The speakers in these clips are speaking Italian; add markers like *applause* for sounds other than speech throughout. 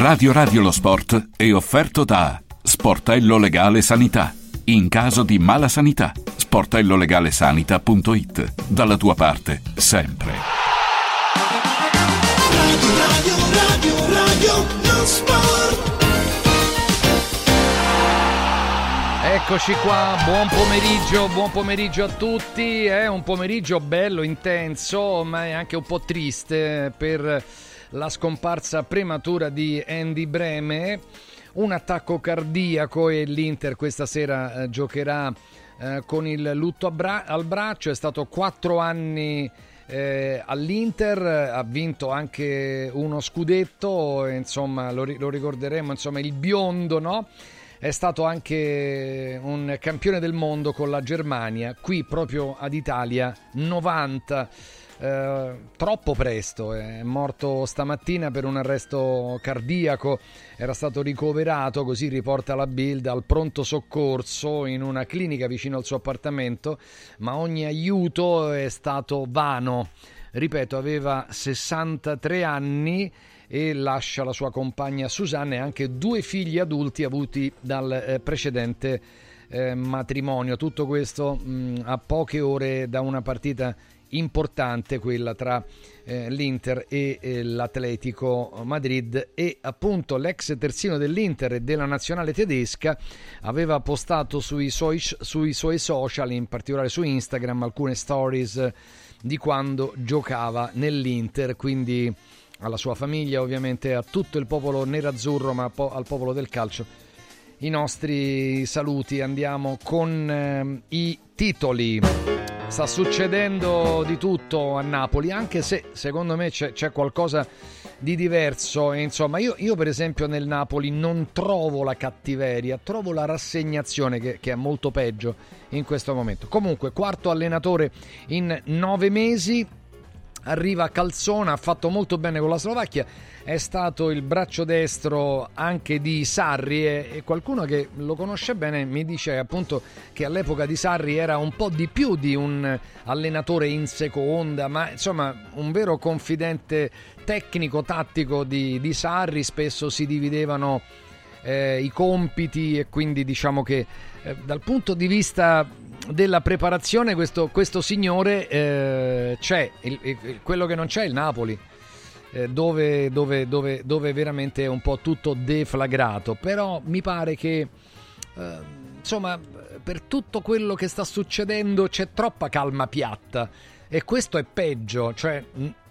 Radio Radio lo Sport è offerto da Sportello Legale Sanità. In caso di mala sanità, sportellolegalesanita.it. Dalla tua parte, sempre. Radio, radio, radio, lo sport. Eccoci qua, buon pomeriggio, buon pomeriggio a tutti. È un pomeriggio bello, intenso, ma è anche un po' triste per la scomparsa prematura di Andy Breme. Un attacco cardiaco e l'Inter questa sera eh, giocherà eh, con il lutto bra- al braccio. È stato quattro anni eh, all'Inter, ha vinto anche uno scudetto, insomma lo, lo ricorderemo, insomma il biondo, no? È stato anche un campione del mondo con la Germania, qui proprio ad Italia 90. Eh, troppo presto, è morto stamattina per un arresto cardiaco, era stato ricoverato, così riporta la Bild, al pronto soccorso in una clinica vicino al suo appartamento, ma ogni aiuto è stato vano. Ripeto, aveva 63 anni e lascia la sua compagna Susanna e anche due figli adulti avuti dal eh, precedente eh, matrimonio. Tutto questo mh, a poche ore da una partita importante quella tra eh, l'Inter e eh, l'Atletico Madrid e appunto l'ex terzino dell'Inter e della nazionale tedesca aveva postato sui suoi, sui suoi social, in particolare su Instagram, alcune stories di quando giocava nell'Inter, quindi alla sua famiglia ovviamente, a tutto il popolo nerazzurro, ma po- al popolo del calcio. I nostri saluti, andiamo con eh, i titoli. Sta succedendo di tutto a Napoli, anche se secondo me c'è, c'è qualcosa di diverso. Insomma, io, io, per esempio nel Napoli non trovo la cattiveria, trovo la rassegnazione che, che, è molto peggio in questo momento. Comunque, quarto allenatore in nove mesi, arriva Calzona, ha fatto molto bene con la Slovacchia, è stato il braccio destro anche di Sarri e, qualcuno che lo conosce bene mi dice appunto che all'epoca di Sarri era un po' di più di un allenatore in seconda, ma insomma un vero confidente tecnico, tattico di, di Sarri, spesso si dividevano eh, i compiti e quindi diciamo che eh, dal punto di vista della preparazione questo, questo signore eh, c'è, il, il, quello che non c'è è il Napoli. Eh, dove, dove, dove, dove, veramente è un po' tutto deflagrato però mi pare che eh, insomma per tutto quello che sta succedendo c'è troppa calma piatta e questo è peggio cioè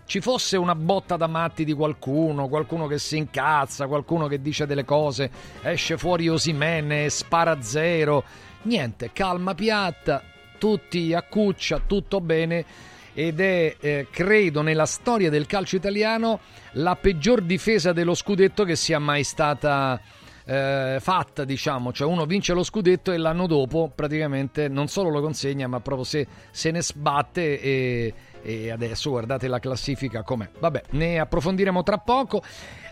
ci fosse una botta da matti di qualcuno, qualcuno che si incazza, qualcuno che dice delle cose, esce fuori Osimene, spara zero, niente, calma piatta, tutti a cuccia, tutto bene. Ed è, eh, credo, nella storia del calcio italiano la peggior difesa dello scudetto che sia mai stata eh, fatta, diciamo, cioè uno vince lo scudetto e l'anno dopo praticamente non solo lo consegna, ma proprio se, se ne sbatte e, e adesso guardate la classifica com'è. Vabbè, ne approfondiremo tra poco.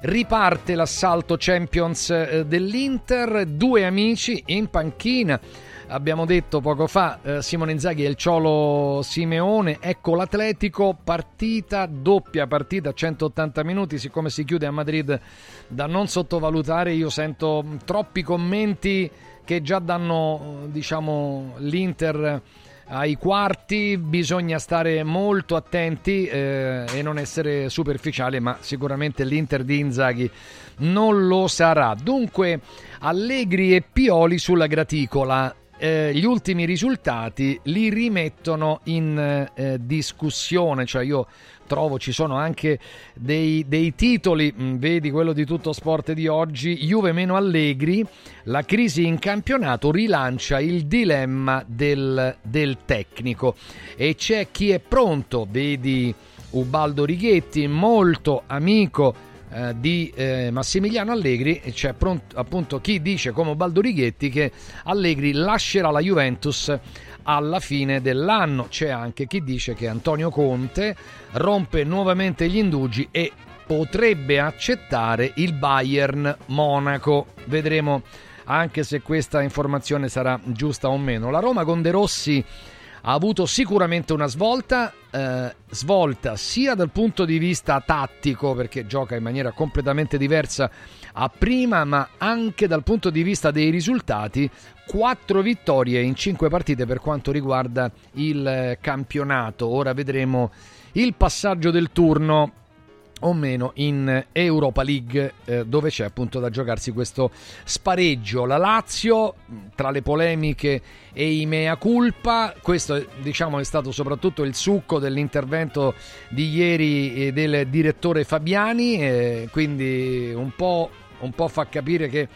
Riparte l'assalto Champions eh, dell'Inter, due amici in panchina abbiamo detto poco fa, eh, Simone Inzaghi e il Ciolo Simeone, ecco l'Atletico, partita doppia, partita 180 minuti, siccome si chiude a Madrid da non sottovalutare, io sento troppi commenti che già danno diciamo l'Inter ai quarti bisogna stare molto attenti eh, e non essere superficiali, ma sicuramente l'Inter di Inzaghi non lo sarà. Dunque, Allegri e Pioli sulla graticola eh, gli ultimi risultati li rimettono in eh, discussione, cioè io trovo ci sono anche dei, dei titoli, mm, vedi quello di tutto sport di oggi, Juve meno Allegri, la crisi in campionato rilancia il dilemma del, del tecnico. E c'è chi è pronto, vedi Ubaldo Righetti, molto amico eh, di eh, Massimiliano Allegri. E c'è pronto, appunto chi dice come Baldo Righetti che Allegri lascerà la Juventus alla fine dell'anno. C'è anche chi dice che Antonio Conte rompe nuovamente gli indugi e potrebbe accettare il Bayern Monaco. Vedremo anche se questa informazione sarà giusta o meno. La Roma con De Rossi ha avuto sicuramente una svolta, eh, svolta sia dal punto di vista tattico, perché gioca in maniera completamente diversa a prima, ma anche dal punto di vista dei risultati, quattro vittorie in cinque partite per quanto riguarda il campionato. Ora vedremo il passaggio del turno o meno in Europa League eh, dove c'è appunto da giocarsi questo spareggio la Lazio tra le polemiche e i mea culpa questo diciamo è stato soprattutto il succo dell'intervento di ieri eh, del direttore Fabiani eh, quindi un po', un po' fa capire che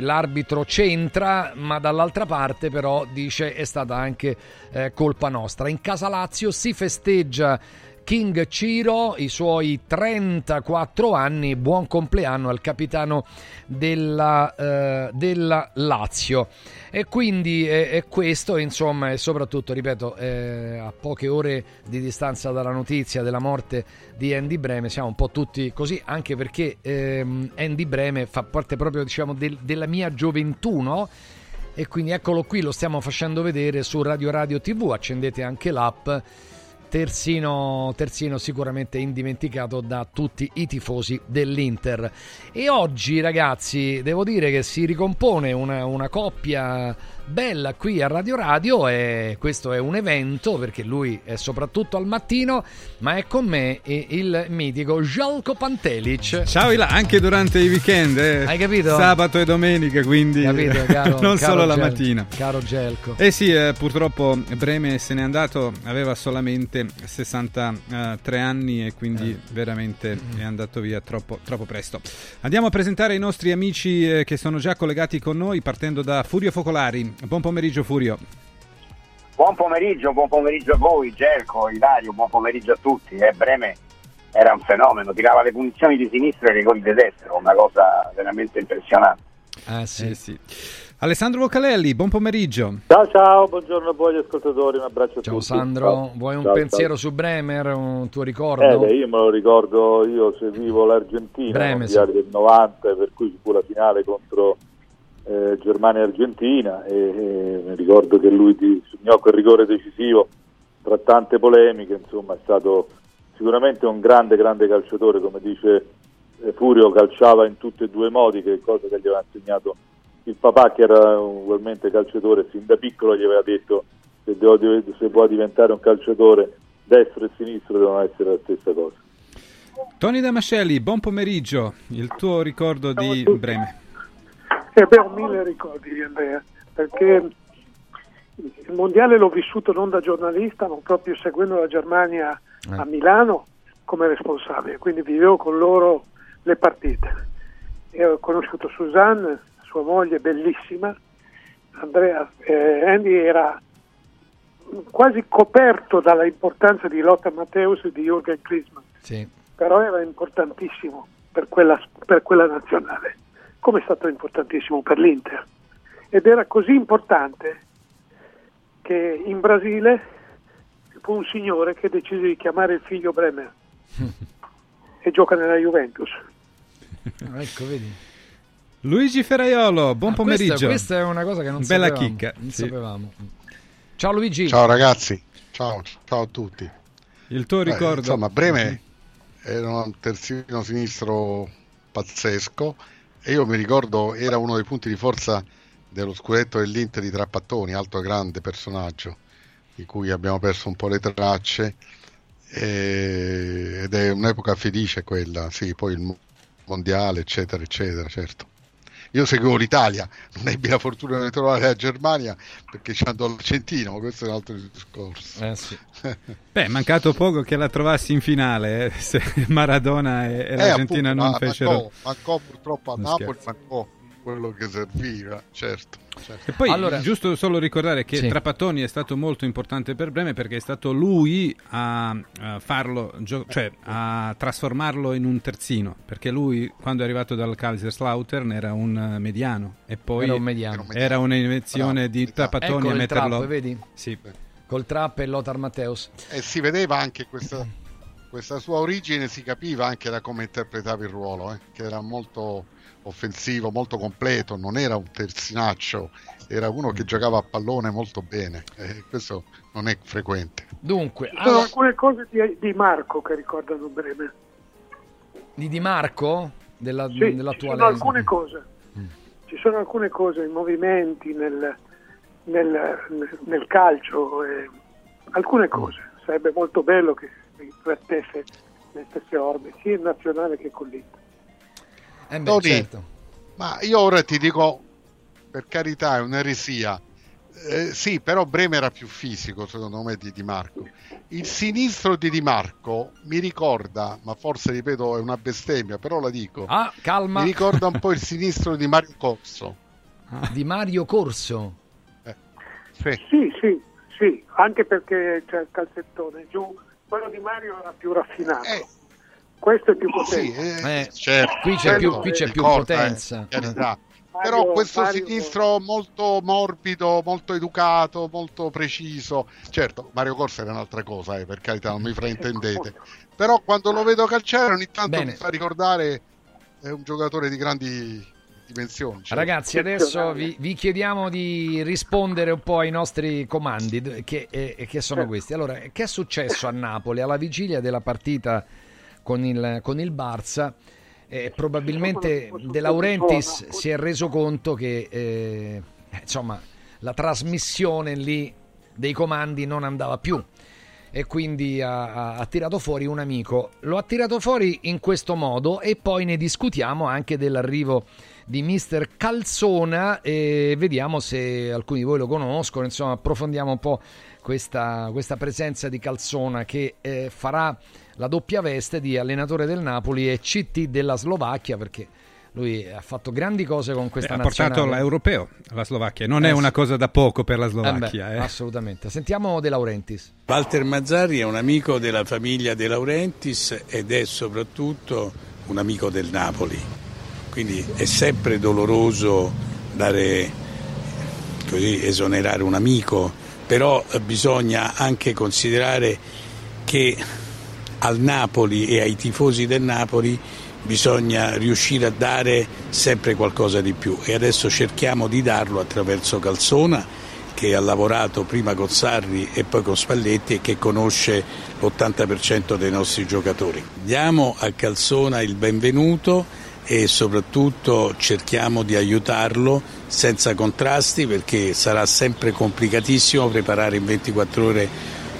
l'arbitro c'entra, ma dall'altra parte però dice è stata anche eh, colpa nostra. In casa Lazio si festeggia King Ciro, i suoi 34 anni, buon compleanno al capitano della, eh, della Lazio. E quindi è, è, questo, insomma, e soprattutto, ripeto, eh, a poche ore di distanza dalla notizia della morte di Andy Breme, siamo un po' tutti così, anche perché ehm, Andy Breme fa parte proprio, diciamo, del, della mia gioventù, no? E quindi eccolo qui, lo stiamo facendo vedere su Radio Radio TV, accendete anche l'app terzino, terzino sicuramente indimenticato da tutti i tifosi dell'Inter. E oggi ragazzi devo dire che si ricompone una, una coppia bella qui a Radio Radio e questo è un evento perché lui è soprattutto al mattino ma è con me il mitico Jalko Pantelic ciao Ila anche durante i weekend eh. hai capito? sabato e domenica quindi capito, caro, *laughs* non caro solo Gel- la mattina caro Gelco eh sì eh, purtroppo Breme se n'è andato aveva solamente 63 anni e quindi Eh. veramente è andato via troppo, troppo presto andiamo a presentare i nostri amici eh, che sono già collegati con noi partendo da Furio Focolari buon pomeriggio Furio Buon pomeriggio, buon pomeriggio a voi, Gerco, Ilario, buon pomeriggio a tutti. Eh, Breme era un fenomeno, tirava le punizioni di sinistra e i rigori di destra, una cosa veramente impressionante. eh sì. Eh sì. Alessandro Vocalelli buon pomeriggio Ciao ciao, buongiorno a voi ascoltatori, un abbraccio a ciao tutti. Sandro Ciao. vuoi un Ciao, pensiero ciao. su Bremer un tuo Eh, ricordo? beh, io me lo ricordo, io seguivo l'Argentina, Breme, i sì. mondiali del 90, per cui fu la finale contro eh, Germania e Argentina e, mi ricordo che lui segnò quel rigore decisivo tra tante polemiche, insomma è stato sicuramente un grande grande calciatore, come dice eh, Furio, calciava in tutti e due i modi, che è cosa che gli aveva insegnato il papà che era ugualmente calciatore, fin da piccolo gli aveva detto se, devo se vuoi diventare un calciatore destro e sinistro devono essere la stessa cosa. Tony Damascelli buon pomeriggio il tuo ricordo di Breme E beh, ho mille ricordi di Andrea, perché il mondiale l'ho vissuto non da giornalista, ma proprio seguendo la Germania a Eh. Milano come responsabile, quindi vivevo con loro le partite. E ho conosciuto Suzanne, sua moglie bellissima, Andrea, eh, Andy era quasi coperto dalla importanza di Lothar Matthäus e di Jürgen Klinsmann Sì. però era importantissimo per quella, per quella nazionale, come è stato importantissimo per l'Inter. Ed era così importante che in Brasile fu un signore che decise di chiamare il figlio Bremer *laughs* e gioca nella Juventus. Ah, ecco vedi Luigi Ferraiolo buon Ah, pomeriggio Questa, questa è una cosa che non Bella sapevamo. chicca, Non sì. sapevamo. Ciao Luigi. Ciao ragazzi, ciao, ciao a tutti. il tuo Beh, ricordo insomma, Breme era un terzino sinistro pazzesco e io mi ricordo era uno dei punti di forza dello scudetto dell'Inter di Trapattoni, alto grande personaggio di cui abbiamo perso un po' le tracce e- ed è un'epoca felice quella, sì, poi il mo- mondiale eccetera eccetera, certo. Io seguivo l'Italia, non ebbi la fortuna di trovare la Germania perché ci andò l'Argentina, ma questo è un altro discorso. Eh, sì. *laughs* Beh, è mancato poco che la trovassi in finale, eh, se Maradona e, e Eh, l'Argentina appunto, non ma- fecero... Mancò, mancò purtroppo a Non Napoli, scherzo. mancò quello che serviva, certo. certo. E poi, Allora- giusto solo ricordare che Sì. Trapattoni è stato molto importante per Breme perché è stato lui a, a farlo, gio- cioè a trasformarlo in un terzino, perché lui quando è arrivato dal Kaiserslautern era un mediano e poi Era un mediano. Era un'invenzione Bravo, di esatto. Trapattoni Ecco a metterlo... trap, vedi? Sì. Col trap e Lothar Matthäus. E si vedeva anche questa, questa sua origine, si capiva anche da come interpretava il ruolo, eh, che era molto offensivo, molto completo, non era un terzinaccio, era uno che giocava a pallone molto bene, e questo non è frequente. Dunque, Ci sono allora, alcune cose di, di Marco che ricordano Bremer. di Di Marco? della, Sì, ci dell'attuale... sono alcune cose, ci sono alcune cose, movimenti nel, nel, nel calcio, eh, alcune cose. Sarebbe molto bello che si riflettesse nelle stesse orme, sia in nazionale che con l'Inter. Eh beh, Tony, certo. ma io ora ti dico, per carità, è un'eresia. Eh, sì, però Bremer era più fisico, secondo me, di Di Marco. Il sinistro di Di Marco mi ricorda, ma forse ripeto è una bestemmia, però la dico. Ah, calma. Mi ricorda un po' il sinistro di Mario Corso. Di Mario Corso. Sì. Sì, sì, sì, anche perché c'è il calzettone giù, quello di Mario era più raffinato, Eh, questo è più sì, potente. eh, Eh, certo, qui c'è certo, più- qui c'è più ricorda, potenza. eh, carità. Mario- Però questo Mario- sinistro molto morbido, molto educato, molto preciso. Certo, Mario Corsa era un'altra cosa, eh, per carità, non mi fraintendete. Però quando lo vedo calciare ogni tanto Bene. mi fa ricordare è un giocatore di grandi dimensioni. certo. Ragazzi, adesso vi, vi chiediamo di rispondere un po' ai nostri comandi, che, eh, che sono questi. Allora, che è successo a Napoli alla vigilia della partita con il, con il Barça? Eh, probabilmente De Laurentiis si è reso conto che eh, insomma, la trasmissione lì dei comandi non andava più e quindi ha, ha- tirato fuori un amico. Lo ha tirato fuori in questo modo e poi ne discutiamo anche dell'arrivo di Mister Calzona e vediamo se alcuni di voi lo conoscono, insomma approfondiamo un po' questa, questa presenza di Calzona che eh, farà la doppia veste di allenatore del Napoli e CT della Slovacchia perché lui ha fatto grandi cose con Beh, questa ha portato nazionale. l'europeo alla Slovacchia, non Eh, è una cosa da poco per la Eh beh, Slovacchia. eh. Assolutamente. Sentiamo De Laurentiis. Walter Mazzarri è un amico della famiglia De Laurentiis ed è soprattutto un amico del Napoli. Quindi è sempre doloroso dare, così, esonerare un amico, però bisogna anche considerare che al Napoli e ai tifosi del Napoli bisogna riuscire a dare sempre qualcosa di più e adesso cerchiamo di darlo attraverso Calzona che ha lavorato prima con Sarri e poi con Spalletti e che conosce l'80% dei nostri giocatori. Diamo a Calzona il benvenuto e soprattutto cerchiamo di aiutarlo senza contrasti perché sarà sempre complicatissimo preparare in 24 ore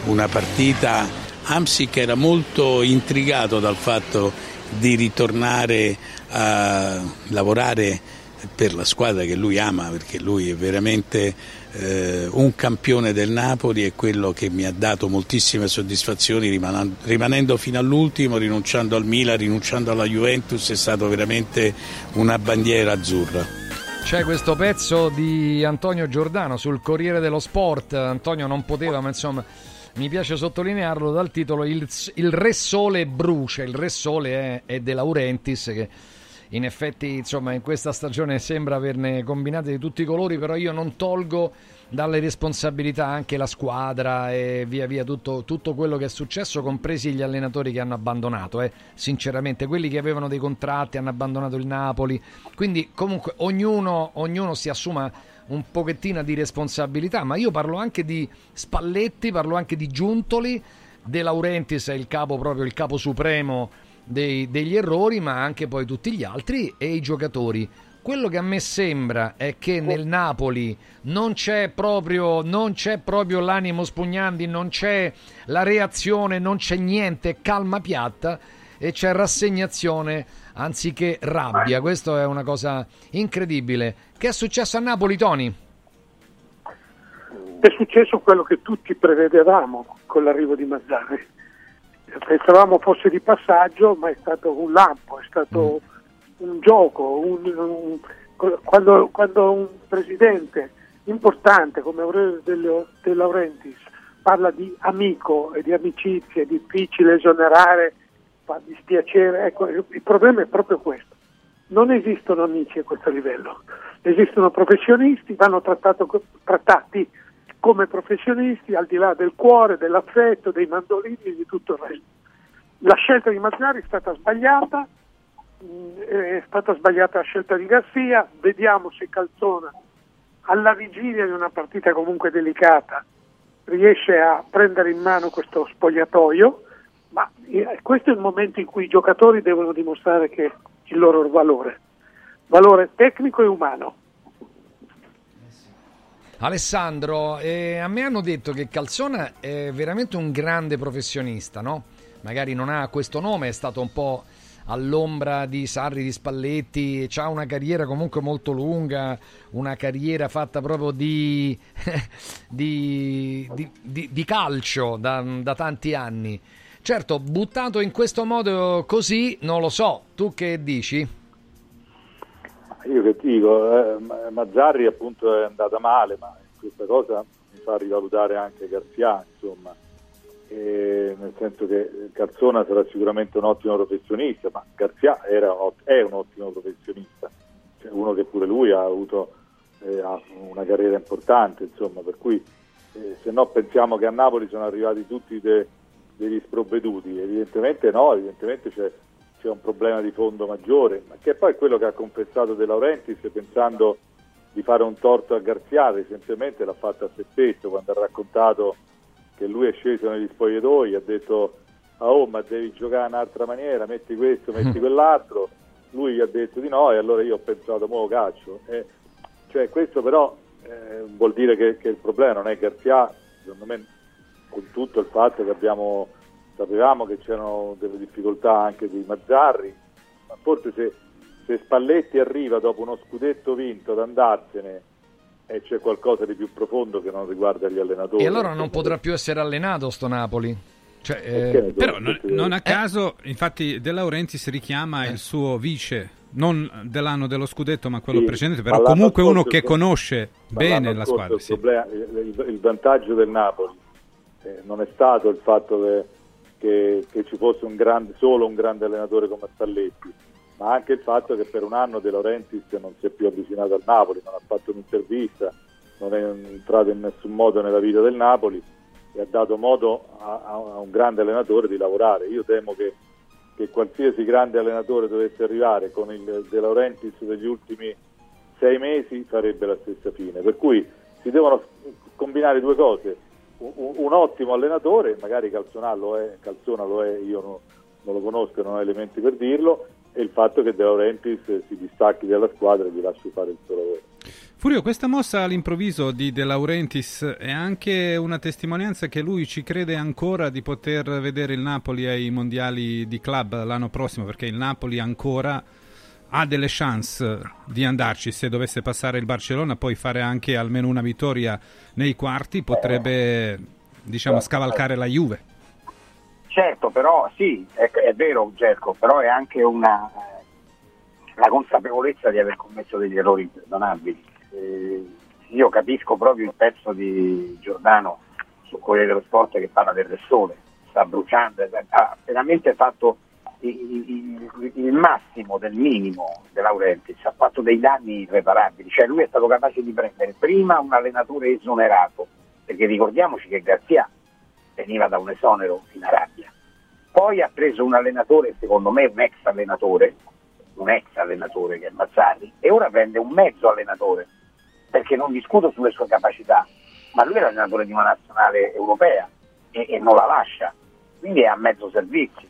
una partita. Amsic era molto intrigato dal fatto di ritornare a lavorare per la squadra che lui ama, perché lui è veramente eh, un campione del Napoli e quello che mi ha dato moltissime soddisfazioni rimanendo, rimanendo fino all'ultimo, rinunciando al Milan, rinunciando alla Juventus, è stato veramente una bandiera azzurra. C'è questo pezzo di Antonio Giordano sul Corriere dello Sport. Antonio non poteva, ma insomma, mi piace sottolinearlo dal titolo Il, il Re Sole brucia. Il Re Sole è, è De Laurentiis che in effetti insomma in questa stagione sembra averne combinate di tutti i colori, però io non tolgo dalle responsabilità anche la squadra e via via tutto, tutto quello che è successo, compresi gli allenatori che hanno abbandonato, eh. sinceramente, quelli che avevano dei contratti hanno abbandonato il Napoli, quindi comunque ognuno, ognuno si assuma un pochettino di responsabilità, ma io parlo anche di Spalletti, parlo anche di Giuntoli, De Laurentiis è il capo proprio il capo supremo dei- degli errori, ma anche poi tutti gli altri e i giocatori. Quello che a me sembra è che nel Napoli non c'è proprio, non c'è proprio l'animo spugnandi, non c'è la reazione, non c'è niente, calma piatta e c'è rassegnazione anziché rabbia. Questo è una cosa incredibile. Che è successo a Napoli, Tony? È successo quello che tutti prevedevamo con l'arrivo di Mazzarri. Pensavamo fosse di passaggio, ma è stato un lampo, è stato un gioco. un- un- quando, quando un presidente importante come Aurelio De, De Laurentiis parla di amico e di amicizia, è difficile esonerare, fa dispiacere. Ecco, il problema è proprio questo. Non esistono amici a questo livello, esistono professionisti, vanno trattati come professionisti al di là del cuore, dell'affetto, dei mandolini e di tutto il resto. La scelta di Mazzari è stata sbagliata, mh, è stata sbagliata la scelta di Garcia, vediamo se Calzona alla vigilia di una partita comunque delicata riesce a prendere in mano questo spogliatoio, ma eh, questo è il momento in cui i giocatori devono dimostrare il loro valore, valore tecnico e umano. Alessandro, eh, a me hanno detto che Calzona è veramente un grande professionista, no? Magari non ha questo nome, è stato un po' all'ombra di Sarri, di Spalletti, ha una carriera comunque molto lunga, una carriera fatta proprio *laughs* di, di, di, di- calcio da, da tanti anni. Certo, buttato in questo modo così, non lo so, tu che dici? Io che dico, eh, Ma- Mazzarri appunto è andata male, ma questa cosa mi fa rivalutare anche Garzia, insomma, E nel senso che Calzona sarà sicuramente un ottimo professionista, ma Garzia un è un ottimo professionista, cioè uno che pure lui ha avuto eh, una carriera importante, insomma, per cui eh, se no pensiamo che a Napoli sono arrivati tutti de- degli sprovveduti, evidentemente no, evidentemente c'è c'è un problema di fondo maggiore, ma che è poi quello che ha confessato De Laurentiis pensando di fare un torto a Garziale, essenzialmente l'ha fatto a se stesso quando ha raccontato che lui è sceso negli spogliatoi, ha detto ah, oh ma devi giocare in un'altra maniera, metti questo, metti *laughs* quell'altro, lui gli ha detto di no e allora io ho pensato muovo calcio. Eh, cioè questo però eh, vuol dire che, che il problema non è Garzia, secondo me con tutto il fatto che abbiamo sapevamo che c'erano delle difficoltà anche di Mazzarri, ma forse se, se Spalletti arriva dopo uno scudetto vinto ad andarsene e c'è qualcosa di più profondo che non riguarda gli allenatori. E allora non potrà più essere allenato sto Napoli. Cioè, eh, Perché? Però non, non a caso, infatti, De Laurentiis richiama il suo vice, non dell'anno dello scudetto, ma quello Sì, precedente, però comunque uno che conosce bene la squadra. Il, sì. problema- il- il- il vantaggio del Napoli eh, non è stato il fatto che, che- che ci fosse un grande- solo un grande allenatore come Spalletti, ma anche il fatto che per un anno De Laurentiis non si è più avvicinato al Napoli, non ha fatto un'intervista, non è entrato in nessun modo nella vita del Napoli e ha dato modo a, a- un grande allenatore di lavorare. Io temo che, che qualsiasi grande allenatore dovesse arrivare con il De Laurentiis degli ultimi sei mesi farebbe la stessa fine. Per cui si devono combinare due cose: un, un ottimo allenatore, magari Calzona lo è, Calzona lo è io non, non lo conosco, non ho elementi per dirlo, e il fatto che De Laurentiis si distacchi dalla squadra e gli lasci fare il suo lavoro. Furio, questa mossa all'improvviso di De Laurentiis è anche una testimonianza che lui ci crede ancora di poter vedere il Napoli ai mondiali di club l'anno prossimo, perché il Napoli ancora ha delle chance di andarci se dovesse passare il Barcellona, poi fare anche almeno una vittoria nei quarti, potrebbe diciamo scavalcare la Juve. Certo, però sì, è, è vero Gerco, però è anche una la consapevolezza di aver commesso degli errori imperdonabili. Eh, io capisco proprio il pezzo di Giordano su Corriere dello Sport che parla del Ressole, sta bruciando, ha veramente fatto il, il- massimo del minimo De Laurentiis, ha fatto dei danni irreparabili, cioè lui è stato capace di prendere prima un allenatore esonerato, perché ricordiamoci che Garzia veniva da un esonero in Arabia. Poi ha preso un allenatore, secondo me un ex allenatore, un ex allenatore che è Mazzarri, e ora prende un mezzo allenatore, perché non discuto sulle sue capacità, ma lui è l'allenatore di una nazionale europea e, e non la lascia, quindi è a mezzo servizio.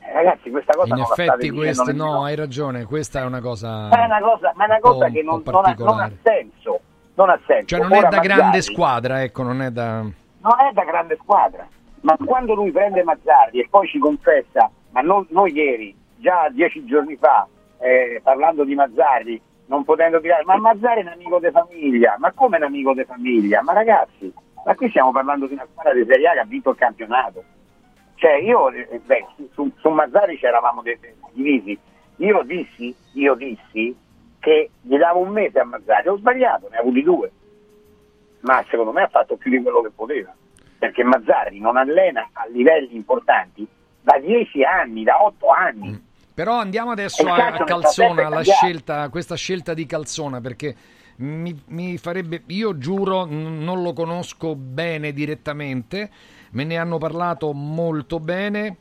Eh, ragazzi, questa cosa In non effetti, nemmeno- no, hai ragione, questa è una cosa. ma è una cosa, ma è una cosa che non, non ha, non ha senso. Non ha senso. Cioè, non è Ora da grande Mazzarri- squadra, ecco, non è da. non è da grande squadra, ma quando lui prende Mazzarri e poi ci confessa, ma non, non ieri, già dieci giorni fa, eh, parlando di Mazzarri, non potendo dire, ma Mazzarri è un amico di famiglia, ma come un amico di famiglia? Ma ragazzi, ma qui stiamo parlando di una squadra di Serie A che ha vinto il campionato. Cioè io, eh, beh, su, su Mazzarri ci eravamo de- de- divisi, io dissi, io dissi che gli davo un mese a Mazzarri, ho sbagliato, ne ho avuti due. Ma secondo me ha fatto più di quello che poteva, perché Mazzarri non allena a livelli importanti da dieci anni, da otto anni. Però andiamo adesso a, a Calzona, frattempo è la cambiato. scelta, questa scelta di Calzona, perché mi, mi farebbe, io giuro, n- non lo conosco bene direttamente, me ne hanno parlato molto bene.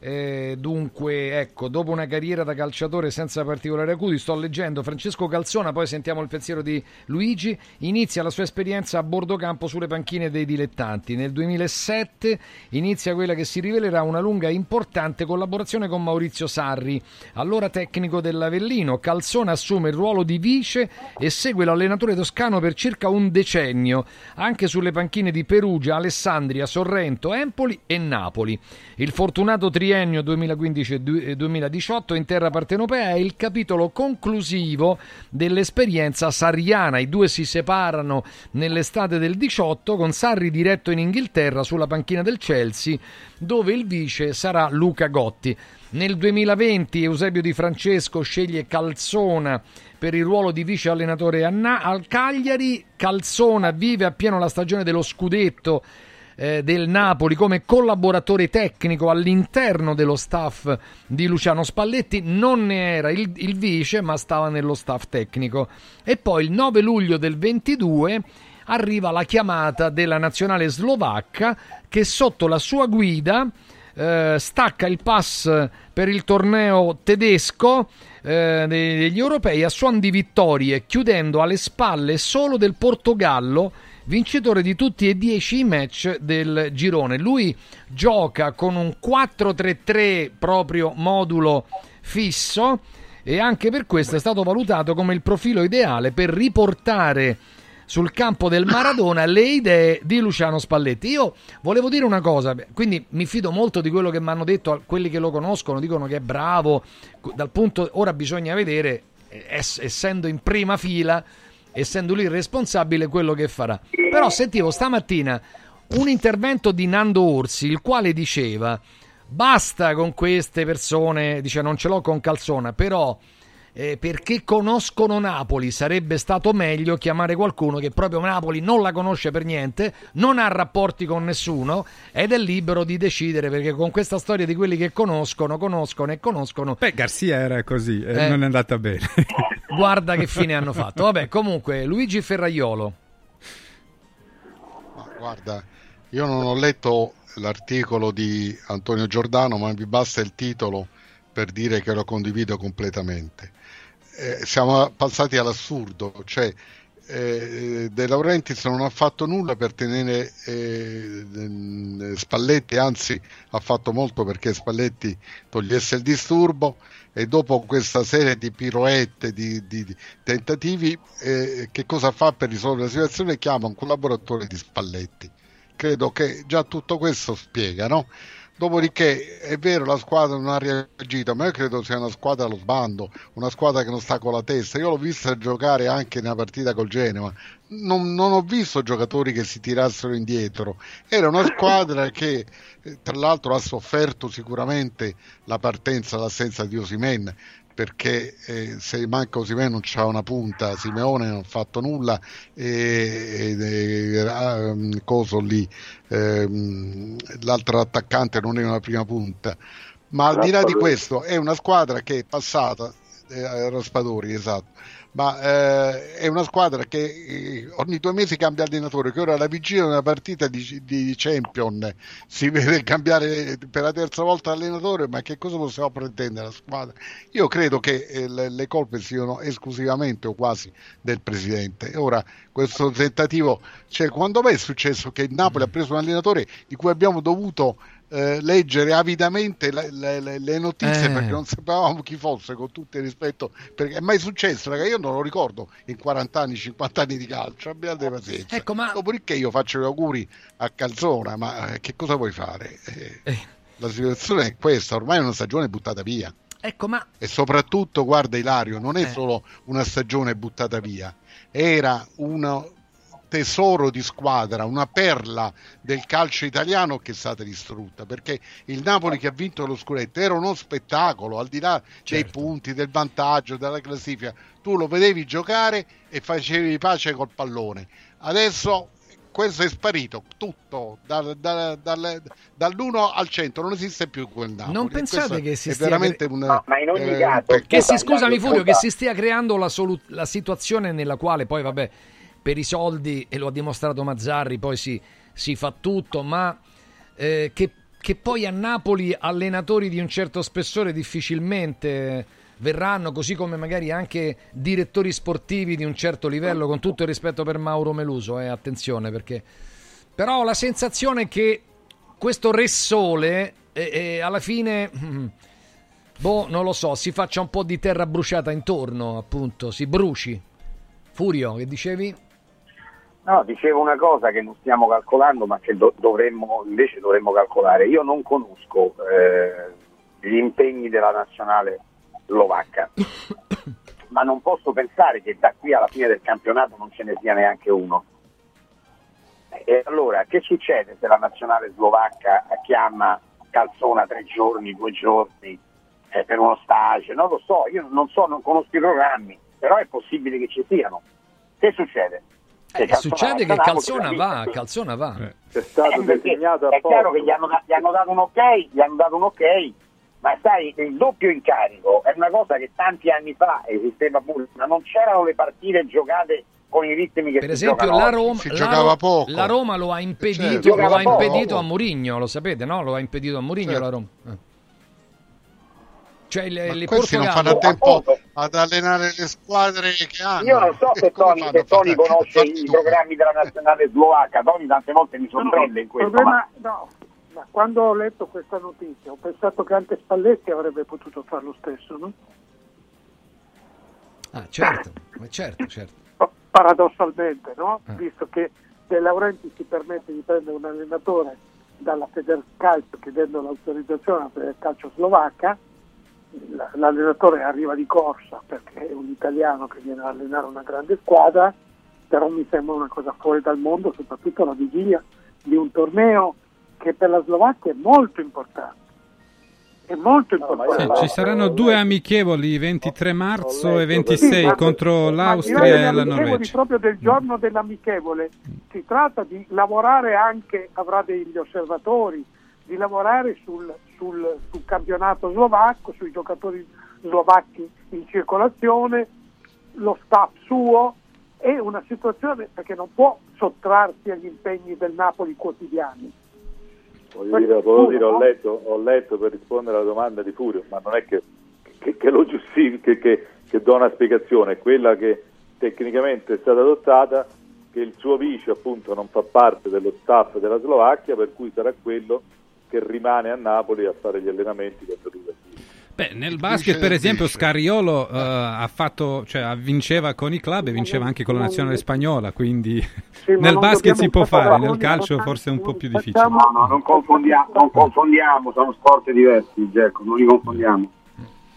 Eh, dunque, ecco, dopo una carriera da calciatore senza particolari acuti, sto leggendo Francesco Calzona, poi sentiamo il pensiero di Luigi, inizia la sua esperienza a bordo campo sulle panchine dei dilettanti. Nel 2007 inizia quella che si rivelerà una lunga e importante collaborazione con Maurizio Sarri, allora tecnico dell'Avellino. Calzona assume il ruolo di vice e segue l'allenatore toscano per circa un decennio, anche sulle panchine di Perugia, Alessandria, Sorrento, Empoli e Napoli. Il fortunato triennio 2015-2018 in terra partenopea è il capitolo conclusivo dell'esperienza sarriana. I due si separano nell'estate del 18 con Sarri diretto in Inghilterra sulla panchina del Chelsea dove il vice sarà Luca Gotti. Nel 2020 Eusebio Di Francesco sceglie Calzona per il ruolo di vice allenatore al Cagliari. Calzona vive appieno la stagione dello scudetto eh, del Napoli come collaboratore tecnico all'interno dello staff di Luciano Spalletti. Non ne era il, il vice, ma stava nello staff tecnico. E poi il 9 luglio del 22 arriva la chiamata della nazionale slovacca che sotto la sua guida eh, stacca il pass per il torneo tedesco eh, degli europei a suon di vittorie, chiudendo alle spalle solo del Portogallo, vincitore di tutti e dieci i match del girone. Lui gioca con un 4-3-3 proprio modulo fisso e anche per questo è stato valutato come il profilo ideale per riportare sul campo del Maradona le idee di Luciano Spalletti. Io volevo dire una cosa, quindi mi fido molto di quello che mi hanno detto quelli che lo conoscono, dicono che è bravo, dal punto ora bisogna vedere essendo in prima fila, essendo lui il responsabile quello che farà. Però sentivo stamattina un intervento di Nando Orsi, il quale diceva basta con queste persone, dice non ce l'ho con Calzona, però eh, perché conoscono Napoli sarebbe stato meglio chiamare qualcuno che proprio Napoli non la conosce per niente, non ha rapporti con nessuno ed è libero di decidere perché con questa storia di quelli che conoscono, conoscono e conoscono. Beh, Garzia era così, eh, eh, non è andata bene. *laughs* guarda che fine hanno fatto. Vabbè, comunque, Luigi Ferraiolo. Ma guarda, io non ho letto l'articolo di Antonio Giordano, ma mi basta il titolo per dire che lo condivido completamente eh, siamo passati all'assurdo, cioè eh, De Laurentiis non ha fatto nulla per tenere eh, Spalletti, anzi ha fatto molto perché Spalletti togliesse il disturbo e dopo questa serie di piroette, di, di, di tentativi, eh, che cosa fa per risolvere la situazione? Chiama un collaboratore di Spalletti. Credo che già tutto questo spiega, no? Dopodiché è vero la squadra non ha reagito, ma io credo sia una squadra allo sbando, una squadra che non sta con la testa. Io l'ho vista giocare anche nella partita col Genova, non, non ho visto giocatori che si tirassero indietro. Era una squadra *coughs* che eh, tra l'altro ha sofferto sicuramente la partenza, l'assenza di Osimen perché eh, se manca Osimè non c'ha una punta, Simeone non ha fatto nulla e, e, e um, Coso lì, ehm, l'altro attaccante non è una prima punta. Ma al di là di questo è una squadra che è passata, eh, Raspadori, esatto, ma eh, è una squadra che eh, ogni due mesi cambia allenatore, che ora alla vigilia di una partita di, di, Champion si vede cambiare per la terza volta allenatore, ma che cosa possiamo pretendere la squadra? Io credo che eh, le, le, colpe siano esclusivamente o quasi del presidente. Ora, questo tentativo, cioè, quando mai è successo che il Napoli ha preso un allenatore di cui abbiamo dovuto eh, leggere avidamente le, le, le notizie eh. perché non sapevamo chi fosse con tutto il rispetto perché è mai successo ragazzi io non lo ricordo in 40 anni 50 anni di calcio abbiate pazienza ecco, ma... dopodiché io faccio gli auguri a Calzona ma eh, che cosa vuoi fare eh, eh. la situazione è questa ormai è una stagione buttata via ecco ma e soprattutto guarda Ilario non è eh. solo una stagione buttata via era una, tesoro di squadra, una perla del calcio italiano che è stata distrutta, perché il Napoli che ha vinto lo scudetto era uno spettacolo, al di là certo. dei punti, del vantaggio, della classifica, tu lo vedevi giocare e facevi pace col pallone. Adesso questo è sparito tutto da, da, da, dall'1 al 100 non esiste più quel Napoli non pensate che si stia veramente cre... un, no, ma in ogni eh, caso che si scusami Furio che si stia creando la, solu- la situazione nella quale poi vabbè per i soldi, e lo ha dimostrato Mazzarri, poi si, si fa tutto, ma eh, che che poi a Napoli allenatori di un certo spessore difficilmente verranno, così come magari anche direttori sportivi di un certo livello, con tutto il rispetto per Mauro Meluso, eh, attenzione perché... Però la sensazione che questo Re Sole eh, eh, alla fine... *clears throat* Boh, non lo so, si faccia un po' di terra bruciata intorno, appunto, si bruci. Furio, che dicevi? No, dicevo una cosa che non stiamo calcolando, ma che do- dovremmo, invece dovremmo calcolare. Io non conosco eh, gli impegni della nazionale slovacca, *coughs* ma non posso pensare che da qui alla fine del campionato non ce ne sia neanche uno. E allora, che succede se la nazionale slovacca chiama Calzona tre giorni, due giorni eh, per uno stage? Non lo so, io non so, non conosco i programmi, però è possibile che ci siano. Che succede? Eh, succede che Calzona va? Calzona va. C'è stato Eh, designato è chiaro che gli hanno, gli hanno dato un ok, gli hanno dato un ok, ma sai, il doppio incarico è una cosa che tanti anni fa esisteva pure, ma non c'erano le partite giocate con i ritmi che Per esempio, la. Roma, Si la giocava Ro- poco. la Roma lo ha impedito, certo. lo ha impedito a Mourinho, lo sapete, no? Lo ha impedito a Mourinho Certo. la Roma. Eh. Cioè, Ma il questi non fanno a tempo appunto. ad allenare le squadre che hanno. Io non so se Tony, se Tony conosce i tu? programmi della nazionale slovacca, Tony tante volte mi sorprende in il questo, problema, ma no, ma quando ho letto questa notizia ho pensato che anche Spalletti avrebbe potuto fare lo stesso, no? Ah, certo, ma certo, certo. Pa- Paradossalmente, no? Eh. Visto che De Laurenti si permette di prendere un allenatore dalla Federcalcio chiedendo l'autorizzazione alla Federcalcio slovacca, l'allenatore arriva di corsa perché è un italiano che viene a allenare una grande squadra, però mi sembra una cosa fuori dal mondo, soprattutto alla vigilia di un torneo che per la Slovacchia è molto importante. È molto No, importante. Sì, ci saranno due amichevoli, 23 marzo e letto 26 ma- contro l'Austria e la Norvegia. proprio del giorno dell'amichevole si tratta di lavorare anche, avrà degli osservatori, di lavorare sul, sul- sul campionato slovacco, sui giocatori slovacchi in circolazione, lo staff suo, è una situazione perché non può sottrarsi agli impegni del Napoli quotidiani. Voglio dire, voglio dire, ho, letto, ho letto per rispondere alla domanda di Furio, ma non è che, che- che lo giustifico, che, che, che do una spiegazione, è quella che tecnicamente è stata adottata, che il suo vice appunto non fa parte dello staff della Slovacchia, per cui sarà quello che rimane a Napoli a fare gli allenamenti va via. Beh, nel basket, per esempio, Scariolo eh, ha fatto, cioè, vinceva con i club e vinceva anche con la nazionale spagnola, quindi Sì, *laughs* nel basket si può fare, nel calcio forse è un po' più difficile. No, no, non confondiamo, non confondiamo, sono sport diversi, Gerco, non li confondiamo.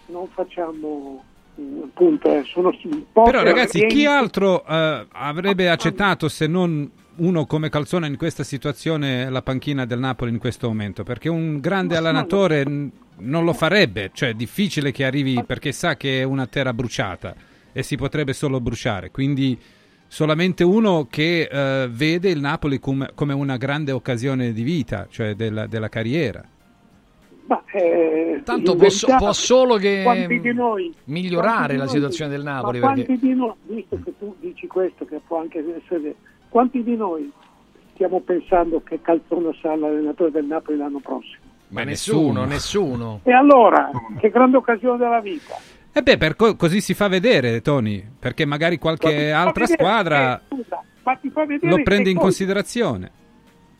non facciamo mm, appunto eh, sono Però ragazzi, chi altro eh, avrebbe accettato se non uno come Calzona in questa situazione la panchina del Napoli in questo momento? Perché un grande allenatore non lo farebbe, cioè è difficile che arrivi perché sa che è una terra bruciata e si potrebbe solo bruciare, quindi solamente uno che eh, vede il Napoli come, come una grande occasione di vita, cioè della, della carriera. Ma, eh, Tanto può, verità, può solo che noi- migliorare la noi- situazione del Napoli. ma quanti Perché... di noi, visto che tu dici questo, che può anche essere, quanti di noi stiamo pensando che Calzona sarà l'allenatore del Napoli l'anno prossimo? Ma nessuno, nessuno. E allora, che grande occasione della vita! E beh, per co- così si fa vedere, Tony, perché magari qualche altra vedere- squadra eh, scusa, ma ti fa vedere lo prende in cosa- considerazione.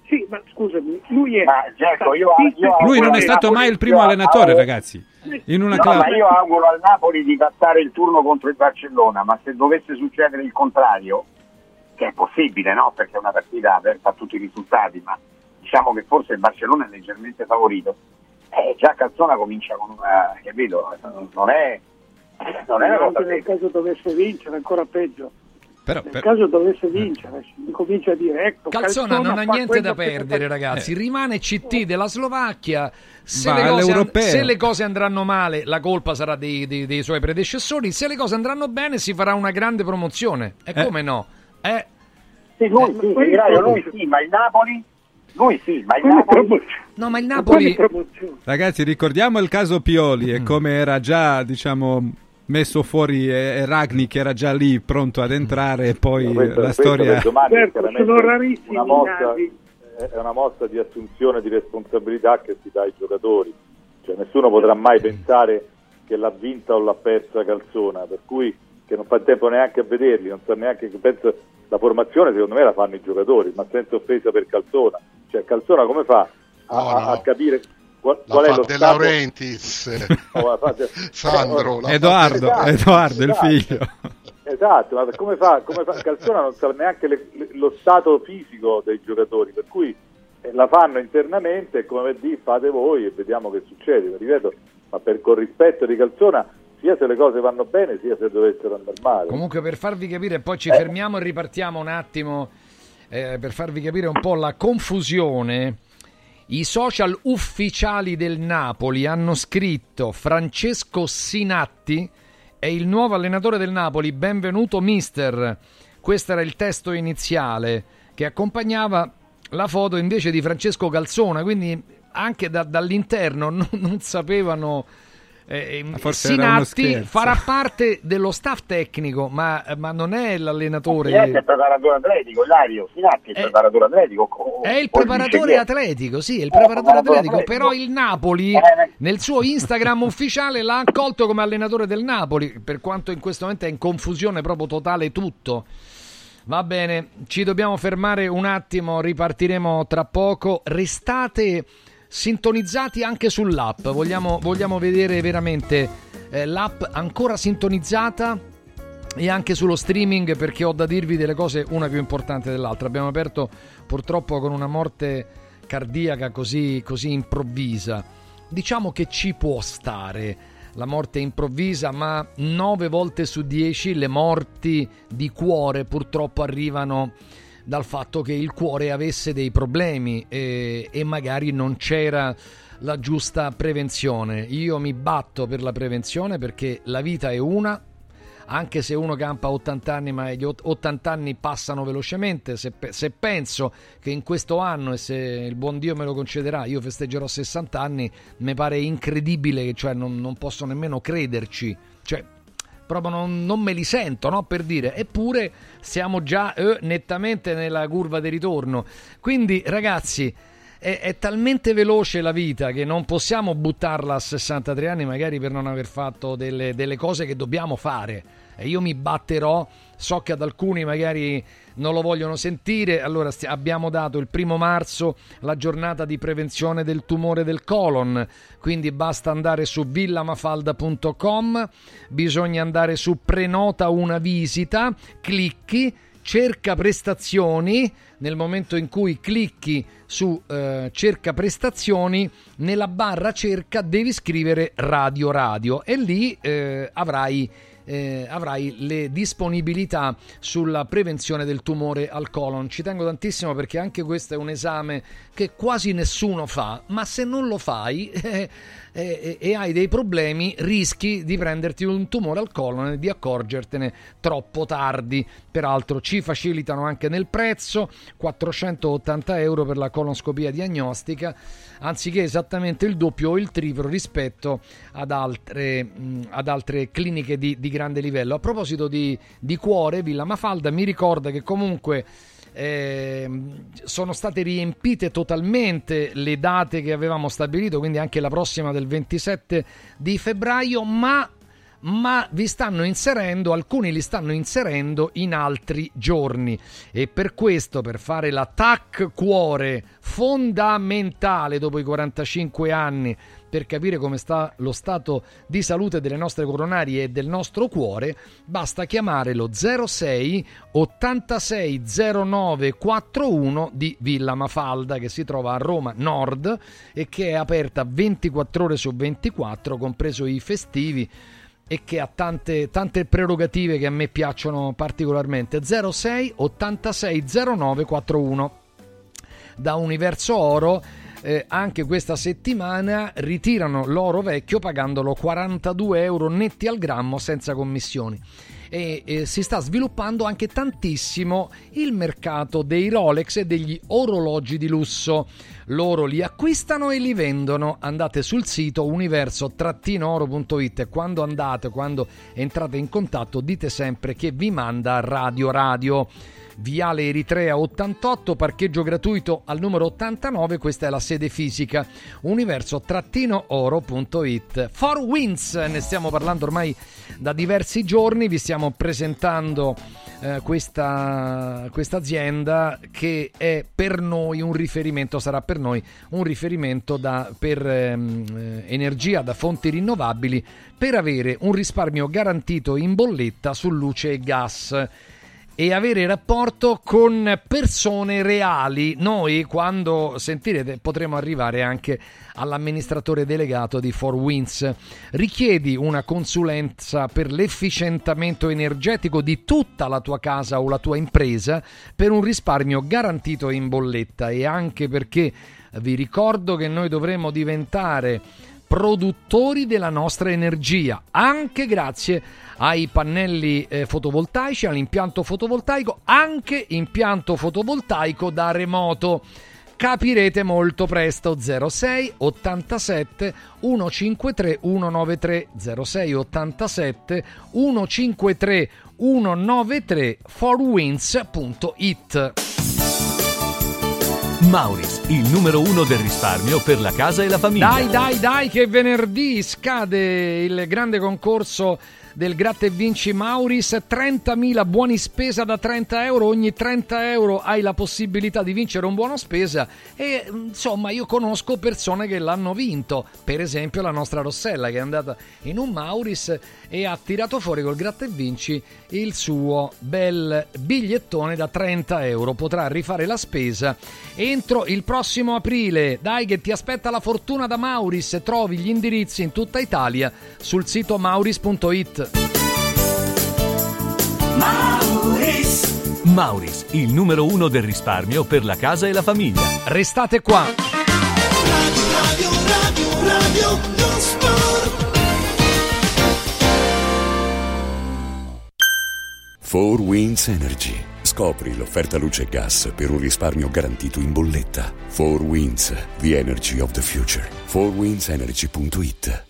Sì, ma scusami, lui è... Ma, Gerco, io- io- Lui non è Napoli- stato mai il primo allenatore, ragazzi. In una No, club. ma io auguro al Napoli di passare il turno contro il Barcellona, ma se dovesse succedere il contrario, che è possibile, no? Perché è una partita aperta a tutti i risultati, ma diciamo che forse il Barcellona è leggermente favorito. Eh, già Calzona comincia con una, capito? Non è, non è una cosa nel caso dovesse vincere, ancora peggio. Però, Nel per- caso dovesse vincere, si comincia a dire ecco Calzona non ha niente da perdere, fa- ragazzi. Rimane CT della Slovacchia. Se le, cose, all'europeo. se le cose andranno male, la colpa sarà dei, dei- dei suoi predecessori. Se le cose andranno bene, si farà una grande promozione. E Eh. come no? Eh, Sì, lui Eh, sì, Miraglio, lui sì, ma il Napoli? Lui sì, ma il Napoli... no, ma il Napoli. ragazzi, ricordiamo il caso Pioli Mm. e come era già, diciamo, messo fuori Ragni che era già lì pronto ad entrare e poi Questo- la storia... domani Certo, sono rarissimi una mossa, è una mossa di assunzione di responsabilità che si dà ai giocatori. Cioè, nessuno potrà mai pensare che l'ha vinta o l'ha persa Calzona, per cui che non fa tempo neanche a vederli, non sa neanche penso la formazione secondo me la fanno i giocatori, ma senza offesa per Calzona. Cioè Calzona come fa a, No, no. a capire qual, La qual è lo De stato Laurentiis, *laughs* No, fate- *laughs* Sandro, eh, Edoardo, Esatto, Edoardo, il esatto. figlio. Esatto, ma come fa, come fa? Calzona non sa neanche le- le- lo stato fisico dei giocatori, per cui eh, la fanno internamente e come di fate voi e vediamo che succede. Ma Ripeto, ma per con rispetto di Calzona, sia se le cose vanno bene, sia se dovessero andare male. Comunque per farvi capire, poi ci fermiamo e ripartiamo un attimo eh, per farvi capire un po' la confusione. I social ufficiali del Napoli hanno scritto Francesco Sinatti è il nuovo allenatore del Napoli, benvenuto mister. Questo era il testo iniziale che accompagnava la foto invece di Francesco Calzona, quindi anche da- dall'interno *laughs* non, non sapevano eh, uno Sinatti farà parte dello staff tecnico, ma, ma non è l'allenatore. Sinatti è il preparatore atletico, Ilario, Sinatti è il Eh, preparatore atletico. o- È il preparatore atletico, sì, è il Eh, preparatore atletico, atletico. però il Napoli Eh, nel suo Instagram *laughs* ufficiale l'ha accolto come allenatore del Napoli, per quanto in questo momento è in confusione proprio totale tutto. Va bene, ci dobbiamo fermare un attimo, ripartiremo tra poco. Restate sintonizzati anche sull'app, vogliamo, vogliamo vedere veramente eh, l'app ancora sintonizzata e anche sullo streaming perché ho da dirvi delle cose una più importante dell'altra. Abbiamo aperto purtroppo con una morte cardiaca così, così improvvisa. Diciamo che ci può stare la morte improvvisa, ma 9 volte su 10 le morti di cuore purtroppo arrivano dal fatto che il cuore avesse dei problemi e, e magari non c'era la giusta prevenzione. Io mi batto per la prevenzione perché la vita è una, anche se uno campa 80 anni, ma gli ot- 80 anni passano velocemente. Se, se penso che in questo anno, e se il buon Dio me lo concederà, io festeggerò 60 anni, mi pare incredibile, cioè non, non posso nemmeno crederci. Cioè, proprio non, non me li sento, no? Per dire, eppure siamo già eh, nettamente nella curva di ritorno. Quindi, ragazzi, è, è talmente veloce la vita che non possiamo buttarla a 63 anni, magari per non aver fatto delle, delle cose che dobbiamo fare. E io mi batterò. So che ad alcuni magari non lo vogliono sentire. Allora, sti- abbiamo dato il primo marzo la giornata di prevenzione del tumore del colon. Quindi basta andare su villamafalda.com, bisogna andare su prenota una visita, clicchi, cerca prestazioni. Nel momento in cui clicchi su eh, cerca prestazioni, nella barra cerca devi scrivere radio radio e lì eh, avrai eh, avrai le disponibilità sulla prevenzione del tumore al colon. Ci tengo tantissimo perché anche questo è un esame che quasi nessuno fa, ma se non lo fai *laughs* eh, eh, e hai dei problemi rischi di prenderti un tumore al colon e di accorgertene troppo tardi. Peraltro ci facilitano anche nel prezzo, 480 euro per la colonscopia diagnostica, anziché esattamente il doppio o il triplo rispetto ad altre, ad altre cliniche di, di grande livello. A proposito di, di cuore, Villa Mafalda mi ricorda che comunque ehm, sono state riempite totalmente le date che avevamo stabilito, quindi anche la prossima del 27 di febbraio, ma ma vi stanno inserendo, alcuni li stanno inserendo in altri giorni. E per questo, per fare la TAC cuore fondamentale dopo i 45 anni, per capire come sta lo stato di salute delle nostre coronarie e del nostro cuore, basta chiamare lo 06 86 09 41 di Villa Mafalda che si trova a Roma Nord e che è aperta 24 ore su 24, compreso i festivi e che ha tante, tante prerogative che a me piacciono particolarmente. 06 86 09 41 da Universo Oro. Eh, anche questa settimana ritirano l'oro vecchio pagandolo 42 euro netti al grammo senza commissioni. E, e si sta sviluppando anche tantissimo il mercato dei Rolex e degli orologi di lusso. Loro li acquistano e li vendono. Andate sul sito universo-oro.it e quando andate, quando entrate in contatto, dite sempre che vi manda Radio Radio. Viale Eritrea 88, parcheggio gratuito al numero 89, questa è la sede fisica, universo-oro.it. For Winds, ne stiamo parlando ormai da diversi giorni, vi stiamo presentando eh, questa, questa azienda che è per noi un riferimento, sarà per noi un riferimento da, per ehm, eh, energia da fonti rinnovabili per avere un risparmio garantito in bolletta su luce e gas e avere rapporto con persone reali. Noi quando sentirete potremo arrivare anche all'amministratore delegato di Four Winds. Richiedi una consulenza per l'efficientamento energetico di tutta la tua casa o la tua impresa per un risparmio garantito in bolletta e anche perché vi ricordo che noi dovremo diventare produttori della nostra energia, anche grazie ai pannelli eh, fotovoltaici, all'impianto fotovoltaico, anche impianto fotovoltaico da remoto. Capirete molto presto. 06 87 153 193 06 87 153 193 forwinds.it Mauris, il numero uno del risparmio per la casa e la famiglia. Dai, dai, dai, che venerdì scade il grande concorso del Gratta e Vinci Mauris 30.000 buoni spesa da 30 euro ogni 30 euro hai la possibilità di vincere un buono spesa e insomma io conosco persone che l'hanno vinto. Per esempio la nostra Rossella che è andata in un Mauris e ha tirato fuori col Gratta e Vinci il suo bel bigliettone da 30 euro. Potrà rifare la spesa entro il prossimo aprile. Dai che ti aspetta la fortuna da Mauris. Trovi gli indirizzi in tutta Italia sul sito mauris.it Mauris. Mauris, il numero uno del risparmio per la casa e la famiglia. Restate qua. Radio, radio, radio, radio, non sport. 4 Winds Energy. Scopri l'offerta luce e gas per un risparmio garantito in bolletta. 4 Winds, the energy of the future. 4windsenergy.it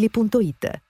ValentinoAutomobili.it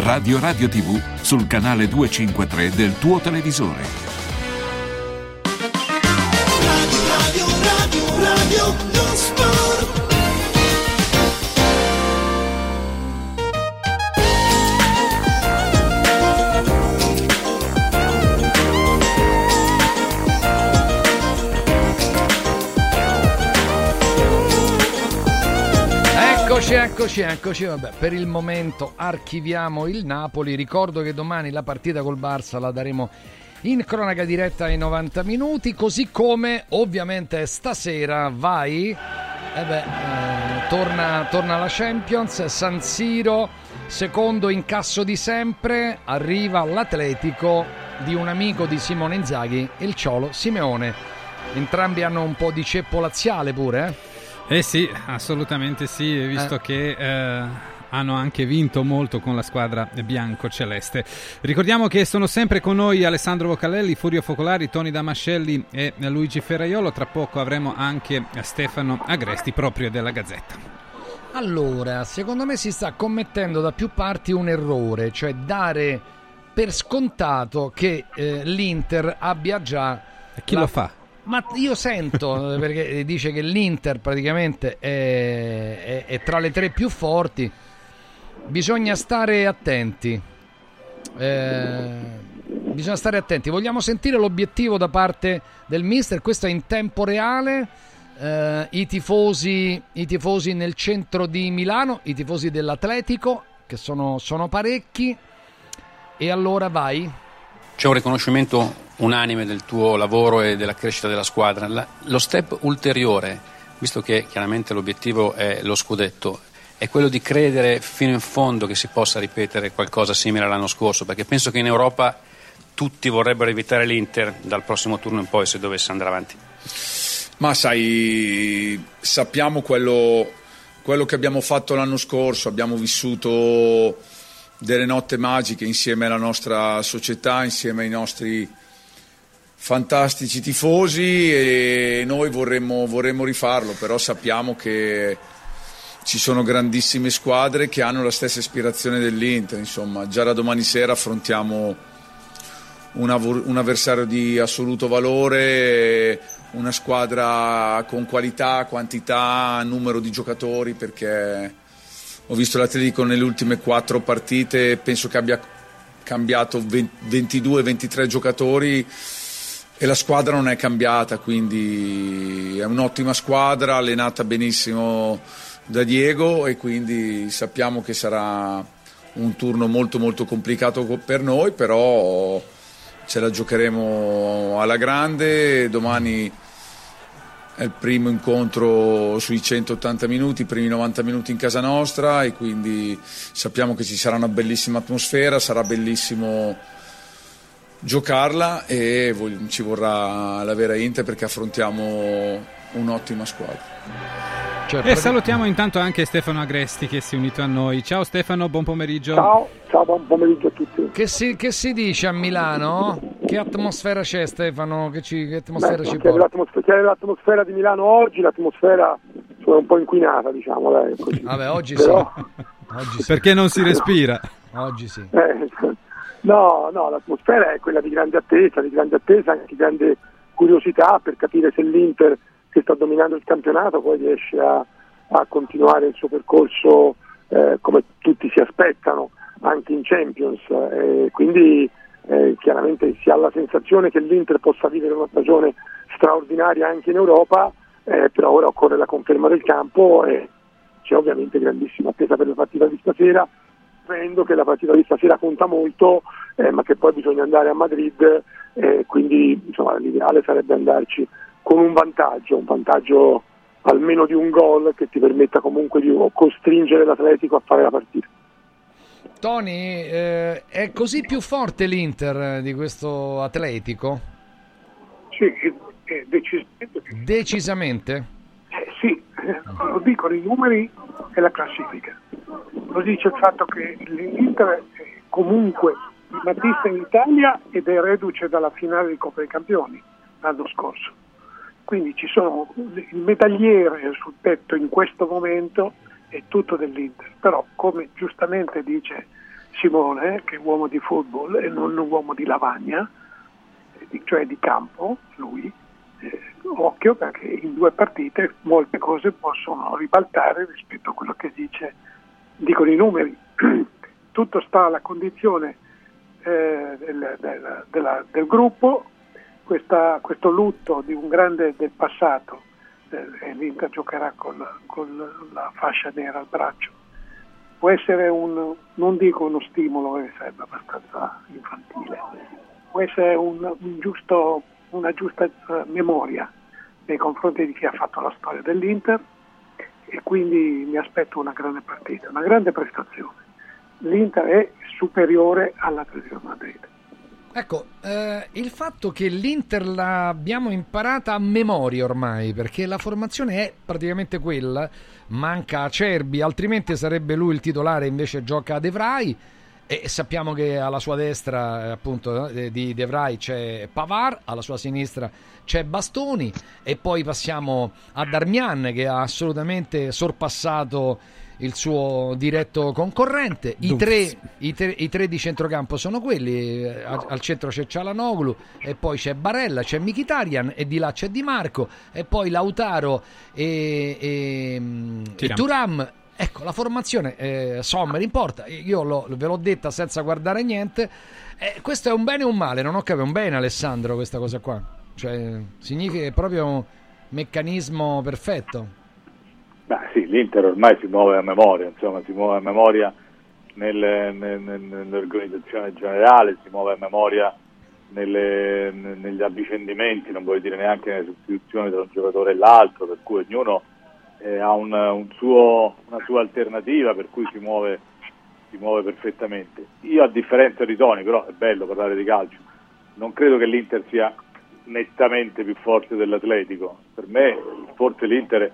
Radio Radio TV sul canale 253 del tuo televisore. Radio, radio, radio, radio, non Eccoci, eccoci, eccoci. Vabbè, per il momento archiviamo il Napoli. Ricordo che domani la partita col Barça la daremo in cronaca diretta ai 90 minuti, così come ovviamente stasera vai. Eh beh, eh, torna, torna la Champions, San Siro, secondo incasso di sempre, arriva l'Atletico di un amico di Simone Inzaghi, il Ciolo Simeone. Entrambi hanno un po' di ceppo laziale pure, eh? Eh sì, assolutamente sì, visto Eh. che eh, hanno anche vinto molto con la squadra bianco-celeste. Ricordiamo che sono sempre con noi Alessandro Vocalelli, Furio Focolari, Tony Damascelli e Luigi Ferraiolo. Tra poco avremo anche Stefano Agresti, proprio della Gazzetta. Allora, secondo me si sta commettendo da più parti un errore, cioè dare per scontato che eh, l'Inter abbia già... E chi la- lo fa? Ma io sento, eh, perché dice che l'Inter praticamente è, è- è tra le tre più forti, bisogna stare attenti. Eh, bisogna stare attenti. Vogliamo sentire l'obiettivo da parte del mister, questo è in tempo reale. Eh, i, tifosi, I tifosi nel centro di Milano, i tifosi dell'Atletico, che sono, sono parecchi. E allora vai. C'è un riconoscimento unanime del tuo lavoro e della crescita della squadra. La- lo step ulteriore, visto che chiaramente l'obiettivo è lo scudetto, è quello di credere fino in fondo che si possa ripetere qualcosa simile all'anno scorso, perché penso che in Europa tutti vorrebbero evitare l'Inter dal prossimo turno in poi se dovesse andare avanti. Ma sai, sappiamo quello, quello che abbiamo fatto l'anno scorso, abbiamo vissuto delle notte magiche insieme alla nostra società, insieme ai nostri fantastici tifosi e noi vorremmo, vorremmo rifarlo, però sappiamo che ci sono grandissime squadre che hanno la stessa ispirazione dell'Inter, insomma, già da domani sera affrontiamo un, avor- un avversario di assoluto valore, una squadra con qualità, quantità, numero di giocatori, perché ho visto l'Atletico nelle ultime quattro partite, penso che abbia cambiato 22-23 giocatori e la squadra non è cambiata, quindi è un'ottima squadra, allenata benissimo da Diego e quindi sappiamo che sarà un turno molto molto complicato co- per noi, però ce la giocheremo alla grande, domani è il primo incontro sui 180 minuti, i primi 90 minuti in casa nostra e quindi sappiamo che ci sarà una bellissima atmosfera, sarà bellissimo giocarla e ci vorrà la vera Inter perché affrontiamo un'ottima squadra. Cioè, E salutiamo intanto anche Stefano Agresti che si è unito a noi. Ciao Stefano, buon pomeriggio. Ciao, ciao, buon pomeriggio a tutti. Che si, che si dice a Milano? Che atmosfera c'è Stefano? Che, ci, che atmosfera Beh, ci porta? l'atmosfera, l'atmosfera di Milano oggi, l'atmosfera insomma, è un po' inquinata, diciamo. Dai, così. Vabbè, oggi Però- sì. Oggi sì. Perché non si respira? Oggi sì. Eh, no, no, l'atmosfera è quella di grande attesa, di grande attesa, anche di grande curiosità per capire se l'Inter che sta dominando il campionato poi riesce a, a continuare il suo percorso eh, come tutti si aspettano anche in Champions. Eh, quindi eh, chiaramente si ha la sensazione che l'Inter possa vivere una stagione straordinaria anche in Europa, eh, però ora occorre la conferma del campo e c'è ovviamente grandissima attesa per la partita di stasera sapendo che la partita di stasera conta molto, eh, ma che poi bisogna andare a Madrid, eh, quindi insomma, l'ideale sarebbe andarci con un vantaggio, un vantaggio almeno di un gol che ti permetta comunque di costringere l'Atletico a fare la partita. Tony, eh, è così più forte l'Inter eh, di questo Atletico? Sì, decisamente. Decisamente? Eh, sì, eh, lo dicono i numeri e la classifica. Lo dice il fatto che l'Inter è comunque il Battista in Italia ed è reduce dalla finale di Coppa dei Campioni l'anno scorso. Quindi ci sono il medagliere sul tetto in questo momento è tutto dell'Inter. Però come giustamente dice Simone, che è uomo di football e non un uomo di lavagna, cioè di campo, lui, eh, occhio perché in due partite molte cose possono ribaltare rispetto a quello che dice, dicono i numeri. *clears throat* Tutto sta alla condizione eh, del, del- della- del gruppo, questa- questo lutto di un grande del passato eh, e l'Inter giocherà con, con la fascia nera al braccio. Può essere un, non dico uno stimolo, perché sarebbe abbastanza infantile, può essere un, un giusto, una giusta eh, memoria nei confronti di chi ha fatto la storia dell'Inter e quindi mi aspetto una grande partita, una grande prestazione. L'Inter è superiore all'Atletico Madrid. Ecco, eh, il fatto che l'Inter l'abbiamo imparata a memoria ormai, perché la formazione è praticamente quella, manca Acerbi, altrimenti sarebbe lui il titolare, invece gioca De Vrij, e sappiamo che alla sua destra eh, appunto eh, di De Vrij c'è Pavar, alla sua sinistra c'è Bastoni e poi passiamo a Darmian che ha assolutamente sorpassato il suo diretto concorrente. I tre, i, tre, i tre di centrocampo sono quelli, eh, al, al centro c'è Cialanoglu e poi c'è Barella, c'è Mkhitaryan e di là c'è Di Marco e poi Lautaro e, e, e. Turam. Ecco, la formazione eh, Sommer importa, io l'ho- ve l'ho detta senza guardare niente. Eh, questo è un bene o un male? Non ho capito, un bene Alessandro questa cosa qua. Cioè, significa che è proprio un meccanismo perfetto. Beh, sì, l'Inter ormai si muove a memoria, insomma, si muove a memoria nel- nel- nel- nell'organizzazione generale, si muove a memoria nelle- ne- negli avvicendamenti, non voglio dire neanche nelle sostituzioni tra un giocatore e l'altro, per cui ognuno eh, ha un, un suo- una sua alternativa, per cui si muove, si muove perfettamente. Io a differenza di Toni, però è bello parlare di calcio, non credo che l'Inter sia nettamente più forte dell'Atletico. Per me forse l'Inter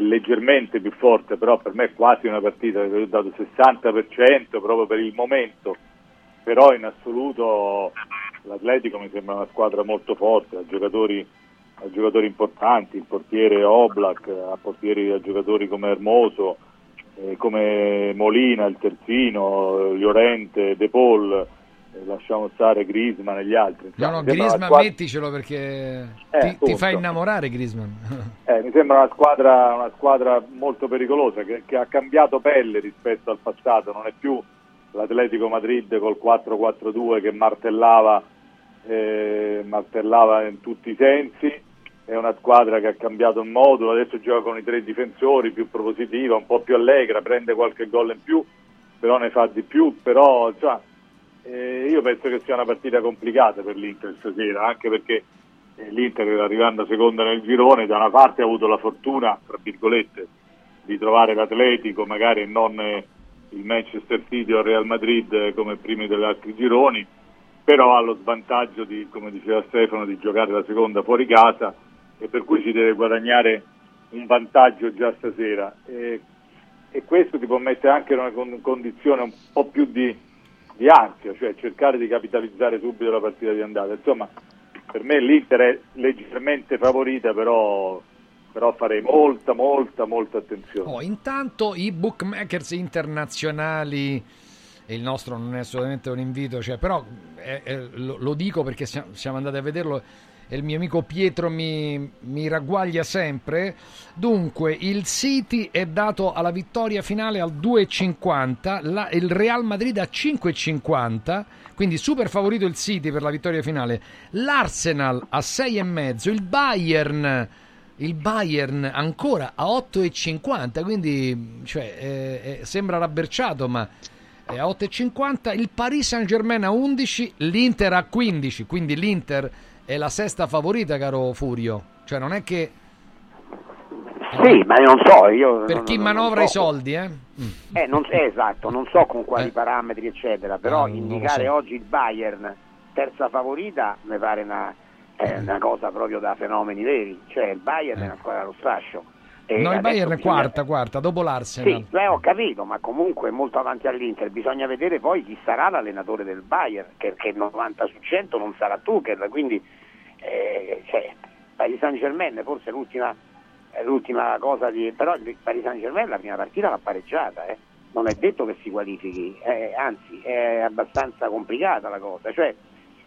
leggermente più forte, però per me è quasi una partita che ho dato 60% proprio per il momento, però in assoluto l'Atletico mi sembra una squadra molto forte, ha giocatori, ha giocatori importanti, il portiere Oblak, ha portieri a giocatori come Hermoso, eh, come Molina, il terzino, Llorente, De Paul, lasciamo stare Griezmann e gli altri. No, Insomma, no, una Griezmann squadra- metticelo perché Eh, ti, ti fa innamorare Griezmann. *laughs* Eh, mi sembra una squadra, una squadra molto pericolosa che, che ha cambiato pelle rispetto al passato, non è più l'Atletico Madrid col 4-4-2 che martellava, eh, martellava in tutti i sensi, è una squadra che ha cambiato il modulo, adesso gioca con i tre difensori, più propositiva, un po' più allegra, prende qualche gol in più, però ne fa di più, però insomma, eh, io penso che sia una partita complicata per l'Inter stasera, anche perché eh, l'Inter arrivando seconda nel girone da una parte ha avuto la fortuna, tra virgolette, di trovare l'Atletico magari non eh, il Manchester City o il Real Madrid eh, come primi degli altri gironi, però ha lo svantaggio di, come diceva Stefano, di giocare la seconda fuori casa e per cui si deve guadagnare un vantaggio già stasera. E, e questo ti può mettere anche in una con- condizione un po' più di, di ansia, cioè cercare di capitalizzare subito la partita di andata. Insomma, per me l'Inter è leggermente favorita, però, però farei molta, molta, molta attenzione. Oh, intanto i bookmakers internazionali, il nostro non è assolutamente un invito, cioè, però eh, eh, lo, lo dico perché siamo, siamo andati a vederlo e il mio amico Pietro mi, mi ragguaglia sempre. Dunque, il City è dato alla vittoria finale al 2,50, la- il Real Madrid a 5,50, quindi super favorito il City per la vittoria finale. L'Arsenal a 6,5, il Bayern. Il Bayern ancora a 8,50, quindi cioè, eh, sembra rabberciato, ma è a 8,50. Il Paris Saint Germain a 11, l'Inter a 15, quindi l'Inter è la sesta favorita, caro Furio. Cioè, non è che. Sì, ma io non so, io... Per non- chi manovra non i so. soldi, eh? Eh, non, eh, esatto, non so con quali parametri, eccetera, però Ah, indicare so. oggi il Bayern terza favorita mi pare una, eh, una cosa proprio da fenomeni veri, cioè il Bayern è una squadra allo strascio. No, il Bayern è quarta, quarta, dopo l'Arsenal. Sì, eh, ho capito, ma comunque molto avanti all'Inter. Bisogna vedere poi chi sarà l'allenatore del Bayern, perché il 90 su 100 non sarà Tuchel, quindi eh, cioè, Paris Saint Germain forse è l'ultima, è l'ultima cosa di... però il Paris Saint Germain la prima partita l'ha pareggiata, eh. non è detto che si qualifichi, eh, anzi è abbastanza complicata la cosa. Cioè,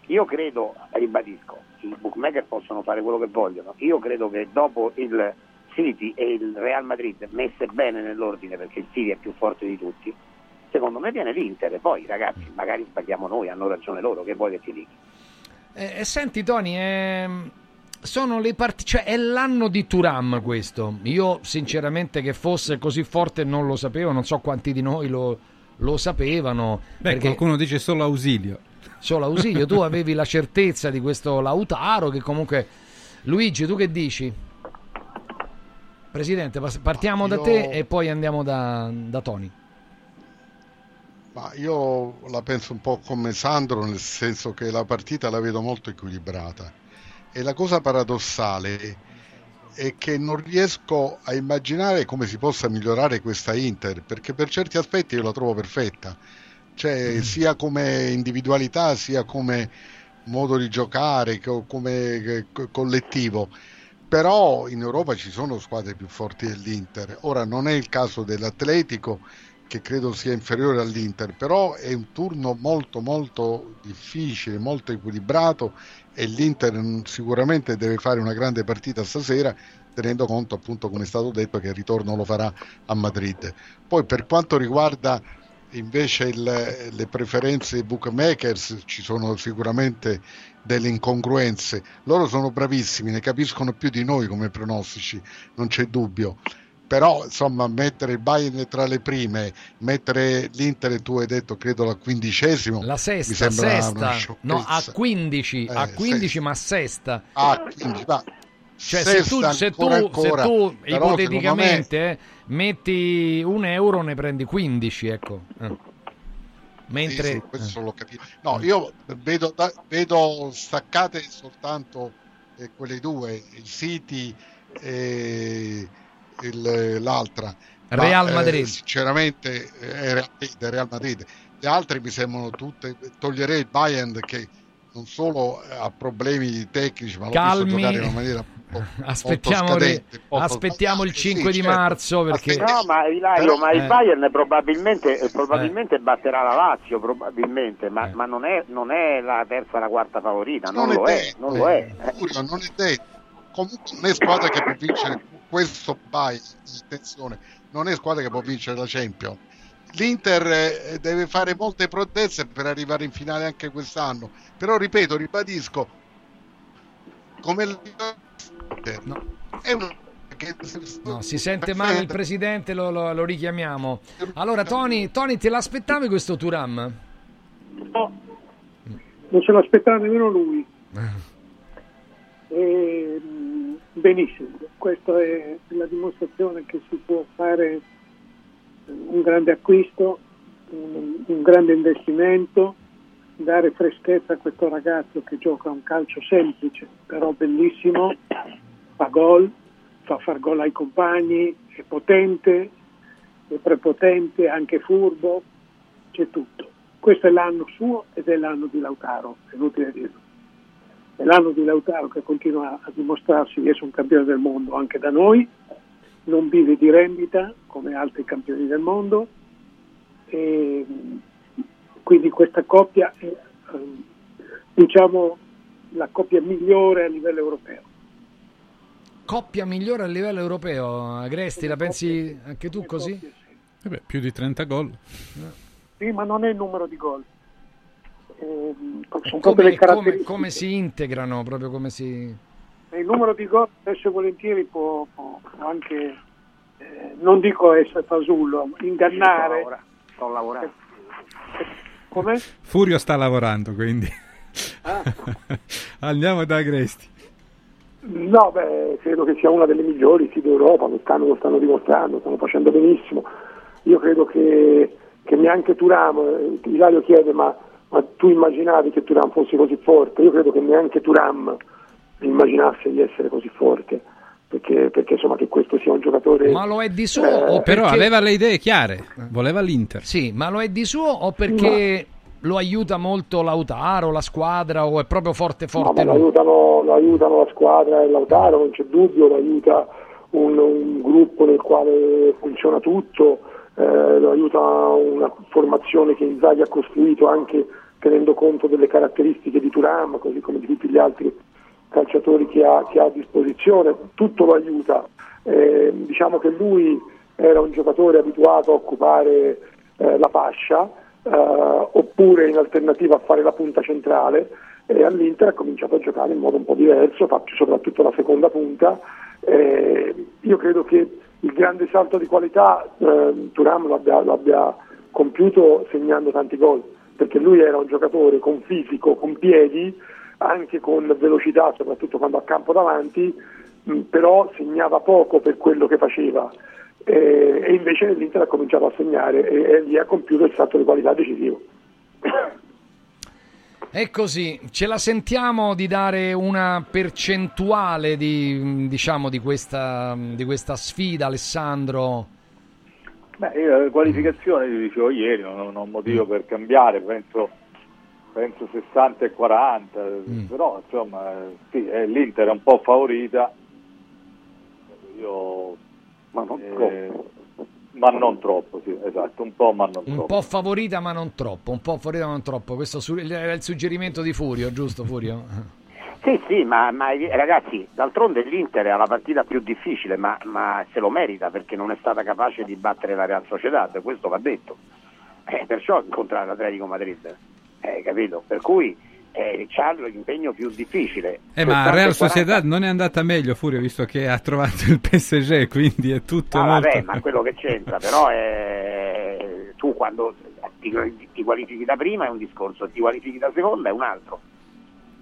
io credo, ribadisco, i bookmaker possono fare quello che vogliono, io credo che dopo il City e il Real Madrid messe bene nell'ordine perché il City è più forte di tutti, secondo me viene l'Inter e poi ragazzi magari sbagliamo noi, hanno ragione loro, che vuoi che ti dica? Eh, eh, senti, Tony, sono le parti- cioè, è l'anno di Turam questo. Io, sinceramente, che fosse così forte non lo sapevo, non so quanti di noi lo, lo sapevano. Beh, perché qualcuno dice solo ausilio. solo Ausilio, tu avevi la certezza di questo Lautaro che comunque... Luigi, tu che dici? Presidente, partiamo da Io- te e poi andiamo da, da Tony. Ma io la penso un po' come Sandro, nel senso che la partita la vedo molto equilibrata. E la cosa paradossale è che non riesco a immaginare come si possa migliorare questa Inter, perché per certi aspetti io la trovo perfetta. Cioè, sia come individualità, sia come modo di giocare, co- come eh, co- collettivo. Però in Europa ci sono squadre più forti dell'Inter. Ora non è il caso dell'Atletico, che credo sia inferiore all'Inter, però è un turno molto molto difficile, molto equilibrato e l'Inter sicuramente deve fare una grande partita stasera, tenendo conto appunto come è stato detto che il ritorno lo farà a Madrid. Poi per quanto riguarda invece il- le preferenze dei bookmakers ci sono sicuramente delle incongruenze. Loro sono bravissimi, ne capiscono più di noi come pronostici, non c'è dubbio. Però insomma mettere il Bayern tra le prime, mettere l'Inter tu hai detto credo la quindicesimo, La mi sesta, sembra una sesta, no, a 15, a Eh, 15 ma sesta. Ah, quindi, ma Cioè, se tu, se tu, ancora, se tu ipoteticamente eh, metti un euro, ne prendi 15, ecco. Eh. Mentre... Sì, sì, questo l'ho capito. No, io vedo, vedo staccate soltanto eh, quelle due, il City e il- l'altra. Ma, Real eh, Madrid. sinceramente eh, Madrid, è Real Madrid. Le altre mi sembrano tutte, toglierei il Bayern che non solo ha problemi tecnici, ma l'ho Calmi. visto giocare in una maniera *laughs* Aspettiamo, scadente, aspettiamo il sbagliata. 5 Sì, di certo. marzo perché... No, ma Ilario, Però- ma il eh. Bayern probabilmente, eh, probabilmente batterà la Lazio, probabilmente, ma, ma non, è, non è la terza o la quarta favorita, non, lo è, non lo è. eh. Giulio, non è detto. Comunque non è squadra che può vincere questo Bayern, attenzione, non è squadra che può vincere la Champions. L'Inter eh, deve fare molte proteste per arrivare in finale anche quest'anno. Però ripeto, ribadisco, come l'Inter è una che No, si sente male il presidente, lo, lo- lo richiamiamo. Allora, Tony, Tony, te l'aspettavi questo Turam? No, non se l'aspettava nemmeno lui. *laughs* E, mh, benissimo, questa è la dimostrazione che si può fare un grande acquisto, un, un grande investimento, dare freschezza a questo ragazzo che gioca un calcio semplice, però bellissimo, fa gol, fa far gol ai compagni, è potente, è prepotente, anche furbo, c'è tutto. Questo è l'anno suo ed è l'anno di Lautaro, è inutile dirlo. È l'anno di Lautaro che continua a dimostrarsi di essere un campione del mondo anche da noi, non vive di rendita come altri campioni del mondo e quindi questa coppia è ehm, diciamo la coppia migliore a livello europeo. Coppia migliore a livello europeo, Agresti, la pensi anche tu così? Eh beh, più di 30 gol. Sì, ma non è il numero di gol. Ehm, sono proprio Come, le come, come si integrano, proprio come si... Il numero di gol spesso e volentieri può, può anche, eh, non dico essere fasullo, ingannare. Sto lavorando. Come? Furio sta lavorando, quindi. Ah. *laughs* Andiamo da Agresti. No, beh, credo che sia una delle migliori sì, d'Europa, quest'anno lo stanno dimostrando, stanno facendo benissimo. Io credo che, che neanche Turam, eh, Ilario chiede ma, ma tu immaginavi che Turam fosse così forte? Io credo che neanche Turam immaginasse di essere così forte, perché, perché insomma che questo sia un giocatore... Ma lo è di suo Eh, o Però perché... aveva le idee chiare, voleva l'Inter. Sì, ma lo è di suo o perché lo aiuta molto Lautaro, la squadra o è proprio forte No, forte ma lo aiutano, lo aiutano la squadra e Lautaro, non c'è dubbio, lo aiuta un, un gruppo nel quale funziona tutto, eh, lo aiuta una formazione che Inzaghi ha costruito anche tenendo conto delle caratteristiche di Turam, così come di tutti gli altri calciatori che ha, che ha a disposizione, tutto lo aiuta. Eh, diciamo che lui era un giocatore abituato a occupare eh, la fascia, eh, oppure in alternativa a fare la punta centrale e all'Inter ha cominciato a giocare in modo un po' diverso, fa più soprattutto la seconda punta. Eh, io credo che il grande salto di qualità eh, Turam lo abbia, lo abbia compiuto segnando tanti gol, perché lui era un giocatore con fisico, con piedi, anche con velocità, soprattutto quando ha campo davanti, mh, però segnava poco per quello che faceva. Eh, e invece l'Inter ha cominciato a segnare e, e lì ha compiuto il salto di qualità decisivo. È così, ce la sentiamo di dare una percentuale di, diciamo, di, questa, di questa sfida, Alessandro? Beh, io la qualificazione, vi dicevo ieri, non, non ho motivo per cambiare, penso, penso 60 e 40, però insomma sì, eh, l'Inter è un po' favorita, io, ma, non eh, ma non troppo, sì, esatto, un po' ma non Un troppo. po' favorita ma non troppo, un po' favorita ma non troppo. Questo era il suggerimento di Furio, giusto Furio? *laughs* Sì, sì, ma, ma, ragazzi, d'altronde l'Inter è la partita più difficile, ma, ma se lo merita perché non è stata capace di battere la Real Sociedad, questo va detto. Eh, perciò incontra l'Atletico Madrid, eh, capito? Per cui eh, c'ha l'impegno più difficile. Eh, ma 60 e Real 40 Sociedad non è andata meglio, Furio, visto che ha trovato il PSG, quindi è tutto Ah, molto... vabbè, ma quello che c'entra, però è... tu quando ti, ti qualifichi da prima è un discorso, ti qualifichi da seconda è un altro.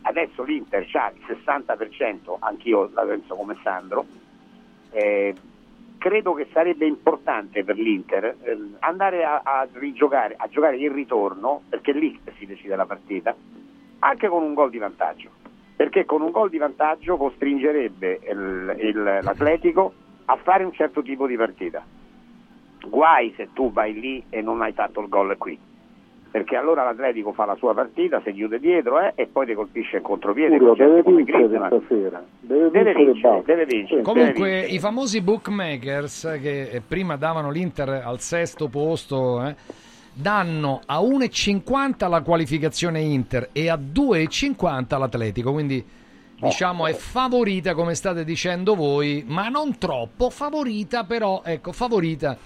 Adesso l'Inter ha il 60%, anch'io la penso come Sandro, eh, credo che sarebbe importante per l'Inter eh, andare a, a rigiocare, a giocare il ritorno, perché lì si decide la partita, anche con un gol di vantaggio, perché con un gol di vantaggio costringerebbe il- il- l'Atletico a fare un certo tipo di partita. Guai se tu vai lì e non hai fatto il gol qui, perché allora l'Atletico fa la sua partita, si chiude dietro eh, e poi ti colpisce in contropiede. Gente deve come vincere stasera, deve Deve vincere deve vincere. Comunque deve i famosi bookmakers che eh, prima davano l'Inter al sesto posto eh, danno a 1,50 la qualificazione Inter e a 2,50 l'Atletico, quindi diciamo è favorita come state dicendo voi, ma non troppo favorita però, ecco, favorita,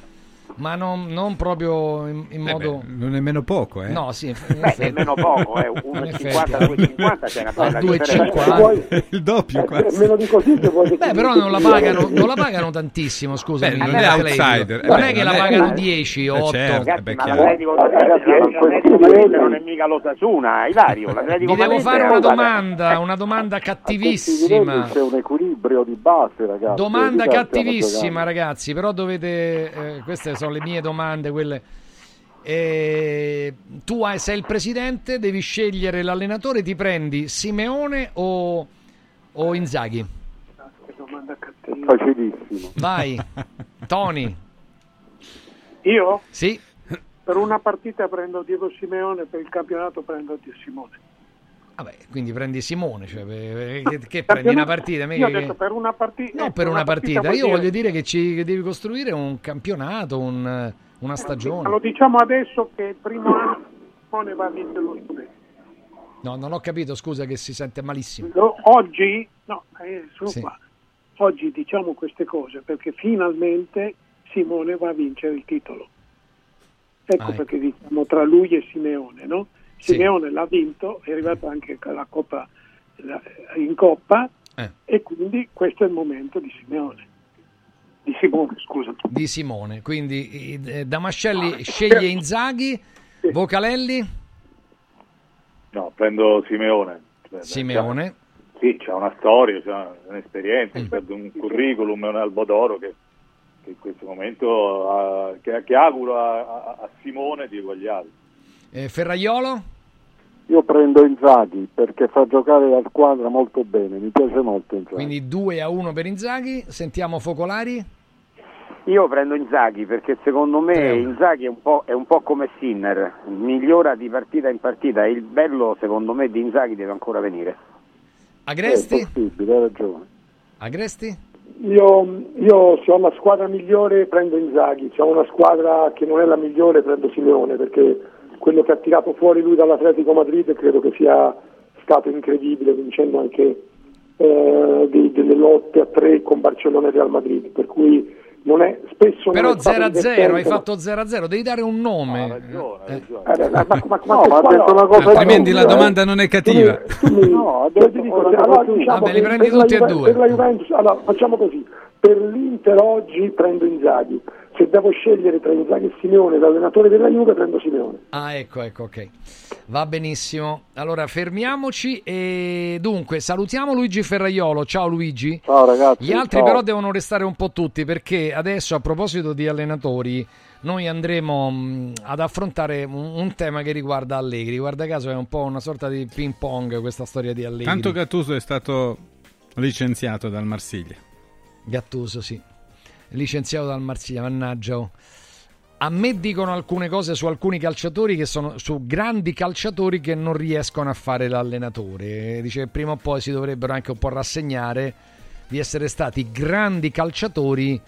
ma non, non proprio in, in Eh modo... beh, non nemmeno poco, eh. No, sì, Beh, nemmeno poco, eh, In 1,50, effetti. 2,50 c'è una *laughs* bella A differenza. 2,50. *laughs* il doppio quasi. meno di così se vuoi Beh, però non la pagano, non la pagano tantissimo, scusami. Beh, non è outsider. Non Eh, è che non la è- pagano 10, 8. certo. Ragazzi, beh, ma l'Atletico non è mica l'Osasuna, Ilario. Vi *laughs* devo fare è una domanda, una domanda cattivissima. C'è un equilibrio di base, ragazzi. Domanda cattivissima, ragazzi, però dovete... eh, queste sono le mie domande, quelle... Eh, tu hai- sei il presidente, devi scegliere l'allenatore, ti prendi Simeone o, o Inzaghi? Che domanda cattiva. Facilissimo. Vai, Tony. Io? Sì. Per una partita prendo Diego Simeone, per il campionato prendo Dio Simone. Vabbè, quindi prendi Simone, cioè, che, che prendi una partita? Io mica detto che- per una partita. No, per una partita. vuol Io voglio dire che, ci, che devi costruire un campionato, un- una Ma Lo stagione. diciamo adesso che il primo anno Simone va a vincere lo scudetto. No, non ho capito, scusa che si sente malissimo. Lo- Oggi, no, eh, sono Sì. qua. Oggi diciamo queste cose perché finalmente Simone va a vincere il titolo. Ecco Ah, ecco. perché diciamo tra lui e Simeone, no? Sì. Simeone l'ha vinto, è arrivato anche alla Coppa, la- in Coppa Eh. e quindi questo è il momento di Simeone. Di Simone, scusa. Di Simone. Quindi eh, Damascelli sceglie Inzaghi, Vocalelli, No, prendo Simeone. Simeone. Sì, c'ha una storia, c'ha un'esperienza, Mm. c'ha un curriculum, un albo d'oro che, che in questo momento ha- che, che auguro a, a- a Simone di eguagliare. Eh, Ferraiolo, Io prendo Inzaghi perché fa giocare la squadra molto bene, mi piace molto Inzaghi. quindi 2 a 1 per Inzaghi. Sentiamo Focolari. Io prendo Inzaghi perché secondo me Tre. Inzaghi è un, po', è un po' come Sinner, migliora di partita in partita e il bello secondo me di Inzaghi deve ancora venire. Agresti? È possibile, hai ragione. Agresti? Io, io se ho una squadra migliore prendo Inzaghi, se ho una squadra che non è la migliore prendo Simeone perché quello che ha tirato fuori lui dall'Atletico Madrid credo che sia stato incredibile vincendo anche eh, dei- delle lotte a tre con Barcellona e Real Madrid per cui non è spesso Però è stato 0 a 0, hai fatto 0 a 0, devi dare un nome. Eh. Eh, ma- ma- ma- ma No, che ma ha squadra- detto una cosa Altrimenti la domanda non è cattiva. Tu No, detto ti dico, allora, diciamo Vabbè, li che prendi per la tutti e due. Per la Juventus, allora, facciamo così, per l'Inter oggi prendo Inzaghi, se devo scegliere tra Inzaghi e Simeone, l'allenatore della Juve prendo Simeone. Ah, ecco, ecco, ok. Va benissimo. Allora, fermiamoci e dunque salutiamo Luigi Ferraiolo. Ciao Luigi. Ciao ragazzi. Gli altri ciao. però devono restare un po' tutti perché adesso a proposito di allenatori noi andremo mh, ad affrontare un tema che riguarda Allegri. Guarda caso è un po' una sorta di ping pong questa storia di Allegri. Tanto Gattuso è stato licenziato dal Marsiglia. Gattuso, sì. Licenziato dal Marsiglia, mannaggia. oh. A me dicono alcune cose su alcuni calciatori che sono su grandi calciatori che non riescono a fare l'allenatore. Dice che prima o poi si dovrebbero anche un po' rassegnare di essere stati grandi calciatori,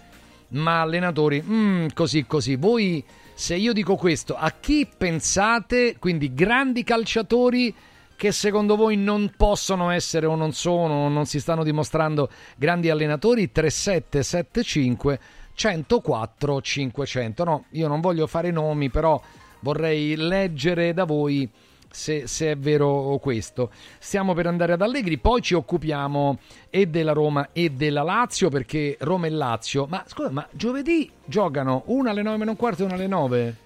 ma allenatori mm, così così. Voi, se io dico questo, a chi pensate, quindi grandi calciatori che secondo voi non possono essere o non sono o non si stanno dimostrando grandi allenatori? 3775 104 500 no io non voglio fare nomi però vorrei leggere da voi se, se è vero questo. Stiamo per andare ad Allegri poi ci occupiamo e della Roma e della Lazio perché Roma e Lazio ma scusa ma giovedì giocano una alle 9 meno un quarto e una alle 9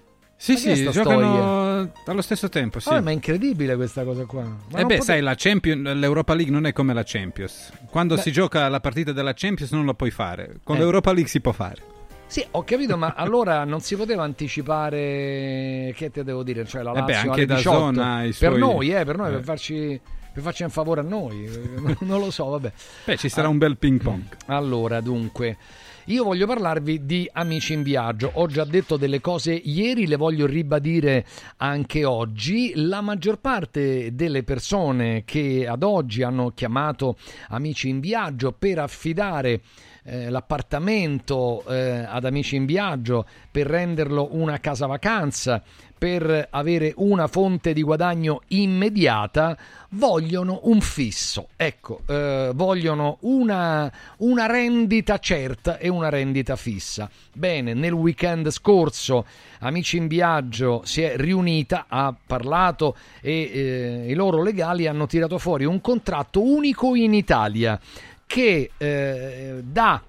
Sì, Ma sì, giocano storia? allo stesso tempo, sì. Vabbè, ma è incredibile questa cosa qua Ma Eh beh, pote- sai, la Champions, l'Europa League non è come la Champions. Quando Beh. si gioca la partita della Champions non lo puoi fare. Con Eh. l'Europa League si può fare. Sì, ho capito, ma *laughs* allora non si poteva anticipare che te devo dire, cioè la Eh beh, Lazio anche da 18. zona i per suoi- noi, eh, per noi eh. per farci per farci un favore a noi, *laughs* non lo so, vabbè. Beh, ci sarà Ah. un bel ping pong. Allora, dunque, io voglio parlarvi di Amici in Viaggio. Ho già detto delle cose ieri, le voglio ribadire anche oggi. La maggior parte delle persone che ad oggi hanno chiamato Amici in Viaggio per affidare eh, l'appartamento eh, ad Amici in Viaggio, per renderlo una casa vacanza, per avere una fonte di guadagno immediata, vogliono un fisso. Ecco, eh, vogliono una, una rendita certa e una rendita fissa. Bene, nel weekend scorso Amici in Viaggio si è riunita, ha parlato e eh, i loro legali hanno tirato fuori un contratto unico in Italia che eh, dà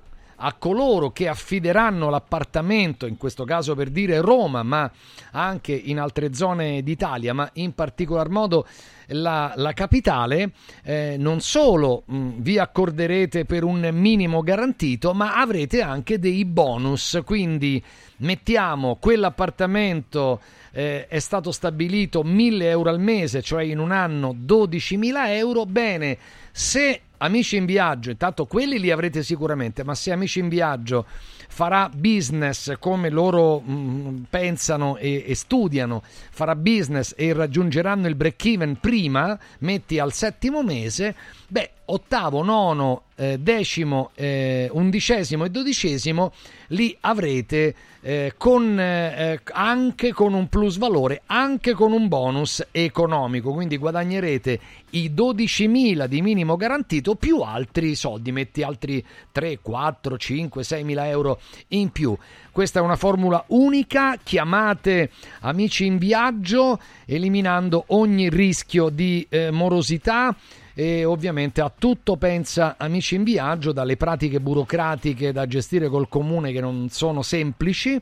a coloro che affideranno l'appartamento, in questo caso per dire Roma, ma anche in altre zone d'Italia, ma in particolar modo la, la capitale, eh, non solo mh, vi accorderete per un minimo garantito, ma avrete anche dei bonus. Quindi mettiamo quell'appartamento eh, è stato stabilito 1000 euro al mese, cioè in un anno 12.000 euro. Bene, se amici in viaggio, intanto quelli li avrete sicuramente, ma se amici in viaggio farà business come loro mh, pensano e, e, studiano, farà business e raggiungeranno il break even prima, metti al settimo mese, beh, ottavo, nono, eh, decimo, eh, undicesimo e dodicesimo li avrete eh, con, eh, anche con un plus valore, anche con un bonus economico, quindi guadagnerete i 12.000 di minimo garantito più altri soldi, metti altri 3, 4, 5, 6 mila euro in più. Questa è una formula unica, chiamate amici in viaggio, eliminando ogni rischio di eh, morosità e ovviamente a tutto pensa Amici in Viaggio, dalle pratiche burocratiche da gestire col comune che non sono semplici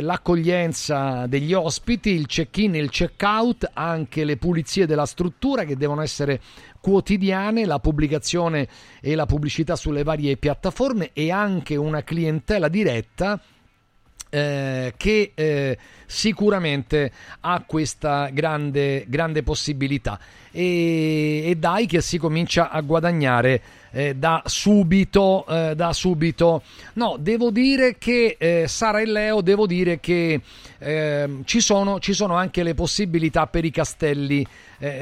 l'accoglienza degli ospiti, il check-in e il check-out, anche le pulizie della struttura che devono essere quotidiane, la pubblicazione e la pubblicità sulle varie piattaforme e anche una clientela diretta eh, che eh, sicuramente ha questa grande, grande possibilità. E, e, dai che si comincia a guadagnare eh, da subito eh, da subito. No devo dire che eh, Sara e Leo devo dire che ehm, ci sono, ci sono anche le possibilità per i castelli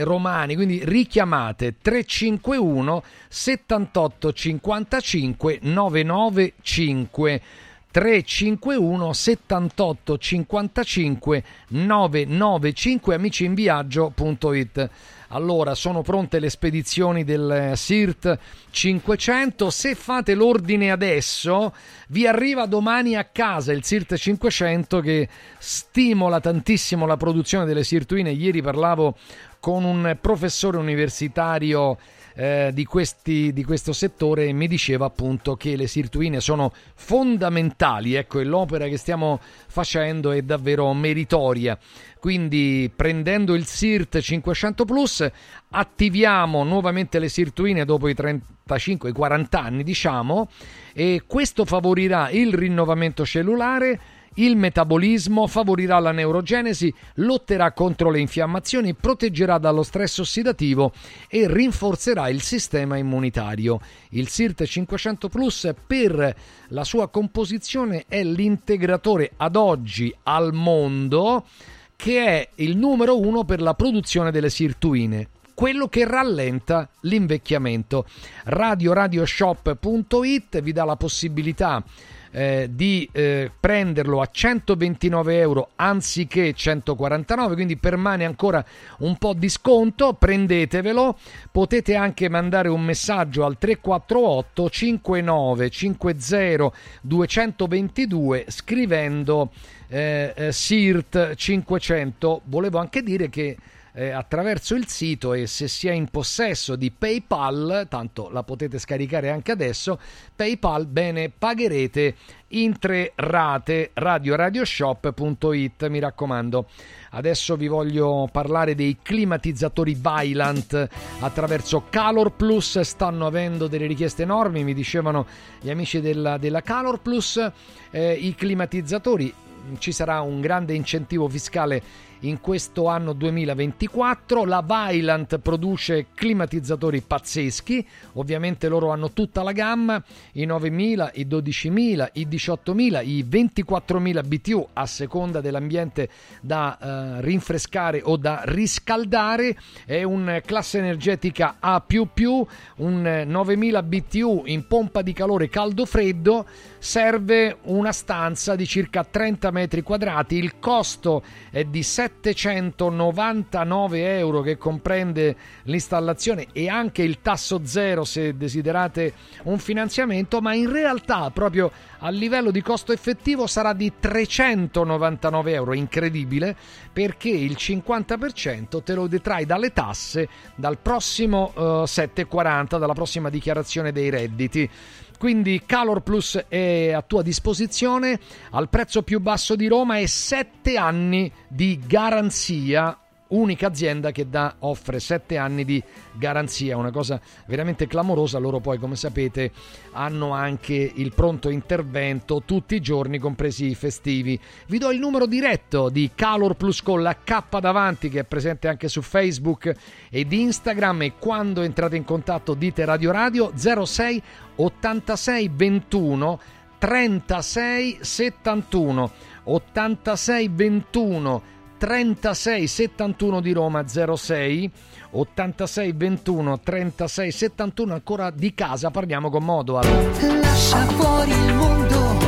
romani. Quindi richiamate 351 78 55 995 351 78 55 995 amicinviaggio.it allora sono pronte le spedizioni del SIRT 500 se fate l'ordine adesso vi arriva domani a casa il SIRT 500 che stimola tantissimo la produzione delle sirtuine ieri parlavo con un professore universitario eh, di, questi, di, questo settore mi diceva appunto che le sirtuine sono fondamentali, ecco, e l'opera che stiamo facendo è davvero meritoria. Quindi prendendo il SIRT 500 Plus attiviamo nuovamente le sirtuine dopo i 35, i 40 anni diciamo e questo favorirà il rinnovamento cellulare il metabolismo, favorirà la neurogenesi, lotterà contro le infiammazioni, proteggerà dallo stress ossidativo e rinforzerà il sistema immunitario. Il SIRT 500 Plus per la sua composizione è l'integratore ad oggi al mondo che è il numero uno per la produzione delle sirtuine quello che rallenta l'invecchiamento. RadioRadioshop.it vi dà la possibilità eh, di eh, prenderlo a 129 euro anziché 149 quindi permane ancora un po' di sconto prendetevelo. Potete anche mandare un messaggio al 348 59 50 222 scrivendo eh, eh SIRT 500 volevo anche dire che eh, attraverso il sito e se si è in possesso di PayPal, tanto la potete scaricare anche adesso, PayPal, bene, pagherete in tre rate radioradioshop.it, mi raccomando. Adesso vi voglio parlare dei climatizzatori Vylant attraverso Calor Plus, stanno avendo delle richieste enormi, mi dicevano gli amici della, della Calor Plus, eh, i climatizzatori ci sarà un grande incentivo fiscale in questo anno 2024. La Vylant produce climatizzatori pazzeschi, ovviamente loro hanno tutta la gamma, i 9000, i 12000, i 18000, i 24000 BTU a seconda dell'ambiente da eh, rinfrescare o da riscaldare, è un classe energetica A++, un 9000 BTU in pompa di calore caldo-freddo, serve una stanza di circa 30 metri quadrati, il costo è di 7 799 euro che comprende l'installazione e anche il tasso zero se desiderate un finanziamento, ma in realtà proprio a livello di costo effettivo sarà di 399 euro, incredibile, perché il 50% te lo detrai dalle tasse dal prossimo uh, eh, 7,40, dalla prossima dichiarazione dei redditi. Quindi Calor Plus è a tua disposizione al prezzo più basso di Roma e 7 anni di garanzia unica azienda che dà, offre 7 anni di garanzia, una cosa veramente clamorosa. Loro poi, come sapete, hanno anche il pronto intervento tutti i giorni, compresi i festivi. Vi do il numero diretto di Calor Plus con la K davanti, che è presente anche su Facebook ed Instagram. E quando entrate in contatto, dite Radio Radio 06 86 21 36 71 86 21 36 71 di Roma 06 86 21 36 71 ancora di casa parliamo con Modoal Lascia fuori il mondo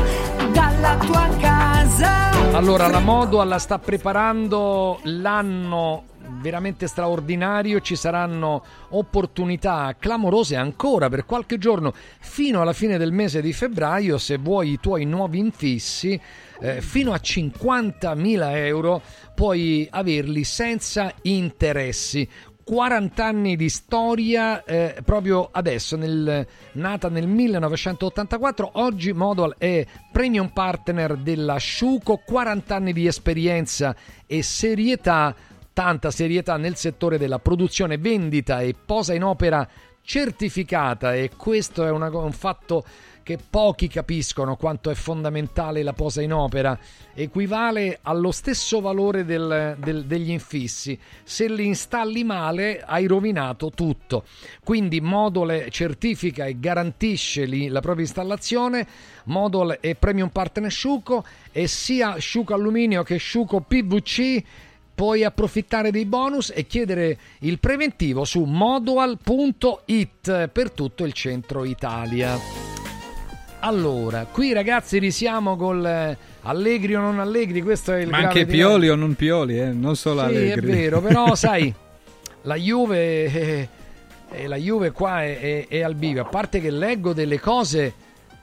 dalla tua casa. allora la Modoal sta preparando l'anno veramente straordinario ci saranno opportunità clamorose ancora per qualche giorno fino alla fine del mese di febbraio se vuoi i tuoi nuovi infissi eh, fino a 50.000 euro puoi averli senza interessi 40 anni di storia eh, proprio adesso, nel- nata nel 1984. Oggi Modal è premium partner della Sciuco, 40 anni di esperienza e serietà, tanta serietà nel settore della produzione, vendita e posa in opera certificata e questo è una un fatto che pochi capiscono quanto è fondamentale la posa in opera, equivale allo stesso valore del- del- degli infissi. Se li installi male hai rovinato tutto. Quindi Modole certifica e garantisce li- la propria installazione. Modol è Premium Partner Sciuco e sia Sciuco Alluminio che Sciuco PVC puoi approfittare dei bonus e chiedere il preventivo su modual.it per tutto il centro Italia. Allora, qui ragazzi risiamo col eh, Allegri o non Allegri, questo è il Ma anche. Pioli o non Pioli, eh, non solo Sì, Allegri. è vero, però *laughs* sai, la Juve, eh, eh, la Juve qua è, è- è al bivio. A parte che leggo delle cose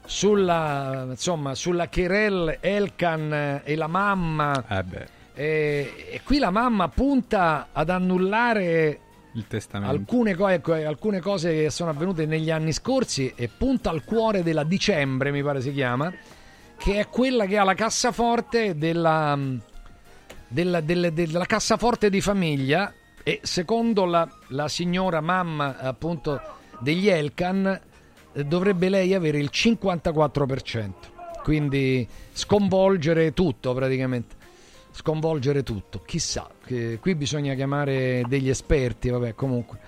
sulla, insomma, sulla Kerel, Elkan eh, e la mamma. Eh beh, eh, e qui la mamma punta ad annullare alcune, co- ecco, alcune cose che sono avvenute negli anni scorsi e punta al cuore della dicembre, mi pare si chiama, che è quella che ha la cassaforte della, della, delle- della cassaforte di famiglia e secondo la, la signora mamma appunto degli Elkan eh, dovrebbe lei avere il 54%, quindi sconvolgere tutto praticamente sconvolgere tutto. Chissà, che qui bisogna chiamare degli esperti, vabbè, comunque.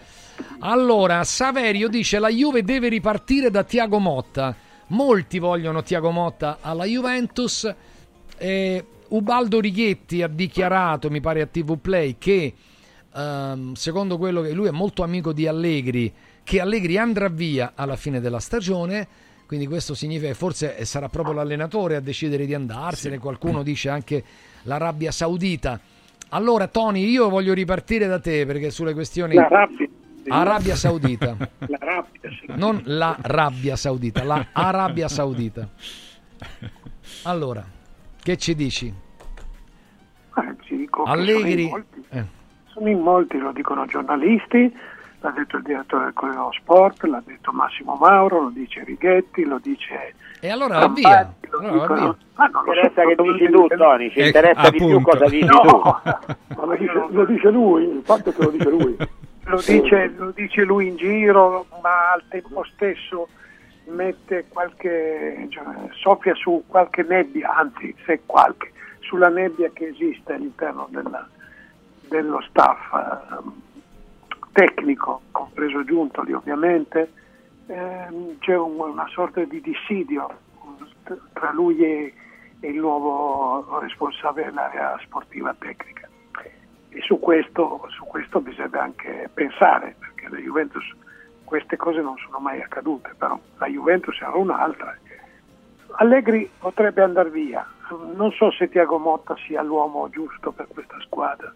Allora, Saverio dice la Juve deve ripartire da Tiago Motta. Molti vogliono Tiago Motta alla Juventus. Eh, Ubaldo Righetti ha dichiarato, mi pare a TV Play, che ehm, secondo quello che lui è molto amico di Allegri, che Allegri andrà via alla fine della stagione. Quindi questo significa che forse sarà proprio l'allenatore a decidere di andarsene. Qualcuno dice anche l'Arabia Saudita. Allora, Tony, io voglio ripartire da te perché sulle questioni. L'Arabia. Arabia Saudita. *laughs* La rabbia, sì. Non la Arabia Saudita, la Arabia Saudita. Allora, che ci dici? Eh, ci dico Allegri. Sono in, molti, Eh, sono in molti, lo dicono giornalisti, l'ha detto il direttore del Corriere dello Sport, l'ha detto Massimo Mauro, lo dice Righetti, lo dice... E allora va via. Campati, lo Allora va via. Ah, non interessa che dici tu, Tony, ci Ecco, interessa di più appunto. cosa dici No, tu. *laughs* Ma lo dice, lo dice lui, il fatto è che lo dice lui. lo dice, lo dice lui in giro, ma al tempo stesso mette qualche, cioè, soffia su qualche nebbia, anzi se qualche, sulla nebbia che esiste all'interno della- dello staff ehm, tecnico, compreso Giuntoli ovviamente, ehm, c'è un- una sorta di dissidio eh, tra lui e, e il nuovo responsabile dell'area sportiva tecnica. E su questo, su questo bisogna anche pensare, perché la Juventus queste cose non sono mai accadute, però la Juventus era un'altra. Allegri potrebbe andare via, non so se Tiago Motta sia l'uomo giusto per questa squadra,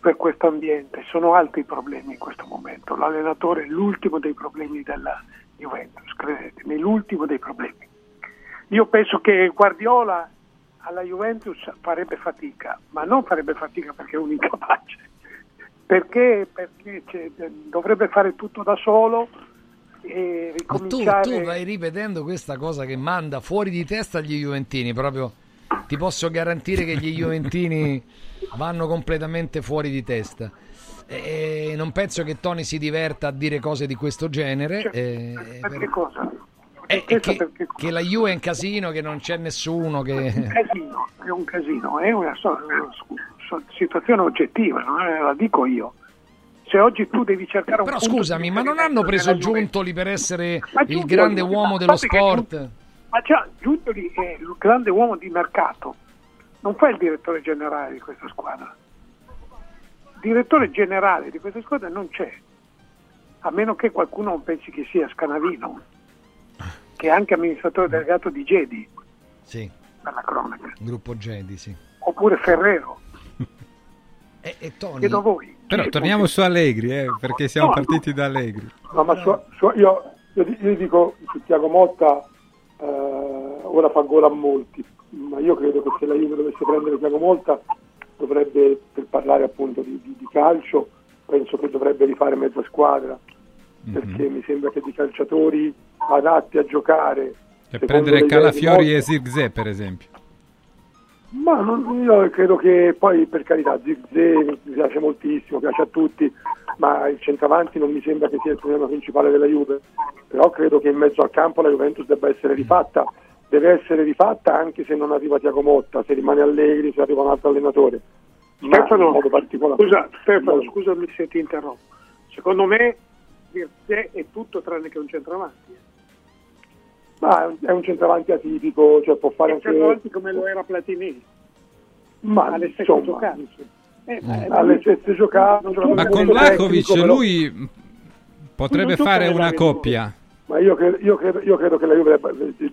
per questo ambiente, sono altri problemi in questo momento, l'allenatore è l'ultimo dei problemi della Juventus, credetemi, l'ultimo dei problemi. Io penso che Guardiola alla Juventus farebbe fatica, ma non farebbe fatica perché è un incapace, perché, perché c'è- dovrebbe fare tutto da solo e tu, tu vai ripetendo questa cosa che manda fuori di testa gli Juventini, proprio ti posso garantire che gli Juventini vanno completamente fuori di testa. E non penso che Tony si diverta a dire cose di questo genere. eh, Ma che cosa? eh, che, che la Juve è un casino, che non c'è nessuno che... Un casino, è un casino, è una, so- una so- situazione oggettiva, non è- la dico io. Se oggi tu devi cercare un Però scusami, ma non hanno preso Giuntoli per essere Ma il Giuntoli- grande uomo dello sport? Ma già Giuntoli è il grande uomo di mercato, non fa il direttore generale di questa squadra. Direttore generale di questa squadra non c'è, a meno che qualcuno non pensi che sia Scanavino, che è anche amministratore delegato di Gedi, Sì, per la cronaca, gruppo Gedi, sì. oppure Ferrero. *laughs* E, e Tony? Chiedo a voi. Però torniamo su Allegri, eh, perché siamo No, partiti da Allegri. No, ma su- su- io, io, io dico su Tiago Motta eh, ora fa gol a molti, ma io credo che se la Juve dovesse prendere Tiago Motta dovrebbe, per parlare appunto di, di- di calcio, penso che dovrebbe rifare mezza squadra, perché mi sembra che di calciatori adatti a giocare Per prendere Calafiori Motta- e Zirkzee, per esempio. Ma non- io credo che poi per carità Zirkzee mi piace moltissimo, piace a tutti, ma il centravanti non mi sembra che sia il problema principale della Juve, però credo che in mezzo al campo la Juventus debba essere rifatta, deve essere rifatta anche se non arriva Tiago Motta, se rimane Allegri, se arriva un altro allenatore. Ma Stefano, in modo particolare. scusa, Stefano, No. scusami se ti interrompo. Secondo me Zirkzee è tutto tranne che un centravanti. Ma è un- è un centravanti atipico, cioè può fare È un anche... centravanti come lo era Platini, Ma alle stesse insomma, giocate. Eh, ma- alle stesse giocate, un giocatore Ma con però- lui potrebbe fare le una coppia. Ma io credo, io credo- io credo che la Juve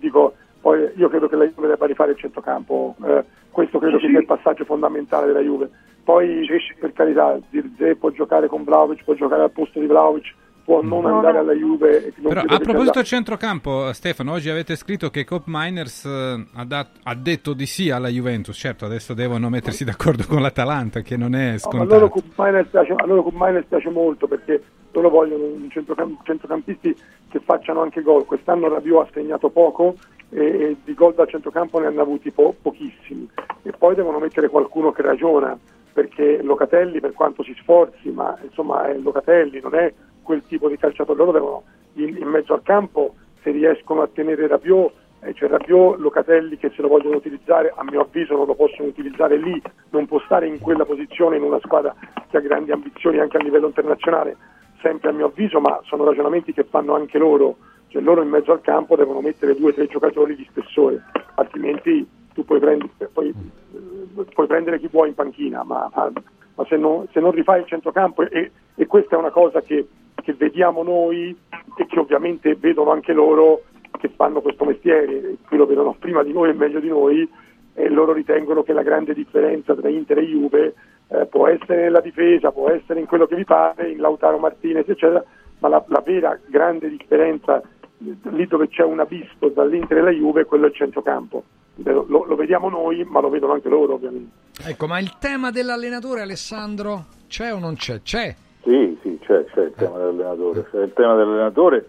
dico, poi io credo che la Juve debba rifare il centrocampo, eh, questo credo Sì, che sì. sia il passaggio fondamentale della Juve. Poi per carità, Zirze può giocare con Vlaovic, può giocare al posto di Vlaovic, può non No, andare no. alla Juve. non Però a proposito del centrocampo, Stefano, oggi avete scritto che Cop Miners eh, ha, dat- ha detto di sì alla Juventus. Certo, adesso devono mettersi d'accordo con l'Atalanta, che non è No, scontato. loro Cup Miners piace, a loro Cup Miners piace molto perché loro vogliono un centrocam- centrocampisti che facciano anche gol. Quest'anno Rabiot ha segnato poco e, e di gol da centrocampo ne hanno avuti po- pochissimi. E poi devono mettere qualcuno che ragiona perché Locatelli, per quanto si sforzi, ma insomma è Locatelli, non è quel tipo di calciatore. Loro devono in, in mezzo al campo, se riescono a tenere Rabiot, eh, c'è Rabiot, Locatelli che se lo vogliono utilizzare, a mio avviso non lo possono utilizzare lì, non può stare in quella posizione in una squadra che ha grandi ambizioni anche a livello internazionale, sempre a mio avviso, ma sono ragionamenti che fanno anche loro, cioè loro in mezzo al campo devono mettere due o tre giocatori di spessore, altrimenti tu puoi prendere, poi, eh, puoi prendere chi vuoi in panchina, ma, ma- ma se, non, se non rifai il centrocampo, e, e questa è una cosa che, che vediamo noi e che ovviamente vedono anche loro che fanno questo mestiere, qui lo vedono prima di noi e meglio di noi, e loro ritengono che la grande differenza tra Inter e Juve eh, può essere nella difesa, può essere in quello che vi pare, in Lautaro Martinez, eccetera, ma la, la vera grande differenza eh, lì dove c'è un abisso dall'Inter e la Juve, quello è il centrocampo. Lo, lo- vediamo noi, ma lo vedono anche loro, ovviamente. Ecco, ma il tema dell'allenatore, Alessandro, c'è o non c'è? C'è. Sì, sì, c'è, c'è il tema dell'allenatore. C'è il tema dell'allenatore.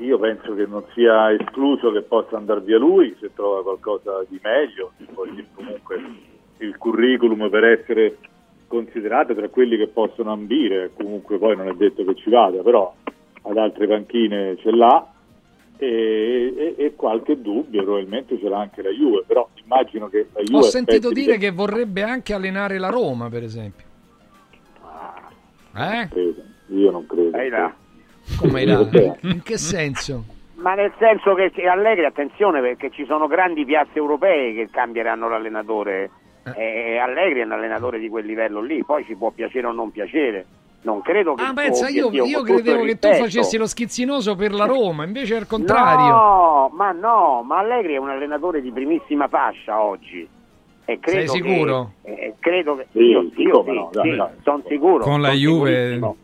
Io penso che non sia escluso che possa andare via lui se trova qualcosa di meglio, poi comunque il curriculum per essere considerato tra quelli che possono ambire, comunque poi non è detto che ci vada, però ad altre panchine ce l'ha e, e- e qualche dubbio probabilmente ce l'ha anche la Juve, però immagino che la Juve Ho sentito dire che vorrebbe anche allenare la Roma, per esempio. Eh? credo. Io non credo. Dai là. Come là? In che senso? Ma nel senso che che Allegri, attenzione perché ci sono grandi piazze europee che cambieranno l'allenatore e Allegri è un allenatore di quel livello lì, poi ci può piacere o non piacere. Non credo che Ah, pensa, io, io credevo che tu facessi lo schizzinoso per la Roma, invece è il contrario. No, ma no, ma Allegri è un allenatore di primissima fascia oggi. E credo Sei che- sicuro? eh, credo che Sì, io, sì, io come sì, no, sì, sono sicuro. Con la Juve sicurissimo.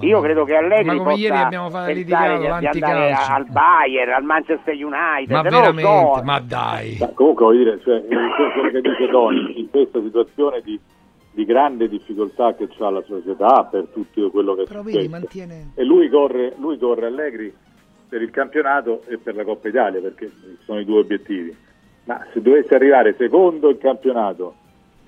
Io credo che Allegri Ma come possa ieri abbiamo fatto litigato di andare al Bayern, al Manchester United, Ma veramente, so. ma dai. Ma comunque voglio dire, cioè, *laughs* quello che dice Tony, in questa situazione di, di grande difficoltà che ha la società per tutto quello che è Però vedi, mantiene... e lui corre, lui corre Allegri per il campionato e per la Coppa Italia perché sono i due obiettivi Ma se dovesse arrivare secondo il campionato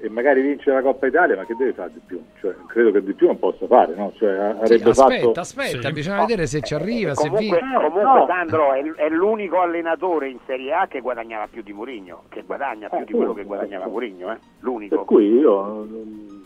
e magari vincere la Coppa Italia, ma che deve fare di più? Cioè, credo che di più non possa fare, no? Cioè, Sì, avrebbe aspetta, fatto... aspetta, bisogna vedere se ci arriva, se Comunque, vince. comunque no. Sandro è, è l'unico allenatore in Serie A che guadagnava più di Mourinho, che guadagna più di quello che guadagnava Mourinho, eh? l'unico. Per cui io non,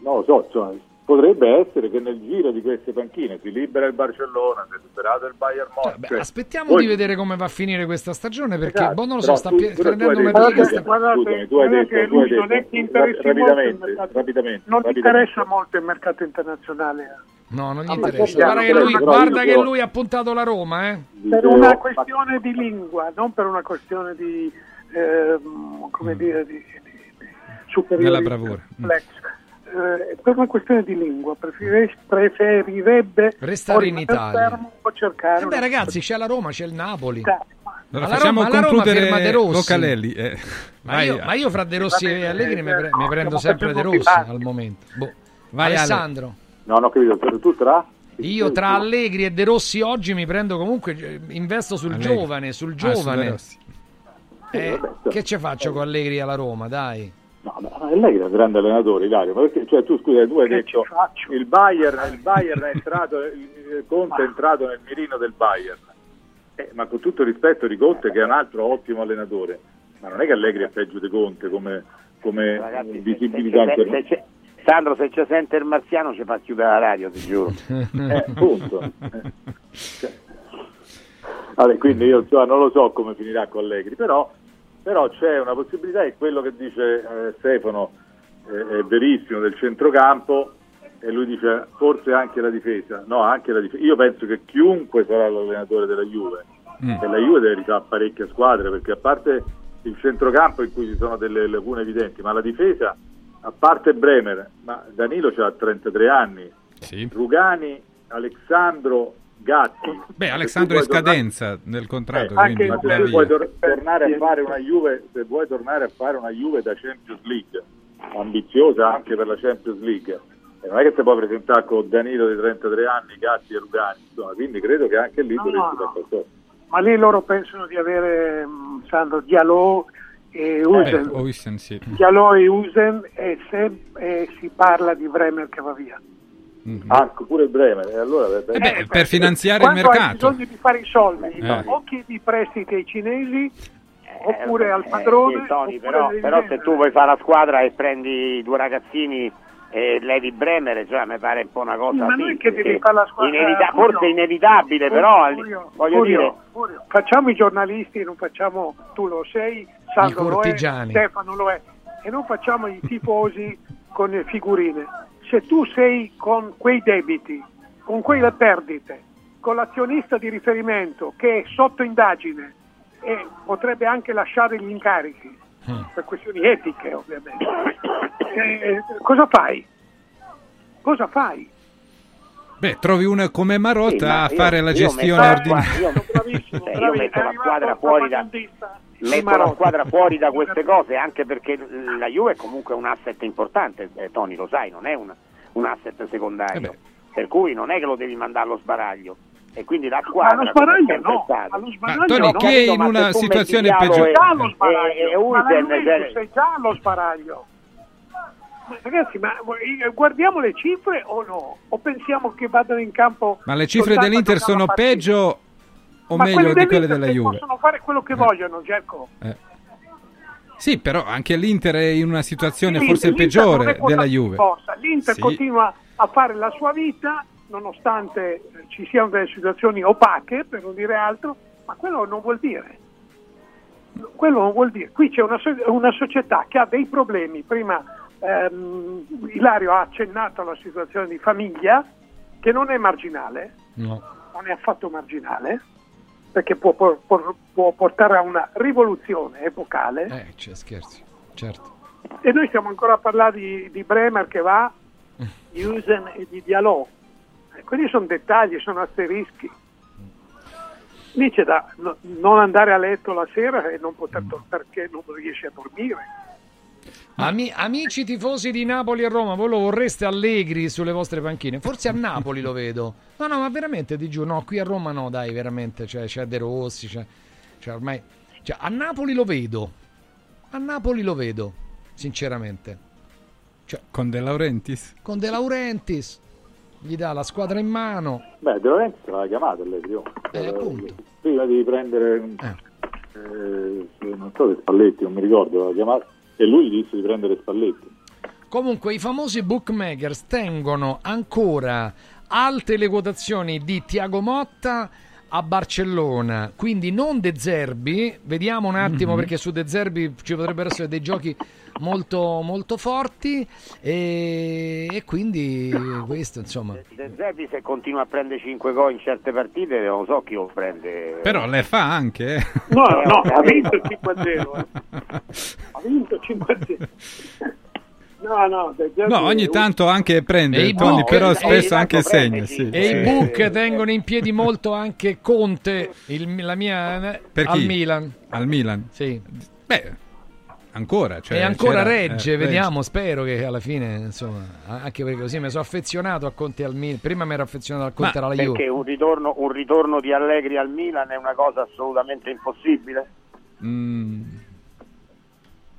non lo so, insomma, potrebbe essere che nel giro di queste panchine si libera il Barcellona, si è liberato il Bayern Monaco. cioè, Aspettiamo voi- di vedere come va a finire questa stagione perché Esatto, boh, non lo so, sta tu- prendendo una detto- piega. Guardate, sta- guardate, Scusami, tu hai guardate detto- che tu hai lui non è detto- che interessi rapidamente, mercato- rapidamente, non ti interessa molto il mercato internazionale. No, non gli Ah, interessa. Guarda che lui, guarda che lui ha puntato la Roma, eh. Per una questione di lingua, non per una questione di, ehm, come dire, di, di, di superiore. Nella bravura. flex. Eh, per una questione di lingua preferi- preferirebbe Restare in Italia. fermo o cercare Eh beh, ragazzi, c'è la Roma, c'è il Napoli. Allora Alla facciamo Roma- alla Roma concludere firma De Rossi. Eh. Ma Vai, io, ma io fra De Rossi e Allegri mi, pre- mi prendo sempre De Rossi al momento. Boh. Vai, Ale. Alessandro. No, non ho capito, per tu tra? Io tra Allegri e De Rossi oggi mi prendo comunque, eh, investo sul Allegri. giovane, sul Ah, giovane. Rossi. Eh, che ci faccio con Allegri alla Roma, dai? No, ma lei è un grande allenatore, Ilario, ma perché, cioè, tu scusa, tu hai detto il Bayern, il Bayern è entrato, il Conte è entrato nel mirino del Bayern. Eh, ma con tutto rispetto di Conte che è un altro ottimo allenatore, ma non è che Allegri è peggio di Conte come, come Ragazzi, visibilità se- se- se- Sandro, se ci sente il marziano ci fa chiudere la radio, ti giuro. *laughs* Eh, appunto. Eh. Cioè, Vabbè, quindi io insomma, non lo so come finirà con Allegri, però, però c'è una possibilità e quello che dice eh, Stefano eh, è verissimo del centrocampo e lui dice forse anche la difesa. No, anche la difesa. Io penso che chiunque sarà l'allenatore della Juve, Mm. e la Juve deve rifare parecchie squadre perché a parte il centrocampo in cui ci sono delle lacune evidenti, ma la difesa, a parte Bremer, ma Danilo ha 33 anni, Rugani, Alessandro, Gatti. Beh, Alessandro è vuoi tornare- scadenza del contratto, eh, quindi ma va se vuoi tor- tornare a fare una Juve, se vuoi tornare a fare una Juve da Champions League, ambiziosa anche per la Champions League, e non è che si può presentare con Danilo di 33 anni, Gatti e Rugani, insomma, quindi credo che anche lì No, dovresti no, fare qualcosa. Ma lì loro pensano di avere mh, Sandro Diallo e Usen. Eh, Huysen, sì. Diallo e Usen e, se, e si parla di Bremer che va via. Anche pure il Bremer, e allora Eh beh, per finanziare il Quando hai mercato. bisogno di fare i soldi, Eh. o chiedi prestiti ai cinesi oppure al Eh, padrone. sì, Tony, oppure però, però se tu vuoi fare la squadra e prendi due ragazzini e Levi Bremer, cioè, mi pare un po' una cosa Ma non è sì, che devi sì, fare la squadra- inevita- eh, forse inevitabile, però al- Furio, voglio Furio, dire Furio, facciamo i giornalisti, non facciamo tu lo sei, Sandro lo è. Stefano lo è, e non facciamo i tifosi con le figurine. Se tu sei con quei debiti, con quelle perdite, con l'azionista di riferimento che è sotto indagine e potrebbe anche lasciare gli incarichi, per questioni etiche ovviamente, *coughs* eh, cosa fai? Cosa fai? Beh, trovi una come Marotta Sì, ma a io- fare la io gestione ordinaria. io, io metto la squadra *laughs* fuori da metto la squadra fuori da queste cose anche perché la Juve è comunque un asset importante eh, Tony lo sai non è un, un asset secondario per cui non è che lo devi mandare allo sbaraglio e quindi la squadra allo sbaraglio è no, stata- allo sbaraglio Tony, no. chi è in Ma se una tu situazione peggiore? e- sbaraglio, e ma cioè- sei già allo sbaraglio. Ma Ragazzi, ma eh, guardiamo le cifre o no? O pensiamo che vadano in campo Ma le cifre dell'Inter sono peggio o Ma meglio di quelle della Juve? possono fare quello che vogliono, Gerco. Eh. Sì, però anche l'Inter è in una situazione L'Inter- forse peggiore della Juve. possa. L'Inter Sì. continua a fare la sua vita nonostante eh, ci siano delle situazioni opache, per non dire altro, ma quello non vuol dire. Quello non vuol dire. Qui c'è una, una società che ha dei problemi. Prima ehm, Ilario ha accennato alla situazione di famiglia, che non è marginale, No. non è affatto marginale, perché può, por- por- può portare a una rivoluzione epocale. Eh, c'è scherzi, certo. E noi stiamo ancora a parlare di, di Bremer che va, *laughs* di Usen e di Diallo. Eh, quelli sono dettagli, sono asterischi. Lì c'è da no- non andare a letto la sera e non poter Mm. perché non riesci a dormire. Ami- amici tifosi di Napoli e Roma, voi lo vorreste allegri sulle vostre panchine? Forse a *laughs* Napoli lo vedo. No, no, ma veramente ti giuro, no, qui a Roma no, dai, veramente, cioè, c'è De Rossi, c'è, c'è ormai... Cioè, a Napoli lo vedo. A Napoli lo vedo, sinceramente. Con De Laurentiis? Con De Laurentiis, gli dà la squadra in mano. Beh, De Laurentiis l'aveva chiamato Allegri. oh. Eh, appunto. Prima di prendere, eh, non so se Spalletti, non mi ricordo, l'aveva chiamato, e lui gli disse di prendere Spalletti. Comunque i famosi bookmakers tengono ancora alte le quotazioni di Tiago Motta a Barcellona, quindi non De Zerbi, vediamo un attimo Mhm. perché su De Zerbi ci potrebbero essere dei giochi molto, molto forti e, e quindi questo insomma... De Zerbi se continua a prendere 5 gol in certe partite, non so chi lo prende. Però le fa anche. eh. No, Eh, no, *laughs* ha vinto il 5-0. eh. Ha vinto 5-0. No, no, De Zerbi No, ogni tanto anche prende i Tony, book- però spesso e- anche segna. Sì, E sì. i book tengono in piedi molto anche Conte, il- la mia Per al chi? Milan. Al Milan? Sì. Beh, ancora. Cioè, e ancora c'era- regge, eh, vediamo, spero che alla fine, insomma, anche perché così mi sono affezionato a Conte al Milan. Prima mi ero affezionato al Conte alla Juve. Perché un ritorno, un ritorno di Allegri al Milan è una cosa assolutamente impossibile. Mm.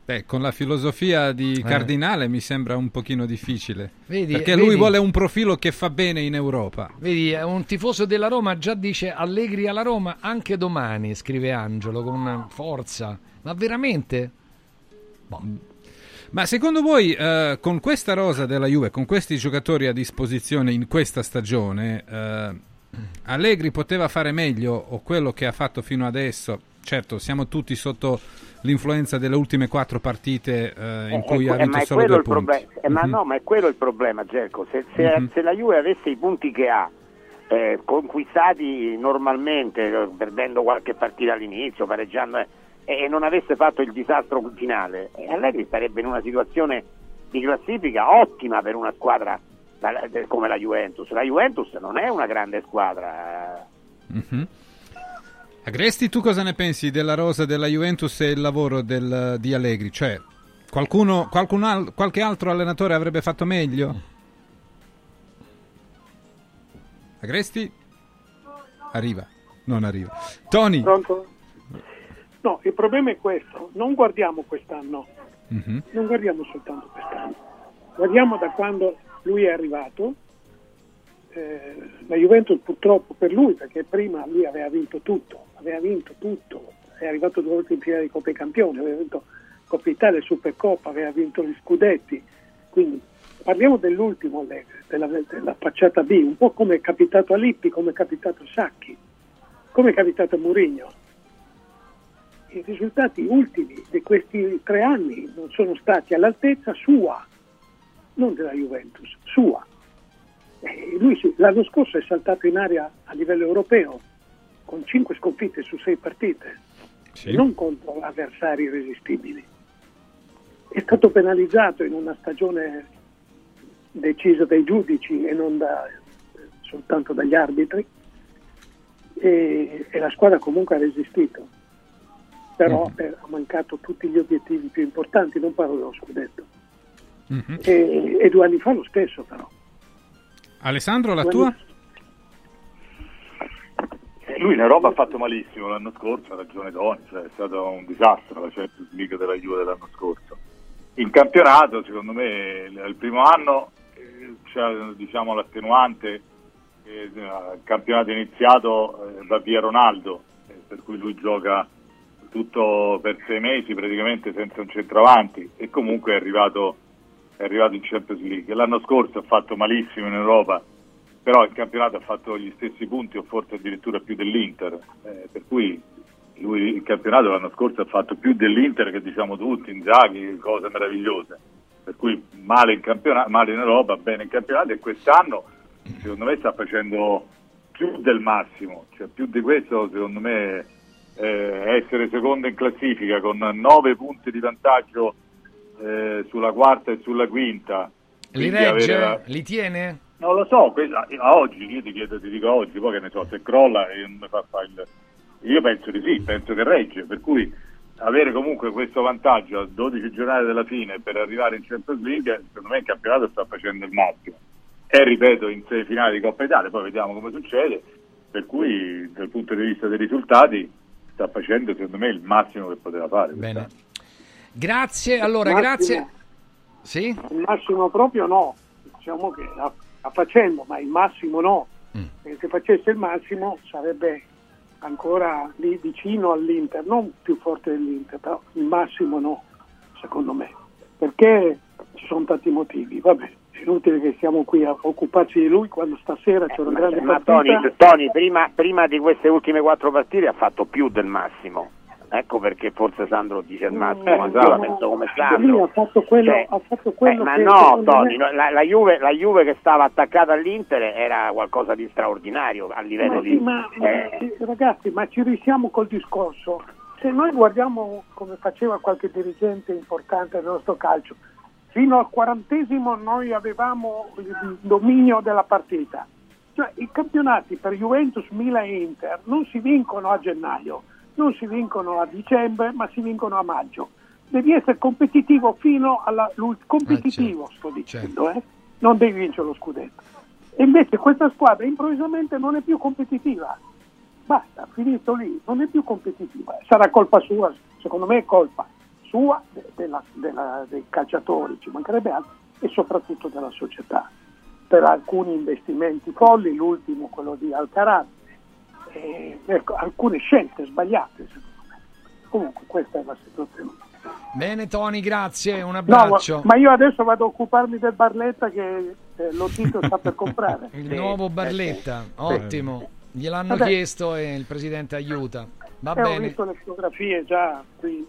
Beh, con la filosofia di Eh. Cardinale mi sembra un pochino difficile. Vedi, perché vedi? lui vuole un profilo che fa bene in Europa. Vedi, eh, un tifoso della Roma già dice Allegri alla Roma anche domani, scrive Angelo con forza. Ma veramente? Ma secondo voi, eh, con questa rosa della Juve, con questi giocatori a disposizione in questa stagione, eh, Allegri poteva fare meglio o quello che ha fatto fino adesso? Certo, siamo tutti sotto l'influenza delle ultime quattro partite eh, in Eh, cui eh, ha eh, vinto solo due il punti. problema. Eh, ma Mhm. no, ma è quello il problema, Gerco. Se, se- Mhm. se la Juve avesse i punti che ha, conquistati normalmente, perdendo qualche partita all'inizio, pareggiando, e non avesse fatto il disastro finale, Allegri sarebbe in una situazione di classifica ottima per una squadra come la Juventus. La Juventus non è una grande squadra. Mhm. Agresti, tu cosa ne pensi della rosa della Juventus e il lavoro del- di Allegri? Cioè, qualcuno, qualcun al- qualche altro allenatore avrebbe fatto meglio? Agresti? Arriva, non arriva. Tony? Pronto? No, il problema è questo, non guardiamo quest'anno, Mhm. non guardiamo soltanto quest'anno, guardiamo da quando lui è arrivato, eh, la Juventus purtroppo per lui, perché prima lui aveva vinto tutto, aveva vinto tutto, è arrivato due volte in finale di Coppa dei Campioni, aveva vinto Coppa Italia Supercoppa, aveva vinto gli scudetti, quindi parliamo dell'ultimo Allegri, della, della facciata B, un po' come è capitato a Lippi, come è capitato a Sacchi, come è capitato a Mourinho i risultati ultimi di questi tre anni non sono stati all'altezza sua, non della Juventus, sua. E lui l'anno scorso è saltato in aria a livello europeo con cinque sconfitte su sei partite, non contro avversari irresistibili. È stato penalizzato in una stagione decisa dai giudici e non da- soltanto dagli arbitri e, e la squadra comunque ha resistito però eh, ha mancato tutti gli obiettivi più importanti, non parlo dello scudetto. Mhm. E, e due anni fa lo stesso però. Alessandro, la Due tua? anni- Eh, Lui in Europa ha fatto malissimo l'anno scorso, ha ragione Tony, cioè è stato un disastro la Champions League della Juve dell'anno scorso. In campionato, secondo me, il primo anno eh, c'è diciamo, l'attenuante, eh, il campionato iniziato eh, va via Ronaldo, per cui lui gioca tutto per sei mesi praticamente senza un centravanti. E comunque è arrivato, è arrivato in Champions League. L'anno scorso ha fatto malissimo in Europa, però il campionato ha fatto gli stessi punti o forse addirittura più dell'Inter, eh, per cui lui il campionato l'anno scorso ha fatto più dell'Inter che diciamo tutti, Inzaghi, cose meravigliose, per cui male in, male in Europa, bene in campionato e quest'anno secondo me sta facendo più del massimo, cioè più di questo secondo me eh, essere secondo in classifica con nove punti di vantaggio eh, sulla quarta e sulla quinta. Li avere regge? la- Li tiene? non lo so, a oggi, io ti chiedo, ti dico oggi, poi che ne so, se crolla e non mi fa fare il... Io penso di sì, penso che regge, per cui avere comunque questo vantaggio a 12 giornate dalla fine per arrivare in Champions League, secondo me il campionato sta facendo il massimo. E ripeto, in sei finali di Coppa Italia, poi vediamo come succede, per cui dal punto di vista dei risultati sta facendo secondo me il massimo che poteva fare. Bene. Grazie, allora, Massimo. grazie. Sì? Il massimo proprio no, diciamo che sta, facendo, ma il massimo no. Mm. Perché se facesse il massimo sarebbe ancora lì vicino all'Inter, non più forte dell'Inter, però il massimo no, secondo me. Perché ci sono tanti motivi, vabbè, è inutile che stiamo qui a occuparci di lui quando stasera c'è una grande Ma partita. Tony, Tony, prima, prima di queste ultime quattro partite ha fatto più del massimo. Ecco perché forse Sandro dice il massimo, Eh, ma io la penso come Sandro. ha fatto quello, Cioè, ha fatto quello Eh, ma no, Tony, me- la, la Juve, la Juve che stava attaccata all'Inter era qualcosa di straordinario a livello Ma, di... ma, eh, ragazzi, ma ci risiamo col discorso. Se noi guardiamo come faceva qualche dirigente importante del nostro calcio, fino al quarantesimo noi avevamo il dominio della partita. Cioè, I campionati per Juventus, Milan e Inter non si vincono a gennaio, non si vincono a dicembre, ma si vincono a maggio. Devi essere competitivo fino alla l'ult- competitivo, sto dicendo, eh? non devi vincere lo scudetto. E invece questa squadra improvvisamente non è più competitiva. Basta, finito lì, non è più competitiva. Sarà colpa sua, secondo me è colpa sua, de- della- della- dei calciatori, ci mancherebbe altro, e soprattutto della società. Per alcuni investimenti folli, l'ultimo quello di Alcaraz, e, ecco, alcune scelte sbagliate, secondo me. Comunque questa è la situazione. Bene Tony, grazie, un No, abbraccio. ma io adesso vado a occuparmi del Barletta che eh, lo Tito sta per comprare. *laughs* Il nuovo Barletta, ottimo. Gliel'hanno Vabbè. chiesto e il presidente aiuta. Va Eh, ho bene, visto le fotografie già qui.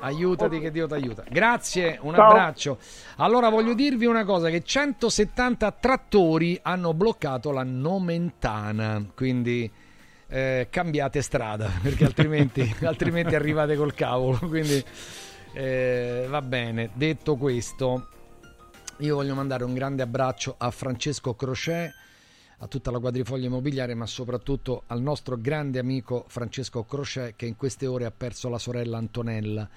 Aiutati che Dio ti aiuta. Grazie, un Ciao. abbraccio. Allora voglio dirvi una cosa, che 170 trattori hanno bloccato la Nomentana, quindi eh, cambiate strada, *laughs* perché altrimenti, *laughs* altrimenti arrivate col cavolo. *laughs* Quindi eh, va bene, detto questo, io voglio mandare un grande abbraccio a Francesco Crochet, a tutta la quadrifoglia immobiliare, ma soprattutto al nostro grande amico Francesco Crochet che in queste ore ha perso la sorella Antonella.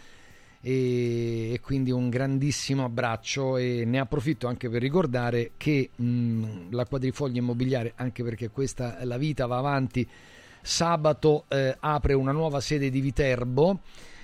E, e quindi un grandissimo abbraccio e ne approfitto anche per ricordare che mh, la quadrifoglia immobiliare, anche perché questa la vita va avanti, sabato eh, apre una nuova sede di Viterbo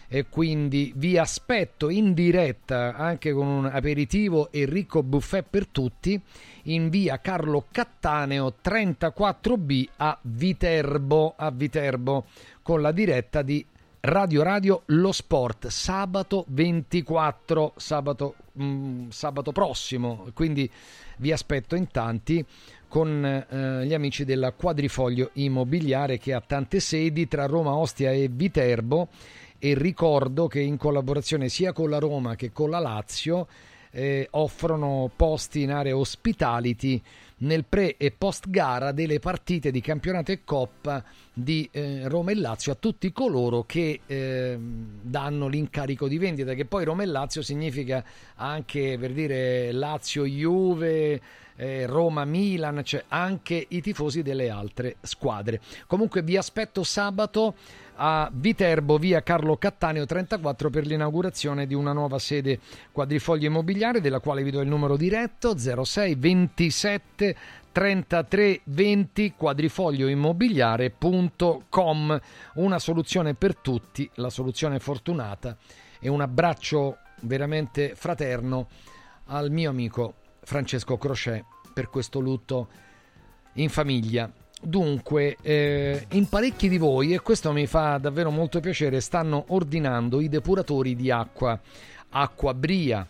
e quindi vi aspetto in diretta anche con un aperitivo e ricco buffet per tutti in via Carlo Cattaneo 34B a Viterbo, a Viterbo con la diretta di Radio Radio Lo Sport sabato 24 sabato, mm, sabato prossimo. Quindi vi aspetto in tanti con eh, gli amici della Quadrifoglio Immobiliare che ha tante sedi tra Roma, Ostia e Viterbo. E ricordo che in collaborazione sia con la Roma che con la Lazio eh, offrono posti in area hospitality nel pre e post gara delle partite di campionato e coppa di eh, Roma e Lazio a tutti coloro che eh, danno l'incarico di vendita che poi Roma e Lazio significa anche per dire Lazio Juve eh, Roma Milan cioè anche i tifosi delle altre squadre. Comunque vi aspetto sabato a Viterbo via Carlo Cattaneo 34 per l'inaugurazione di una nuova sede quadrifoglio immobiliare della quale vi do il numero diretto 06 27 33 20 quadrifoglioimmobiliare.com una soluzione per tutti la soluzione fortunata e un abbraccio veramente fraterno al mio amico Francesco Crochet per questo lutto in famiglia Dunque, eh, in parecchi di voi, e questo mi fa davvero molto piacere, stanno ordinando i depuratori di acqua, acqua Bria.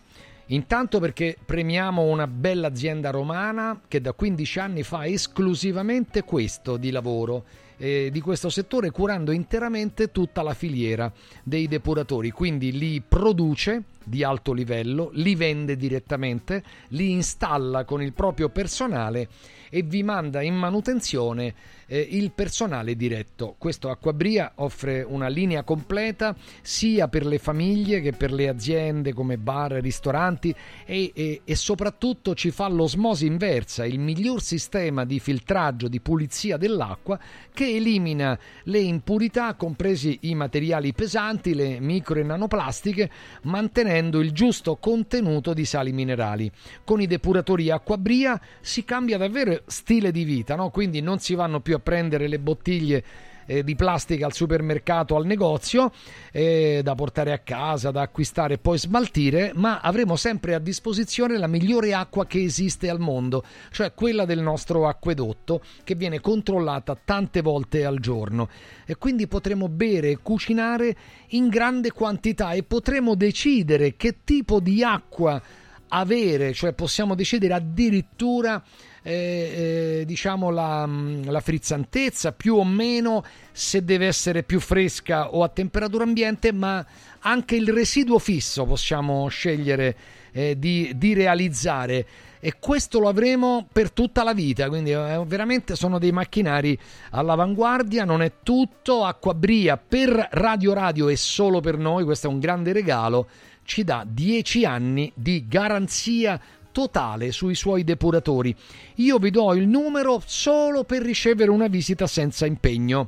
Intanto perché premiamo una bella azienda romana che da 15 anni fa esclusivamente questo di lavoro, eh, di questo settore, curando interamente tutta la filiera dei depuratori. Quindi li produce di alto livello, li vende direttamente, li installa con il proprio personale e vi manda in manutenzione eh, il personale diretto. Questo Acquabria offre una linea completa sia per le famiglie che per le aziende come bar, ristoranti e, e, e soprattutto ci fa l'osmosi inversa, il miglior sistema di filtraggio, di pulizia dell'acqua che elimina le impurità, compresi i materiali pesanti, le micro e nanoplastiche, mantenendo il giusto contenuto di sali minerali. Con i depuratori Acquabria si cambia davvero stile di vita, no? quindi non si vanno più a prendere le bottiglie eh, di plastica al supermercato, al negozio, eh, da portare a casa, da acquistare e poi smaltire, ma avremo sempre a disposizione la migliore acqua che esiste al mondo, cioè quella del nostro acquedotto che viene controllata tante volte al giorno. E quindi potremo bere e cucinare in grande quantità e potremo decidere che tipo di acqua avere, cioè possiamo decidere addirittura eh, diciamo la, la, frizzantezza più o meno se deve essere più fresca o a temperatura ambiente, ma anche il residuo fisso possiamo scegliere eh, di, di realizzare. E questo lo avremo per tutta la vita, quindi eh, veramente sono dei macchinari all'avanguardia, non è tutto, Acquabria per Radio Radio e solo per noi, questo è un grande regalo, ci dà 10 anni di garanzia totale sui suoi depuratori. Io vi do il numero solo per ricevere una visita senza impegno.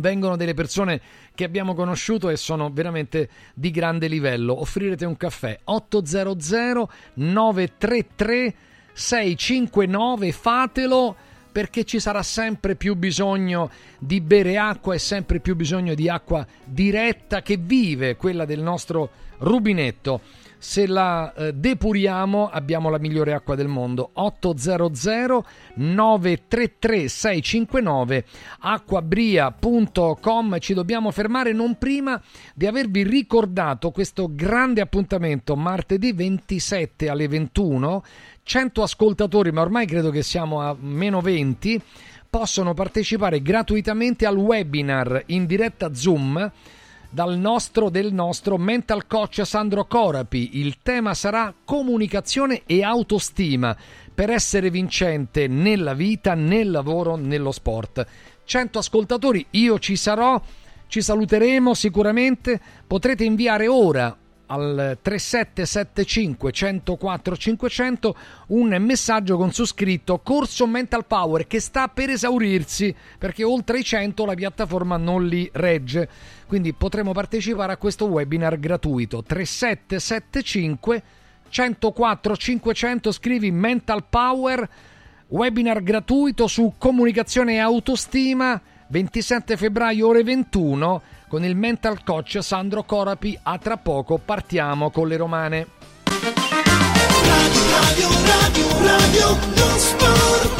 Vengono delle persone che abbiamo conosciuto e sono veramente di grande livello. Offrirete un caffè 800 933 659, fatelo perché ci sarà sempre più bisogno di bere acqua e sempre più bisogno di acqua diretta che vive, quella del nostro rubinetto se la eh, depuriamo abbiamo la migliore acqua del mondo. 800 933 659 acquabria.com ci dobbiamo fermare non prima di avervi ricordato questo grande appuntamento martedì 27 alle 21 100 ascoltatori ma ormai credo che siamo a meno 20 possono partecipare gratuitamente al webinar in diretta Zoom dal nostro del nostro mental coach Sandro Corapi. Il tema sarà comunicazione e autostima per essere vincente nella vita, nel lavoro, nello sport. 100 ascoltatori, io ci sarò, ci saluteremo sicuramente. Potrete inviare ora al 3775 104 500 un messaggio con su scritto corso Mental Power che sta per esaurirsi perché oltre i 100 la piattaforma non li regge quindi potremo partecipare a questo webinar gratuito 3775 104 500 scrivi Mental Power webinar gratuito su comunicazione e autostima 27 febbraio ore 21 con il mental coach Sandro Corapi. A tra poco partiamo con le romane. Radio, radio, radio, radio,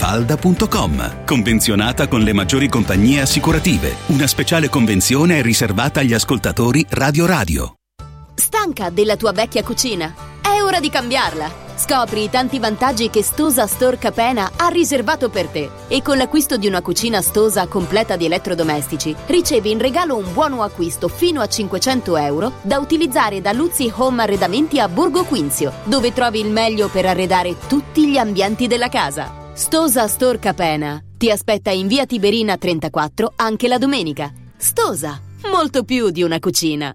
mafalda.com. Convenzionata con le maggiori compagnie assicurative. Una speciale convenzione è riservata agli ascoltatori Radio Radio. Stanca della tua vecchia cucina? È ora di cambiarla. Scopri i tanti vantaggi che Stosa Store Capena ha riservato per te. E con l'acquisto di una cucina Stosa completa di elettrodomestici, ricevi in regalo un buono acquisto fino a 500 euro da utilizzare da Luzzi Home Arredamenti a Borgo Quinzio, dove trovi il meglio per arredare tutti gli ambienti della casa. Stosa Store Capena ti aspetta in via Tiberina 34 anche la domenica. Stosa, molto più di una cucina.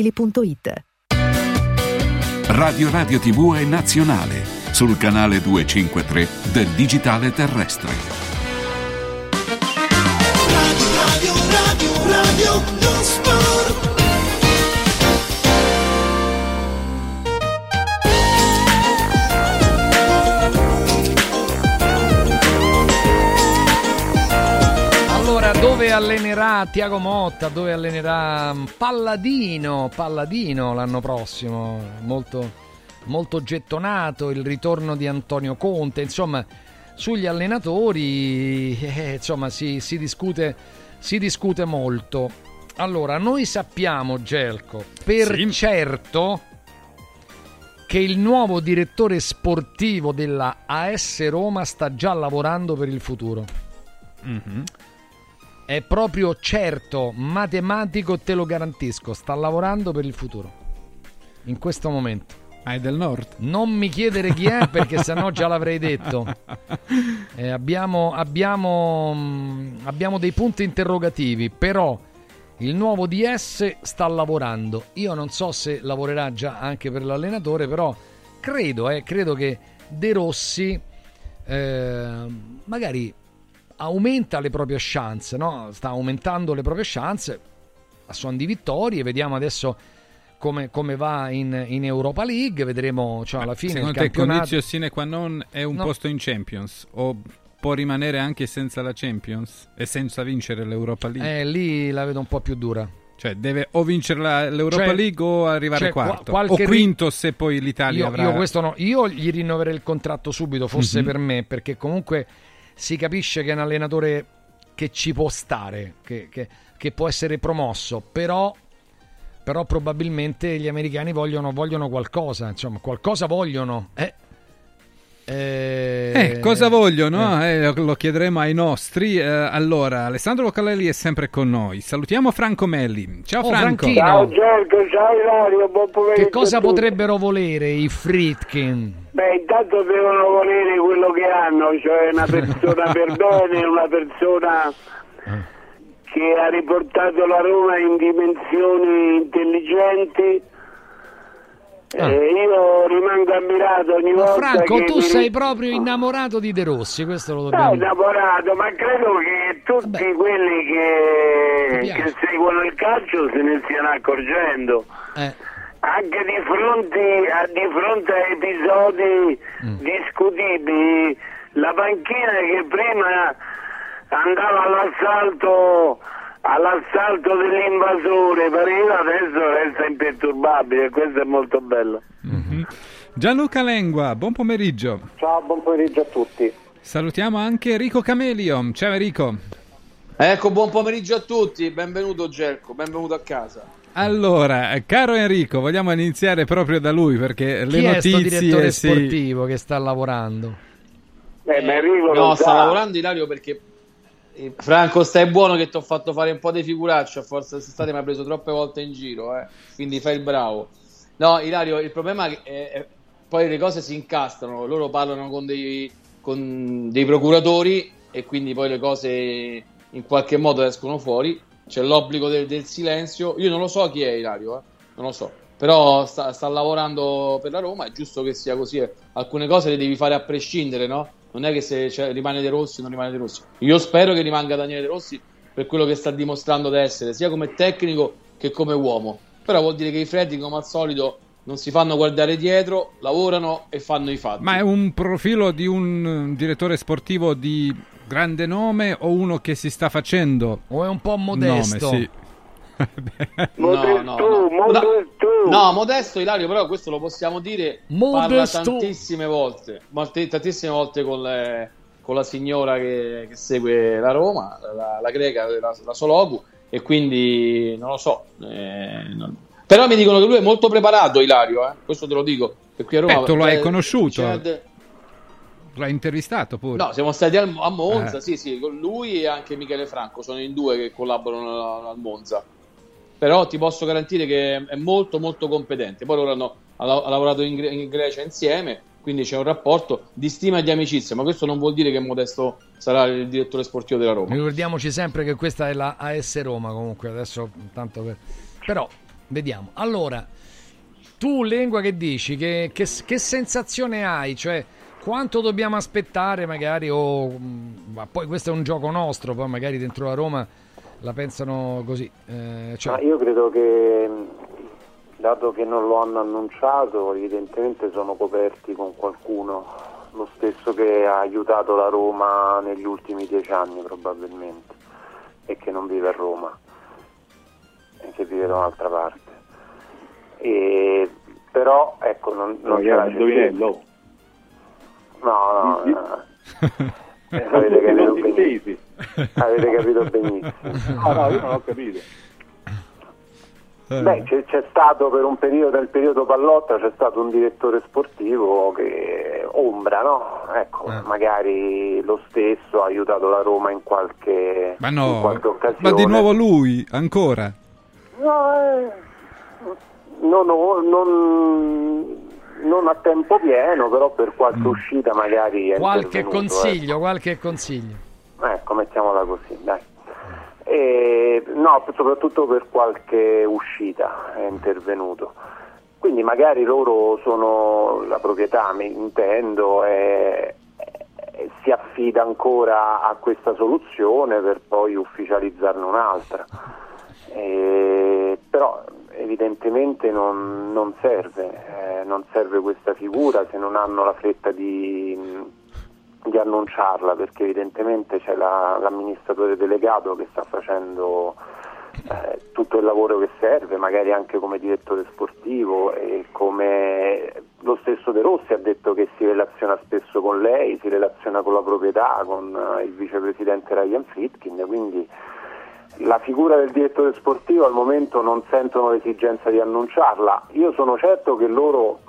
ValentinoAutomobili.it Radio Radio TV è nazionale sul canale 253 del digitale terrestre. Radio, radio, radio, non sport. Dove allenerà Tiago Motta? Dove allenerà Palladino? Palladino l'anno prossimo, molto, molto gettonato. Il ritorno di Antonio Conte. Insomma, sugli allenatori *laughs* eh, insomma, si, si discute, si discute molto. Allora, noi sappiamo, Gelco, per certo che il nuovo direttore sportivo della AS Roma sta già lavorando per il futuro. È proprio certo, matematico, te lo garantisco, sta lavorando per il futuro. In questo momento. Ma è del nord? Non mi chiedere chi è perché *laughs* sennò già l'avrei detto. Eh, abbiamo, abbiamo, mh, abbiamo dei punti interrogativi, però il nuovo DS sta lavorando. Io non so se lavorerà già anche per l'allenatore, però credo, eh, credo che De Rossi eh, magari aumenta le proprie chance, no? sta aumentando le proprie chance a suon di vittorie. Vediamo adesso come, come va in, in Europa League. Vedremo cioè, alla fine il Secondo te campionato. condizio sine qua non è un No. posto in Champions? O può rimanere anche senza la Champions? E senza vincere l'Europa League? Eh, lì la vedo un po' più dura. Cioè deve o vincere l'Europa Cioè- League o arrivare cioè, qua- quarto. o ri- quinto se poi l'Italia Io, avrà... io questo no. Io gli rinnoverei il contratto subito, fosse Mhm. per me, perché comunque si capisce che è un allenatore che ci può stare, che, che- che può essere promosso, però, però probabilmente gli americani vogliono, vogliono qualcosa, insomma, qualcosa vogliono. Eh. Eh, Eh, cosa vogliono? Eh, lo- lo chiederemo ai nostri. Eh, allora, Alessandro Localelli è sempre con noi. Salutiamo Franco Melli. Ciao Oh, Franco. Franchino. Ciao, Giorgio, ciao Ilario, buon pomeriggio. Che cosa potrebbero volere i Fritkin? Beh, intanto devono volere quello che hanno, cioè una persona per *laughs* bene, una persona che ha riportato la Roma in dimensioni intelligenti. Ah. Eh, io rimango ammirato ogni Ma volta Franco, tu mi- sei proprio innamorato di De Rossi, questo lo No, dobbiamo innamorato, ma credo che tutti quelli Ti che, che seguono il calcio se ne stiano accorgendo. Eh. Anche di fronte, a, di fronte a episodi Mm. discutibili, la panchina che prima andava all'assalto, all'assalto dell'invasore, pareva adesso resta imperturbabile questo è molto bello. Mhm. Gianluca Lengua, buon pomeriggio. Ciao, buon pomeriggio a tutti. Salutiamo anche Enrico Camelio. Ciao Enrico. Ecco, buon pomeriggio a tutti, benvenuto Gelco, benvenuto a casa. Allora, eh, caro Enrico, vogliamo iniziare proprio da lui perché le Chi è notizie direttore sì. sportivo che sta lavorando? Eh, ma Enrico No, sta lavorando Ilario perché eh, Franco stai buono che ti ho fatto fare un po' di figuraccia, a forza quest'estate mi ha preso troppe volte in giro, eh. quindi fai il bravo. No, Ilario, il problema è che è- poi le cose si incastrano, loro parlano con dei, con dei procuratori e quindi poi le cose in qualche modo escono fuori. C'è l'obbligo del, del silenzio. Io non lo so chi è Ilario, eh, non lo so. Però sta, sta lavorando per la Roma, è giusto che sia così. eh. Alcune cose le devi fare a prescindere, no? Non è che se cioè, rimane De Rossi, non rimane De Rossi. Io spero che rimanga Daniele De Rossi per quello che sta dimostrando di essere, sia come tecnico che come uomo. Però vuol dire che i freddi, come al solito, non si fanno guardare dietro, lavorano e fanno i fatti. Ma è un profilo di un direttore sportivo di grande nome o uno che si sta facendo? O è un po' modesto? Nome, sì. No, no, no. No, no, modesto Ilario, però questo lo possiamo dire. Parla Modesto. tantissime volte, tantissime volte con, le- con la signora che, che segue la Roma, la, la greca, la, la Sologu, e quindi non lo so. eh, non- Però mi dicono che lui è molto preparato, Ilario, eh, questo te lo dico. Per qui a Roma, Beh, tu lo hai conosciuto? c'è L'hai intervistato pure? No, siamo stati al- a Monza, Eh. sì, sì, con lui e anche Michele Franco, sono in due che collaborano al- al Monza. Però ti posso garantire che è molto molto competente. Poi loro hanno ha la- ha lavorato in, in Grecia insieme, quindi c'è un rapporto di stima e di amicizia, ma questo non vuol dire che Modesto sarà il direttore sportivo della Roma. Ricordiamoci sempre che questa è la AS Roma comunque, adesso tanto per... Però, vediamo. Allora, tu Lengua che dici? Che, che- che sensazione hai? Cioè, quanto dobbiamo aspettare magari o... mh, Ma poi questo è un gioco nostro, poi magari dentro la Roma la pensano così. Eh, cioè, Ma io credo che, mh, dato che non lo hanno annunciato, evidentemente sono coperti con qualcuno, lo stesso che ha aiutato la Roma negli ultimi dieci anni probabilmente, e che non vive a Roma, e che vive da un'altra parte. E, però, ecco, non, non No. No, no, no. Eh, avete capito benissimo. *laughs* Avete capito benissimo. No, no, io non ho capito. Beh, c'è, c'è stato per un periodo, nel periodo Pallotta c'è stato un direttore sportivo che ombra, no? Ecco, Eh. magari lo stesso ha aiutato la Roma in qualche, Ma in no, qualche occasione. ma di nuovo lui, ancora? No, eh, non, ho- non- non a tempo pieno, però per qualche uscita magari è qualche consiglio, qualche consiglio. Ecco, mettiamola così, dai. E, no, soprattutto per qualche uscita è intervenuto. Quindi magari loro sono la proprietà, mi intendo, e, e si affida ancora a questa soluzione per poi ufficializzarne un'altra. E, però evidentemente non, non serve, eh, non serve questa figura se non hanno la fretta di, di annunciarla perché evidentemente c'è la- l'amministratore delegato che sta facendo eh, tutto il lavoro che serve, magari anche come direttore sportivo e come lo stesso De Rossi ha detto che si relaziona spesso con lei, si relaziona con la proprietà, con eh, il vicepresidente Ryan Fritkin, quindi la figura del direttore sportivo al momento non sentono l'esigenza di annunciarla. Io sono certo che loro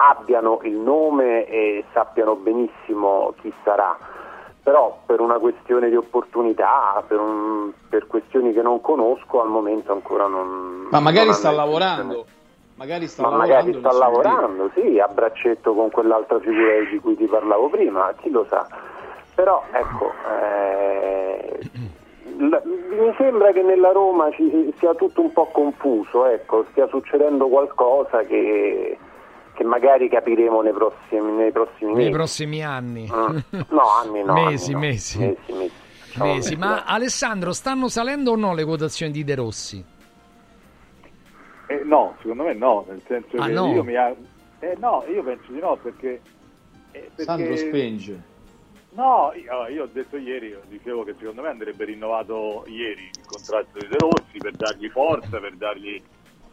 abbiano il nome e sappiano benissimo chi sarà, però per una questione di opportunità, per, un- per questioni che non conosco, al momento ancora non... Ma magari non sta lavorando. Magari sta ma lavorando. magari sta lavorando, sì, a braccetto con quell'altra figura di cui ti parlavo prima, chi lo sa. Però ecco, eh, mi sembra che nella Roma ci sia tutto un po' confuso, ecco, stia succedendo qualcosa che, che magari capiremo nei prossimi, nei prossimi Nei prossimi anni. Mm. *laughs* No, anni no. mesi, anni no. mesi. Mesi, mesi. Mesi. mesi, Ma. Alessandro, stanno salendo o no le quotazioni di De Rossi? Eh, no, secondo me no, nel senso Ah, che no? io mi ha... eh, no, io penso di no perché... eh, perché- Sandro spenge. No, io, io ho detto ieri, dicevo che secondo me andrebbe rinnovato ieri il contratto di De Rossi per dargli forza, per dargli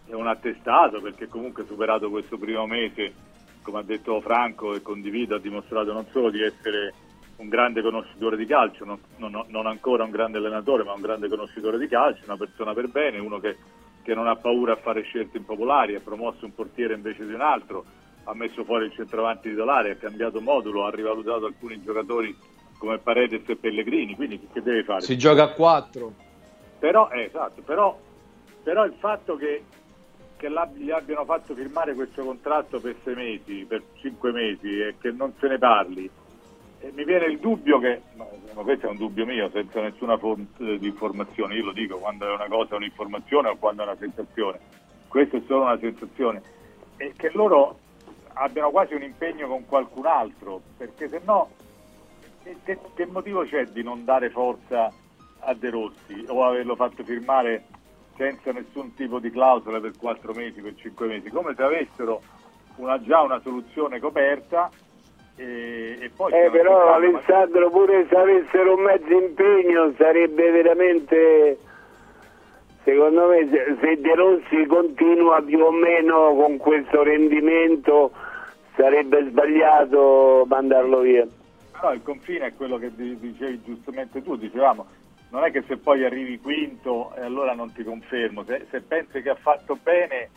un attestato, perché comunque superato questo primo mese, come ha detto Franco e condivido, ha dimostrato non solo di essere un grande conoscitore di calcio, non, non- non ancora un grande allenatore, ma un grande conoscitore di calcio, una persona per bene, uno che, che non ha paura a fare scelte impopolari, ha promosso un portiere invece di un altro, ha messo fuori il centravanti titolare, ha cambiato modulo, ha rivalutato alcuni giocatori come Paredes e Pellegrini, quindi che deve fare? Si gioca a 4. Però, eh, esatto, però, però il fatto che che gli abbiano fatto firmare questo contratto per sei mesi, per cinque mesi e che non se ne parli. E mi viene il dubbio che, ma questo è un dubbio mio, senza nessuna fonte di informazione, io lo dico quando è una cosa un'informazione o quando è una sensazione, questa è solo una sensazione, e che loro abbiano quasi un impegno con qualcun altro, perché se no che- che motivo c'è di non dare forza a De Rossi o averlo fatto firmare senza nessun tipo di clausola per quattro mesi, per cinque mesi, come se avessero una- già una soluzione coperta e, e. Eh, però Alessandro pure se avessero un mezzo impegno sarebbe veramente secondo me se, De Rossi continua più o meno con questo rendimento sarebbe sbagliato mandarlo via. Però il confine è quello che di- dicevi giustamente tu, dicevamo, non è che se poi arrivi quinto e allora non ti confermo, se, se pensi che ha fatto bene,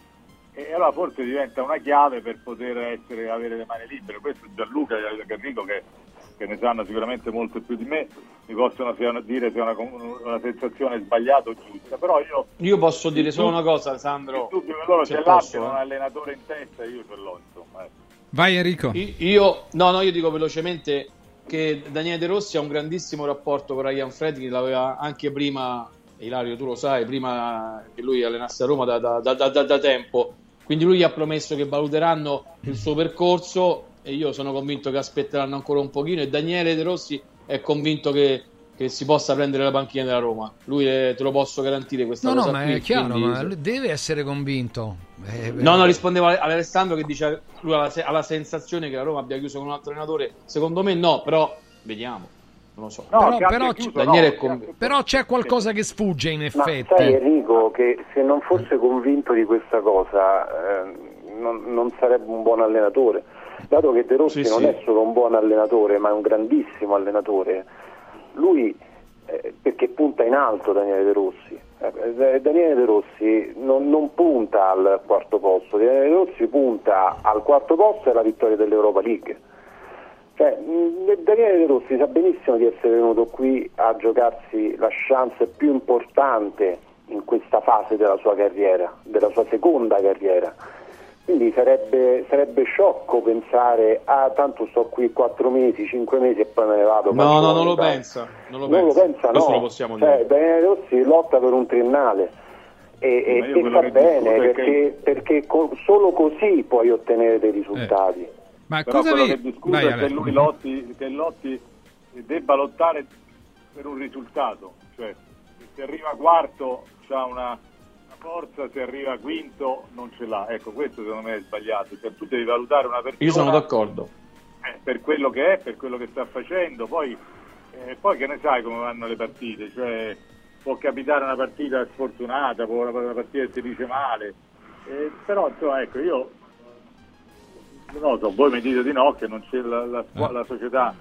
e allora forse diventa una chiave per poter essere, avere le mani libere. Questo Gianluca e Enrico che, che ne sanno sicuramente molto più di me, mi possono dire se è una, una sensazione sbagliata o giusta, però io... Io posso dire solo una cosa, Alessandro. Il dubbio che loro Se ce l'abbiano eh. un allenatore in testa, io ce l'ho insomma. eh. Vai Enrico. Io, no, no, io dico velocemente che Daniele De Rossi ha un grandissimo rapporto con Ryan Fredkin, l'aveva anche prima, Ilario tu lo sai, prima che lui allenasse a Roma da, da- da- da- tempo, quindi lui gli ha promesso che valuteranno il suo percorso e io sono convinto che aspetteranno ancora un pochino. E Daniele De Rossi è convinto che, che si possa prendere la panchina della Roma, lui è- te lo posso garantire questa No, no, cosa ma qui, è chiaro, quindi- ma lui deve essere convinto. Eh, beh, No, no, rispondevo a ad Alessandro che dice lui ha la, la sensazione che la Roma abbia chiuso con un altro allenatore. Secondo me no, però vediamo. Non lo so. però, però- Daniele è convinto. però c'è qualcosa che sfugge in Ma effetti. sai Enrico che se non fosse convinto di questa cosa eh, non, non sarebbe un buon allenatore. Dato che De Rossi Sì, non sì. è solo un buon allenatore ma è un grandissimo allenatore, lui eh, perché punta in alto Daniele De Rossi. Eh, Daniele De Rossi non, non punta al quarto posto, Daniele De Rossi punta al quarto posto e alla vittoria dell'Europa League. Cioè, Daniele De Rossi sa benissimo di essere venuto qui a giocarsi la chance più importante in questa fase della sua carriera, della sua seconda carriera. Quindi sarebbe, sarebbe sciocco pensare, ah tanto sto qui quattro mesi, cinque mesi e poi me ne vado. No, no, non lo pensa. Non lo Non lo pensa, pensa, Questo no. lo possiamo Cioè, dire. Daniele Rossi lotta per un triennale e, e- e fa bene perché, perché co- solo così puoi ottenere dei risultati. Ma Però cosa quello vi... che discuto Vai, è che lui lotti, che lotti debba lottare per un risultato, cioè se arriva quarto c'ha una forza, se arriva quinto non ce l'ha. Ecco, questo secondo me è sbagliato, cioè tu devi valutare una persona Io sono d'accordo. eh, per quello che è, per quello che sta facendo, poi, eh, poi che ne sai come vanno le partite, cioè può capitare una partita sfortunata, può una, partita che si dice male, Eh, però insomma ecco io non lo so, voi mi dite di no, che non c'è la, la, squa- la società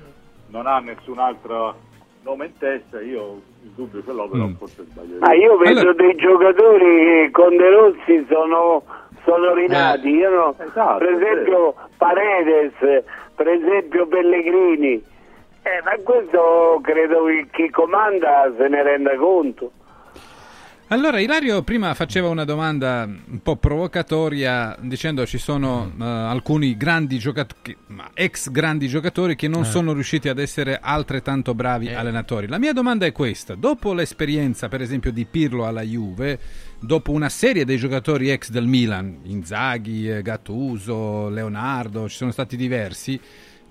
non ha nessun altro nome in testa, io il dubbio ce l'ho, però forse sbaglio. Ma io vedo Allora- dei giocatori che con De Rossi sono, sono rinati. Io no- Esatto, per esempio Paredes, per esempio Pellegrini. Eh, ma questo credo che chi comanda se ne renda conto. Allora, Ilario prima faceva una domanda un po' provocatoria dicendo ci sono eh, alcuni grandi giocatori, ex grandi giocatori che non Eh. sono riusciti ad essere altrettanto bravi allenatori. La mia domanda è questa: dopo l'esperienza, per esempio, di Pirlo alla Juve, dopo una serie dei giocatori ex del Milan, Inzaghi, eh, Gattuso, Leonardo, ci sono stati diversi,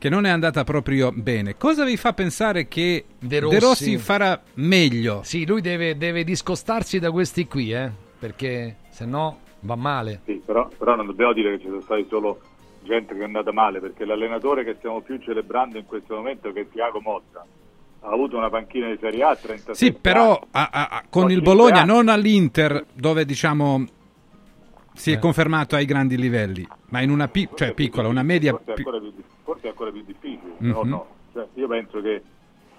che non è andata proprio bene, cosa vi fa pensare che De De Rossi, Rossi farà meglio? Sì, lui deve, deve discostarsi da questi qui, eh, perché se no va male. Sì, però, però non dobbiamo dire che ci sono stati solo gente che è andata male, perché l'allenatore che stiamo più celebrando in questo momento, che è Tiago Motta, ha avuto una panchina di Serie A a 37 Sì, però a- a- a- con il Bologna, non all'Inter, dove diciamo si è Eh. confermato ai grandi livelli, ma in una pi- cioè piccola, una media. forse, è ancora più, forse è ancora più difficile. però Mhm. no. Cioè, io penso che,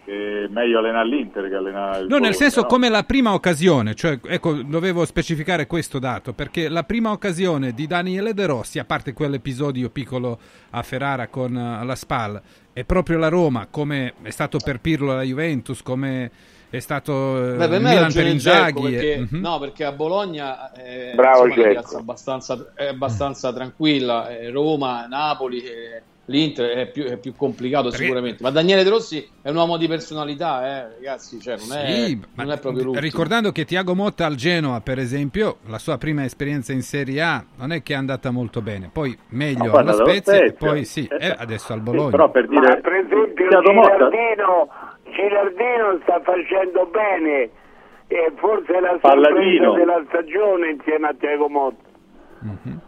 è meglio allenare l'Inter che allenare il No, nel senso no? come la prima occasione, cioè ecco, dovevo specificare questo dato, perché la prima occasione di Daniele De Rossi, a parte quell'episodio piccolo a Ferrara con eh, la SPAL, è proprio la Roma, come è stato per Pirlo la Juventus, come è stato eh, Beh, per me Milan per Inzaghi. e- perché, Mhm. no, perché a Bologna eh, Bravo, insomma, una Dzeko. piazza abbastanza, è abbastanza tranquilla. eh, Roma, Napoli, eh, l'Inter è più, è più complicato sicuramente. Ma Daniele De Rossi è un uomo di personalità, eh, ragazzi. Cioè, non, è, Sì, non è proprio l'ultimo. Ricordando che Tiago Motta al Genoa, per esempio, la sua prima esperienza in Serie A non è che è andata molto bene. Poi meglio alla guarda, Spezia e Spezia. poi sì, e adesso al Bologna. però per dire Ma per esempio Tiago Motta- Gilardino, sta facendo bene e forse è la Palladino. sorpresa della stagione insieme a Tiago Motta.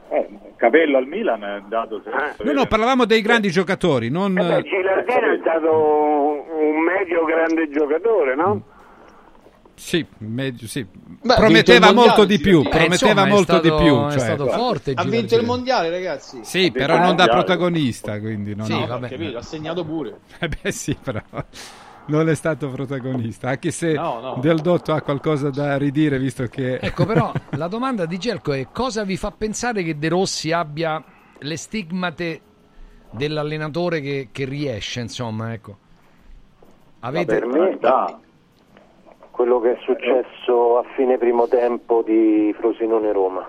eh, Capello al Milan è andato No, no, parlavamo dei grandi giocatori, non... Eh beh, Gilardino è stato un, medio grande giocatore, no? Sì, meglio, sì. Beh, prometteva il molto di più, eh, prometteva insomma, è molto stato- di più. è cioè- stato forte Ha vinto il mondiale, ragazzi. Sì, però non da protagonista, quindi non Sì, è- vabbè, capito, ha segnato pure. *laughs* Eh beh sì, però non è stato protagonista, anche se No, no. Del Dotto ha qualcosa da ridire, visto che... Ecco, però *laughs* la domanda di Gelco è cosa vi fa pensare che De Rossi abbia le stigmate dell'allenatore che, che riesce, insomma, ecco. Avete... Per me, quello che è successo a fine primo tempo di Frosinone Roma.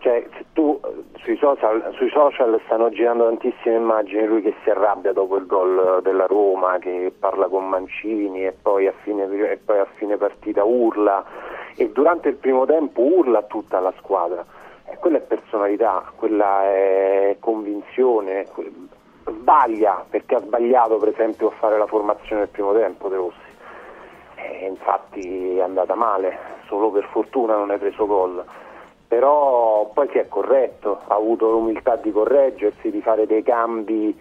Cioè, tu eh, sui social, sui social stanno girando tantissime immagini, lui che si arrabbia dopo il gol della Roma, che parla con Mancini e poi a fine, poi a fine partita urla e durante il primo tempo urla tutta la squadra. E quella è personalità, quella è convinzione, sbaglia perché ha sbagliato per esempio a fare la formazione del primo tempo De Rossi. E infatti è andata male, solo per fortuna non hai preso gol. Però poi si è corretto, ha avuto l'umiltà di correggersi, di fare dei cambi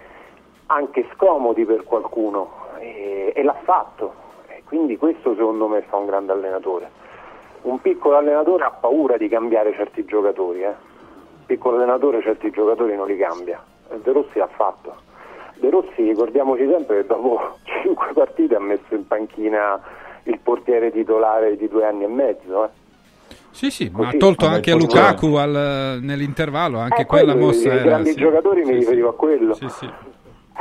anche scomodi per qualcuno e, e l'ha fatto. E quindi questo secondo me fa un grande allenatore. Un piccolo allenatore ha paura di cambiare certi giocatori, eh. un piccolo allenatore certi giocatori non li cambia. De Rossi l'ha fatto. De Rossi ricordiamoci sempre che dopo *laughs* 5 partite ha messo in panchina il portiere titolare di due anni e mezzo. eh. Sì, sì, ma ha Così. tolto anche Lukaku al- nell'intervallo, anche Eh, quella quello, mossa i era... grandi sì. giocatori mi riferivo a quello. Sì, sì.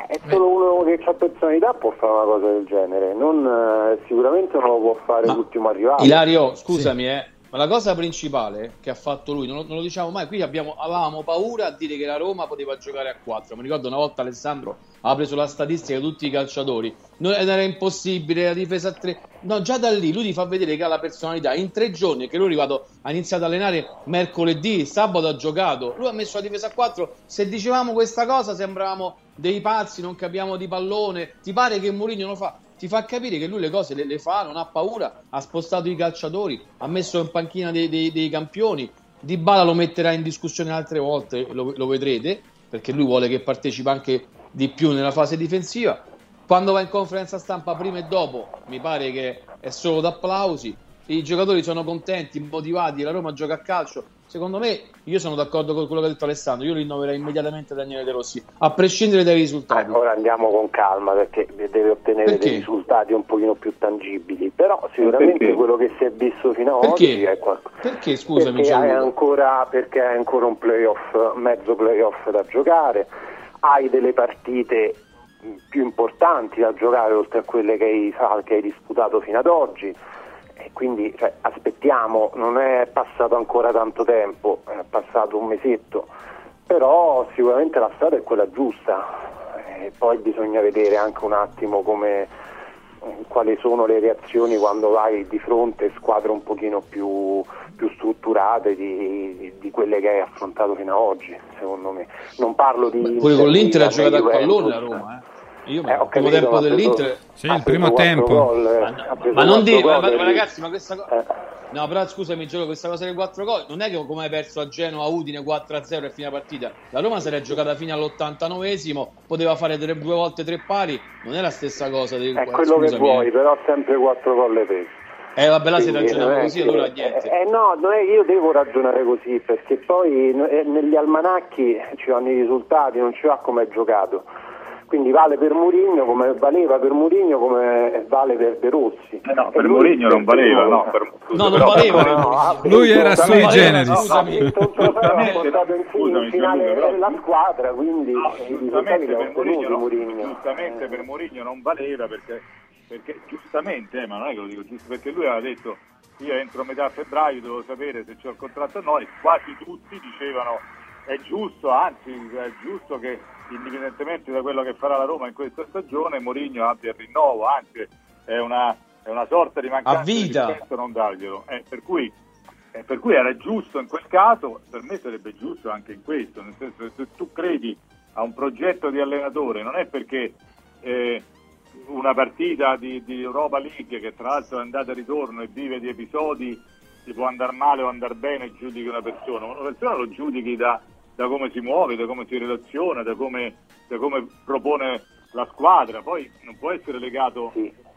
È solo uno che ha personalità può fare una cosa del genere, non, eh, sicuramente non lo può fare l'ultimo arrivato. Ilario, scusami, eh, ma la cosa principale che ha fatto lui, non lo, non lo diciamo mai, qui abbiamo, avevamo paura a dire che la Roma poteva giocare a 4. Mi ricordo una volta Alessandro ha preso la statistica di tutti i calciatori, non, era impossibile, la difesa a 3. No, già da lì lui ti fa vedere che ha la personalità. In tre giorni, che lui è ha iniziato ad allenare mercoledì, sabato ha giocato, lui ha messo la difesa a 4. Se dicevamo questa cosa sembravamo dei pazzi, non capiamo di pallone. Ti pare che Mourinho lo fa? Ti fa capire che lui le cose le, le fa, non ha paura, ha spostato i calciatori, ha messo in panchina dei, dei- dei campioni. Di Bala lo metterà in discussione altre volte, lo, lo vedrete, perché lui vuole che partecipi anche di più nella fase difensiva. Quando va in conferenza stampa prima e dopo, mi pare che è solo d'applausi. I giocatori sono contenti, motivati, la Roma gioca a calcio. Secondo me, io sono d'accordo con quello che ha detto Alessandro. Io rinnoverei immediatamente Daniele De Rossi, a prescindere dai risultati. Ora andiamo con calma perché deve ottenere Perché? dei risultati un pochino più tangibili, però sicuramente Perché? quello che si è visto fino ad Perché? oggi è qualcosa. Perché, scusami, perché hai, ancora, perché hai ancora un playoff, mezzo playoff da giocare, hai delle partite più importanti da giocare oltre a quelle che hai, fa- che hai disputato fino ad oggi. Quindi cioè, aspettiamo, non è passato ancora tanto tempo, è passato un mesetto, però sicuramente la strada è quella giusta. E poi bisogna vedere anche un attimo come, quali sono le reazioni quando vai di fronte a squadre un pochino più, più strutturate di, di quelle che hai affrontato fino ad oggi, secondo me. Non parlo di... Pure con l'Inter ha giocato a pallone la Roma, eh. Io Eh, ho il primo capito, tempo ma dell'Inter. Sì, il primo tempo. gol, eh, ha preso Ma non dire, ma, ma- ma ragazzi, ma questa cosa. Eh. No, però scusami, Gioco, questa cosa dei 4 gol non è che come hai perso a Genoa Udine 4-0 e fine partita. La Roma se l'è giocata fino all'89esimo, poteva fare tre- due volte tre pari, non è la stessa cosa. Dei, È quello che scusami, vuoi, eh. però sempre quattro gol le presi. Eh, vabbè, là si è così, che- allora niente. Eh, no, non è che io devo ragionare così, perché poi no- eh, negli almanacchi ci vanno i risultati, non ci va come è giocato. Quindi vale per Murigno come valeva per Murigno come vale per De Rossi. no, E per Mourinho non valeva, no, per- No, non però- valeva. No, no, Lui era sui generis. ha Scusami. in, finale Gianluca, però- la squadra, quindi No, giustamente per Mourinho, giustamente per Mourinho non valeva perché perché giustamente, eh, ma non è che lo dico giusto, perché lui aveva detto io entro metà febbraio devo sapere se c'ho il contratto o no e quasi tutti dicevano è giusto, anzi è giusto che indipendentemente da quello che farà la Roma in questa stagione Mourinho abbia il rinnovo, anzi è una, è una sorta di mancanza di rispetto non darglielo. Eh, per, cui, eh, per cui era giusto in quel caso, per me sarebbe giusto anche in questo, nel senso che se tu credi a un progetto di allenatore non è perché eh, una partita di, di Europa League che tra l'altro è andata e ritorno e vive di episodi si può andare male o andare bene e giudichi una persona, una persona lo giudichi da, da come si muove, da come si relaziona, da come, da come propone la squadra, poi non può essere legato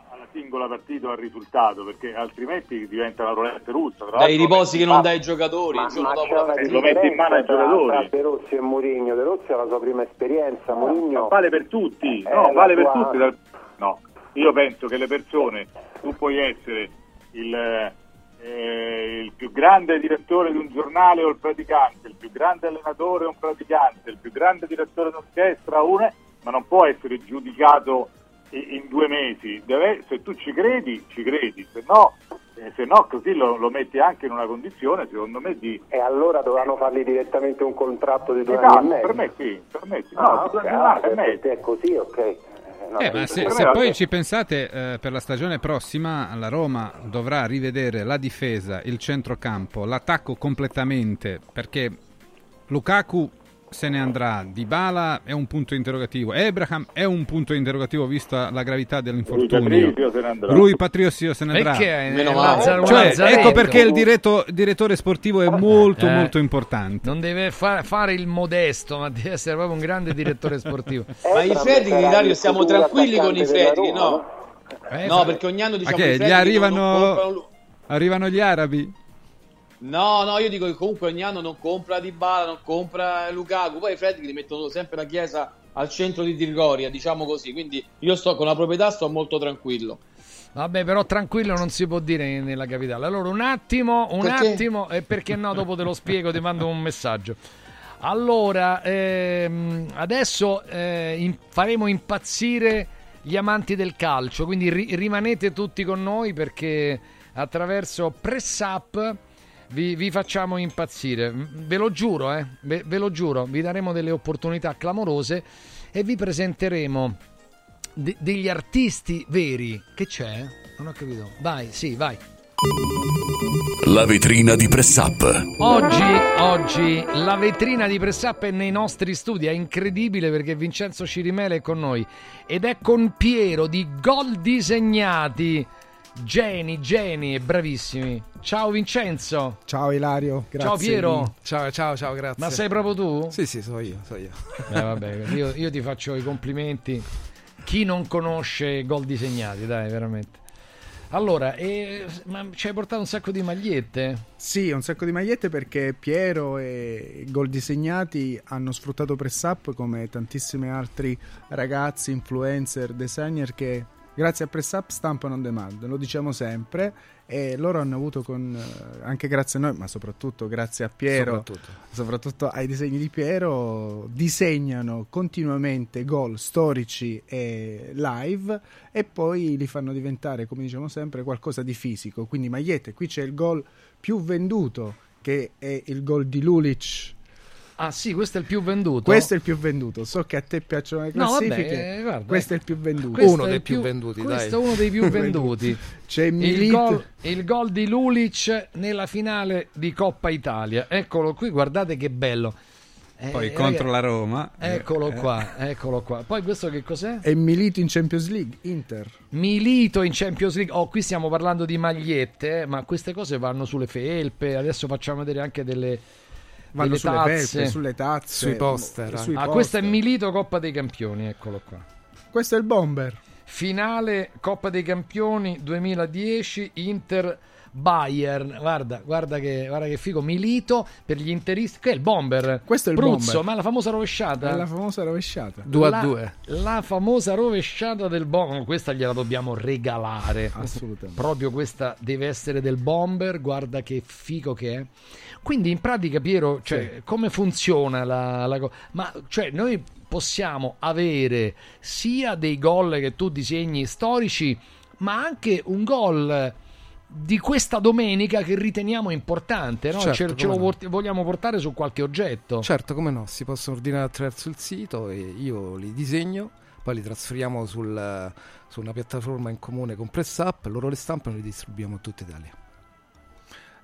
alla singola partita o al risultato perché altrimenti diventa una roulette russa. Tra Dai riposi che non dai ai giocatori, Ma partita. lo metti in mano ai giocatori. Tra De Rossi e Mourinho. De Rossi ha la sua prima esperienza, Mourinho vale per tutti, è no, vale per tutti. No, io penso che le persone, tu puoi essere il, eh, il più grande direttore di un giornale o il praticante, il più grande allenatore o un praticante, il più grande direttore d'orchestra, una, ma non può essere giudicato in due mesi. Deve- se tu ci credi, ci credi, se no, eh, se no così lo, lo metti anche in una condizione, secondo me, di... e allora dovranno fargli direttamente un contratto di due Esatto, anni e mezzo. per me sì, per me sì. No, Ah, due ok, anni ah, è così, ok. Eh, no, Eh, ma se, se poi ci pensate, eh, per la stagione prossima la Roma dovrà rivedere la difesa, il centrocampo, l'attacco completamente, perché Lukaku se ne andrà, Dybala è un punto interrogativo, Abraham è un punto interrogativo vista la gravità dell'infortunio. Rui Patricio se ne andrà. Perché? Meno Eh, Cioè, ecco perché il diretto- direttore sportivo è molto Eh. molto importante. Non deve fa- fare il modesto, ma deve essere proprio un grande direttore sportivo. *laughs* Ma i Fredri, Dario, siamo tranquilli con i Fredri, Roma, no? Eh, No, perché ogni anno diciamo che, gli non- arrivano, non arrivano gli arabi? No, no, io dico che comunque ogni anno non compra Dybala, non compra Lukaku, poi i Fredri li mettono sempre la chiesa al centro di Trigoria, diciamo così, quindi io sto con la proprietà sto molto tranquillo. Vabbè, però tranquillo non si può dire nella capitale. Allora, un attimo, un Perché? attimo, e perché no, dopo te lo spiego, ti mando un messaggio. Allora, ehm, adesso eh, in- faremo impazzire gli amanti del calcio, quindi ri- rimanete tutti con noi perché attraverso Press Up vi, vi facciamo impazzire. Ve lo giuro, eh, ve, ve lo giuro, vi daremo delle opportunità clamorose e vi presenteremo de- degli artisti veri. Che c'è? Non ho capito. Vai, sì, vai. La vetrina di Press Up. Oggi, oggi la vetrina di Press Up è nei nostri studi, è incredibile perché Vincenzo Cirimele è con noi ed è con Piero di Gol Disegnati. Geni, geni e bravissimi. Ciao Vincenzo. Ciao Ilario, grazie. Ciao Piero. Ciao, ciao, ciao, grazie. Ma sei proprio tu? Sì, sì, so io, so io. Eh, vabbè, io, io ti faccio i complimenti. Chi non conosce Gol Disegnati, dai, veramente. Allora, eh, ma ci hai portato un sacco di magliette? Sì, un sacco di magliette perché Piero e Gol Disegnati hanno sfruttato Press Up come tantissimi altri ragazzi, influencer, designer che grazie a Press Up stampano on demand, lo diciamo sempre e loro hanno avuto con, eh, anche grazie a noi, ma soprattutto grazie a Piero, Soprattutto. soprattutto ai disegni di Piero, disegnano continuamente gol storici e live e poi li fanno diventare, come diciamo sempre, qualcosa di fisico. Quindi magliette, qui c'è il gol più venduto che è il gol di Lulic. Ah sì, questo è il più venduto. Questo è il più venduto. So che a te piacciono le No, vabbè, classifiche. eh, guarda, questo è il più venduto. Questo Uno è dei più venduti, Questo dai. è uno dei più *laughs* venduti. C'è il Milit- gol, il gol di Lulic nella finale di Coppa Italia. Eccolo qui, guardate che bello. Eh, Poi eh, contro raga- la Roma. Eccolo Eh, qua, eccolo qua. Poi questo che cos'è? E Milito in Champions League, Inter. Milito in Champions League. Oh, qui stiamo parlando di magliette, eh, ma queste cose vanno sulle felpe. Adesso facciamo vedere anche delle, Vanno sulle tazze. felpe, sulle tazze, Sui poster, sui ah, poster. questo è Milito Coppa dei Campioni, eccolo qua. Questo è il bomber. Finale Coppa dei Campioni 2010 Inter Bayern. Guarda, guarda che, guarda che figo. Milito per gli interisti. Che è il bomber. Questo è il Bruzzo, bomber. ma la famosa rovesciata. È la famosa rovesciata. La- La famosa rovesciata del bomber. Questa gliela dobbiamo regalare. Assolutamente. Proprio questa deve essere del bomber. Guarda che figo che è. Quindi in pratica, Piero, cioè, come funziona la, la co- Ma cioè, noi possiamo avere sia dei gol che tu disegni storici ma anche un gol di questa domenica che riteniamo importante, no? Certo, ce, ce lo no. vogliamo portare su qualche oggetto. Certo, come no, si possono ordinare attraverso il sito e io li disegno, poi li trasferiamo sul- su una piattaforma in comune con PressUp, loro le stampano e li distribuiamo a tutta Italia.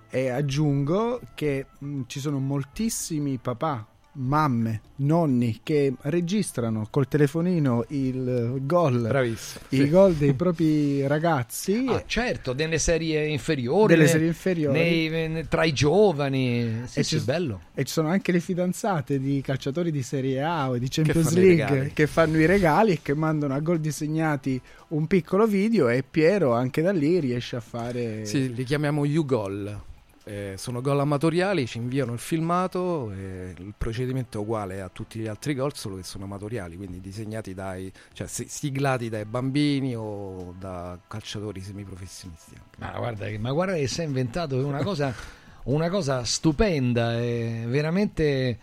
E aggiungo che mh, ci sono moltissimi papà, mamme, nonni che registrano col telefonino il gol, Bravissimo, i sì. gol dei propri ragazzi. Ah, certo, delle serie inferiori, Delle ne- serie inferiori. nei- ne- tra i giovani. Sì, e, sì, ci, bello. e ci sono anche le fidanzate di calciatori di Serie A o di Champions i League che fanno i regali e che mandano a gol disegnati un piccolo video e Piero anche da lì riesce a fare Sì, li chiamiamo U-Goal. Eh, sono gol amatoriali, ci inviano il filmato, e il procedimento è uguale a tutti gli altri gol, solo che sono amatoriali, quindi disegnati dai, cioè si- siglati dai bambini o da calciatori semiprofessionisti. Ma guarda, che- ma guarda che si è inventato una cosa, *laughs* una cosa stupenda, è veramente,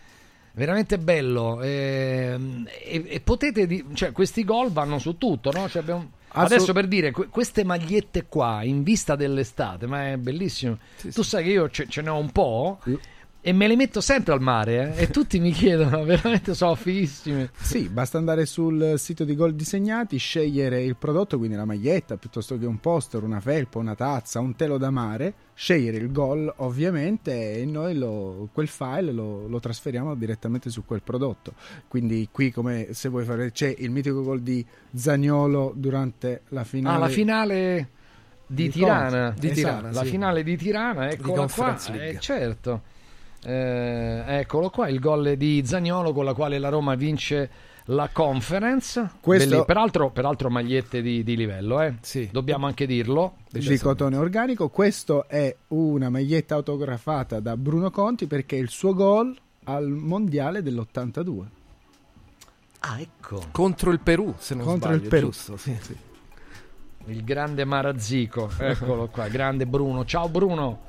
veramente bello. ehm, E, e potete, di- cioè, questi gol vanno su tutto, no? Cioè, abbiamo- Assolut- Adesso per dire, que- queste magliette qua in vista dell'estate, ma è bellissimo. tu sai che io ce, ce ne ho un po'. E me le metto sempre al mare eh, e tutti mi chiedono, *laughs* veramente sono fighissime. Sì, basta andare sul sito di Gol Disegnati, scegliere il prodotto, quindi la maglietta piuttosto che un poster, una felpa, una tazza, un telo da mare, scegliere il gol ovviamente e noi lo- quel file lo, lo trasferiamo direttamente su quel prodotto. Quindi qui come se vuoi fare c'è il mitico gol di Zagnolo durante la finale. Ah, la finale di, Di Tirana. Di Esatto, Tirana, La sì. finale di Tirana, eccola qua. Conference League. Eh, certo. Eh, eccolo qua, il gol di Zagnolo con la quale la Roma vince la conference. Questo- Belli- peraltro, peraltro magliette di, di livello, eh. Dobbiamo anche dirlo. di cotone organico. Questo è una maglietta autografata da Bruno Conti perché è il suo gol al mondiale dell'82. Ah, ecco. Contro il Perù, se non Contro sbaglio, il Perù. giusto? Sì, sì. Il grande Marazzico, eccolo qua, grande Bruno. Ciao Bruno.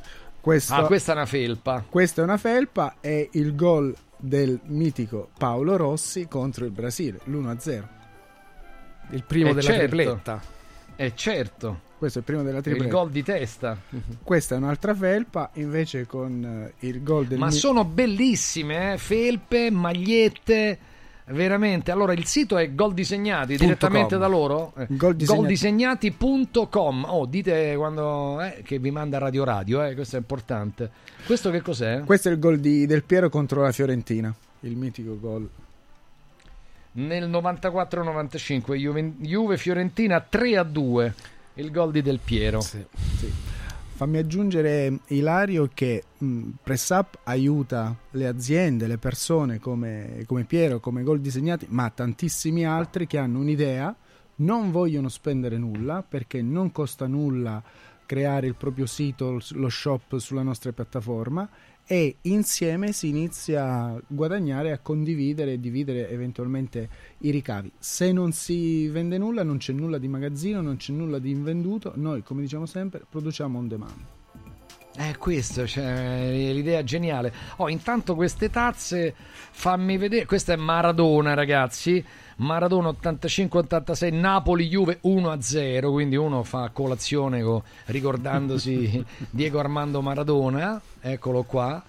Questo- Ah, questa è una felpa. Questa è una felpa, è il gol del mitico Paolo Rossi contro il Brasile, l'1-0. Il primo Eh, della certo. tripletta. Eh certo. Questo è il primo della Il tripletta. gol di testa. Questa è un'altra felpa, invece con eh, il gol del Ma mi- sono bellissime, eh? felpe, magliette, veramente. Allora il sito è Gol Disegnati, direttamente com. da loro. Eh, Gol disegnati. Goldisegnati.com. Oh, dite quando eh, che vi manda Radio Radio, eh, questo è importante. Questo che cos'è? Questo è il gol di Del Piero contro la Fiorentina, il mitico gol. Nel 94-95 Juve, Juve Fiorentina 3 a 2. Il gol di Del Piero. Fammi aggiungere, Ilario, che mh, PressUp aiuta le aziende, le persone come, come Piero, come Gol Disegnati, ma tantissimi altri che hanno un'idea, non vogliono spendere nulla perché non costa nulla creare il proprio sito, lo shop sulla nostra piattaforma e insieme si inizia a guadagnare, a condividere e dividere eventualmente i ricavi. Se non si vende nulla, non c'è nulla di magazzino, non c'è nulla di invenduto, noi come diciamo sempre produciamo on demand. Eh, questo, cioè, l'idea geniale. Oh, intanto queste tazze, fammi vedere. Questa è Maradona, ragazzi. Maradona 85-86, Napoli Juve 1-0. Quindi uno fa colazione co- ricordandosi *laughs* Diego Armando Maradona. Eccolo qua.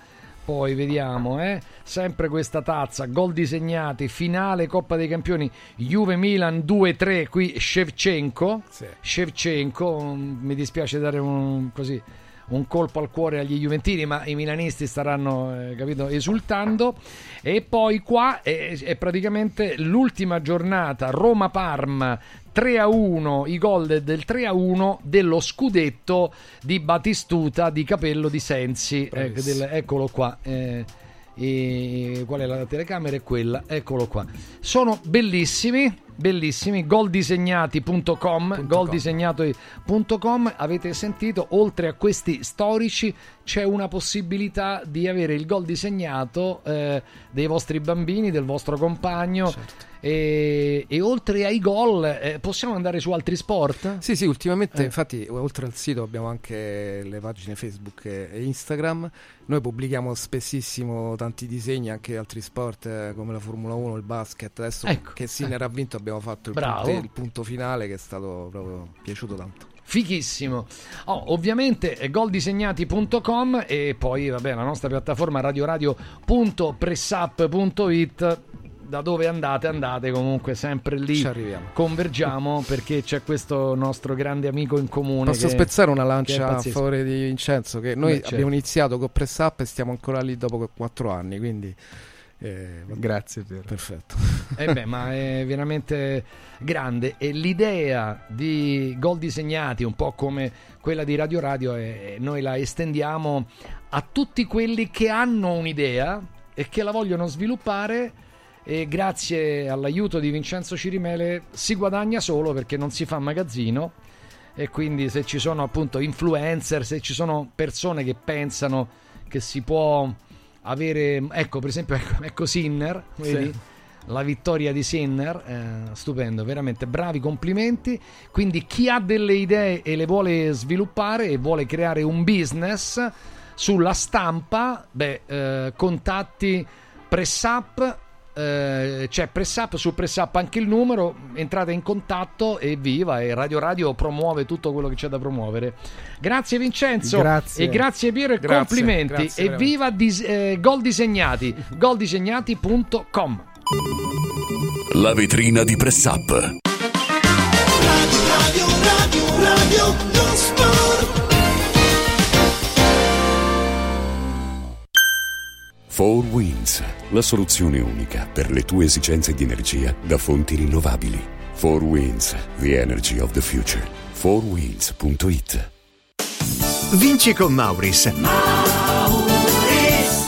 Poi vediamo, eh? sempre questa tazza, gol disegnati, finale Coppa dei Campioni, Juve Milan 2-3, qui Shevchenko. Shevchenko, mm, mi dispiace dare un così un colpo al cuore agli Juventini, ma i milanisti staranno eh, capito, esultando. E poi qua è, è praticamente l'ultima giornata Roma-Parma 3 a 1, i gol de- del 3 a 1 dello scudetto di Batistuta di Capello di Sensi. Ecco, del- eccolo qua. eh, e qual è la telecamera? È quella, eccolo qua. Sono bellissimi, bellissimi. Goldisegnati.com, goldisegnati.com. Avete sentito, oltre a questi storici, c'è una possibilità di avere il gol disegnato eh, dei vostri bambini, del vostro compagno. Certo. E, e oltre ai gol, eh, possiamo andare su altri sport? Sì, sì, ultimamente Eh. infatti oltre al sito abbiamo anche le pagine Facebook e Instagram. Noi pubblichiamo spessissimo tanti disegni, anche altri sport eh, come la Formula 1, il basket. Adesso Ecco. che Sinner ha vinto abbiamo fatto il punte- il punto finale che è stato proprio piaciuto tanto. Fichissimo. Oh, ovviamente eh, goldisegnati.com e poi vabbè la nostra piattaforma radioradio.pressup.it da dove andate andate comunque sempre lì Ci arriviamo. convergiamo *laughs* perché c'è questo nostro grande amico in comune Posso che- spezzare una lancia a favore di Vincenzo? Che noi Beh, certo. abbiamo iniziato con Press Up e stiamo ancora lì dopo quattro anni, quindi... eh. Grazie Piero. Perfetto. Eh beh, ma è veramente grande e l'idea di gol disegnati, un po' come quella di Radio Radio, è- noi la estendiamo a tutti quelli che hanno un'idea e che la vogliono sviluppare e grazie all'aiuto di Vincenzo Cirimele si guadagna solo perché non si fa magazzino e quindi se ci sono appunto influencer, se ci sono persone che pensano che si può avere, ecco per esempio *laughs* ecco, ecco Sinner, vedi? Sì. la vittoria di Sinner, eh, stupendo, veramente bravi complimenti. Quindi chi ha delle idee e le vuole sviluppare e vuole creare un business sulla stampa, beh, eh, contatti Pressup. Eh, c'è Pressup su Pressup anche il numero entrate in contatto e viva e Radio Radio promuove tutto quello che c'è da promuovere grazie Vincenzo Grazie. e grazie Piero e Grazie, complimenti grazie e viva dis- eh, gol disegnati goldisegnati.com La vetrina di Press Up. Radio, radio, radio, non sport. Four Winds, la soluzione unica per le tue esigenze di energia da fonti rinnovabili. Four Winds, the energy of the future. Fourwinds.it Vinci con Mauris.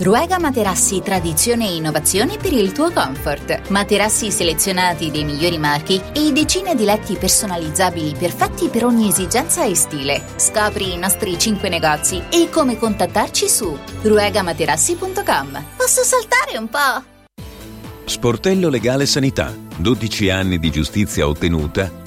Ruega Materassi tradizione e innovazione per il tuo comfort. Materassi selezionati dei migliori marchi e decine di letti personalizzabili perfetti per ogni esigenza e stile. Scopri i nostri 5 negozi e come contattarci su ruegamaterassi.com. Posso saltare un po'? Sportello Legale Sanità. 12 anni di giustizia ottenuta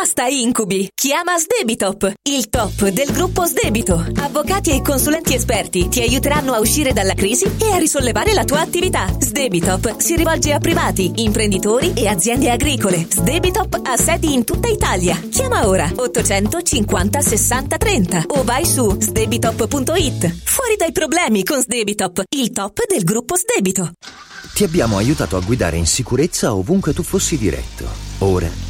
Basta incubi! Chiama Sdebitop, il top del gruppo Sdebito. Avvocati e consulenti esperti ti aiuteranno a uscire dalla crisi e a risollevare la tua attività. Sdebitop si rivolge a privati, imprenditori e aziende agricole. Sdebitop ha sedi in tutta Italia. Chiama ora 850 60 30 o vai su sdebitop.it. Fuori dai problemi con Sdebitop, il top del gruppo Sdebito. Ti abbiamo aiutato a guidare in sicurezza ovunque tu fossi diretto. Ora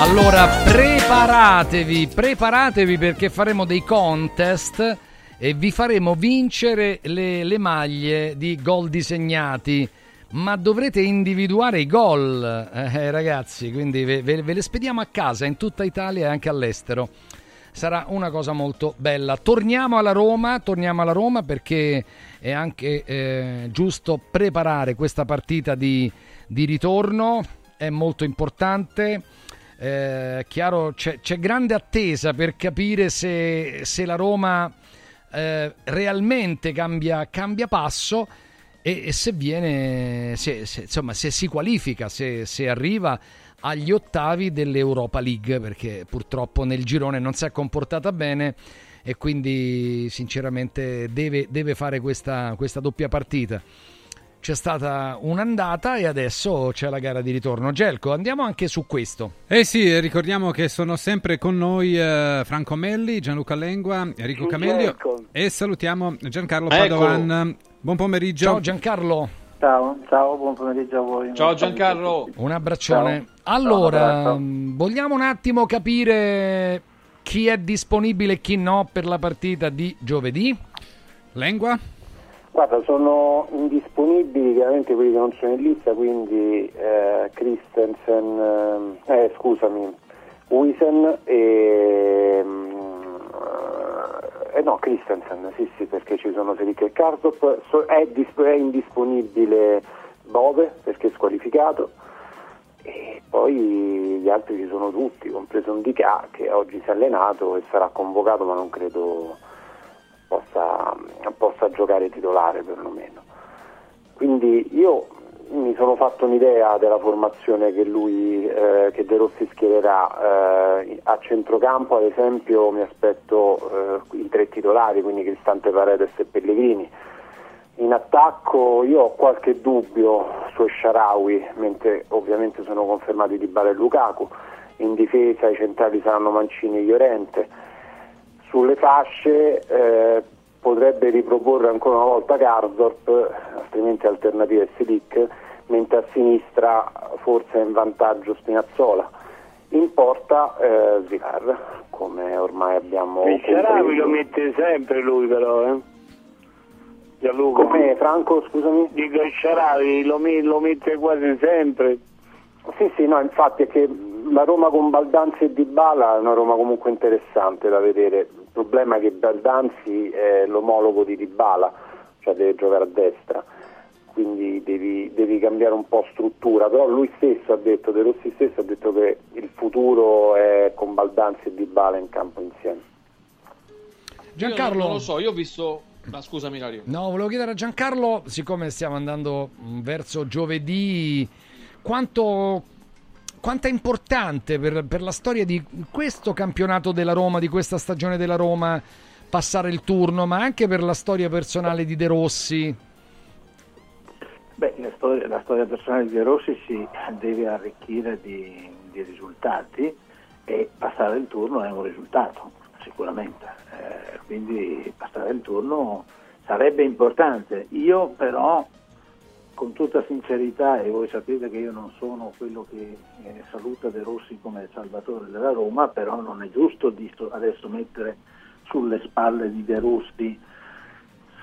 Allora, preparatevi, preparatevi perché faremo dei contest e vi faremo vincere le, le maglie di gol disegnati. Ma dovrete individuare i gol, eh, ragazzi, quindi ve, ve- ve le spediamo a casa in tutta Italia e anche all'estero. Sarà una cosa molto bella. Torniamo alla Roma, torniamo alla Roma perché è anche eh, giusto preparare questa partita di, di ritorno, è molto importante. Eh, chiaro, c'è, c'è grande attesa per capire se, se la Roma eh, realmente cambia, cambia passo e, e se viene, se, se- insomma, se si qualifica, se, se arriva agli ottavi dell'Europa League, perché purtroppo nel girone non si è comportata bene e quindi sinceramente deve, deve fare questa, questa doppia partita. C'è stata un'andata e adesso c'è la gara di ritorno. Gelco, andiamo anche su questo. Eh sì, ricordiamo che sono sempre con noi eh, Franco Melli, Gianluca Lengua, Enrico Cameglio Ecco. e salutiamo Giancarlo Ecco. Padovan. Buon pomeriggio. Ciao Giancarlo. Ciao, ciao, buon pomeriggio a voi. Ciao Giancarlo. Un abbraccione. Ciao. Allora, Ciao, vogliamo un attimo capire chi è disponibile e chi no per la partita di giovedì? Lengua? Guarda, sono indisponibili chiaramente quelli che non sono in lista, quindi eh, Christensen, eh, eh, scusami, Wisen e... mm, eh, no, Christensen, sì sì, perché ci sono Selic e Karsdorp, So- è, dis- è indisponibile Bove perché è squalificato e poi gli altri ci sono tutti, compreso un Dica che oggi si è allenato e sarà convocato ma non credo possa, possa giocare titolare perlomeno. Quindi io mi sono fatto un'idea della formazione che lui, eh, che De Rossi schiererà eh, a centrocampo, ad esempio mi aspetto eh, i tre titolari, quindi Cristante Paredes e Pellegrini. In attacco io ho qualche dubbio su Sharawi, mentre ovviamente sono confermati Di Bala e Lukaku. In difesa i centrali saranno Mancini e Llorente. Sulle fasce eh, potrebbe riproporre ancora una volta Garzorp, altrimenti alternativa è Selic, mentre a sinistra forse è in vantaggio Spinazzola. In porta eh, Zilar, come ormai abbiamo Il Sharawi lo mette sempre lui però, eh? Gianluca. Come Franco, scusami? Dico Sharawi lo, lo mette quasi sempre. Sì, sì, no, infatti è che la Roma con Baldanzi e Dybala è una Roma comunque interessante da vedere. Il problema è che Baldanzi è l'omologo di Dybala, cioè deve giocare a destra, quindi devi, devi cambiare un po' struttura, però lui stesso ha detto, De Rossi stesso ha detto che il futuro è con Baldanzi e Dybala in campo insieme. Giancarlo. Io non lo so, io ho visto... Ma scusami Lario. No, volevo chiedere a Giancarlo, siccome stiamo andando verso giovedì, quanto, quanto è importante per, per la storia di questo campionato della Roma, di questa stagione della Roma, passare il turno, ma anche per la storia personale di De Rossi? Beh, la storia, la storia personale di De Rossi si deve arricchire di, di risultati e passare il turno è un risultato, sicuramente. Eh, quindi passare il turno sarebbe importante. Io però, con tutta sincerità, e voi sapete che io non sono quello che eh, saluta De Rossi come salvatore della Roma, però non è giusto adesso mettere sulle spalle di De Rossi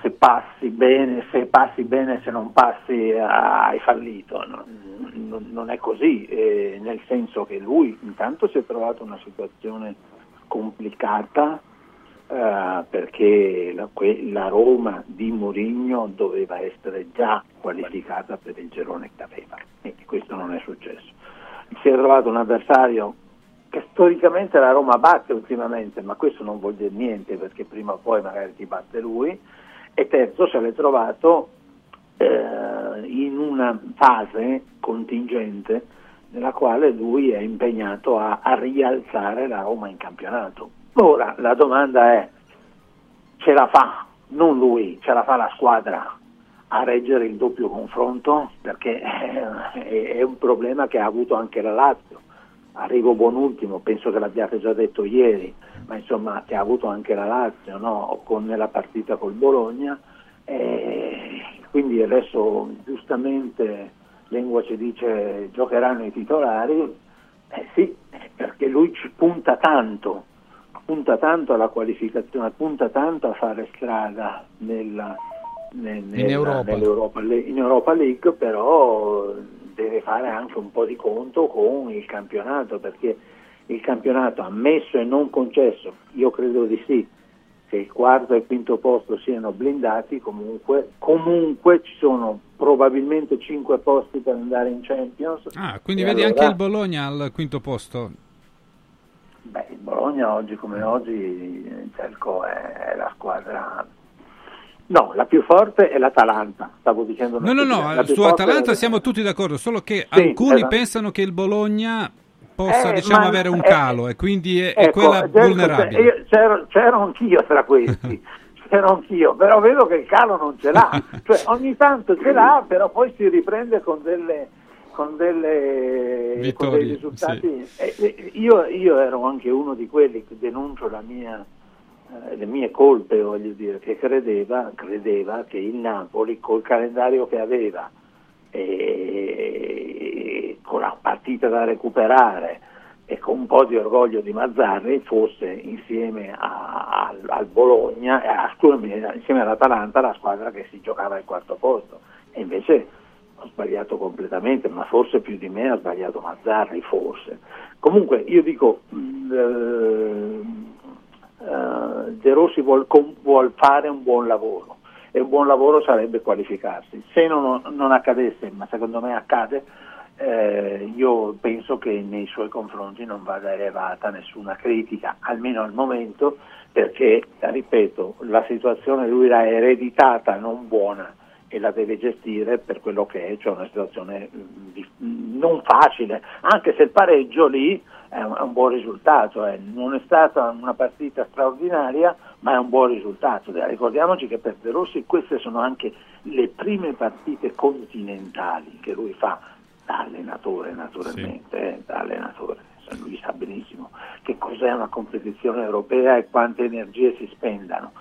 se passi bene, se passi bene, se non passi eh, hai fallito. Non, non- è così, eh, nel senso che lui intanto si è trovato una situazione complicata eh, perché la, que- la Roma di Mourinho doveva essere già qualificata per il girone che aveva e questo non è successo. Si è trovato un avversario che storicamente la Roma batte ultimamente, ma questo non vuol dire niente perché prima o poi magari ti batte lui. E terzo, se l'è trovato eh, in una fase contingente nella quale lui è impegnato a, a rialzare la Roma in campionato. Ora la domanda è, ce la fa, non lui, ce la fa la squadra a reggere il doppio confronto? Perché *laughs* è, è un problema che ha avuto anche la Lazio. Arrivo buon ultimo, penso che l'abbiate già detto ieri, ma insomma che ha avuto anche la Lazio no? con la partita col Bologna. E quindi adesso giustamente Lengua ci dice giocheranno i titolari, eh sì, perché lui ci punta tanto, punta tanto alla qualificazione, punta tanto a fare strada nella, nel- nella- Europa. nell'Europa Le- in Europa League, però deve fare anche un po' di conto con il campionato, perché il campionato ammesso e non concesso, io credo di sì, che il quarto e il quinto posto siano blindati, comunque, comunque ci sono probabilmente cinque posti per andare in Champions. Ah, quindi E vedi allora- anche il Bologna al quinto posto. Beh, il Bologna oggi come oggi, Celco è, è la squadra... No, la più forte è l'Atalanta, stavo dicendo No, no, no, su Atalanta è- siamo tutti d'accordo, solo che Sì, alcuni esatto. pensano che il Bologna possa, Eh, diciamo, ma- avere un eh, calo e quindi è, è Ecco, quella Gelco, vulnerabile. io- c'ero, c'ero anch'io tra questi, *laughs* c'ero anch'io, però vedo che il calo non ce l'ha, *laughs* cioè ogni tanto ce l'ha, però poi si riprende con delle, con delle con dei Vittorie, risultati. E- e io, io ero anche uno di quelli che denuncio la mia, eh, le mie colpe, voglio dire, che credeva, credeva che il Napoli col calendario che aveva e con la partita da recuperare e con un po' di orgoglio di Mazzarri fosse insieme a- al, al Bologna, eh, a- scusami, insieme all'Atalanta la squadra che si giocava al quarto posto e invece ho sbagliato completamente, ma forse più di me ha sbagliato Mazzarri, forse. Comunque io dico, eh, eh, De Rossi vuol, vuol fare un buon lavoro e un buon lavoro sarebbe qualificarsi. Se non, non accadesse, ma secondo me accade, eh, io penso che nei suoi confronti non vada elevata nessuna critica, almeno al momento, perché, ripeto, la situazione lui l'ha ereditata non buona e la deve gestire per quello che è, cioè una situazione mm, di- non facile, anche se il pareggio lì è un, è un buon risultato, eh. non è stata una partita straordinaria, ma è un buon risultato. Ricordiamoci che per De Rossi queste sono anche le prime partite continentali che lui fa da allenatore naturalmente, eh, da allenatore. Lui sa benissimo che cos'è una competizione europea e quante energie si spendano.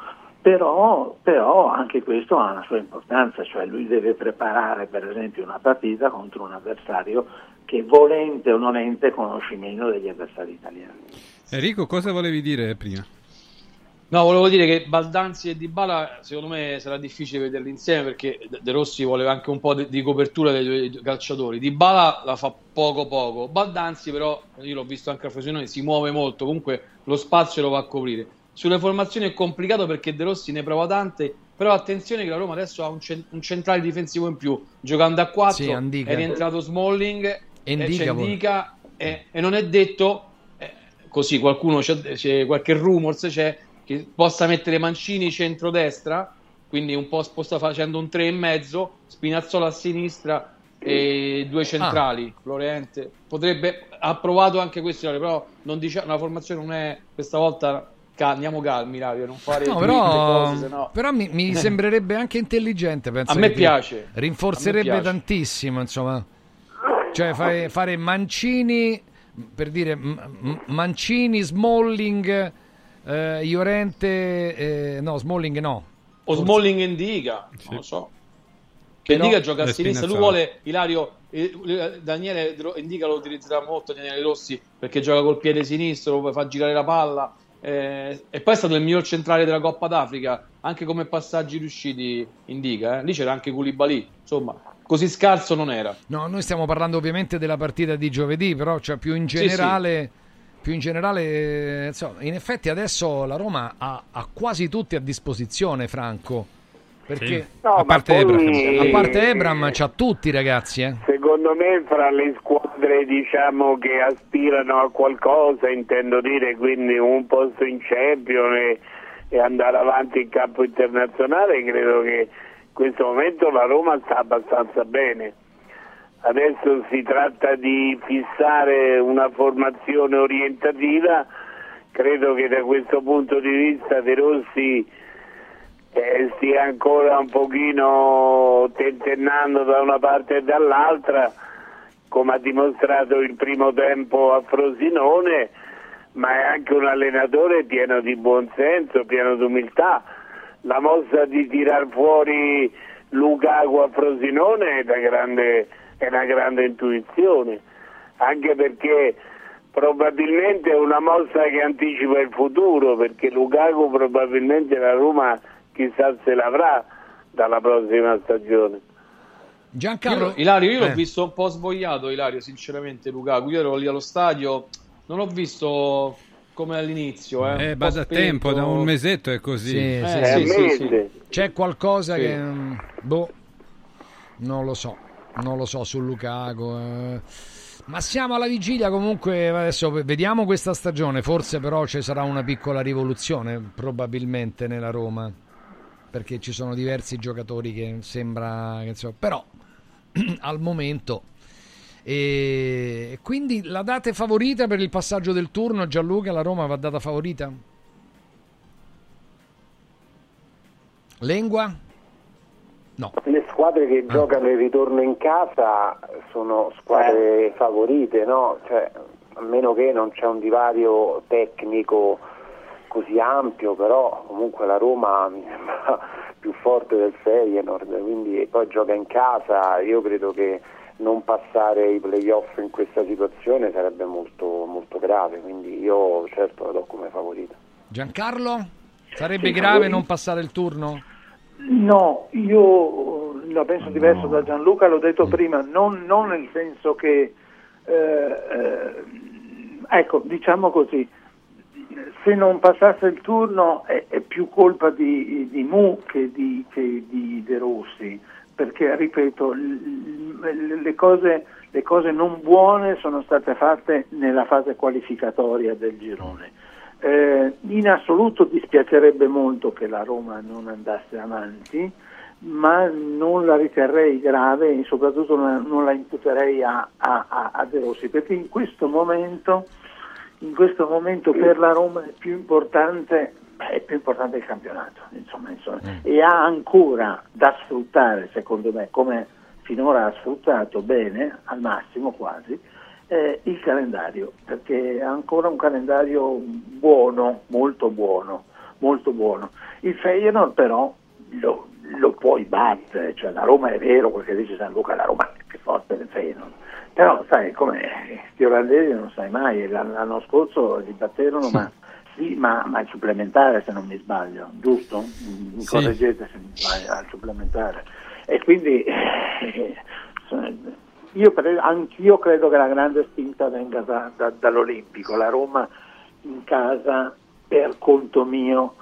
Però, però anche questo ha una sua importanza, cioè lui deve preparare per esempio una partita contro un avversario che volente o nolente conosci meno degli avversari italiani. Enrico, cosa volevi dire prima? No, volevo dire che Baldanzi e Dybala secondo me sarà difficile vederli insieme perché De Rossi voleva anche un po' di, copertura dei due calciatori. Dybala la fa poco poco. Baldanzi però, io l'ho visto anche a Frosinone, si muove molto, comunque lo spazio lo va a coprire. Sulle formazioni è complicato perché De Rossi ne prova tante, però attenzione che la Roma adesso ha un, cen- un centrale difensivo in più, giocando a 4, Sì, è rientrato Smalling, E e Ndica c'è pure. Ndica, e, e non è detto eh, così qualcuno c'è, c'è qualche rumors c'è che possa mettere Mancini centrodestra quindi un po' sposta facendo un 3 e mezzo Spinazzola a sinistra e due centrali Florente potrebbe ha provato anche questo però non dice, la formazione non è questa volta andiamo calmi Ravio non fare No, però, cose, sennò- però mi, mi *laughs* sembrerebbe anche intelligente. Penso A me piace. Rinforzerebbe me piace. tantissimo, insomma. Cioè fare, fare Mancini, per dire Mancini, Smalling, eh, Iorente, eh, no, Smalling no. o Smalling e Indica non lo so Però- Indica gioca a sinistra lui vuole Ilario eh, eh, Daniele Indica lo utilizzerà molto Daniele Rossi perché gioca col piede sinistro fa girare la palla eh, e poi è stato il miglior centrale della Coppa d'Africa, anche come passaggi riusciti indica. Eh. Lì c'era anche Koulibaly, insomma, così scarso non era. No, noi stiamo parlando ovviamente della partita di giovedì, però cioè, più in generale... Sì, sì. Più in generale, insomma, in effetti adesso la Roma ha, ha quasi tutti a disposizione, Franco. Perché Sì. No, a, parte ma poi- Ebram, a parte Ebram c'ha tutti ragazzi, eh. Secondo me fra le squadre diciamo che aspirano a qualcosa, intendo dire quindi un posto in Champions e, e andare avanti in campo internazionale, credo che in questo momento la Roma sta abbastanza bene. Adesso si tratta di fissare una formazione orientativa, credo che da questo punto di vista De Rossi eh, stia ancora un pochino tentennando da una parte e dall'altra, come ha dimostrato il primo tempo a Frosinone, ma è anche un allenatore pieno di buonsenso, pieno di umiltà. La mossa di tirar fuori Lukaku a Frosinone è, da grande, è una grande intuizione, anche perché probabilmente è una mossa che anticipa il futuro, perché Lukaku probabilmente la Roma chissà se l'avrà dalla prossima stagione. Giancarlo, Io- Ilario, io l'ho Eh. visto un po' svogliato, Ilario, sinceramente, Lukaku. Io ero lì allo stadio, non l'ho visto come all'inizio. Eh, Eh, un po' va da spento. tempo, da un mesetto è così. Sì, Eh, sì, sì, sì. sì, sì. C'è qualcosa Sì. che mm, boh, non lo so, non lo so su Lukaku. eh. Ma siamo alla vigilia comunque, adesso vediamo questa stagione, forse però ci sarà una piccola rivoluzione probabilmente nella Roma, perché ci sono diversi giocatori che sembra insomma, però *clears throat* al momento e quindi la date favorita per il passaggio del turno Gianluca la Roma va data favorita? Lengua? No. Le squadre che giocano il ritorno in casa sono squadre favorite, no? Cioè, a meno che non c'è un divario tecnico così ampio, però comunque la Roma *laughs* mi sembra più forte del Feyenoord, quindi poi gioca in casa, io credo che non passare i playoff in questa situazione sarebbe molto, molto grave, quindi io certo la do come favorita. Giancarlo? Sarebbe Sì, grave io- non passare il turno? No, io la penso diverso da Gianluca, l'ho detto prima, non, non nel senso che, eh, eh, ecco, diciamo così, se non passasse il turno è, è più colpa di, di Mu che di, che di De Rossi, perché, ripeto, le cose, le cose non buone sono state fatte nella fase qualificatoria del girone. Eh, in assoluto dispiacerebbe molto che la Roma non andasse avanti, ma non la riterrei grave e soprattutto non la, imputerei a, a, a, a De Rossi, perché in questo momento, in questo momento per la Roma è più importante, è più importante il campionato, insomma, insomma, e ha ancora da sfruttare, secondo me, come finora ha sfruttato bene, al massimo quasi, eh, il calendario, perché è ancora un calendario buono, molto buono, molto buono. Il Feyenoord però lo, lo puoi battere, cioè la Roma è vero quel che dice San Luca, la Roma è più forte del Feyenoord, però sai come gli olandesi non sai mai, l'anno scorso li batterono ma, sì, ma, ma al supplementare se non mi sbaglio, giusto? Mi Sì. correggete se mi sbaglio, al supplementare. E quindi eh, io pre- anch'io credo che la grande spinta venga da- da- dall'Olimpico, la Roma in casa per conto mio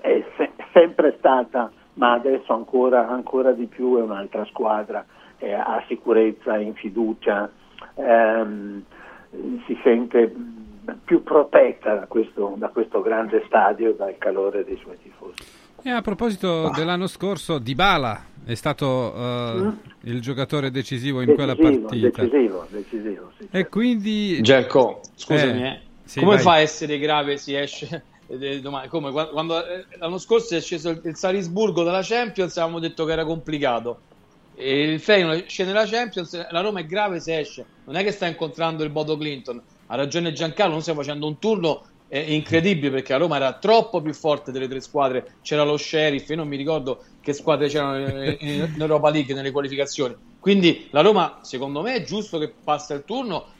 è se- sempre stata, ma adesso ancora, ancora di più è un'altra squadra, eh, ha sicurezza, in fiducia, ehm, si sente più protetta da questo, da questo grande stadio, dal calore dei suoi tifosi. E a proposito dell'anno scorso, Dybala è stato eh, il giocatore decisivo in quella Decisivo, partita. decisivo, decisivo, sì. E quindi... Gerco, scusami, Eh, eh. sì, come vai. fa a essere grave si esce eh, domani? Come quando, eh, l'anno scorso è sceso il, il Salisburgo dalla Champions avevamo detto che era complicato e il Feyenoord scende dalla Champions la Roma è grave se esce non è che sta incontrando il Bodo Clinton ha ragione Giancarlo non stiamo facendo un turno eh, incredibile perché la Roma era troppo più forte delle tre squadre. C'era lo Sheriff io non mi ricordo che squadre c'erano in, Europa League nelle qualificazioni. Quindi la Roma secondo me è giusto che passa il turno.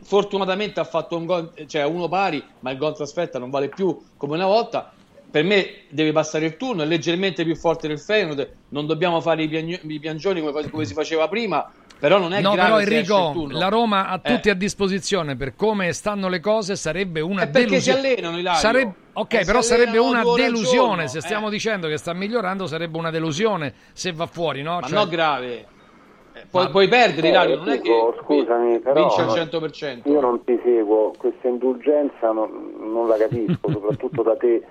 Fortunatamente ha fatto un gol, cioè uno pari, ma il gol trasferta non vale più come una volta. Per me deve passare il turno, è leggermente più forte del Feyenoord, non dobbiamo fare i, piagno- i piangioni come, come si faceva prima, però non è No, grave però Enrico, la Roma ha Eh. tutti a disposizione per come stanno le cose sarebbe una È perché si delusione. allenano, Ilario. Sareb- Ok, Eh, si però sarebbe una delusione. giorno, Se eh. stiamo dicendo che sta migliorando, sarebbe una delusione se va fuori, no? Ma Cioè- no grave. Eh, Puoi, puoi perdere, Ilario, non è che scusami, però vince al no, 100%. io non ti seguo, questa indulgenza non, non la capisco, *laughs* soprattutto da te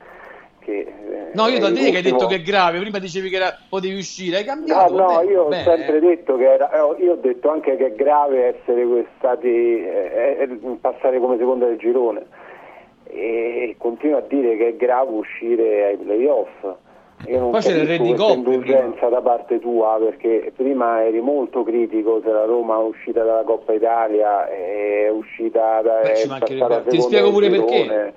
che... eh, No, io da te che hai detto che è grave, prima dicevi che era, potevi uscire, hai No, cambiato. no, vabbè, io ho bene, sempre detto che era, eh, io ho detto anche che è grave essere stati, eh, eh, passare come seconda del girone e continuo a dire che è grave uscire ai playoff. Io non Poi c'era il capisco Re di questa Coppe indulgenza da parte tua perché prima eri molto critico se la Roma è uscita dalla Coppa Italia è uscita da Beh, è ti spiego pure del perché.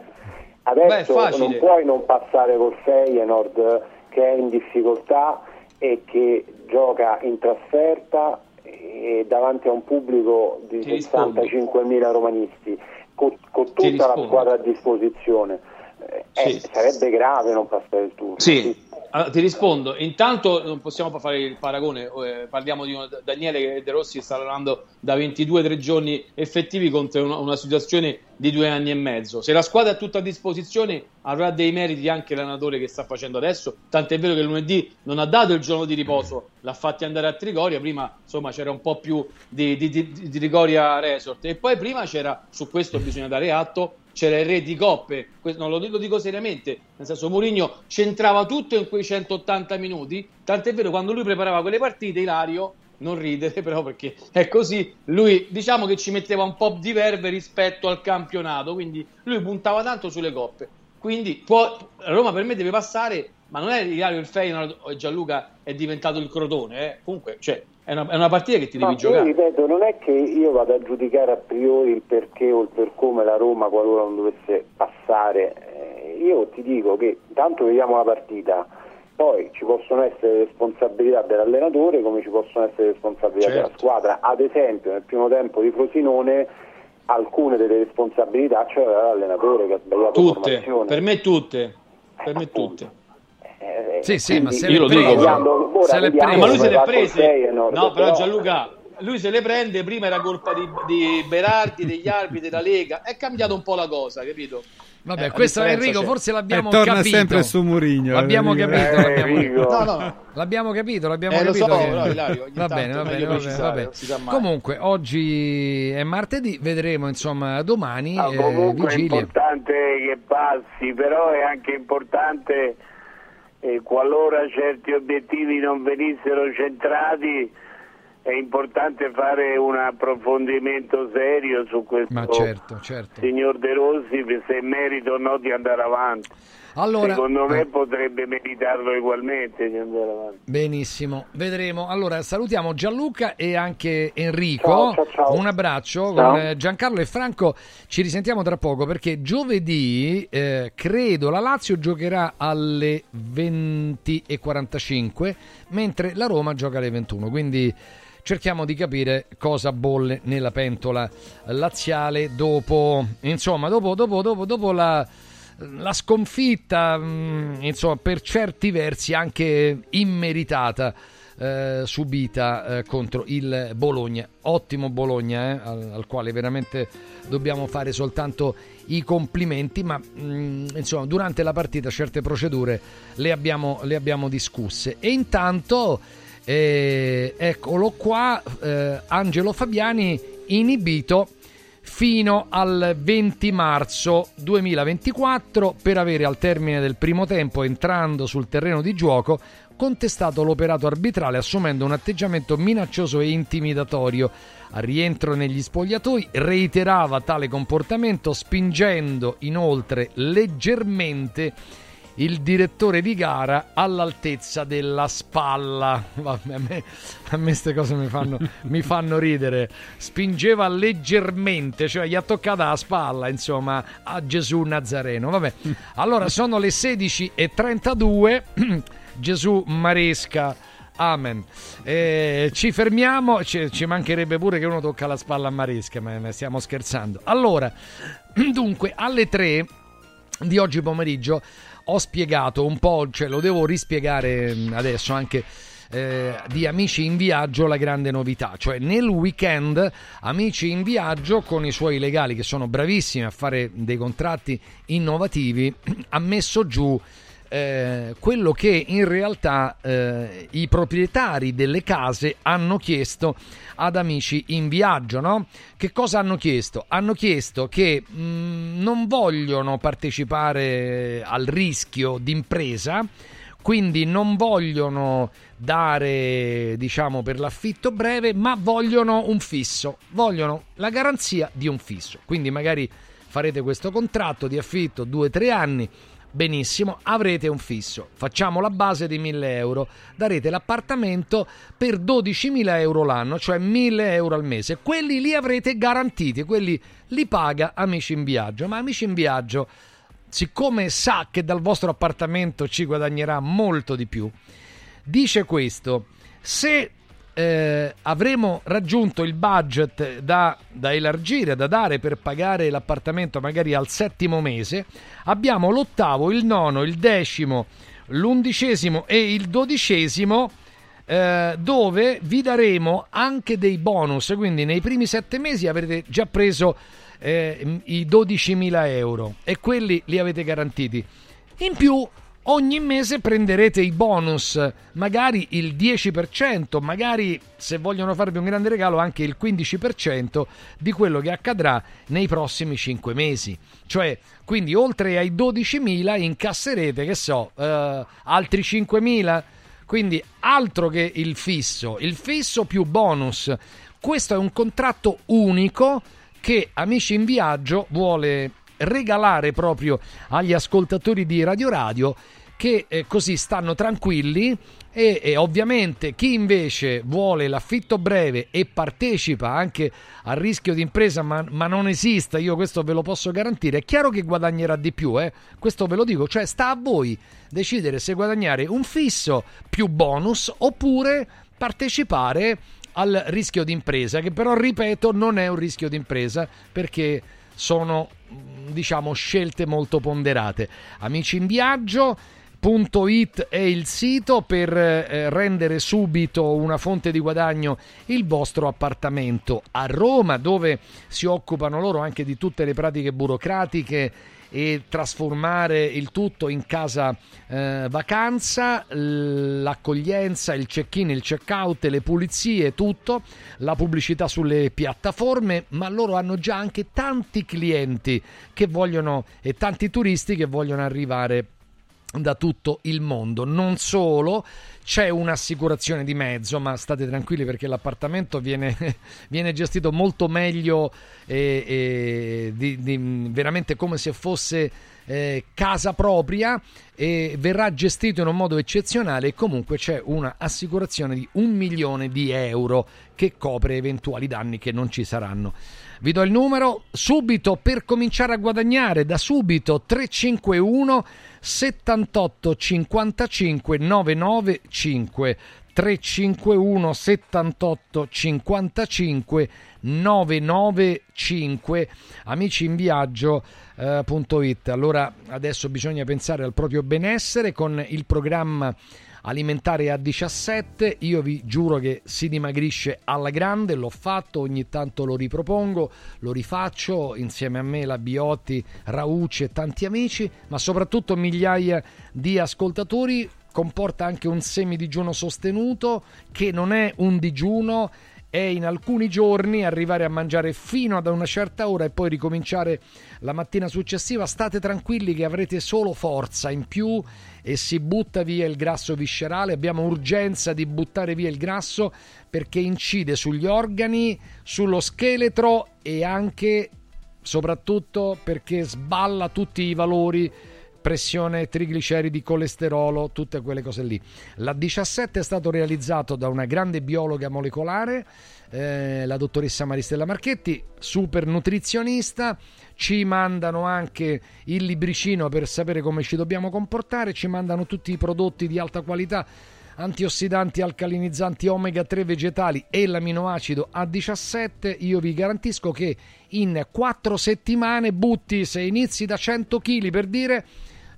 Beh, Adesso facile. non puoi non passare col Feyenoord che è in difficoltà e che gioca in trasferta e davanti a un pubblico di Ti rispondo. 65.000 romanisti con, con tutta la squadra a disposizione. Eh, Sì. sarebbe grave non passare il turno. Sì, allora, ti rispondo. Intanto non possiamo fare il paragone, eh, parliamo di uno- Daniele che De Rossi sta lavorando da 22-3 giorni effettivi contro una, una situazione di due anni e mezzo. Se la squadra è tutta a disposizione avrà dei meriti anche l'allenatore che sta facendo adesso, tant'è vero che lunedì non ha dato il giorno di riposo, l'ha fatti andare a Trigoria, prima insomma c'era un po' più di, di, di, di Trigoria Resort e poi prima c'era, su questo bisogna dare atto, c'era il re di coppe, non lo dico, dico seriamente, nel senso Mourinho centrava tutto in quei 180 minuti, tant'è vero quando lui preparava quelle partite, Ilario, non ridere *laughs* però perché è così, lui diciamo che ci metteva un po' di verve rispetto al campionato, quindi lui puntava tanto sulle coppe, quindi può, Roma per me deve passare, ma non è Ilario il Feyenoord o Gianluca è diventato il Crotone, eh. comunque cioè, è, una, è una partita che ti No, devi io giocare. ripeto, non è che io vado a giudicare a priori il perché o il per come la Roma qualora non dovesse passare. Eh, io ti dico che intanto vediamo la partita, poi ci possono essere responsabilità dell'allenatore come ci possono essere responsabilità Certo. della squadra. Ad esempio nel primo tempo di Frosinone alcune delle responsabilità c'era l'allenatore che ha sbagliato Tutte, formazione. per me tutte, per me tutte. Eh, Sì, sì, ma se io le lo dico, prese, ora se le Eh, ma lui se le prese. No, però però- Gianluca, lui se le prende. Prima era colpa di, di Berardi, degli arbitri, della Lega. È cambiato un po' la cosa, capito? Vabbè, Eh, questo Enrico c'è. forse l'abbiamo E torna capito. sempre su Mourinho, L'abbiamo Enrico. capito, Eh, l'abbiamo. No, no. l'abbiamo capito, l'abbiamo Eh, lo capito. so, che- però, Ilario, va bene, è va bene, va bene, precisare, va bene. sa mai. Comunque, oggi è martedì, vedremo insomma domani No, eh, comunque è vigilia. importante che passi, però è anche importante eh, qualora certi obiettivi non venissero centrati, è importante fare un approfondimento serio su questo Ma certo, certo. signor De Rossi se merita o no di andare avanti. Allora, Secondo me eh. potrebbe meritarlo ugualmente di andare avanti. Benissimo, vedremo. Allora, salutiamo Gianluca e anche Enrico. Ciao, ciao, ciao. Un abbraccio con eh, Giancarlo e Franco. Ci risentiamo tra poco perché giovedì, eh, credo, la Lazio giocherà alle 20.45, mentre la Roma gioca alle 21. Quindi cerchiamo di capire cosa bolle nella pentola laziale dopo, insomma, dopo, dopo, dopo, dopo la la sconfitta, mh, insomma, per certi versi anche immeritata, eh, subita eh, contro il Bologna. Ottimo Bologna, eh, al, al quale veramente dobbiamo fare soltanto i complimenti, ma mh, insomma, durante la partita certe procedure le abbiamo, le abbiamo discusse. E intanto, eh, eccolo qua, eh, Angelo Fabiani inibito fino al 20 marzo 2024 per avere al termine del primo tempo entrando sul terreno di gioco contestato l'operato arbitrale assumendo un atteggiamento minaccioso e intimidatorio. Al rientro negli spogliatoi reiterava tale comportamento spingendo inoltre leggermente il direttore di gara all'altezza della spalla. Vabbè, a me, queste cose mi fanno, mi fanno ridere. Spingeva leggermente, cioè gli ha toccata la spalla, insomma, a Gesù Nazareno. Vabbè, allora sono le 16.32. *clears throat* Gesù Maresca Amen. Eh, ci fermiamo, ci, ci mancherebbe pure che uno tocca la spalla a Maresca, ma, ma stiamo scherzando. Allora, *clears throat* dunque, alle 3 di oggi pomeriggio ho spiegato un po', cioè lo devo rispiegare mm, adesso anche eh, di Amici in Viaggio la grande novità, cioè nel weekend Amici in Viaggio con i suoi legali che sono bravissimi a fare dei contratti innovativi *clears throat* ha messo giù eh, quello che in realtà eh, i proprietari delle case hanno chiesto ad amici in viaggio. No? Che cosa hanno chiesto? Hanno chiesto che mh, non vogliono partecipare al rischio d'impresa, quindi non vogliono dare diciamo per l'affitto breve ma vogliono un fisso vogliono la garanzia di un fisso quindi magari farete questo contratto di affitto 2-3 anni benissimo, avrete un fisso. Facciamo la base di 1000 euro, darete l'appartamento per 12.000 euro l'anno, cioè 1000 euro al mese. Quelli li avrete garantiti, quelli li paga Amici in Viaggio. Ma Amici in Viaggio, siccome sa che dal vostro appartamento ci guadagnerà molto di più, dice questo. Se eh, avremo raggiunto il budget da, da, elargire, da dare per pagare l'appartamento magari al settimo mese, abbiamo l'ottavo, il nono, il decimo, l'undicesimo e il dodicesimo eh, dove vi daremo anche dei bonus, quindi nei primi sette mesi avrete già preso eh, i 12.000 euro e quelli li avete garantiti. In più ogni mese prenderete i bonus, magari il 10%, magari se vogliono farvi un grande regalo anche il 15% di quello che accadrà nei prossimi 5 mesi. Cioè, quindi oltre ai 12.000 incasserete, che so, eh, altri 5.000. Quindi altro che il fisso, il fisso più bonus. Questo è un contratto unico che Amici in Viaggio vuole regalare proprio agli ascoltatori di Radio Radio che eh, così stanno tranquilli e, e, ovviamente chi invece vuole l'affitto breve e partecipa anche al rischio di impresa ma, ma, non esista, io questo ve lo posso garantire, è chiaro che guadagnerà di più, eh? questo ve lo dico, cioè sta a voi decidere se guadagnare un fisso più bonus oppure partecipare al rischio di impresa, che però ripeto non è un rischio di impresa perché sono diciamo scelte molto ponderate. Amici in viaggio It è il sito per eh, rendere subito una fonte di guadagno il vostro appartamento a Roma, dove si occupano loro anche di tutte le pratiche burocratiche e trasformare il tutto in casa eh, vacanza, l'accoglienza, il check-in, il check-out, le pulizie, tutto, la pubblicità sulle piattaforme, ma loro hanno già anche tanti clienti che vogliono e tanti turisti che vogliono arrivare da tutto il mondo. Non solo, c'è un'assicurazione di mezzo, ma state tranquilli perché l'appartamento viene, *laughs* viene gestito molto meglio e, e di, di, veramente come se fosse eh, casa propria e verrà gestito in un modo eccezionale e comunque c'è un'assicurazione di un milione di euro che copre eventuali danni che non ci saranno. Vi do il numero subito per cominciare a guadagnare da subito 351 78 55 995 351 78 55 995 amici in viaggio.it eh, allora adesso bisogna pensare al proprio benessere con il programma alimentare a 17 io vi giuro che si dimagrisce alla grande l'ho fatto ogni tanto lo ripropongo lo rifaccio insieme a me la Biotti Raucci e tanti amici ma soprattutto migliaia di ascoltatori. Comporta anche un semidigiuno sostenuto che non è un digiuno è in alcuni giorni arrivare a mangiare fino ad una certa ora e poi ricominciare la mattina successiva. State tranquilli che avrete solo forza in più e si butta via il grasso viscerale. Abbiamo urgenza di buttare via il grasso perché incide sugli organi, sullo scheletro e anche soprattutto perché sballa tutti i valori pressione, trigliceridi, colesterolo, tutte quelle cose lì. La 17 è stato realizzato da una grande biologa molecolare, eh, la dottoressa Maristella Marchetti, super nutrizionista. Ci mandano anche il libricino per sapere come ci dobbiamo comportare, ci mandano tutti i prodotti di alta qualità antiossidanti, alcalinizzanti omega 3 vegetali e l'aminoacido A17, io vi garantisco che in 4 settimane butti, se inizi da 100 kg per dire,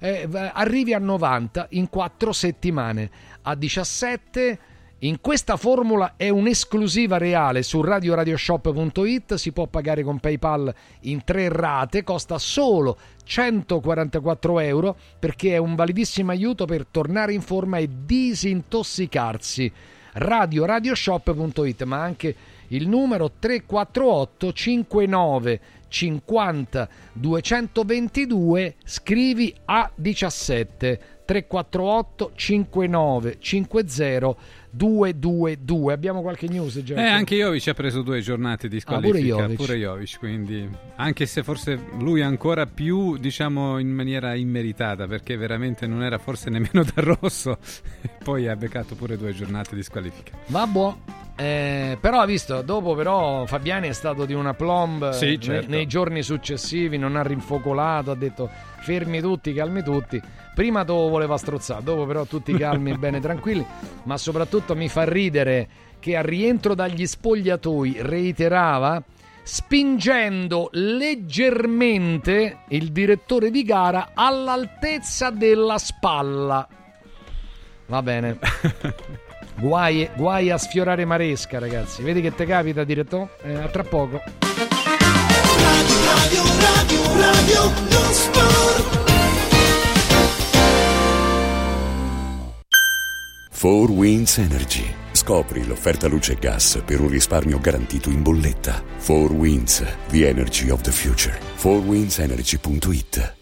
eh, arrivi a 90 in 4 settimane. A17 in questa formula è un'esclusiva reale su radioradioshop.it, si può pagare con PayPal in tre rate, costa solo 144 euro perché è un validissimo aiuto per tornare in forma e disintossicarsi. radioradioshop.it, ma anche il numero 348 59 50 222, scrivi A17 348 59 50 222. Abbiamo qualche news già? Eh, anche Jovic ha preso due giornate di Ah, pure squalifica. Jovic. pure Jovic, quindi anche se forse lui ancora più, diciamo, in maniera immeritata, perché veramente non era forse nemmeno da rosso, *laughs* poi ha beccato pure due giornate di squalifica. Vabbè. Eh, però ha visto, dopo però Fabiani è stato di una plomb Sì, nei- certo. nei, giorni successivi, non ha rinfocolato, ha detto fermi tutti, calmi tutti. Prima lo voleva strozzare, dopo però tutti calmi, bene, *laughs* tranquilli, ma soprattutto mi fa ridere che al rientro dagli spogliatoi reiterava spingendo leggermente il direttore di gara all'altezza della spalla. Va bene. *laughs* Guai, guai a sfiorare Maresca, ragazzi. Vedi che te capita, direttore? Eh, a tra poco. Radio, radio, radio, non sport. 4 Winds Energy. Scopri l'offerta luce e gas per un risparmio garantito in bolletta. 4 Winds, the energy of the future. 4windsenergy.it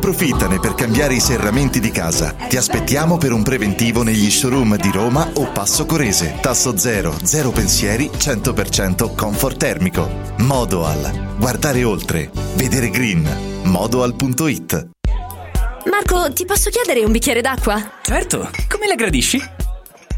Approfittane per cambiare i serramenti di casa. Ti aspettiamo per un preventivo negli showroom di Roma o Passo Corese. Tasso zero, zero pensieri, 100% comfort termico. Modoal. Guardare oltre. Vedere green. Modoal.it Marco, ti posso chiedere un bicchiere d'acqua? Certo, come la gradisci?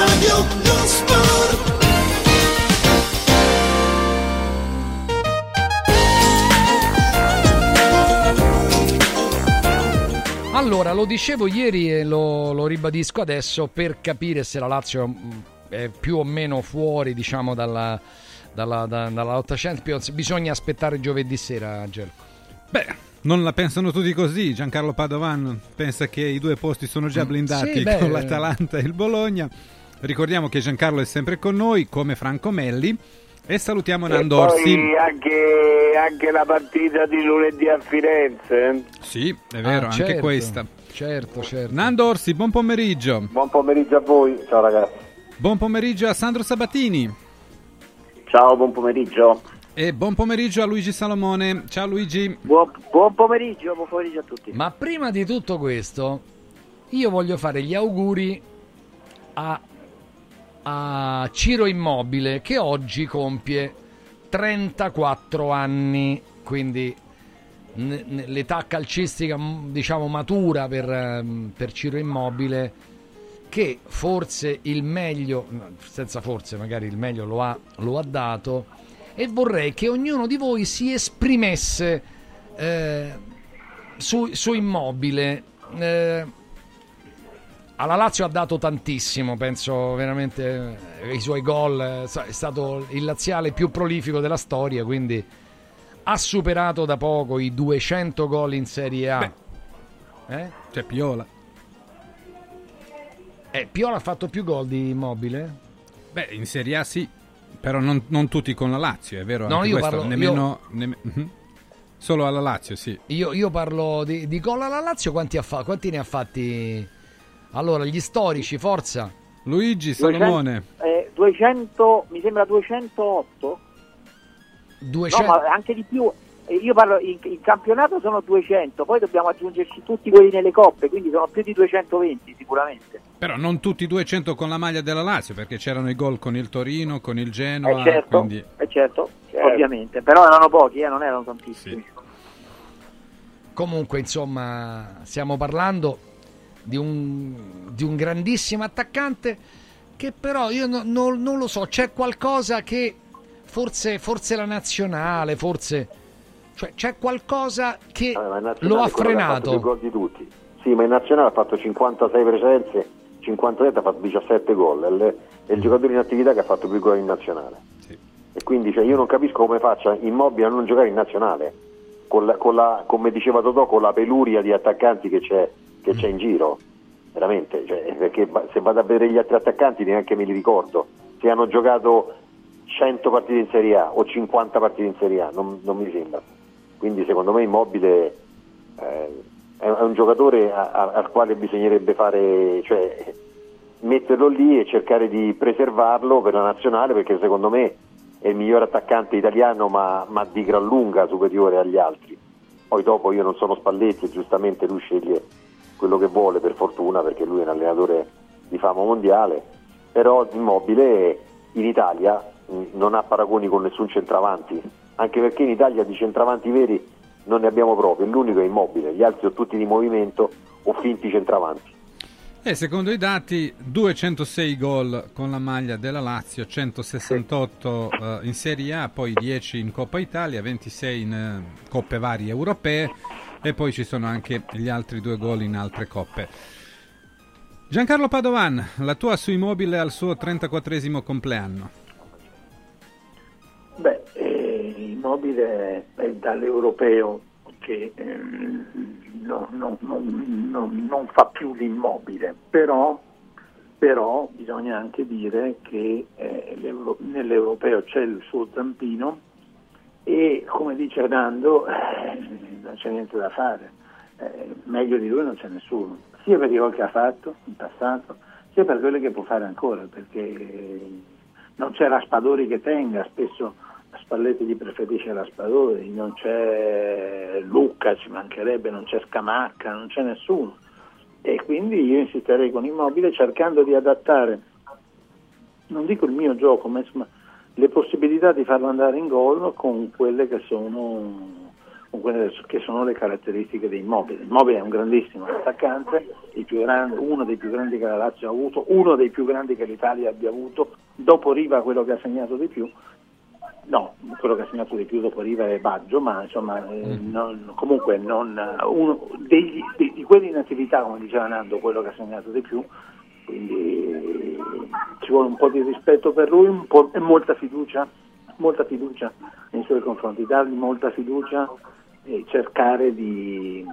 non sport. Allora, lo dicevo ieri e lo, lo ribadisco adesso per capire se la Lazio mh, è più o meno fuori, diciamo, dalla, dalla, da- dalla lotta Champions. Bisogna aspettare giovedì sera, Gelco. Beh, non la pensano tutti così. Giancarlo Padovan pensa che i due posti sono già Mm, blindati sì, con l'Atalanta e il Bologna. Ricordiamo che Giancarlo è sempre con noi, come Franco Melli. E salutiamo Nandorsi. poi anche, anche la partita di lunedì a Firenze. Sì, è vero, Ah, anche certo. questa. Certo, certo. Nandorsi, buon pomeriggio. Buon pomeriggio a voi, ciao ragazzi. Buon pomeriggio a Sandro Sabatini. Ciao, buon pomeriggio. E buon pomeriggio a Luigi Salomone. Ciao Luigi. Buon, buon pomeriggio, buon pomeriggio a tutti. Ma prima di tutto questo, io voglio fare gli auguri a, a Ciro Immobile che oggi compie 34 anni, quindi l'età calcistica diciamo matura per, ehm, per Ciro Immobile che forse il meglio, senza forse magari il meglio lo ha, lo ha dato e vorrei che ognuno di voi si esprimesse eh, su, su Immobile. Eh, alla Lazio ha dato tantissimo, penso veramente eh, i suoi gol, eh, è stato il laziale più prolifico della storia, quindi ha superato da poco i 200 gol in Serie A. Eh? C'è Piola. Eh, Piola ha fatto più gol di Immobile? Beh, in Serie A sì, però non, non tutti con la Lazio, è vero? No, io questo, parlo- nemmeno, nemm- mhm. Solo alla Lazio, sì. Io, io parlo di, di gol alla Lazio, quanti, ha fa- quanti ne ha fatti? Allora, gli storici, forza. Luigi 200, eh, 200, mi sembra 208. 200. No, ma anche di più. Eh, Io parlo in, in campionato sono 200, poi dobbiamo aggiungerci tutti quelli nelle coppe, quindi sono più di 220 sicuramente. Però non tutti i 200 con la maglia della Lazio, perché c'erano i gol con il Torino, con il Genoa, Eh, certo, quindi... eh, certo, ovviamente, però erano pochi, eh, non erano tantissimi. Comunque, insomma, stiamo parlando di un, di un grandissimo attaccante che però io no- no- non lo so, c'è qualcosa che forse, forse la nazionale, forse... Cioè, c'è qualcosa che lo ha ha frenato. più gol di tutti. Sì, ma in nazionale ha fatto 56 presenze, 57 ha fatto 17 gol. È il, è il giocatore in attività che ha fatto più gol in nazionale. E quindi cioè, io non capisco come faccia Immobile a non giocare in nazionale. Con la- con la- come diceva Totò, con la peluria di attaccanti che c'è, che c'è in giro. Veramente, cioè, perché se vado a vedere gli altri attaccanti neanche me li ricordo. Se hanno giocato 100 partite in Serie A o 50 partite in Serie A, non, non mi sembra. Quindi secondo me Immobile eh, è, è un giocatore a- a- al quale bisognerebbe fare, cioè, metterlo lì e cercare di preservarlo per la nazionale perché secondo me è il miglior attaccante italiano ma, ma di gran lunga superiore agli altri. Poi dopo io non sono Spalletti e giustamente lui sceglie quello che vuole per fortuna perché lui è un allenatore di fama mondiale, però Immobile in Italia mh, non ha paragoni con nessun centravanti, anche perché in Italia di centravanti veri non ne abbiamo proprio, l'unico è Immobile, gli altri sono tutti di movimento o finti centravanti. E secondo i dati 206 gol con la maglia della Lazio, 168 eh, in Serie A, poi 10 in Coppa Italia, 26 in eh, coppe varie europee e poi ci sono anche gli altri due gol in altre coppe. Giancarlo Padovan, la tua su Immobile al suo 34 compleanno. Beh, eh, Immobile è dall'europeo che no- no- no- no- non fa più l'immobile, però però bisogna anche dire che eh, nell'europeo c'è il suo zampino e come dice Nando eh, non c'è niente da fare, eh, meglio di lui non c'è nessuno, sia per quello che ha fatto in passato, sia per quello che può fare ancora, perché non c'è Raspadori che tenga, spesso Spalletti gli preferisce Raspadori, non c'è Lucca, ci mancherebbe, non c'è Scamacca, non c'è nessuno. E quindi io insisterei con Immobile cercando di adattare, non dico il mio gioco, ma insomma le possibilità di farlo andare in gol con quelle che sono, con quelle che sono le caratteristiche di Immobile. Immobile è un grandissimo attaccante, grandi, uno dei più grandi che la Lazio ha avuto, uno dei più grandi che l'Italia abbia avuto, dopo Riva quello che ha segnato di più, No, quello che ha segnato di più dopo Riva è Baggio, ma insomma eh, mm. non, comunque non, uno degli, di, di, quelli in attività, come diceva Nando, quello che ha segnato di più, quindi ci vuole un po' di rispetto per lui e molta fiducia, molta fiducia nei suoi confronti, dargli molta fiducia e cercare di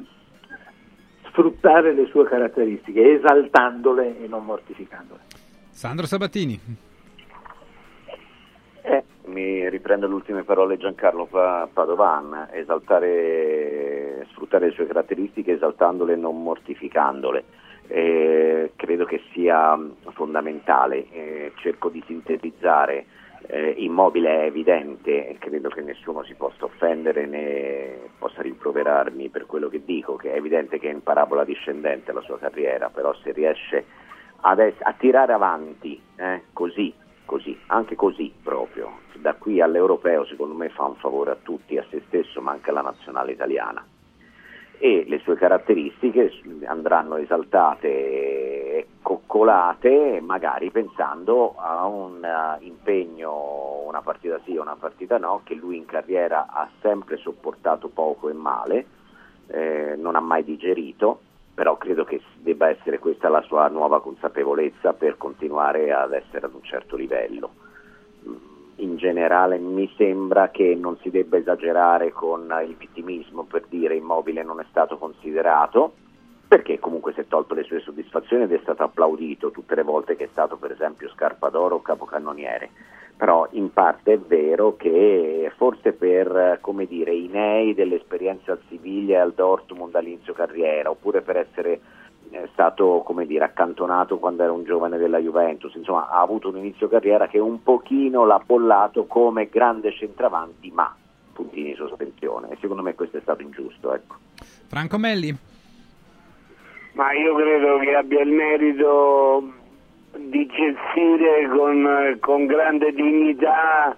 sfruttare le sue caratteristiche, esaltandole e non mortificandole. Sandro Sabatini. Eh, mi riprendo le ultime parole Giancarlo Padovan, esaltare, sfruttare le sue caratteristiche esaltandole e non mortificandole. Eh, credo che sia fondamentale, eh, cerco di sintetizzare, eh, immobile è evidente, credo che nessuno si possa offendere né possa rimproverarmi per quello che dico, che è evidente che è in parabola discendente la sua carriera, però se riesce es- a tirare avanti eh, così così, anche così proprio. Da qui all'europeo secondo me fa un favore a tutti, a se stesso ma anche alla nazionale italiana. E le sue caratteristiche andranno esaltate e coccolate, magari pensando a un uh, impegno, una partita sì, una partita no, che lui in carriera ha sempre sopportato poco e male, eh, non ha mai digerito però credo che debba essere questa la sua nuova consapevolezza per continuare ad essere ad un certo livello. In generale mi sembra che non si debba esagerare con il vittimismo per dire immobile non è stato considerato, perché comunque si è tolto le sue soddisfazioni ed è stato applaudito tutte le volte che è stato per esempio Scarpadoro o capocannoniere. Però in parte è vero che forse per come dire, i nei dell'esperienza al Siviglia e al Dortmund all'inizio carriera, oppure per essere eh, stato come dire, accantonato quando era un giovane della Juventus, insomma ha avuto un inizio carriera che un pochino l'ha bollato come grande centravanti, ma puntini di sospensione e secondo me questo è stato ingiusto. Ecco. Franco Melli. Ma io credo che abbia il merito di gestire con, con grande dignità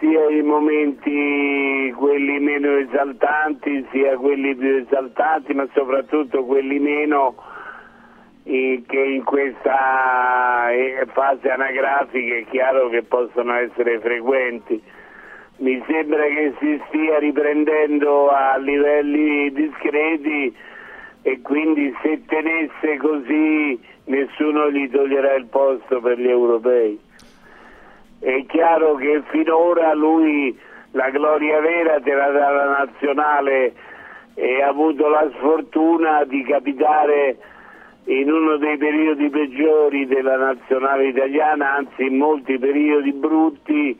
sia i momenti quelli meno esaltanti sia quelli più esaltanti ma soprattutto quelli meno eh, che in questa eh, fase anagrafica è chiaro che possono essere frequenti mi sembra che si stia riprendendo a livelli discreti e quindi se tenesse così nessuno gli toglierà il posto per gli europei. È chiaro che finora lui la gloria vera te la dà la nazionale e ha avuto la sfortuna di capitare in uno dei periodi peggiori della nazionale italiana, anzi in molti periodi brutti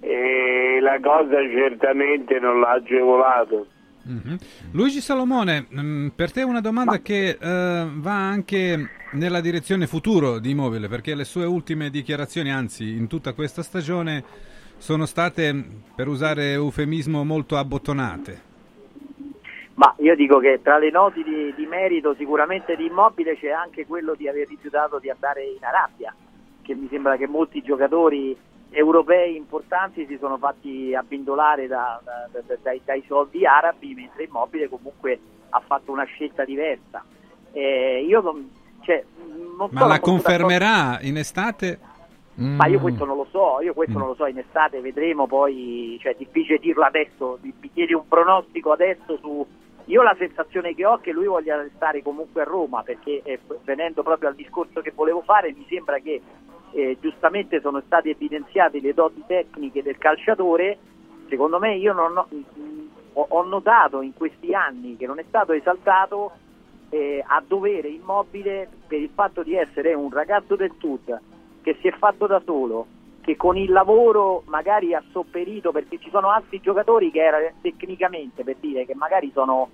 e la cosa certamente non l'ha agevolato. Mm-hmm. Luigi Salomone, mm, per te una domanda Ma... che uh, va anche nella direzione futuro di Immobile, perché le sue ultime dichiarazioni, anzi in tutta questa stagione, sono state, per usare eufemismo, molto abbottonate. Ma io dico che tra le noti di, di merito sicuramente di Immobile c'è anche quello di aver rifiutato di andare in Arabia, che mi sembra che molti giocatori europei importanti si sono fatti abbindolare da, da, da, dai, dai, soldi arabi, mentre Immobile comunque ha fatto una scelta diversa. Eh, io cioè, non Ma la confermerà in estate? Ma io questo non lo so, io questo mm. non lo so, in estate vedremo poi, cioè è difficile dirlo adesso, mi chiedi un pronostico adesso su... Io la sensazione che ho che lui voglia restare comunque a Roma, perché eh, venendo proprio al discorso che volevo fare, mi sembra che eh, giustamente sono state evidenziate le doti tecniche del calciatore, secondo me io non ho, ho, notato in questi anni che non è stato esaltato eh, a dovere immobile per il fatto di essere un ragazzo del Sud che si è fatto da solo, che con il lavoro magari ha sopperito perché ci sono altri giocatori che erano tecnicamente per dire che magari sono,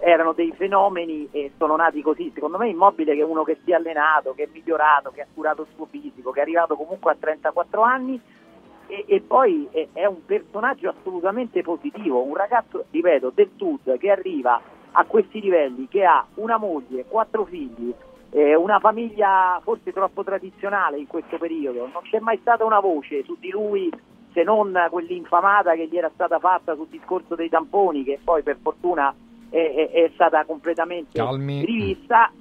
erano dei fenomeni e sono nati così. Secondo me Immobile che è uno che si è allenato, che è migliorato, che ha curato il suo fisico, che è arrivato comunque a 34 anni e, e poi è, è un personaggio assolutamente positivo, un ragazzo, ripeto, del Sud che arriva a questi livelli, che ha una moglie, quattro figli, eh, una famiglia forse troppo tradizionale in questo periodo, non c'è mai stata una voce su di lui se non quell'infamata che gli era stata fatta sul discorso dei tamponi che poi per fortuna è, è, è stata completamente Calmi. rivista.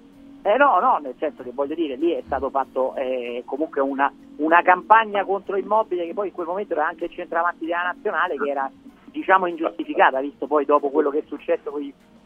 Eh no, no, nel senso che voglio dire, lì è stato fatto eh, comunque una, una campagna contro immobile che poi in quel momento era anche il centravanti della nazionale che era diciamo ingiustificata, visto poi dopo quello che è successo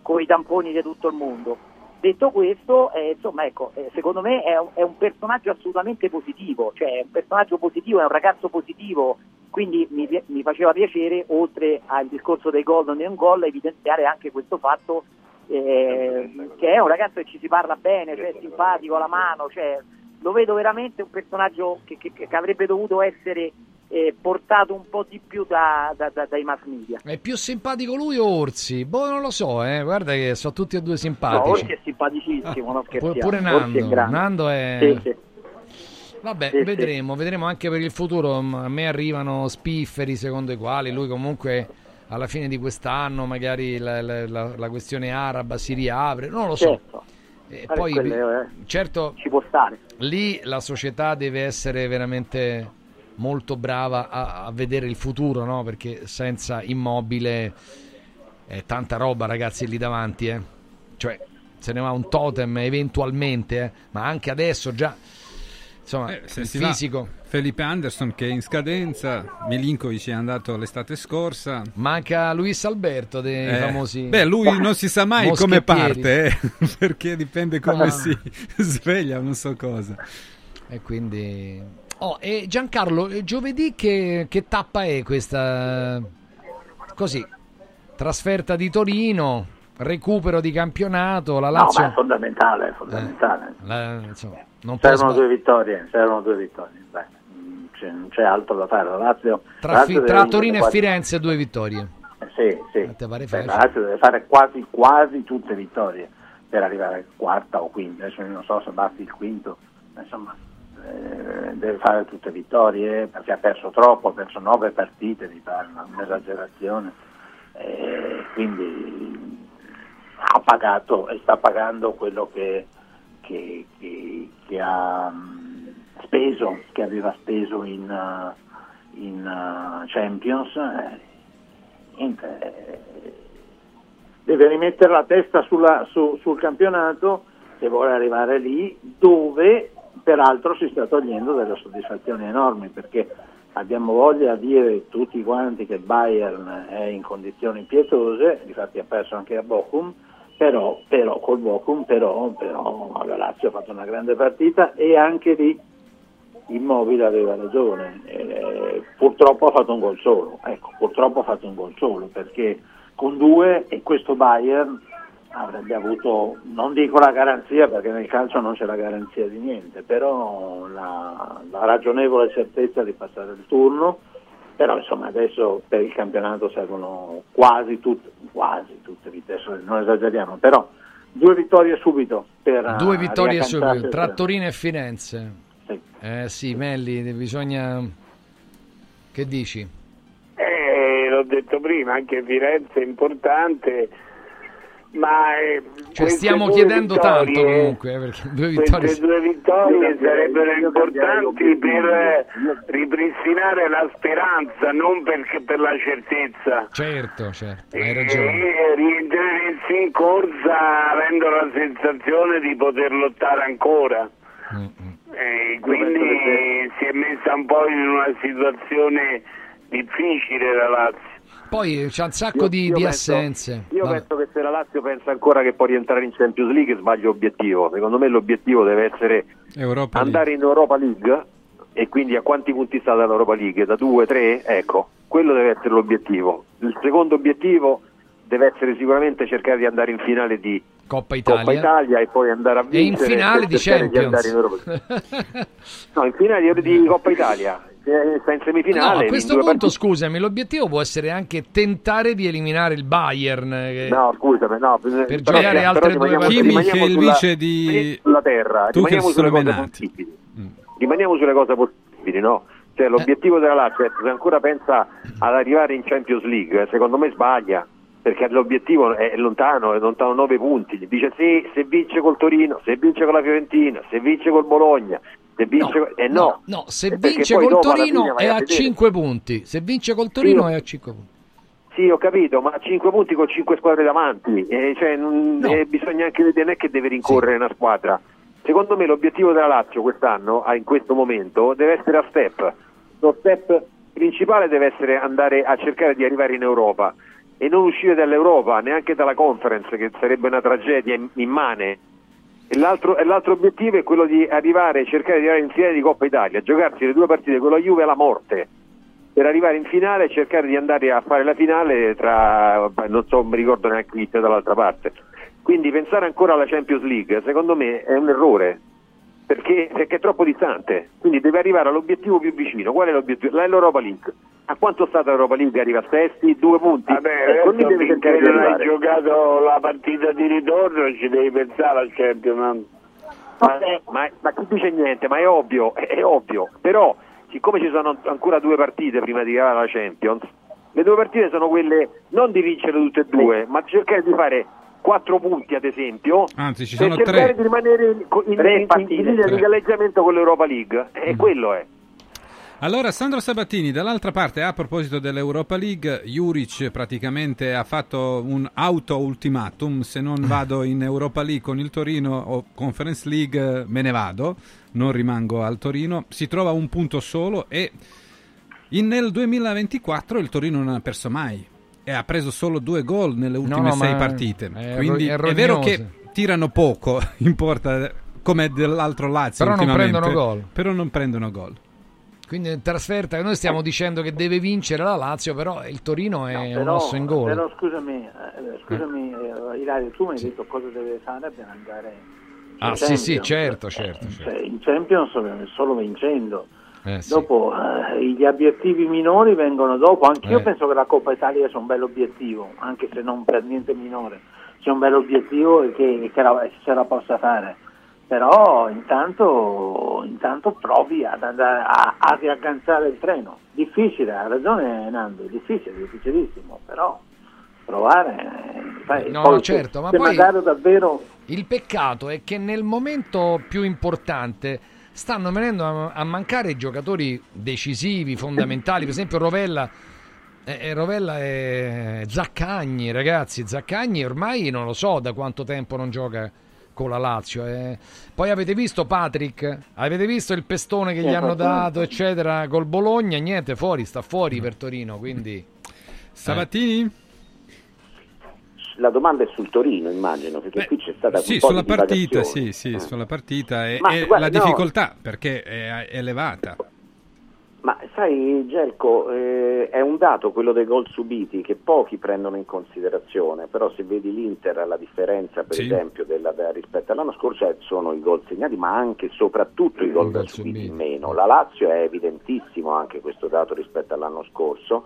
con i, tamponi di tutto il mondo. Detto questo, eh, insomma, ecco, eh, secondo me è un, è un, personaggio assolutamente positivo, cioè è un personaggio positivo, è un ragazzo positivo, quindi mi, mi faceva piacere, oltre al discorso dei gol non è un gol, evidenziare anche questo fatto eh, che è un ragazzo che ci si parla bene, cioè simpatico, la mano, cioè, lo vedo veramente un personaggio che, che, che avrebbe dovuto essere eh, portato un po' di più da, da, da, dai mass media. È più simpatico lui o Orsi? Boh, non lo so, eh. guarda che sono tutti e due simpatici. No, Orsi è simpaticissimo, non scherziamo. Pure Nando, Orsi è Nando è... Sì, sì. Vabbè, Sì, vedremo, vedremo anche per il futuro. A me arrivano spifferi secondo i quali lui comunque alla fine di quest'anno magari la, la- la- la questione araba si riapre, non lo so. Certo. E poi, quello, eh, certo, ci può stare. lì la società deve essere veramente molto brava a, a vedere il futuro, no? Perché senza immobile è tanta roba, ragazzi, lì davanti, eh. Cioè, se ne va un totem eventualmente, eh. ma anche adesso già insomma, Eh, il va, fisico. Felipe Anderson che è in scadenza, Milinkovic è andato l'estate scorsa. Manca Luis Alberto dei Eh, famosi Beh, lui non si sa mai come parte, eh, *laughs* perché dipende come Ah. si *laughs* sveglia, non so cosa. E quindi... Oh, e Giancarlo, eh, giovedì che, che tappa è questa? Così, trasferta di Torino, recupero di campionato, la No, Lazio... ma è fondamentale, è fondamentale. la- insomma, servono sba- due vittorie, servono due vittorie. Beh, c'è- non c'è altro da fare. La Lazio, Tra, la Fi- Lazio tra Torino e quasi- Firenze due vittorie. eh, Sì, sì. pare Beh, la Lazio deve fare quasi, quasi tutte vittorie per arrivare quarta o quinta. Adesso non so se basti il quinto, ma insomma eh, deve fare tutte vittorie perché ha perso troppo, ha perso nove partite, mi pare, un'esagerazione. Eh, quindi ha pagato e sta pagando quello che, che- che- che ha mm, speso, che aveva speso in, uh, in, Champions. eh, niente, eh, deve rimettere la testa sulla- su- sul campionato se vuole arrivare lì dove peraltro si sta togliendo delle soddisfazioni enormi perché abbiamo voglia di dire tutti quanti che Bayern è in condizioni pietose, infatti ha perso anche a Bochum, però, però col Bochum però, però la Lazio ha fatto una grande partita e anche lì Immobile aveva ragione, eh, purtroppo ha fatto un gol solo, ecco, purtroppo ha fatto un gol solo perché con due e questo Bayern avrebbe avuto, non dico la garanzia perché nel calcio non c'è la garanzia di niente, però la, la ragionevole certezza di passare il turno, però insomma adesso per il campionato servono quasi tutte, quasi tutte vittorie, adesso non esageriamo, però due vittorie subito per Due eh, vittorie riagganciarsi subito, tra. Torino e Firenze. Eh sì, Melli, bisogna... Che dici? Eh, l'ho detto prima, anche Firenze è importante, ma eh, Cioè, stiamo chiedendo vittorie- tanto comunque, eh, perché due Queste vittorie... due vittorie sarebbero importanti per eh, ripristinare la speranza, non perché per la certezza. Certo, certo, hai ragione. E rientreresti in corsa avendo la sensazione di poter lottare ancora. E quindi si è messa un po' in una situazione difficile la Lazio. Poi c'è un sacco Io- di, io di penso- assenze. Io Vabbè. penso che se la Lazio pensa ancora che può rientrare in Champions League sbaglia obiettivo. Secondo me l'obiettivo deve essere Europa andare in Europa League e quindi a quanti punti sta dall'Europa League? Da due, tre? Ecco, quello deve essere l'obiettivo. Il secondo obiettivo deve essere sicuramente cercare di andare in finale di Coppa Italia. Coppa Italia e poi andare a E in vincere finale di Champions. andare in Europa. *laughs* no, in finale di, di Coppa Italia. Eh, Sta in semifinale. No, a questo punto, partite. scusami, l'obiettivo può essere anche tentare di eliminare il Bayern. che- No, scusami, no. Per giocare però altre due partite. Kimmich è il sulla- vice di sulla terra, Tuchel rimaniamo sulle cose possibili. Rimaniamo sulle cose possibili, no? Cioè, l'obiettivo della Lazio, se ancora pensa ad arrivare in Champions League, eh, secondo me sbaglia, perché l'obiettivo è lontano, è lontano 9 punti. Dice sì, se vince col Torino, se vince con la Fiorentina, se vince col Bologna, se vince col... Eh no, No, se Eh, vince col Torino è a a vedere. 5 punti. Se vince col Torino Sì. è a 5 punti. Sì, ho capito, ma 5 punti con 5 squadre davanti, eh, cioè, non- eh, bisogna anche vedere, non è che deve rincorrere una squadra. Secondo me l'obiettivo della Lazio quest'anno, ah, in questo momento, deve essere a step. Lo step principale deve essere andare a cercare di arrivare in Europa e non uscire dall'Europa, neanche dalla conference, che sarebbe una tragedia im- immane. E l'altro, e l'altro obiettivo è quello di arrivare, cercare di arrivare in finale di Coppa Italia, giocarsi le due partite con la Juve alla morte per arrivare in finale e cercare di andare a fare la finale tra, non so, mi ricordo neanche chi dall'altra parte. Quindi pensare ancora alla Champions League, secondo me, è un errore, perché, perché è troppo distante. Quindi deve arrivare all'obiettivo più vicino. Qual è l'obiettivo? È l'Europa League. A quanto sta l'Europa League? Arriva a sesti, due punti. Vabbè, Ecco, lì deve cercare di non hai giocato la partita di ritorno ci devi pensare al Champions. Vabbè, ma, ma chi dice niente? Ma è ovvio, è, è ovvio. Però, siccome ci sono ancora due partite prima di arrivare alla Champions, le due partite sono quelle non di vincere tutte e due, ma cercare di fare quattro punti, ad esempio, Anzi, ci per sono cercare tre. di rimanere in, in, linea di galleggiamento con l'Europa League. E quello è. Allora, Sandro Sabatini, dall'altra parte, a proposito dell'Europa League, Juric praticamente ha fatto un auto-ultimatum, se non *laughs* vado in Europa League con il Torino o Conference League me ne vado, non rimango al Torino, si trova un punto solo e in- nel 2024 il Torino non ha perso mai e ha preso solo due gol nelle ultime no, sei ma partite, è quindi ro- è vero che tirano poco *laughs* in porta come dell'altro Lazio Però non prendono gol. però non prendono gol. Quindi in trasferta, noi stiamo dicendo che deve vincere la Lazio, però il Torino è un Però, osso in gola. però scusami, eh, scusami eh, Ilario, tu mi hai detto cosa deve fare per andare in Ah, sì, sì, Champions. certo, certo. certo. Cioè, in Champions solo vincendo. Eh, sì. Dopo eh, gli obiettivi minori vengono dopo, anch'io Eh. penso che la Coppa Italia sia un bel obiettivo, anche se non per niente minore, sia un bel obiettivo e che, che la- ce la possa fare. Però intanto, intanto provi ad andare a, a riagganciare il treno. Difficile, ha ragione Nando, è difficile, difficilissimo, però provare. eh, sai, No, poi no, se- certo, ma se poi davvero il peccato è che nel momento più importante stanno venendo a, a mancare i giocatori decisivi, fondamentali, per esempio Rovella. eh, eh, Rovella è Zaccagni, ragazzi. Zaccagni ormai non lo so da quanto tempo non gioca con la Lazio. eh. Poi avete visto Patrick? Avete visto il pestone che gli hanno certo. dato, eccetera, col Bologna? Niente, fuori, sta fuori per Torino. Quindi Sabatini? La domanda è sul Torino, immagino, perché qui c'è stata Sì, un po' sulla di partita, sì, sì, sulla partita e, guarda, la no. difficoltà perché è elevata. Ma sai, Gelco, eh, è un dato quello dei gol subiti che pochi prendono in considerazione, però se vedi l'Inter la differenza per Sì. esempio della- da- rispetto all'anno scorso è- sono i gol segnati, ma anche e soprattutto i gol subiti. in meno. La Lazio è evidentissimo anche questo dato rispetto all'anno scorso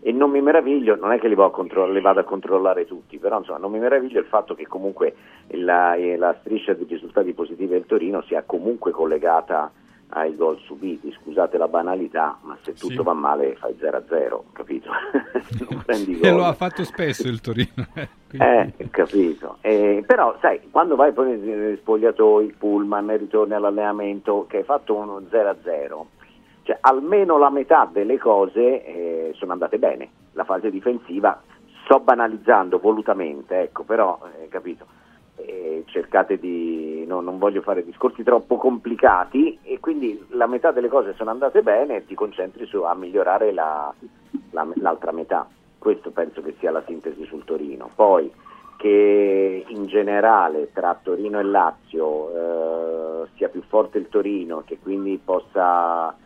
e non mi meraviglio, non è che li, vado a controll- li vado a controllare tutti, però insomma non mi meraviglio il fatto che comunque la, eh, la striscia di risultati positivi del Torino sia comunque collegata ai gol subiti, scusate la banalità, ma se tutto Sì. va male fai 0-0, capito? *laughs* E lo ha fatto spesso il Torino. eh, quindi- Eh, capito. Eh, però, sai, quando vai poi nei spogliatoi, il pullman, ritorni all'allenamento, che hai fatto uno 0-0, cioè almeno la metà delle cose eh, sono andate bene. La fase difensiva, sto banalizzando volutamente, ecco, però, eh, capito, eh, cercate di, no, non voglio fare discorsi troppo complicati e quindi la metà delle cose sono andate bene e ti concentri su, a migliorare la- la- l'altra metà. Questo penso che sia la sintesi sul Torino. Poi che in generale tra Torino e Lazio eh, sia più forte il Torino, che quindi possa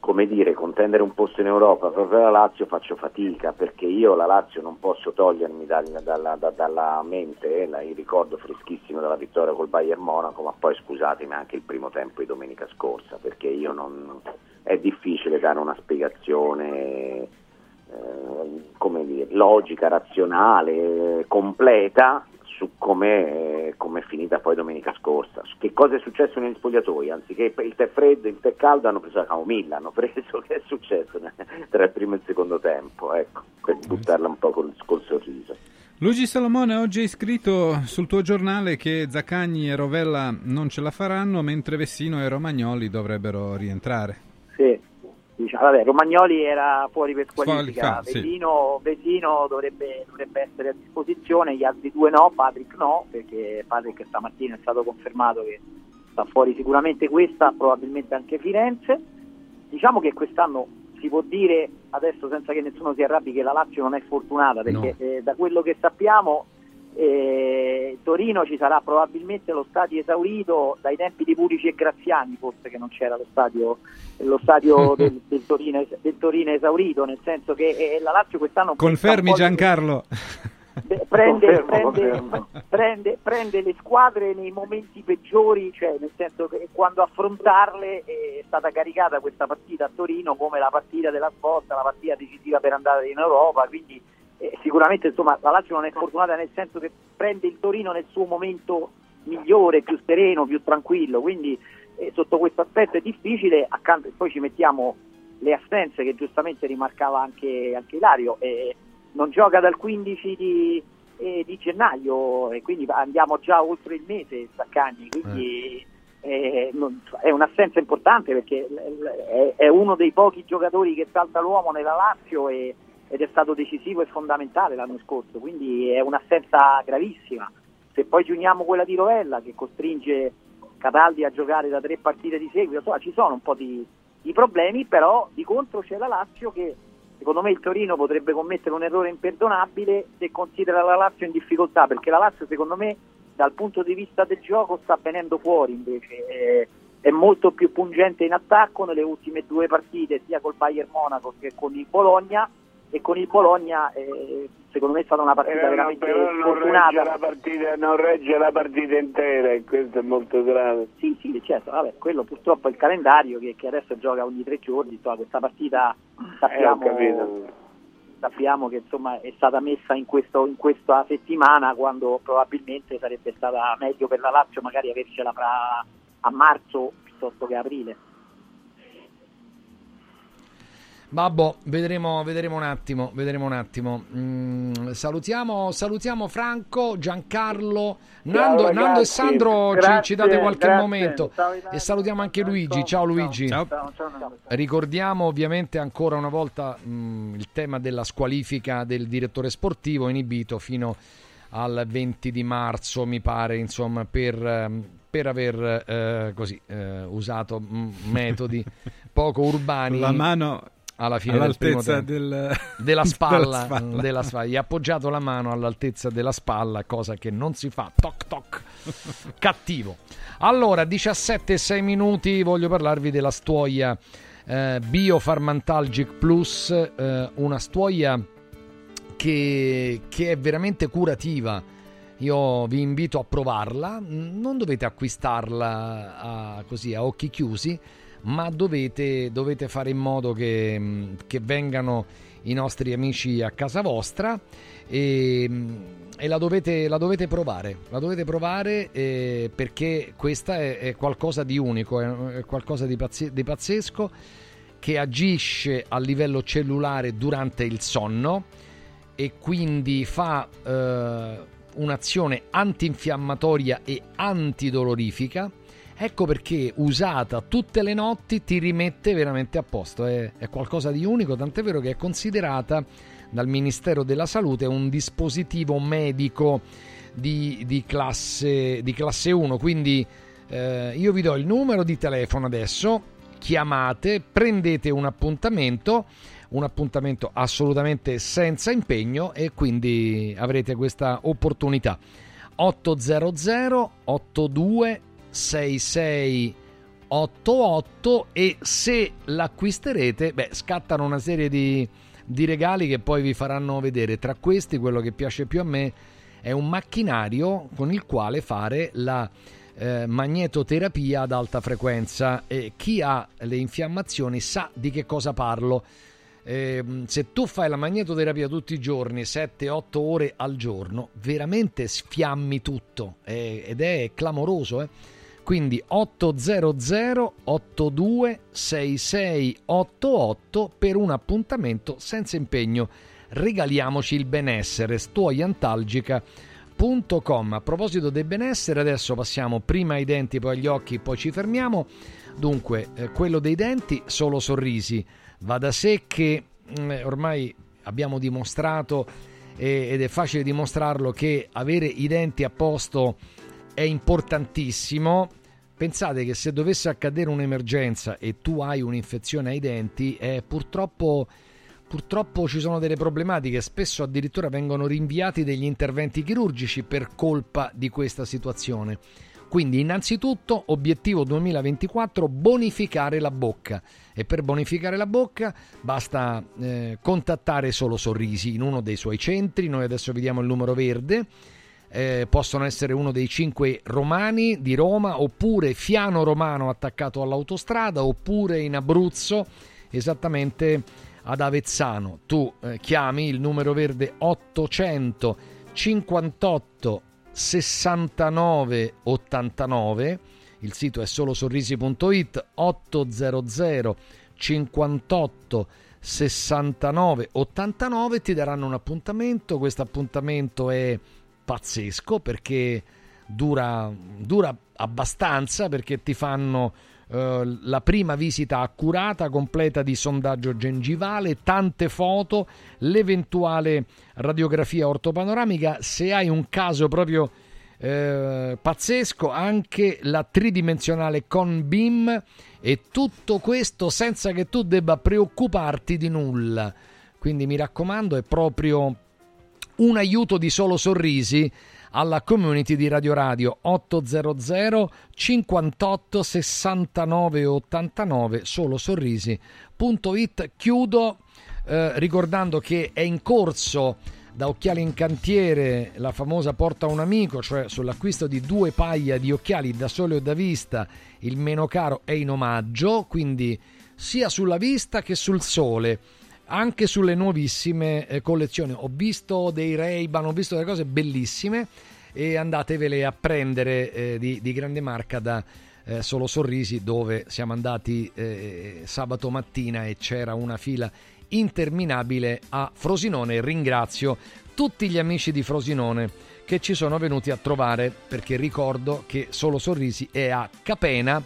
come dire, contendere un posto in Europa proprio la Lazio faccio fatica perché io la Lazio non posso togliermi dal, dalla, da, dalla, mente eh, la, il ricordo freschissimo della vittoria col Bayern Monaco, ma poi scusatemi anche il primo tempo di domenica scorsa perché io non, è difficile dare una spiegazione eh, come dire, logica, razionale, completa su come è finita poi domenica scorsa. Che cosa è successo negli spogliatoi? Anziché il tè freddo e il tè caldo hanno preso la camomilla, hanno preso *laughs* che è successo tra il primo e il secondo tempo, ecco, per buttarla un po' col, col sorriso. Luigi Salomone oggi hai scritto sul tuo giornale che Zaccagni e Rovella non ce la faranno, mentre Vessino e Romagnoli dovrebbero rientrare. Sì, diciamo, vabbè, Romagnoli era fuori per squalifica, Vellino, sì. Vellino dovrebbe, dovrebbe, essere a disposizione, gli altri due no, Patrick no, perché Patrick stamattina è stato confermato che sta fuori sicuramente questa, probabilmente anche Firenze. Diciamo che quest'anno si può dire adesso senza che nessuno si arrabbi che la Lazio non è fortunata perché no. eh, da quello che sappiamo eh, Torino ci sarà probabilmente lo stadio esaurito dai tempi di Purici e Graziani, forse che non c'era lo stadio, lo stadio *laughs* del, del, Torino, del, Torino, esaurito, nel senso che eh, la Lazio quest'anno... Confermi Giancarlo. Prende, prende, prende, prende, le squadre nei momenti peggiori, cioè nel senso che quando affrontarle è stata caricata questa partita a Torino come la partita della svolta, la partita decisiva per andare in Europa, quindi eh, sicuramente insomma, la Lazio non è fortunata nel senso che prende il Torino nel suo momento migliore, più sereno, più tranquillo, quindi eh, sotto questo aspetto è difficile, accanto, poi ci mettiamo le assenze che giustamente rimarcava anche, anche Ilario, eh, non gioca dal 15 di, eh, di, gennaio e quindi andiamo già oltre il mese Saccagni, quindi eh. non, è un'assenza importante perché è, è uno dei pochi giocatori che salta l'uomo nella Lazio e ed è stato decisivo e fondamentale l'anno scorso, quindi è un'assenza gravissima. Se poi ci uniamo quella di Rovella che costringe Cataldi a giocare da tre partite di seguito, insomma, ci sono un po' di, di problemi, però di contro c'è la Lazio che secondo me il Torino potrebbe commettere un errore imperdonabile se considera la Lazio in difficoltà, perché la Lazio secondo me dal punto di vista del gioco sta venendo fuori invece, è, è molto più pungente in attacco nelle ultime due partite, sia col Bayern Monaco che con il Bologna e con il Bologna eh, secondo me è stata una partita però veramente però non fortunata. Regge la partita, non regge la partita intera e questo è molto grave. Sì, sì, certo, vabbè, quello purtroppo è il calendario che, che adesso gioca ogni tre giorni, insomma, questa partita sappiamo, eh, sappiamo che insomma, è stata messa in, questo, in, questa settimana quando probabilmente sarebbe stata meglio per la Lazio magari avercela fra, a marzo piuttosto che aprile. Babbo, vedremo, vedremo un attimo, vedremo un attimo. Mm, salutiamo, salutiamo Franco, Giancarlo, Nando, Ciao, Nando e Sandro grazie, ci, ci, date qualche grazie. momento e salutiamo anche Luigi. Ciao Luigi. Ciao. Ciao, Ricordiamo ovviamente ancora una volta mm, il tema della squalifica del direttore sportivo inibito fino al 20 di marzo, mi pare, insomma, per, ehm, per aver eh, così, eh, usato metodi *laughs* poco urbani. La mano alla fine del primo tempo. Del... *laughs* *laughs* Della, spalla, della, spalla. della spalla. Gli ha appoggiato la mano all'altezza della spalla, cosa che non si fa. Toc toc. *laughs* Cattivo. Allora, 17 6 minuti, voglio parlarvi della stuoia eh, Biofarmantalgic Plus, eh, una stuoia che, che è veramente curativa. Io vi invito a provarla, non dovete acquistarla a, così a occhi chiusi, ma dovete, dovete fare in modo che, che, vengano i nostri amici a casa vostra e, e la, dovete, la, dovete, provare, la dovete provare eh, perché questa è, è, qualcosa di unico, è, è qualcosa di, pazze, di, pazzesco che agisce a livello cellulare durante il sonno e quindi fa eh, un'azione antinfiammatoria e antidolorifica Ecco perché usata tutte le notti ti rimette veramente a posto, è, è qualcosa di unico, tant'è vero che è considerata dal Ministero della Salute un dispositivo medico di, di, classe, di classe 1, quindi eh, io vi do il numero di telefono adesso, chiamate, prendete un appuntamento, un appuntamento assolutamente senza impegno e quindi avrete questa opportunità. 800 82 66 88 e se l'acquisterete, beh, scattano una serie di, di regali che poi vi faranno vedere. Tra questi, quello che piace più a me è un macchinario con il quale fare la eh, magnetoterapia ad alta frequenza e chi ha le infiammazioni sa di che cosa parlo. Eh, se tu fai la magnetoterapia tutti i giorni, 7-8 ore al giorno, veramente sfiammi tutto eh, ed è clamoroso. Eh? Quindi 800 82 6688 per un appuntamento senza impegno. Regaliamoci il benessere. Stuoiantalgica.com. A proposito del benessere, adesso passiamo prima ai denti, poi agli occhi, poi ci fermiamo. Dunque, eh, quello dei denti, solo sorrisi. Va da sé che eh, ormai abbiamo dimostrato eh, ed è facile dimostrarlo che avere i denti a posto è importantissimo. Pensate che se dovesse accadere un'emergenza e tu hai un'infezione ai denti, eh, purtroppo, purtroppo ci sono delle problematiche, spesso addirittura vengono rinviati degli interventi chirurgici per colpa di questa situazione. Quindi innanzitutto obiettivo 2024 bonificare la bocca e per bonificare la bocca basta eh, contattare solo Sorrisi in uno dei suoi centri, noi adesso vediamo il numero verde eh, possono essere uno dei cinque romani di Roma, oppure Fiano Romano attaccato all'autostrada, oppure in Abruzzo, esattamente ad Avezzano. Tu eh, chiami il numero verde 858 69 89, il sito è solosorrisi.it 800 58 69 89 ti daranno un appuntamento, questo appuntamento è pazzesco perché dura, dura abbastanza perché ti fanno eh, la prima visita accurata, completa di sondaggio gengivale, tante foto, l'eventuale radiografia ortopanoramica, se hai un caso proprio eh, pazzesco, anche la tridimensionale con BIM e tutto questo senza che tu debba preoccuparti di nulla. Quindi mi raccomando, è proprio un aiuto di solo sorrisi alla community di Radio Radio 800 58 69 89 solo sorrisi.it chiudo eh, ricordando che è in corso da Occhiali in Cantiere la famosa Porta un amico, cioè sull'acquisto di due paia di occhiali da sole o da vista, il meno caro è in omaggio, quindi sia sulla vista che sul sole anche sulle nuovissime eh, collezioni. Ho visto dei Ray-Ban, ho visto delle cose bellissime e andatevele a prendere eh, di, di, grande marca da eh, Solo Sorrisi dove siamo andati eh, sabato mattina e c'era una fila interminabile a Frosinone. Ringrazio tutti gli amici di Frosinone che ci sono venuti a trovare perché ricordo che Solo Sorrisi è a Capena,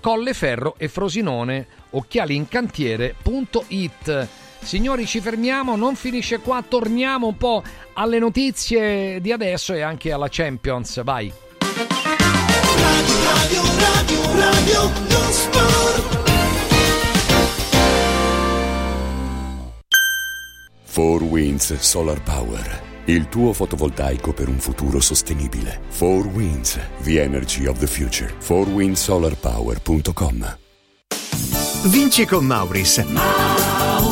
Colleferro e Frosinone, occhialincantiere.it. Signori, ci fermiamo, non finisce qua, torniamo un po' alle notizie di adesso e anche alla Champions. Vai. Radio, radio, radio, radio, non sport. Four Winds Solar Power. Il tuo fotovoltaico per un futuro sostenibile. Four Winds, the energy of the future. 4windsolarpower.com Vinci con Mauris. Mauris.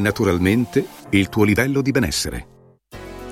naturalmente il tuo livello di benessere.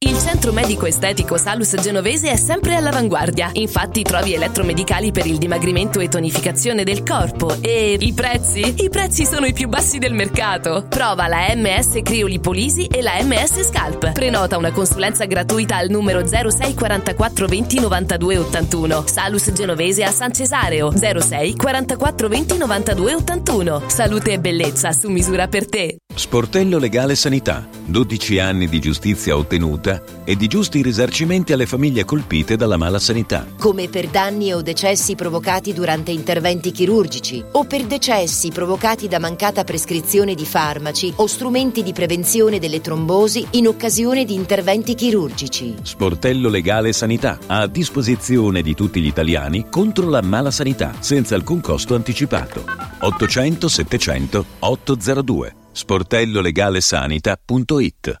Il centro medico estetico Salus Genovese è sempre all'avanguardia. Infatti trovi elettromedicali per il dimagrimento e tonificazione del corpo. E i prezzi? I prezzi sono i più bassi del mercato. Prova la MS Criolipolisi e la MS Scalp. Prenota una consulenza gratuita al numero 06 44 20 92 81. Salus Genovese a San Cesareo 06 44 20 92 81. Salute e bellezza su misura per te. Sportello Legale Sanità. 12 anni di giustizia ottenuta e di giusti risarcimenti alle famiglie colpite dalla mala sanità. come per danni o decessi provocati durante interventi chirurgici o per decessi provocati da mancata prescrizione di farmaci o strumenti di prevenzione delle trombosi in occasione di interventi chirurgici. Sportello Legale Sanità a disposizione di tutti gli italiani contro la mala sanità senza alcun costo anticipato. 800 700 802 sportellolegalesanita.it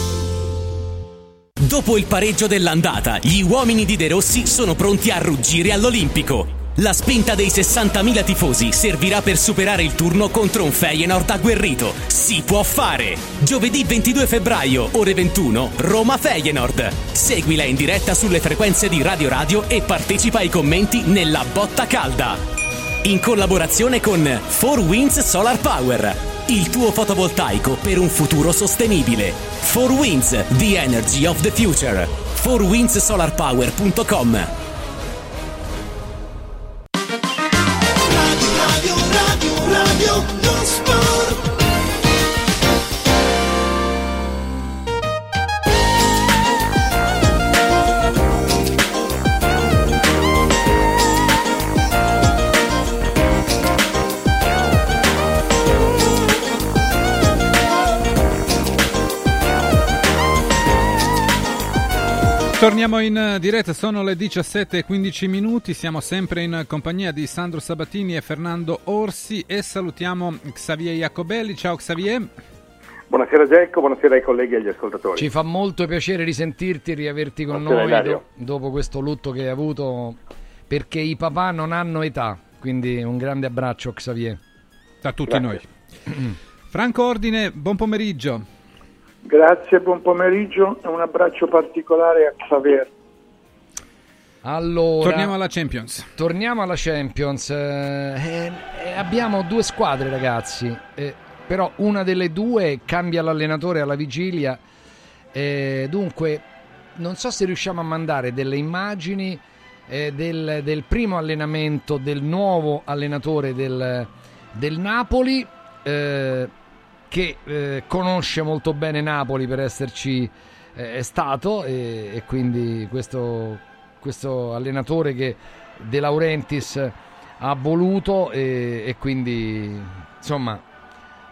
Dopo il pareggio dell'andata, gli uomini di De Rossi sono pronti a ruggire all'Olimpico. La spinta dei 60.000 tifosi servirà per superare il turno contro un Feyenoord agguerrito. Si può fare! Giovedì 22 febbraio, ore 21, Roma-Feyenoord. Seguila in diretta sulle frequenze di Radio Radio e partecipa ai commenti nella botta calda. In collaborazione con 4Winds Solar Power, il tuo fotovoltaico per un futuro sostenibile. 4Winds, the energy of the future. 4windsolarpower.com Torniamo in diretta, sono le 17.15 minuti, siamo sempre in compagnia di Sandro Sabatini e Fernando Orsi e salutiamo Xavier Jacobelli. Ciao Xavier. Buonasera Gecco, buonasera ai colleghi e agli ascoltatori. Ci fa molto piacere risentirti, riaverti con Buonasera, noi do- dopo questo lutto che hai avuto, perché i papà non hanno età, quindi un grande abbraccio Xavier. Da tutti noi. Franco Ordine, buon pomeriggio. Grazie, buon pomeriggio e un abbraccio particolare a Xavier. Allora, Torniamo alla Champions. Torniamo alla Champions. eh, eh, eh, abbiamo due squadre, ragazzi. eh, però una delle due cambia l'allenatore alla vigilia. eh, dunque, non so se riusciamo a mandare delle immagini eh, del, del primo allenamento del nuovo allenatore del, del Napoli. Che eh, conosce molto bene Napoli per esserci eh, stato e, e quindi questo, questo allenatore che De Laurentiis ha voluto e, e quindi insomma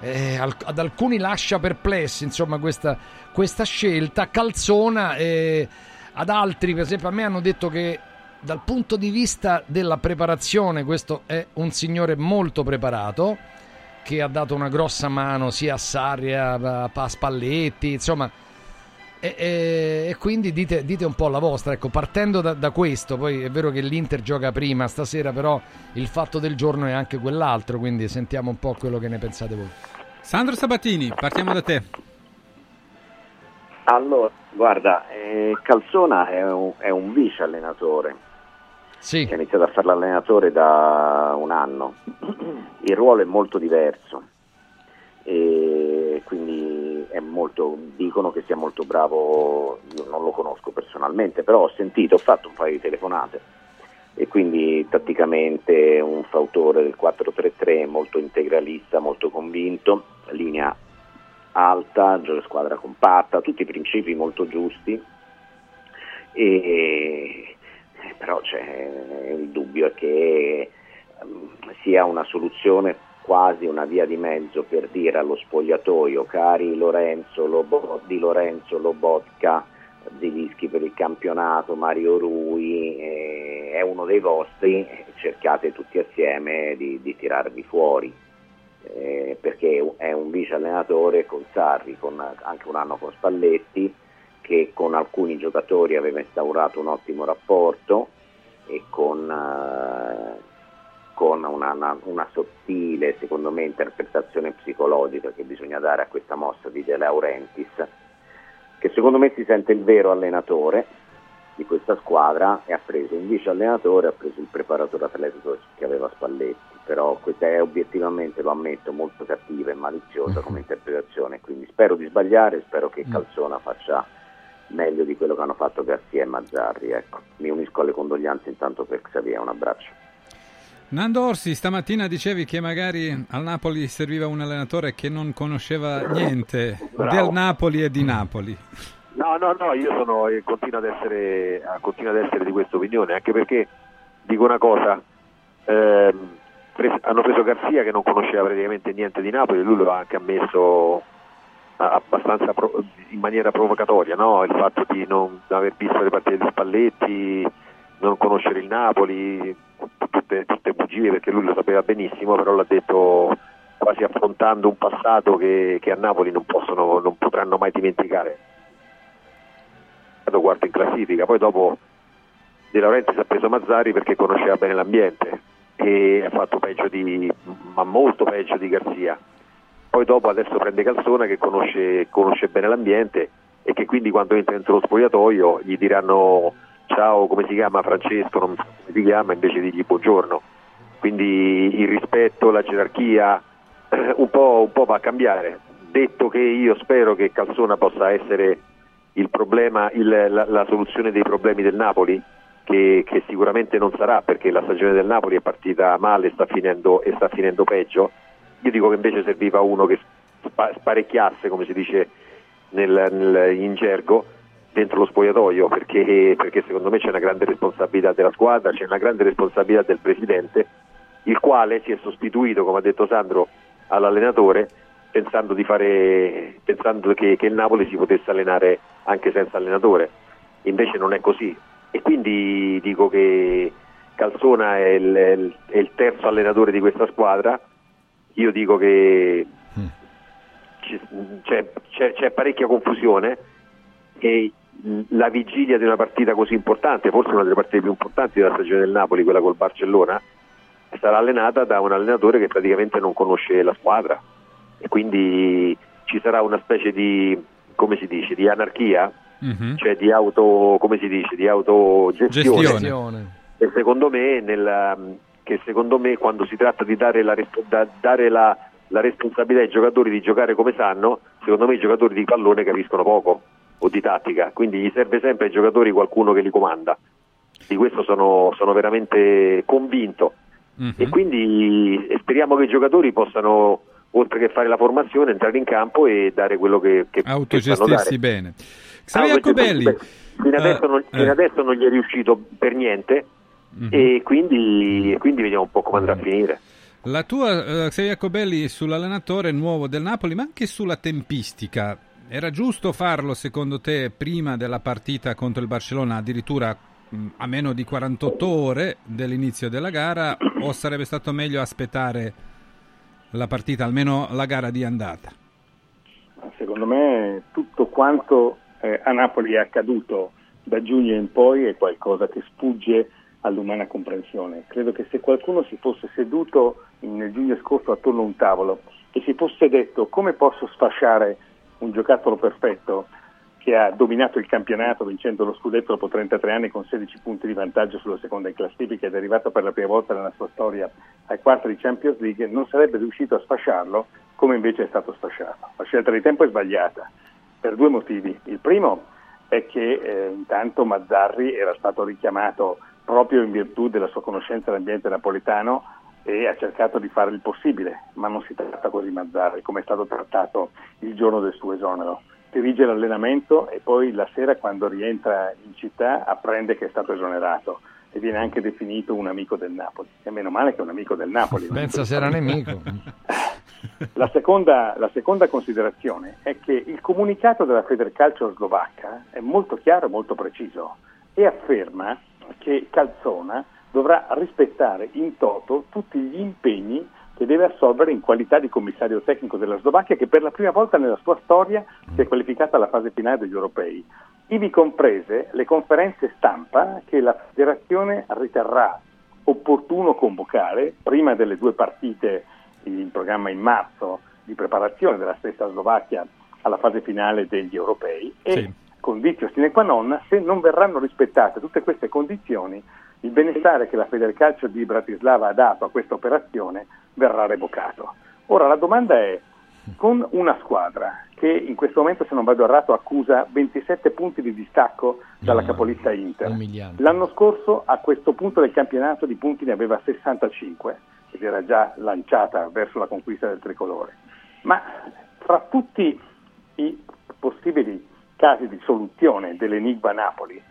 eh, ad alcuni lascia perplessi insomma questa, questa scelta. Calzona ad altri per esempio a me hanno detto che dal punto di vista della preparazione questo è un signore molto preparato che ha dato una grossa mano sia a Sarri a, a- Spalletti insomma e, e- e quindi dite, dite un po' la vostra, ecco, partendo da, da questo, poi è vero che l'Inter gioca prima stasera, però il fatto del giorno è anche quell'altro, quindi sentiamo un po' quello che ne pensate voi. Sandro Sabatini, partiamo da te. Allora, guarda, eh, Calzona è un, è un vice allenatore. Sì. Che ha iniziato a fare l'allenatore da un anno. *clears throat* Il ruolo è molto diverso. molto, dicono che sia molto bravo, io non lo conosco personalmente, però ho sentito, ho fatto un paio di telefonate e quindi tatticamente un fautore del 4-3-3 molto integralista, molto convinto, linea alta, squadra compatta, tutti i principi molto giusti, e, però c'è il dubbio è che um, sia una soluzione quasi una via di mezzo per dire allo spogliatoio cari Lorenzo, Lobo, di Lorenzo, Lobotka, Zilischi per il campionato, Mario Rui, eh, è uno dei vostri, cercate tutti assieme di, di tirarvi fuori. Eh, perché è un vice allenatore con Sarri, con anche un anno con Spalletti, che con alcuni giocatori aveva instaurato un ottimo rapporto e con, eh, con una, una, una, sottile, secondo me, interpretazione psicologica che bisogna dare a questa mossa di De Laurentiis, che secondo me si sente il vero allenatore di questa squadra e ha preso un vice allenatore, ha preso il preparatore atletico che aveva Spalletti, però questa è obiettivamente, lo ammetto, molto cattiva e maliziosa come interpretazione, quindi spero di sbagliare, spero che Calzona faccia meglio di quello che hanno fatto Garzia e Mazzarri, ecco. mi unisco alle condoglianze intanto per Xavier, un abbraccio. Nando Orsi, stamattina dicevi che magari al Napoli serviva un allenatore che non conosceva niente Bravo. del Napoli e di Napoli. No, no, no, io sono, eh, continuo, ad essere, eh, continuo ad essere di questa opinione, anche perché dico una cosa, ehm, pres- hanno preso Garzia che non conosceva praticamente niente di Napoli lui lo ha anche ammesso abbastanza pro- in maniera provocatoria, no? il fatto di non aver visto le partite di Spalletti, non conoscere il Napoli, tutte, tutte bugie perché lui lo sapeva benissimo, però l'ha detto quasi affrontando un passato che, che a Napoli non, possono, non potranno mai dimenticare. Quarto in classifica, poi dopo De Laurentiis ha preso Mazzari perché conosceva bene l'ambiente e ha fatto peggio di, ma molto peggio di Garzia poi dopo adesso prende Calzona che conosce, conosce bene l'ambiente e che quindi quando entra dentro lo spogliatoio gli diranno ciao come si chiama Francesco, non so come si chiama, invece digli buongiorno. Quindi il rispetto, la gerarchia *clears throat* un po', un po' va a cambiare. Detto che io spero che Calzona possa essere il problema, il, la, la, soluzione dei problemi del Napoli, che, che, sicuramente non sarà perché la stagione del Napoli è partita male sta finendo, e sta finendo peggio io dico che invece serviva uno che sparecchiasse, come si dice nel, nel, in gergo, dentro lo spogliatoio, perché, perché secondo me c'è una grande responsabilità della squadra, c'è una grande responsabilità del presidente, il quale si è sostituito, come ha detto Sandro, all'allenatore pensando, fare, pensando che, che, il Napoli si potesse allenare anche senza allenatore. Invece non è così. E quindi dico che Calzona è il, è il terzo allenatore di questa squadra io dico che c'è, c'è, c'è parecchia confusione e la vigilia di una partita così importante, forse una delle partite più importanti della stagione del Napoli, quella col Barcellona, sarà allenata da un allenatore che praticamente non conosce la squadra e quindi ci sarà una specie di, come si dice, di anarchia, mm-hmm. cioè di auto, come si dice, di autogestione. Gestione. E secondo me nella, che secondo me quando si tratta di dare la, da, dare la, la responsabilità ai giocatori di giocare come sanno, secondo me i giocatori di pallone capiscono poco o di tattica, quindi gli serve sempre ai giocatori qualcuno che li comanda. Di questo sono, sono veramente convinto mm-hmm. e quindi speriamo che i giocatori possano, oltre che fare la formazione, entrare in campo e dare quello che, che autogestirsi bene. Xavier Jacobelli, fino, adesso non, fino eh. adesso non gli è riuscito per niente mm-hmm. e, quindi, quindi, vediamo un po' come andrà a finire. La tua, uh, Xavier Cobelli, sull'allenatore nuovo del Napoli, ma anche sulla tempistica. Era giusto farlo, secondo te, prima della partita contro il Barcellona, addirittura mh, a meno di 48 ore dell'inizio della gara, o sarebbe stato meglio aspettare la partita, almeno la gara di andata? Secondo me tutto quanto eh, a Napoli è accaduto da giugno in poi è qualcosa che sfugge all'umana comprensione. Credo che se qualcuno si fosse seduto nel giugno scorso attorno a un tavolo e si fosse detto come posso sfasciare un giocattolo perfetto che ha dominato il campionato vincendo lo scudetto dopo 33 anni con 16 punti di vantaggio sulla seconda in classifica ed è arrivato per la prima volta nella sua storia ai quarti di Champions League, non sarebbe riuscito a sfasciarlo come invece è stato sfasciato. La scelta di tempo è sbagliata per due motivi. Il primo è che eh, intanto Mazzarri era stato richiamato proprio in virtù della sua conoscenza dell'ambiente napoletano e ha cercato di fare il possibile, ma non si tratta così Mazzarri come è stato trattato il giorno del suo esonero. Dirige l'allenamento e poi la sera quando rientra in città apprende che è stato esonerato e viene anche definito un amico del Napoli. E meno male che è un amico del Napoli. Pensa se era nemico. *laughs* La seconda, la seconda, considerazione è che il comunicato della Federcalcio slovacca è molto chiaro e molto preciso e afferma che Calzona dovrà rispettare in toto tutti gli impegni che deve assolvere in qualità di commissario tecnico della Slovacchia che per la prima volta nella sua storia si è qualificata alla fase finale degli europei, ivi comprese le conferenze stampa che la federazione riterrà opportuno convocare prima delle due partite in programma in marzo di preparazione della stessa Slovacchia alla fase finale degli europei e. condizio sine qua non, se non verranno rispettate tutte queste condizioni, il benestare che la Federcalcio di Bratislava ha dato a questa operazione verrà revocato. Ora la domanda è, con una squadra che in questo momento, se non vado errato, accusa 27 punti di distacco dalla capolista Inter, l'anno scorso a questo punto del campionato di punti ne aveva 65 ed era già lanciata verso la conquista del tricolore. Ma fra tutti i possibili casi di soluzione dell'enigma Napoli,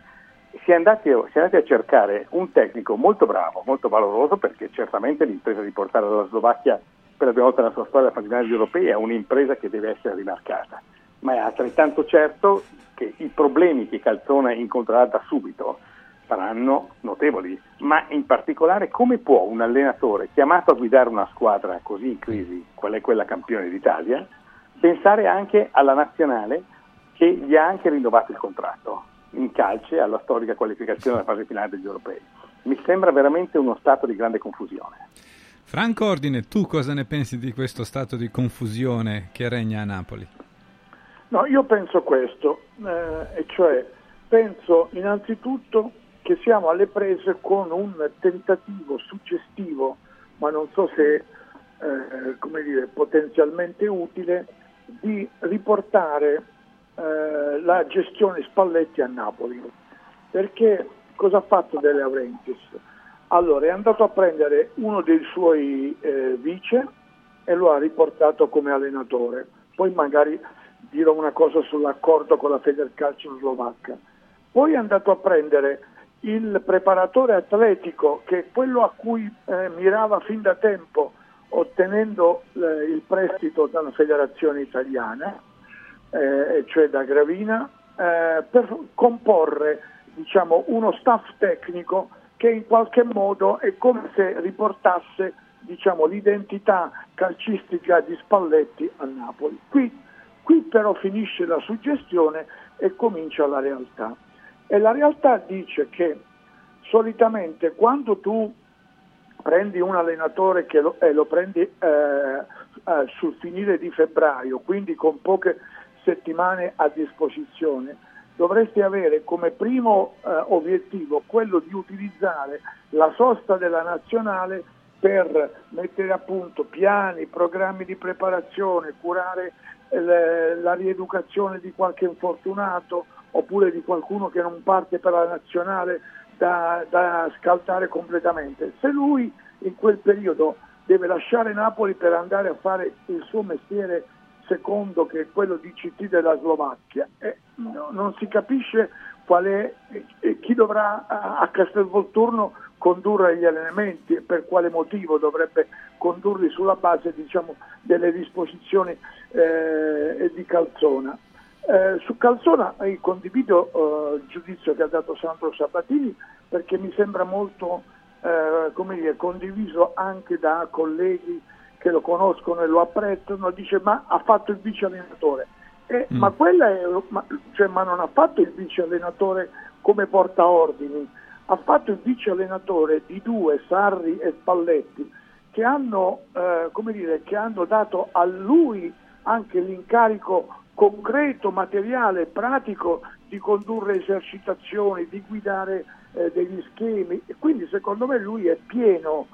si è, andati, si è andati a cercare un tecnico molto bravo, molto valoroso, perché certamente l'impresa di portare la Slovacchia per la prima volta nella sua storia alla finale europea è un'impresa che deve essere rimarcata, ma è altrettanto certo che i problemi che Calzona incontrerà da subito saranno notevoli, ma in particolare come può un allenatore chiamato a guidare una squadra così in crisi, qual è quella campione d'Italia, pensare anche alla nazionale che gli ha anche rinnovato il contratto in calce alla storica qualificazione alla fase finale degli europei. Mi sembra veramente uno stato di grande confusione. Franco Ordine, tu cosa ne pensi di questo stato di confusione che regna a Napoli? No, io penso questo, eh, e cioè penso innanzitutto che siamo alle prese con un tentativo suggestivo, ma non so se eh, come dire, potenzialmente utile, di riportare eh, la gestione Spalletti a Napoli. Perché cosa ha fatto De Laurentiis? Allora è andato a prendere uno dei suoi eh, vice e lo ha riportato come allenatore. Poi magari dirò una cosa sull'accordo con la Federcalcio slovacca. Poi è andato a prendere il preparatore atletico, che è quello a cui eh, mirava fin da tempo, ottenendo eh, il prestito dalla federazione italiana, eh, cioè da Gravina, eh, per comporre diciamo, uno staff tecnico che in qualche modo è come se riportasse diciamo, l'identità calcistica di Spalletti a Napoli. Qui, qui però finisce la suggestione e comincia la realtà. E la realtà dice che solitamente quando tu prendi un allenatore che lo, eh, lo prendi eh, eh, sul finire di febbraio, quindi con poche settimane a disposizione, dovresti avere come primo eh, obiettivo quello di utilizzare la sosta della nazionale per mettere a punto piani, programmi di preparazione, curare eh, la rieducazione di qualche infortunato, oppure di qualcuno che non parte per la nazionale da, da scaldare completamente. Se lui in quel periodo deve lasciare Napoli per andare a fare il suo mestiere secondo che è quello di CT della Slovacchia, eh, no, non si capisce è chi dovrà a, Castelvolturno condurre gli allenamenti e per quale motivo dovrebbe condurli sulla base diciamo, delle disposizioni eh, di Calzona. Eh, su Calzona condivido eh, il giudizio che ha dato Sandro Sabatini perché mi sembra molto eh, dire, condiviso anche da colleghi che lo conoscono e lo apprezzano, dice ma ha fatto il vice allenatore. Eh, mm. ma, è, ma, cioè, ma, non ha fatto il vice allenatore come portaordini, ha fatto il vice allenatore di due, Sarri e Spalletti, che hanno, eh, dire, che hanno dato a lui anche l'incarico concreto, materiale, pratico di condurre esercitazioni, di guidare eh, degli schemi e quindi secondo me lui è pieno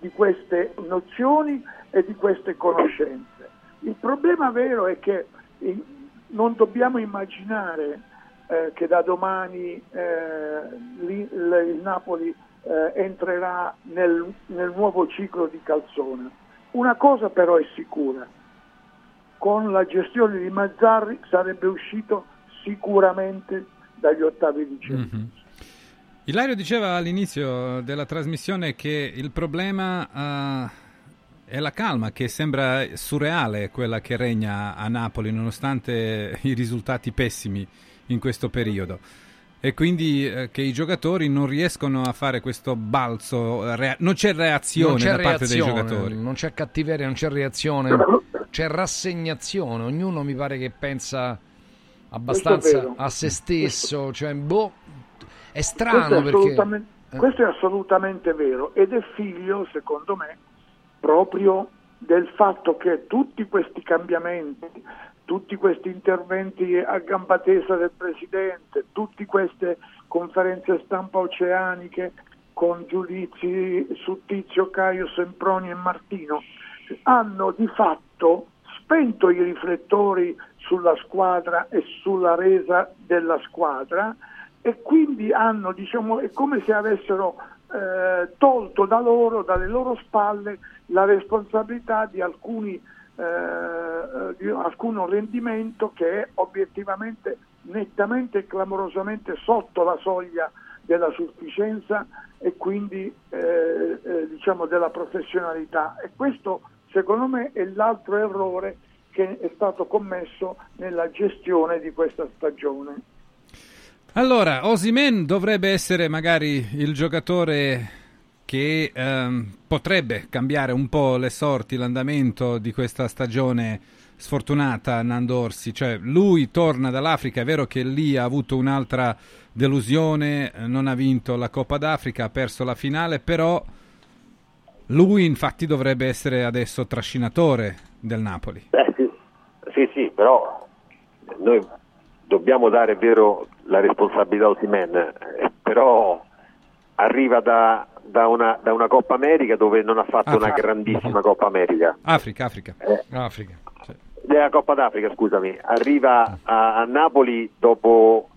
di queste nozioni e di queste conoscenze. Il problema vero è che eh, non dobbiamo immaginare eh, che da domani eh, il, il Napoli eh, entrerà nel, nel nuovo ciclo di Calzona. Una cosa però è sicura, con la gestione di Mazzarri sarebbe uscito sicuramente dagli ottavi di Champions. Mhm. Ilario diceva all'inizio della trasmissione che il problema eh, è la calma, che sembra surreale quella che regna a Napoli nonostante *laughs* i risultati pessimi in questo periodo. E quindi eh, che i giocatori non riescono a fare questo balzo, rea- non c'è reazione non c'è da parte dei reazione, giocatori. non c'è cattiveria, non c'è reazione, c'è rassegnazione. Ognuno mi pare che pensa abbastanza a se stesso, cioè boh, è Questo strano è, perché assolutamente, eh. questo è assolutamente vero ed è figlio, secondo me, proprio del fatto che tutti questi cambiamenti, tutti questi interventi a gamba tesa del Presidente, tutte queste conferenze stampa oceaniche con giudizi su Tizio, Caio, Semproni e Martino, hanno di fatto spento i riflettori sulla squadra e sulla resa della squadra e quindi hanno, diciamo, è come se avessero eh, tolto da loro, dalle loro spalle, la responsabilità di alcuni eh, eh, di alcun rendimento che è obiettivamente nettamente e clamorosamente sotto la soglia della sufficienza e quindi eh, eh, diciamo della professionalità e questo secondo me è l'altro errore che è stato commesso nella gestione di questa stagione. Allora, Osimen dovrebbe essere magari il giocatore che ehm, potrebbe cambiare un po' le sorti, l'andamento di questa stagione sfortunata Nando Orsi, cioè lui torna dall'Africa, è vero che lì ha avuto un'altra delusione, eh, non ha vinto la Coppa d'Africa, ha perso la finale, però lui infatti dovrebbe essere adesso trascinatore del Napoli. Beh, sì, sì, sì, però noi dobbiamo dare è vero la responsabilità a Osimen, eh, però arriva da, da una, da una Coppa America dove non ha fatto una Africa. grandissima Coppa America. Africa, Africa. Africa. Della Coppa d'Africa, scusami, arriva a, a Napoli dopo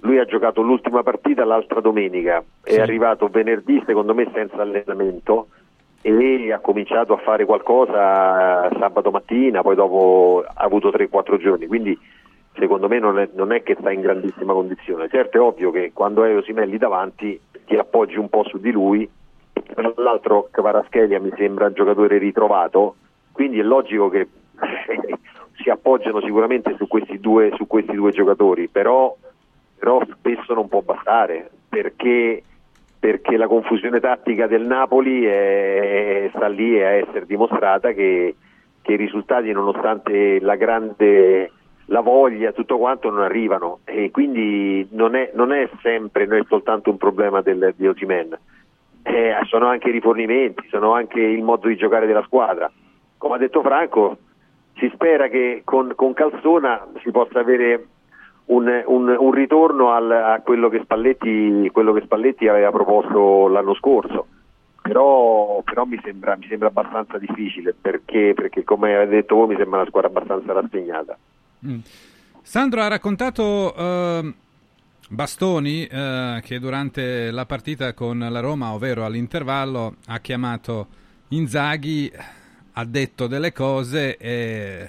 lui ha giocato l'ultima partita l'altra domenica, è arrivato venerdì secondo me senza allenamento e ha cominciato a fare qualcosa eh, sabato mattina, poi dopo ha avuto 3-4 giorni, quindi secondo me non è, non è che sta in grandissima condizione. Certo è ovvio che quando hai Osimelli davanti ti appoggi un po' su di lui, tra l'altro Kvaraschelia mi sembra un giocatore ritrovato, quindi è logico che *laughs* si appoggiano sicuramente su questi due, su questi due giocatori, però, però spesso non può bastare perché, perché la confusione tattica del Napoli è- sta lì a essere dimostrata che, che i risultati nonostante la grande la voglia, tutto quanto non arrivano e quindi non è, non è sempre, non è soltanto un problema del, di Osimen, Eh, sono anche i rifornimenti, sono anche il modo di giocare della squadra. Come ha detto Franco, si spera che con, con Calzona si possa avere un, un- un ritorno al- a quello che, Spalletti, quello che Spalletti aveva proposto l'anno scorso. Però, però mi, sembra, mi sembra abbastanza difficile perché, perché, come avete detto voi, mi sembra una squadra abbastanza rassegnata. Mm. Sandro ha raccontato ehm, Bastoni eh, che durante la partita con la Roma, ovvero all'intervallo, ha chiamato Inzaghi, ha detto delle cose e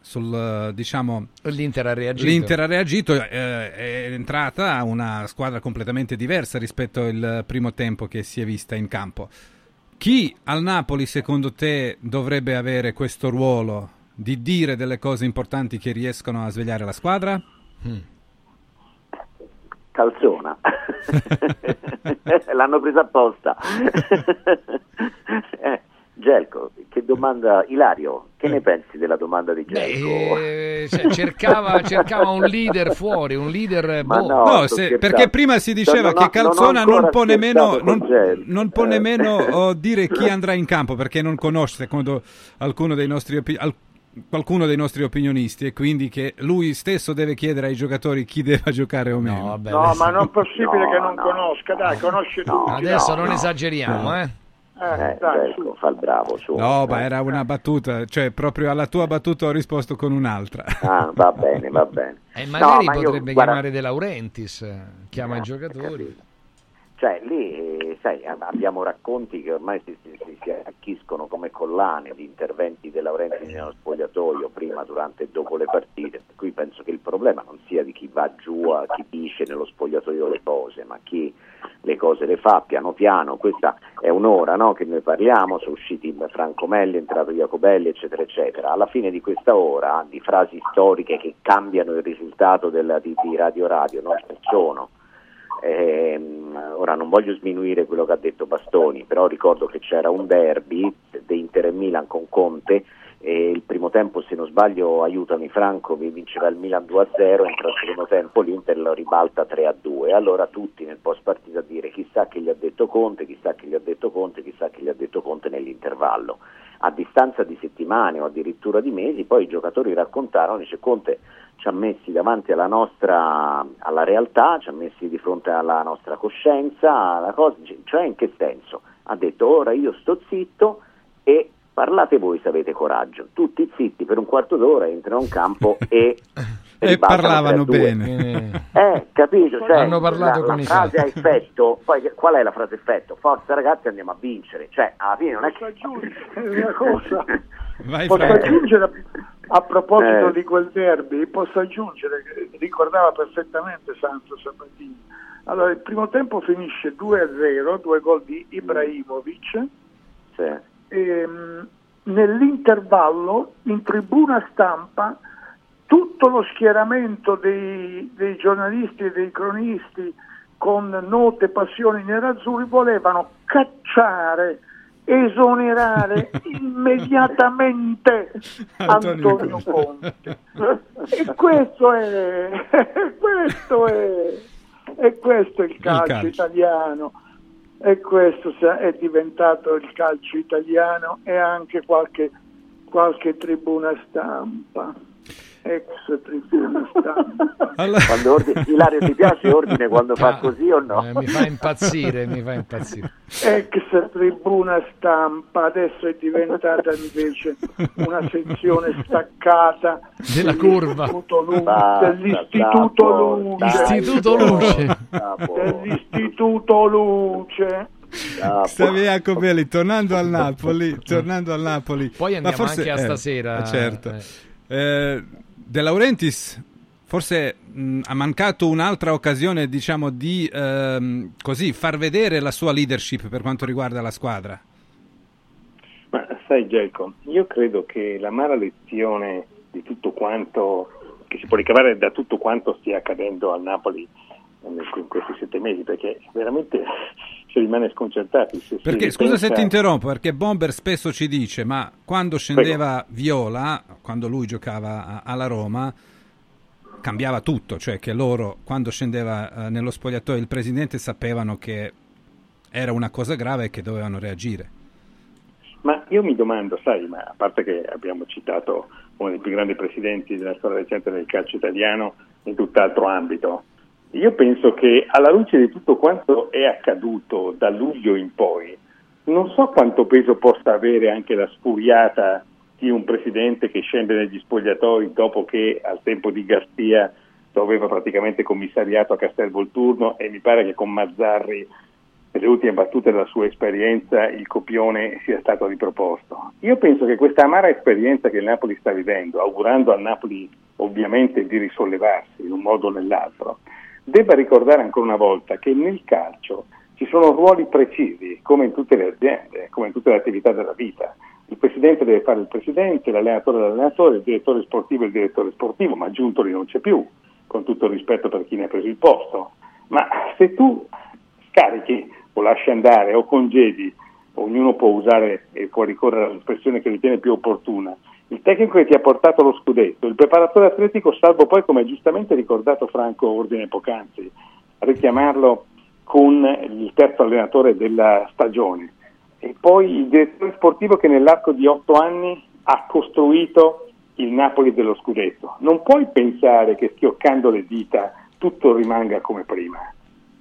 sul diciamo L'Inter ha reagito. L'Inter ha reagito, eh, è entrata una squadra completamente diversa rispetto al primo tempo che si è vista in campo. Chi al Napoli, secondo te, dovrebbe avere questo ruolo di dire delle cose importanti che riescono a svegliare la squadra? Calzona. *laughs* L'hanno presa apposta. *laughs* eh, Gelco, che domanda, Ilario, che ne pensi della domanda di Gelco? Eh, cioè, cercava, *laughs* cercava un leader fuori, un leader Ma boh. no, No, se- perché prima si diceva Non ho- che Calzona non non, può nemmeno, non, non può Eh. nemmeno oh, dire chi andrà in campo perché non conosce, secondo alcuno dei nostri al- qualcuno dei nostri opinionisti e quindi che lui stesso deve chiedere ai giocatori chi deve *laughs* giocare o meno. No, ma non è possibile No, che non no. conosca, dai, conosce tutti. Adesso no, non no. esageriamo, eh. Eh, dai, ecco, fa il bravo su. No, ma era una battuta, cioè proprio alla tua battuta ho risposto con un'altra. Ah, va bene, va bene. E magari No, ma io, potrebbe guarda, chiamare De Laurentiis, eh, chiama i giocatori. Cioè, lì, eh, sai, ab- abbiamo racconti che ormai si, si, si- arricchiscono come collane di interventi De Laurenti nello spogliatoio prima, durante e dopo le partite, per cui penso che il problema non sia di chi va giù a chi dice nello spogliatoio le cose, ma chi le cose le fa piano piano. Questa è un'ora no, che noi parliamo, sono usciti Franco Melli, è entrato Jacobelli, eccetera, eccetera. Alla fine di questa ora di frasi storiche che cambiano il risultato della, di, di Radio Radio non ci sono. Ehm, ora non voglio sminuire quello che ha detto Bastoni, però ricordo che c'era un derby di Inter e Milan con Conte e il primo tempo se non sbaglio aiutami Franco vi vinceva il Milan 2-0 entra il secondo tempo l'Inter lo ribalta 3-2 allora tutti nel post partita a dire chissà che gli ha detto Conte chissà che gli ha detto Conte chissà che gli ha detto Conte nell'intervallo. A distanza di settimane o addirittura di mesi poi i giocatori raccontarono dice Conte ci ha messi davanti alla nostra alla realtà ci ha messi di fronte alla nostra coscienza alla cosa, cioè in che senso ha detto ora io sto zitto e parlate voi se avete coraggio. Tutti zitti per un quarto d'ora entrano in campo *laughs* e, E parlavano 3-2. bene. Eh, capito? Cioè, Hanno parlato la, con la i frase a effetto, poi qual è la frase effetto? Forza ragazzi andiamo a vincere, cioè alla fine non è che... una cosa. *laughs* Vai, posso Franco. aggiungere a proposito Eh. di quel derby, posso aggiungere che ricordava perfettamente Santo Sabatini. Allora, il primo tempo finisce 2-0, due gol di Ibrahimovic. Sì. Ehm, nell'intervallo, in tribuna stampa, tutto lo schieramento dei, dei giornalisti e dei cronisti con note passioni nerazzurri volevano cacciare, esonerare *laughs* immediatamente Antonio Antonio Conte. E questo è, questo è, e questo è il calcio, calcio. italiano. E questo è diventato il calcio italiano e anche qualche, qualche tribuna stampa. Ex tribuna stampa. *laughs* Quando ordine- Ilario ti piace ordine quando fa così o no? Eh, mi fa impazzire, mi fa impazzire. Ex tribuna stampa, adesso è diventata invece una sezione staccata Della curva. dell'Istituto Lu- Basta, dell'Istituto Luce. dai, Istituto Luce. Dell'Istituto Luce. Stavi Jacobelli, tornando al Napoli, tornando al Napoli. Poi Ma andiamo anche a eh, stasera, eh, certo. eh. Eh, De Laurentiis forse mh, ha mancato un'altra occasione, diciamo, di ehm, così far vedere la sua leadership per quanto riguarda la squadra. Ma sai Gelco, io credo che l'amara lezione di tutto quanto, che si può ricavare da tutto quanto stia accadendo al Napoli in questi sette mesi, perché veramente *laughs* si rimane sconcertati. Se Perché, scusa se ripensa- ti interrompo, perché Bomber spesso ci dice, ma quando scendeva Viola, quando lui giocava alla Roma, cambiava tutto, cioè che loro, quando scendeva eh, nello spogliatoio il presidente, sapevano che era una cosa grave e che dovevano reagire. Ma io mi domando, sai, ma a parte che abbiamo citato uno dei più grandi presidenti della storia recente del calcio italiano in tutt'altro ambito, io penso che alla luce di tutto quanto è accaduto da luglio in poi, non so quanto peso possa avere anche la sfuriata di un presidente che scende negli spogliatoi dopo che al tempo di Garzia lo aveva praticamente commissariato a Castelvolturno e mi pare che con Mazzarri nelle ultime battute della sua esperienza il copione sia stato riproposto. Io penso che questa amara esperienza che il Napoli sta vivendo, augurando al Napoli ovviamente di risollevarsi in un modo o nell'altro, debba ricordare ancora una volta che nel calcio ci sono ruoli precisi, come in tutte le aziende, come in tutte le attività della vita. Il presidente deve fare il presidente, l'allenatore l'allenatore, il direttore sportivo il direttore sportivo, ma Giuntoli non c'è più, con tutto il rispetto per chi ne ha preso il posto. Ma se tu scarichi o lasci andare o congedi, ognuno può usare e può ricorrere all'espressione che ritiene più opportuna, il tecnico che ti ha portato lo scudetto, il preparatore atletico, salvo poi, come giustamente ricordato Franco Ordine poc'anzi, richiamarlo con il terzo allenatore della stagione, e poi il direttore sportivo che nell'arco di otto anni ha costruito il Napoli dello scudetto. Non puoi pensare che schioccando le dita tutto rimanga come prima,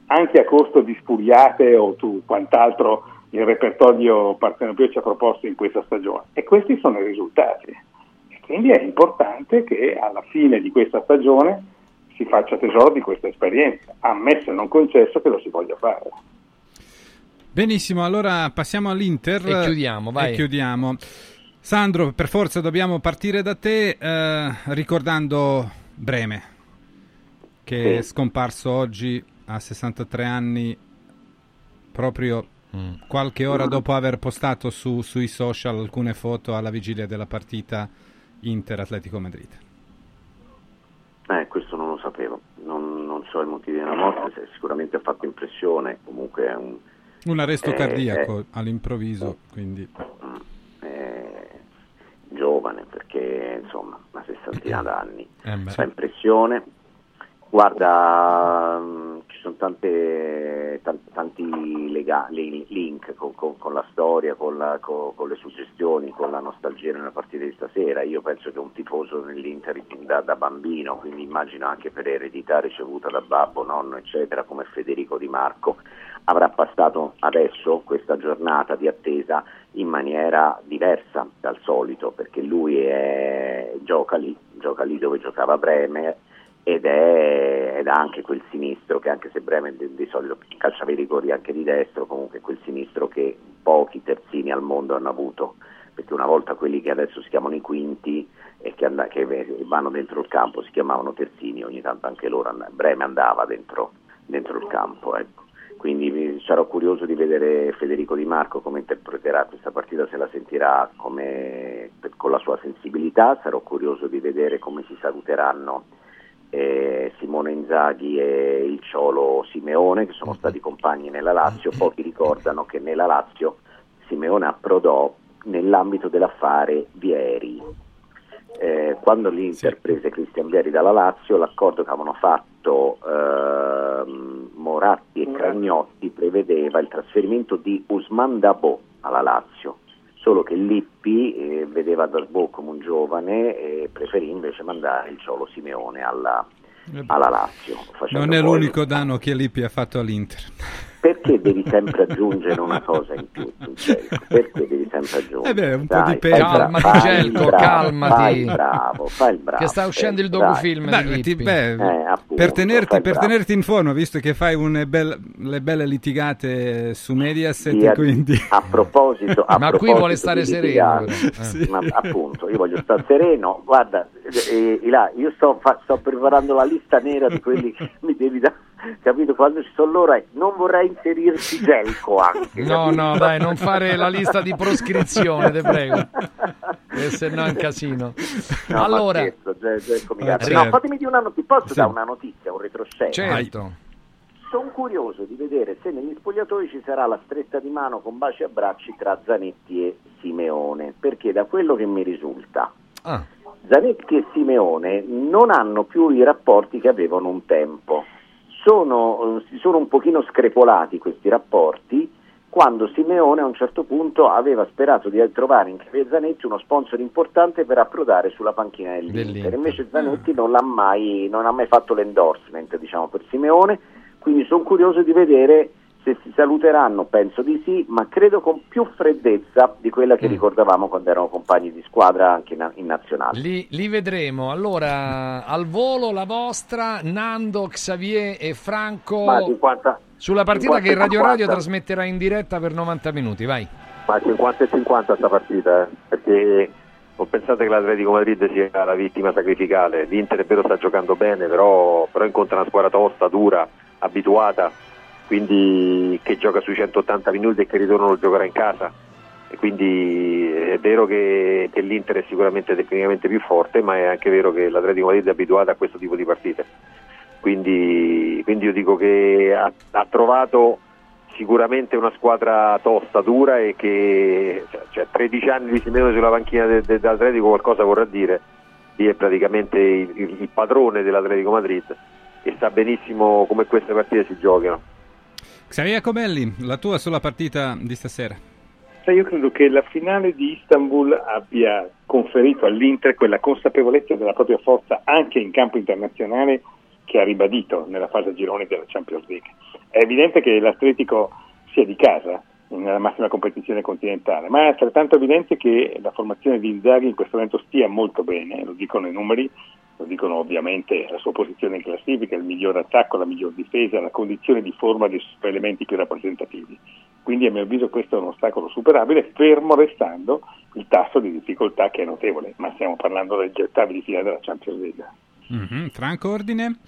anche a costo di spuriate o tu quant'altro il repertorio partenopeo ci ha proposto in questa stagione. E questi sono i risultati. E quindi è importante che alla fine di questa stagione si faccia tesoro di questa esperienza, ammesso e non concesso che lo si voglia fare. Benissimo, allora passiamo all'Inter. E chiudiamo, vai. E chiudiamo. Sandro, per forza dobbiamo partire da te eh, ricordando Breme, che è scomparso oggi a 63 anni, proprio qualche ora dopo aver postato su- sui social alcune foto alla vigilia della partita Inter-Atletico Madrid. Eh, questo non lo sapevo, non, non so i motivi della morte, sicuramente ha fatto impressione, comunque è un... Un arresto eh, cardiaco eh, all'improvviso, quindi... eh, giovane perché insomma una sessantina d'anni. Eh fa impressione guarda mm, ci sono tante, tan- tanti lega- li- link con, con- con la storia con, la- co- con le suggestioni con la nostalgia nella partita di stasera. Io penso che un tifoso nell'Inter da, da bambino quindi immagino anche per eredità ricevuta da babbo, nonno eccetera come Federico Di Marco avrà passato adesso questa giornata di attesa in maniera diversa dal solito perché lui è- gioca lì, gioca lì dove giocava Bremer ed è, ed anche quel sinistro che anche se Bremer di, di solito calciava i rigori anche di destro comunque quel sinistro che pochi terzini al mondo hanno avuto perché una volta quelli che adesso si chiamano i quinti e che, and- che vanno dentro il campo si chiamavano terzini ogni tanto anche loro and- Bremer andava dentro, dentro il campo ecco. Quindi sarò curioso di vedere Federico Di Marco come interpreterà questa partita, se la sentirà come- con la sua sensibilità, sarò curioso di vedere come si saluteranno eh, Simone Inzaghi e il Ciolo Simeone che sono stati compagni nella Lazio. Pochi ricordano che nella Lazio Simeone approdò nell'ambito dell'affare Vieri. Eh, quando l'Inter prese Cristian Vieri dalla Lazio, l'accordo che avevano fatto ehm, Moratti e Cragnotti prevedeva il trasferimento di Usman Dabo alla Lazio, solo che Lippi eh, vedeva Dabo come un giovane e preferì invece mandare il Ciolo Simeone alla, alla Lazio. Non è l'unico danno che Lippi ha fatto all'Inter. Perché devi sempre aggiungere una cosa in più? Perché devi sempre aggiungere? Eh beh, un po' Dai, di peso. Calmati, fai il Gelco, bravo, calmati. Fai il bravo, fai il bravo. Che sta uscendo il docufilm Beh, ti- beh, Eh, appunto, per, tenerti, per tenerti in forma, visto che fai une belle- le belle litigate su Mediaset, Sì, a- quindi... A proposito, a Ma qui proposito vuole stare sereno, litigare, però. Eh. ma appunto, io voglio stare sereno. Guarda, eh, Ila, io sto, fa- sto preparando la lista nera di quelli che *laughs* mi devi dare. Capito? Quando ci sono loro, eh, non vorrei inserirci Gelco anche. No, capito? no, dai, non fare la lista di proscrizione, te prego. Che se no è un casino. No, allora, scherzo, Gel- Gelco mi Eh, certo. No, fatemi dire una notizia. Posso Sì. dare una notizia, un retroscena? certo. Sono curioso di vedere se negli spogliatoi ci sarà la stretta di mano con baci e abbracci tra Zanetti e Simeone, perché da quello che mi risulta, Ah, Zanetti e Simeone non hanno più i rapporti che avevano un tempo. Sono, eh, si sono un pochino screpolati questi rapporti quando Simeone a un certo punto aveva sperato di trovare in Javier Zanetti uno sponsor importante per approdare sulla panchina dell'Inter. Dell'Inter. Invece Zanetti non, l'ha mai, non ha mai fatto l'endorsement diciamo, per Simeone, quindi sono curioso di vedere se si saluteranno, penso di sì, ma credo con più freddezza di quella Mm. che ricordavamo quando erano compagni di squadra anche in, in nazionale. li, li vedremo. Allora, al volo la vostra, Nando, Xavier e Franco Ma 50, sulla partita 50 che Radio Radio 50. trasmetterà in diretta per 90 minuti. Vai. Ma 50 e 50 sta partita, eh, perché non pensate che l'Atletico Madrid sia la vittima sacrificale. L'Inter è vero sta giocando bene, però, però incontra una squadra tosta, dura, abituata, quindi che gioca sui 180 minuti e che ritorno lo giocherà in casa. E quindi è vero che, che l'Inter è sicuramente tecnicamente più forte, ma è anche vero che l'Atletico Madrid è abituato a questo tipo di partite. Quindi, quindi io dico che ha, ha trovato sicuramente una squadra tosta, dura e che cioè, cioè, 13 anni di Simeone sulla panchina de- de- dell'Atletico qualcosa vorrà dire. Lì è praticamente il, il- il padrone dell'Atletico Madrid e sa benissimo come queste partite si giocano. Xavier Comelli, la tua sulla partita di stasera. Io credo che la finale di Istanbul abbia conferito all'Inter quella consapevolezza della propria forza anche in campo internazionale che ha ribadito nella fase gironi della Champions League. È evidente che l'Atletico sia di casa, nella massima competizione continentale, ma è altrettanto evidente che la formazione di Inzaghi in questo momento stia molto bene, lo dicono i numeri, lo dicono ovviamente la sua posizione in classifica, il miglior attacco, la miglior difesa, la condizione di forma dei suoi elementi più rappresentativi. Quindi a mio avviso questo è un ostacolo superabile, fermo restando il tasso di difficoltà che è notevole, ma stiamo parlando degli ottavi di finale della Champions League. Mhm. Franco Ordine?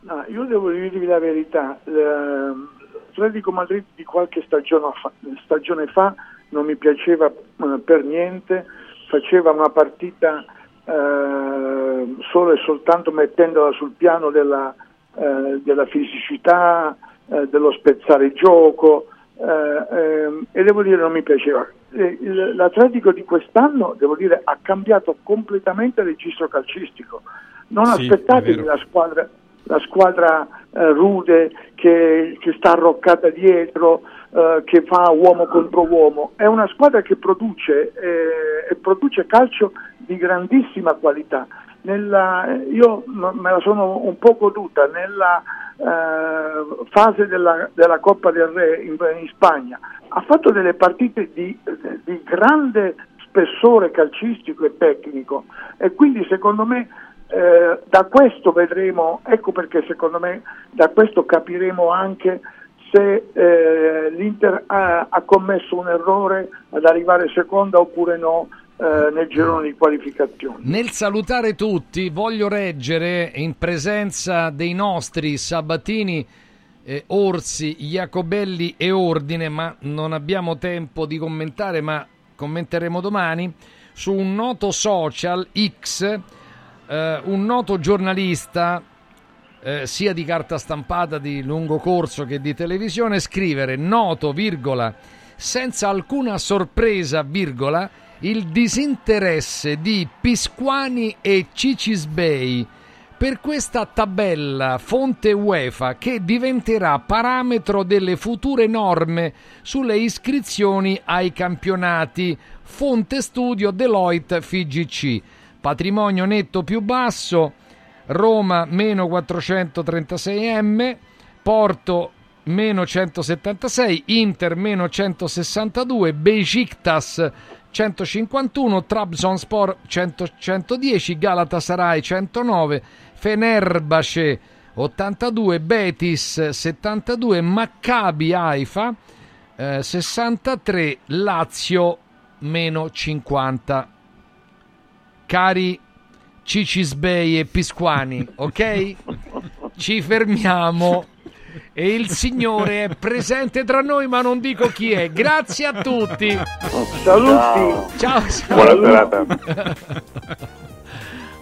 No, io devo dirvi la verità, l'Atletico Madrid di qualche stagione fa, stagione fa non mi piaceva eh, per niente, faceva una partita eh, solo e soltanto mettendola sul piano della, eh, della fisicità, eh, dello spezzare il gioco eh, ehm, e devo dire non mi piaceva. Eh, L'Atletico di quest'anno, devo dire, ha cambiato completamente il registro calcistico. Non Sì, aspettatevi la squadra, la squadra eh, rude che, che sta arroccata dietro, eh, che fa uomo contro uomo. È una squadra che produce, eh, produce calcio di grandissima qualità. Nella- io me la sono un po' goduta nella eh, fase della, della Coppa del Re in, in Spagna. Ha fatto delle partite di, di grande spessore calcistico e tecnico e quindi secondo me eh, da questo vedremo, ecco perché secondo me da questo capiremo anche se eh, l'Inter ha, ha commesso un errore ad arrivare seconda oppure no eh, nel girone di qualificazione. Nel salutare tutti voglio reggere in presenza dei nostri Sabatini, eh, Orsi, Jacobelli e Ordine, ma non abbiamo tempo di commentare, ma commenteremo domani, su un noto social X, eh, un noto giornalista eh, sia di carta stampata di lungo corso che di televisione, scrivere noto, virgola, senza alcuna sorpresa, virgola, il disinteresse di Pisquani e Cicisbei per questa tabella fonte UEFA che diventerà parametro delle future norme sulle iscrizioni ai campionati. Fonte studio Deloitte FIGC. Patrimonio netto più basso, Roma meno 436 M, Porto meno 176, Inter meno 162, Besiktas 151, Trabzonspor 100 110, Galatasaray 109, Fenerbahce 82, Betis 72, Maccabi Haifa eh, 63, Lazio meno 50. Cari Cicisbei e Pisquani, ok? Ci fermiamo e il Signore è presente tra noi, ma non dico chi è. Grazie a tutti. Saluti. Ciao, ciao. Buona serata.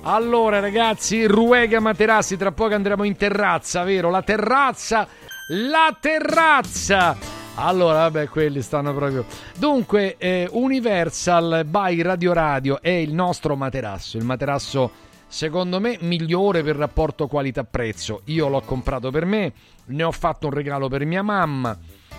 Allora, ragazzi, Ruega Materassi, tra poco andremo in terrazza, vero? La terrazza, la terrazza. Allora, vabbè, quelli stanno proprio. Dunque, eh, Universal by Radio Radio è il nostro materasso, il materasso secondo me migliore per rapporto qualità-prezzo. Io l'ho comprato per me, ne ho fatto un regalo per mia mamma.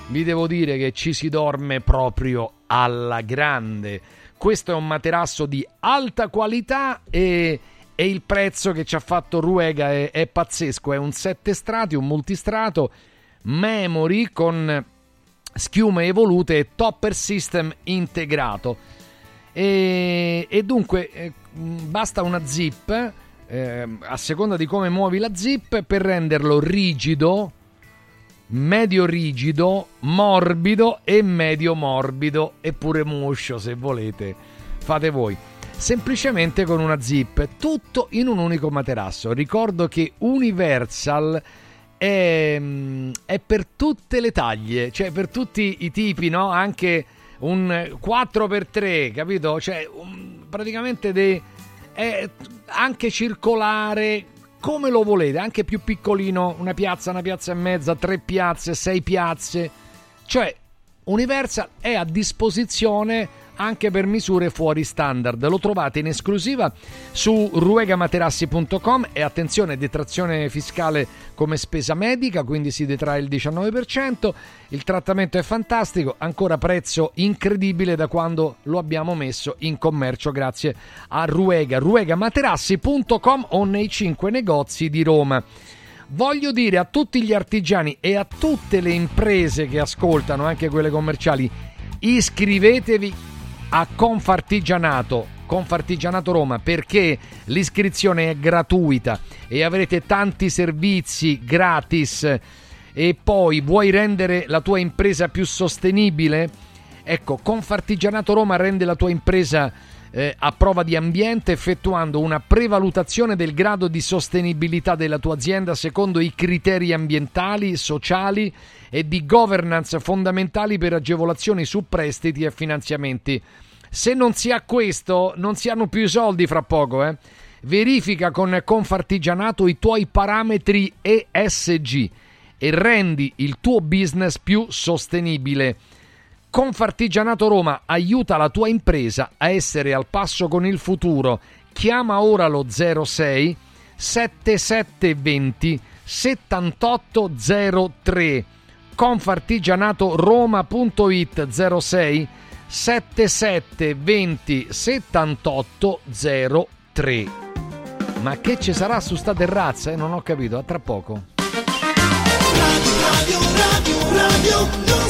Vi devo dire che ci si dorme proprio alla grande. Questo è un materasso di alta qualità e, e il prezzo che ci ha fatto Ruega è, è pazzesco. È un 7 strati, un multistrato, memory con schiume evolute e topper system integrato. E, e dunque eh, basta una zip eh, a seconda di come muovi la zip per renderlo rigido, medio rigido, morbido e medio morbido e pure muscio se volete. Fate voi. Semplicemente con una zip, tutto in un unico materasso. Ricordo che Universal è, mm, è per tutte le taglie, cioè per tutti i tipi, no? Anche un 4x3, capito? Cioè, un- praticamente de- è anche circolare, come lo volete, anche più piccolino, una piazza, una piazza e mezza, tre piazze, sei piazze. Cioè, Universal è a disposizione anche per misure fuori standard. Lo trovate in esclusiva su ruegamaterassi.com e attenzione, detrazione fiscale come spesa medica, quindi si detrae il 19%. Il trattamento è fantastico, ancora prezzo incredibile da quando lo abbiamo messo in commercio grazie a Ruega, ruegamaterassi.com o nei 5 negozi di Roma. Voglio dire a tutti gli artigiani e a tutte le imprese che ascoltano, anche quelle commerciali, iscrivetevi a Confartigianato, Confartigianato Roma, perché l'iscrizione è gratuita e avrete tanti servizi gratis e poi vuoi rendere la tua impresa più sostenibile? Ecco, Confartigianato Roma rende la tua impresa eh, a prova di ambiente effettuando una prevalutazione del grado di sostenibilità della tua azienda secondo i criteri ambientali, sociali e di governance fondamentali per agevolazioni su prestiti e finanziamenti. Se non si ha questo, non si hanno più i soldi fra poco, eh. Verifica con Confartigianato i tuoi parametri ESG e rendi il tuo business più sostenibile. Confartigianato Roma aiuta la tua impresa a essere al passo con il futuro. Chiama ora lo 06 7720 7803 confartigianatoroma.it 06 7720 7803 Ma che ci sarà su sta terrazza? Eh? Non ho capito, a tra poco. Radio, radio, radio, non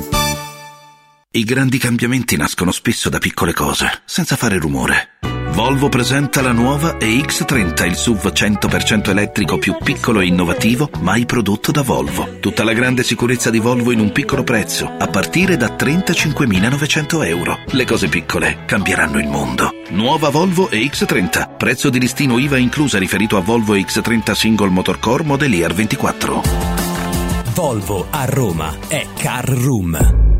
I grandi cambiamenti nascono spesso da piccole cose, senza fare rumore. Volvo presenta la nuova EX30, il SUV 100% elettrico più piccolo e innovativo mai prodotto da Volvo. Tutta la grande sicurezza di Volvo in un piccolo prezzo, a partire da 35.900 euro. Le cose piccole cambieranno il mondo. Nuova Volvo EX30, prezzo di listino IVA inclusa riferito a Volvo EX30 Single Motor Core Modelier 24. Volvo a Roma è Car Room.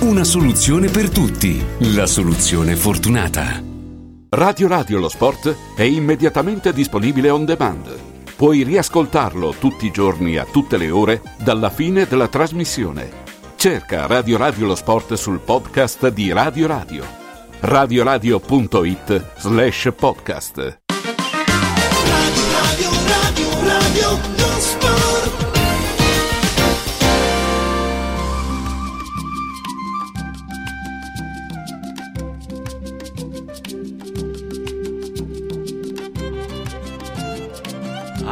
Una soluzione per tutti. La soluzione fortunata. Radio Radio lo sport è immediatamente disponibile on demand. Puoi riascoltarlo tutti i giorni a tutte le ore dalla fine della trasmissione. Cerca Radio Radio lo sport sul podcast di Radio Radio. radioradio.it slash podcast. Radio, radio, radio, radio, non sport.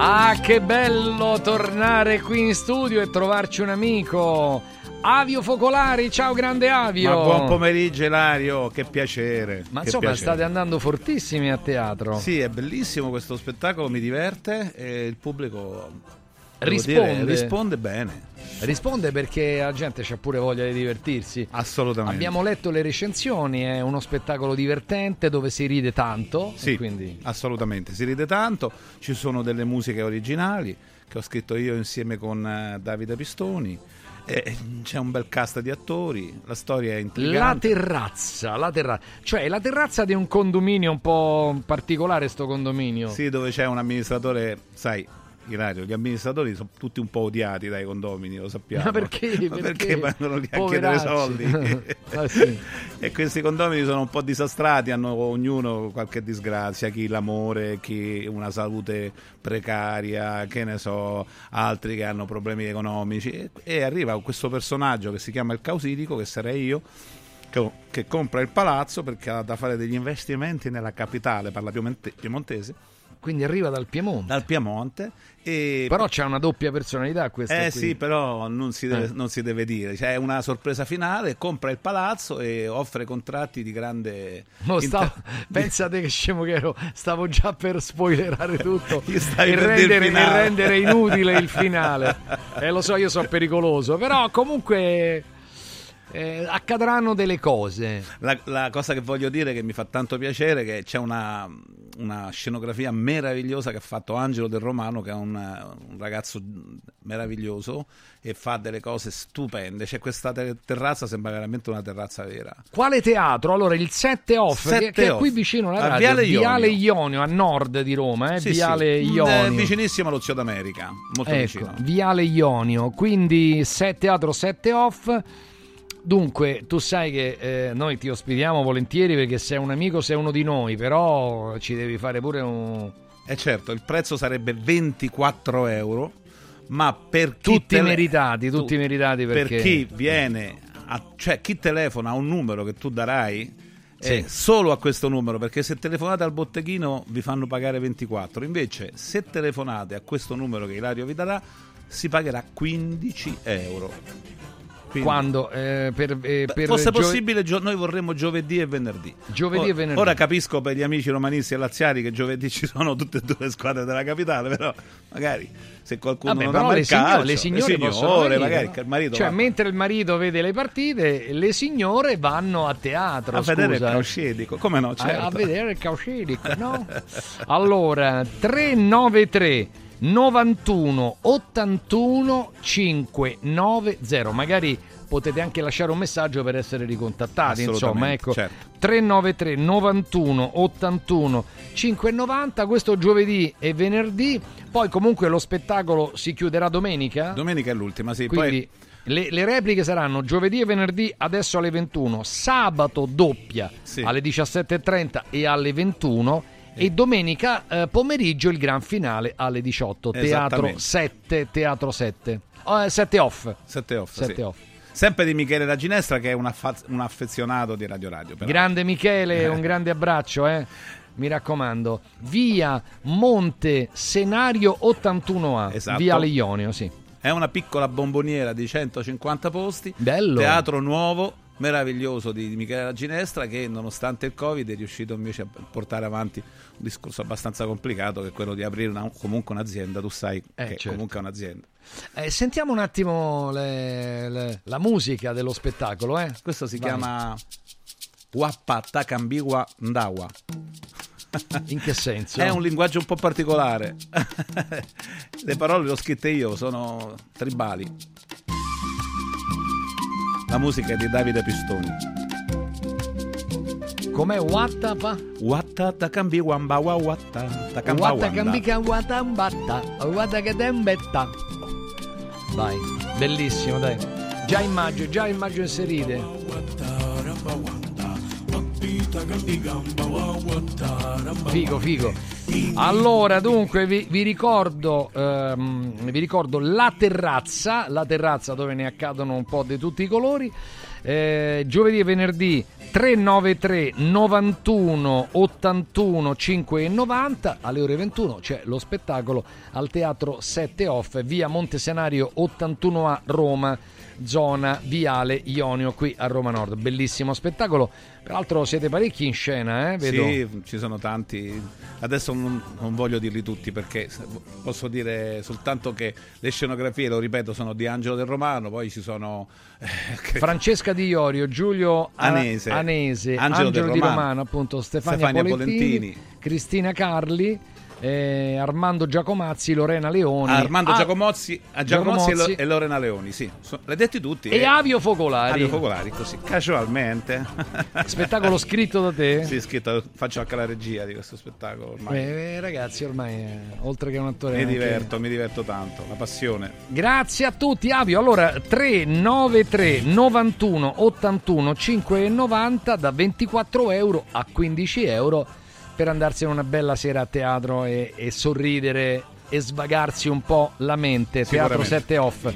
Ah, che bello tornare qui in studio e trovarci un amico. Avio Focolari, ciao grande Avio. Ma buon pomeriggio Ilario, che piacere. Ma che insomma piacere. state andando fortissimi a teatro. Sì, è bellissimo questo spettacolo, mi diverte e il pubblico Risponde. dire, risponde bene. Risponde perché la gente c'ha pure voglia di divertirsi. Assolutamente. Abbiamo letto le recensioni, è uno spettacolo divertente dove si ride tanto. Sì, quindi... assolutamente, si ride tanto, ci sono delle musiche originali che ho scritto io insieme con eh, Davide Pistoni. e c'è un bel cast di attori, la storia è La intrigante. terrazza, la terrazza, cioè la terrazza di un condominio un po' particolare sto condominio. Sì, dove c'è un amministratore, sai, Ilario, gli amministratori sono tutti un po' odiati dai condomini, lo sappiamo. Ma perché? Ma Perché? vengono lì a chiedere soldi. *laughs* Ah, sì. *laughs* e questi condomini sono un po' disastrati, hanno ognuno qualche disgrazia, chi l'amore, chi una salute precaria, che ne so, altri che hanno problemi economici. E, e arriva questo personaggio che si chiama il Causitico, che sarei io, che, che compra il palazzo perché ha da fare degli investimenti nella capitale, parla piemonte- piemontese. Quindi arriva dal Piemonte. Dal Piemonte. E... Però c'è una doppia personalità questo Eh qui. sì, però non si deve, Eh. non si deve dire. C'è una sorpresa finale, compra il palazzo e offre contratti di grande... No, stavo- inter- pensate che scemo che ero, stavo già per spoilerare *laughs* tutto e rendere, rendere inutile il *laughs* finale. E lo so, io sono pericoloso, però comunque eh, accadranno delle cose. La, la cosa che voglio dire che mi fa tanto piacere è che c'è una, una scenografia meravigliosa che ha fatto Angelo Del Romano, che è un, un ragazzo meraviglioso e fa delle cose stupende. C'è questa te- terrazza, sembra veramente una terrazza vera. Quale teatro? Allora, il 7 off, che, Sette che è qui vicino alla A radio, Viale Ionio. Viale Ionio, a nord di Roma, eh? Sì, Viale sì. Mm, Ionio. eh, vicinissimo allo Zio d'America, molto ecco, vicino. Viale Ionio, quindi 7 teatro 7 off. Dunque, tu sai che eh, noi ti ospitiamo volentieri perché sei un amico, sei uno di noi, però ci devi fare pure un... E certo, il prezzo sarebbe 24 euro, ma per chi Tutti tele- meritati, tutti tu- meritati per perché... chi viene, a- cioè chi telefona a un numero che tu darai, Sì. eh, solo a questo numero, perché se telefonate al botteghino vi fanno pagare 24, invece se telefonate a questo numero che Ilario vi darà, si pagherà 15 euro. Quindi- Quando? Eh, per, eh, per Fosse gio- possibile, gio- noi vorremmo giovedì e venerdì. Giovedì Ora- e venerdì. Ora capisco per gli amici romanisti e laziali che giovedì ci sono tutte e due le squadre della capitale, però magari se qualcuno Vabbè, non ama le, il signore, calcio, le signore, possono signore, venire, magari no? il marito cioè va mentre il marito vede le partite le signore vanno a teatro a vedere il scusa. causcedico, come no, A- certo. a, vedere il causcedico no? *laughs* allora 393 91 81 590. Magari potete anche lasciare un messaggio per essere ricontattati insomma ecco. certo. 393 91 81 590 questo giovedì e venerdì. Poi comunque lo spettacolo si chiuderà domenica? Domenica è l'ultima, sì, quindi poi le, le repliche saranno giovedì e venerdì adesso alle 21, sabato doppia Sì. alle 17.30 e alle 21 e domenica eh, pomeriggio il gran finale alle 18. Teatro Esattamente. 7, teatro 7. 7 off. 7 off, Sette sì. off. Sempre di Michele da Ginestra che è un, affa- un affezionato di Radio Radio. però. Grande Michele, un grande abbraccio, eh. Mi raccomando. Via Monte Senario 81A, Esatto. via Leionio, sì. È una piccola bomboniera di 150 posti. Bello. Teatro nuovo, meraviglioso di, di Michele La Ginestra che nonostante il Covid è riuscito invece a portare avanti un discorso abbastanza complicato che è quello di aprire una- comunque un'azienda. Tu sai Eh, che certo. comunque è un'azienda. Eh, sentiamo un attimo le- le- la musica dello spettacolo, eh. Questo si Vai. chiama Wappa Takambiwa Ndawa. In che senso? È un linguaggio un po' particolare. *laughs* Le parole le ho scritte io, sono tribali. La musica è di Davide Pistoni. Com'è Watta fa? Watta ta cambi wamba wa watta ta camba Watta cambica watta mbatta, watta che dembetta. Vai, bellissimo, dai. Già immagino, già immagino se ride. Figo, figo. Allora, dunque, vi, vi ricordo, ehm, vi ricordo la terrazza, la terrazza dove ne accadono un po' di tutti i colori. Eh, giovedì e venerdì 393 91 81 5 e 90 alle ore 21 c'è lo spettacolo al teatro 7 off via Montesenario 81A Roma zona Viale Ionio qui a Roma Nord bellissimo spettacolo peraltro siete parecchi in scena eh? vedo Sì, ci sono tanti. Adesso non, non voglio dirli tutti perché posso dire soltanto che le scenografie, lo ripeto, sono di Angelo del Romano, poi ci sono eh, *laughs* Francesca Di Iorio, Giulio Anese, Anese, Angelo Angelo, del Di Romano, Romano, appunto Stefania, Stefania Polentini, Polentini. Cristina Carli, eh, Armando Giacomazzi, Lorena Leoni, Armando Ah, Giacomozzi, a Giacomozzi e, Giacomozzi. e Lorena Leoni, sì. So- l'hai detti tutti? e eh? Avio Focolari. Avio Focolari, così, casualmente. *laughs* Spettacolo scritto da te? Sì, scritto, faccio anche la regia di questo spettacolo ormai. Eh, ragazzi, ormai eh, oltre che un attore. mi anche- diverto, mi diverto tanto, la passione. Grazie a tutti, Avio. Allora 393 91 81 5,90 da 24 euro a 15 euro per andarsene una bella sera a teatro e, e sorridere e svagarsi un po' la mente. Teatro Sicuramente. 7 off.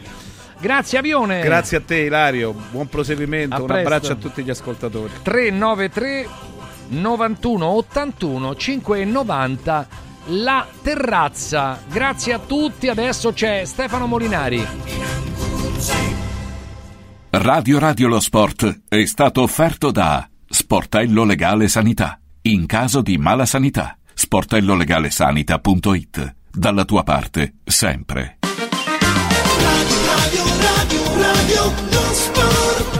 Grazie, Avione. Grazie a te Ilario, buon proseguimento, A un presto. abbraccio a tutti gli ascoltatori. 393 91 81 5,90 la terrazza. Grazie a tutti. Adesso c'è Stefano Molinari. Radio Radio Lo Sport è stato offerto da Sportello Legale Sanità. In caso di mala sanità, sportellolegalesanita.it. Dalla tua parte, sempre. Radio, radio, radio, lo sport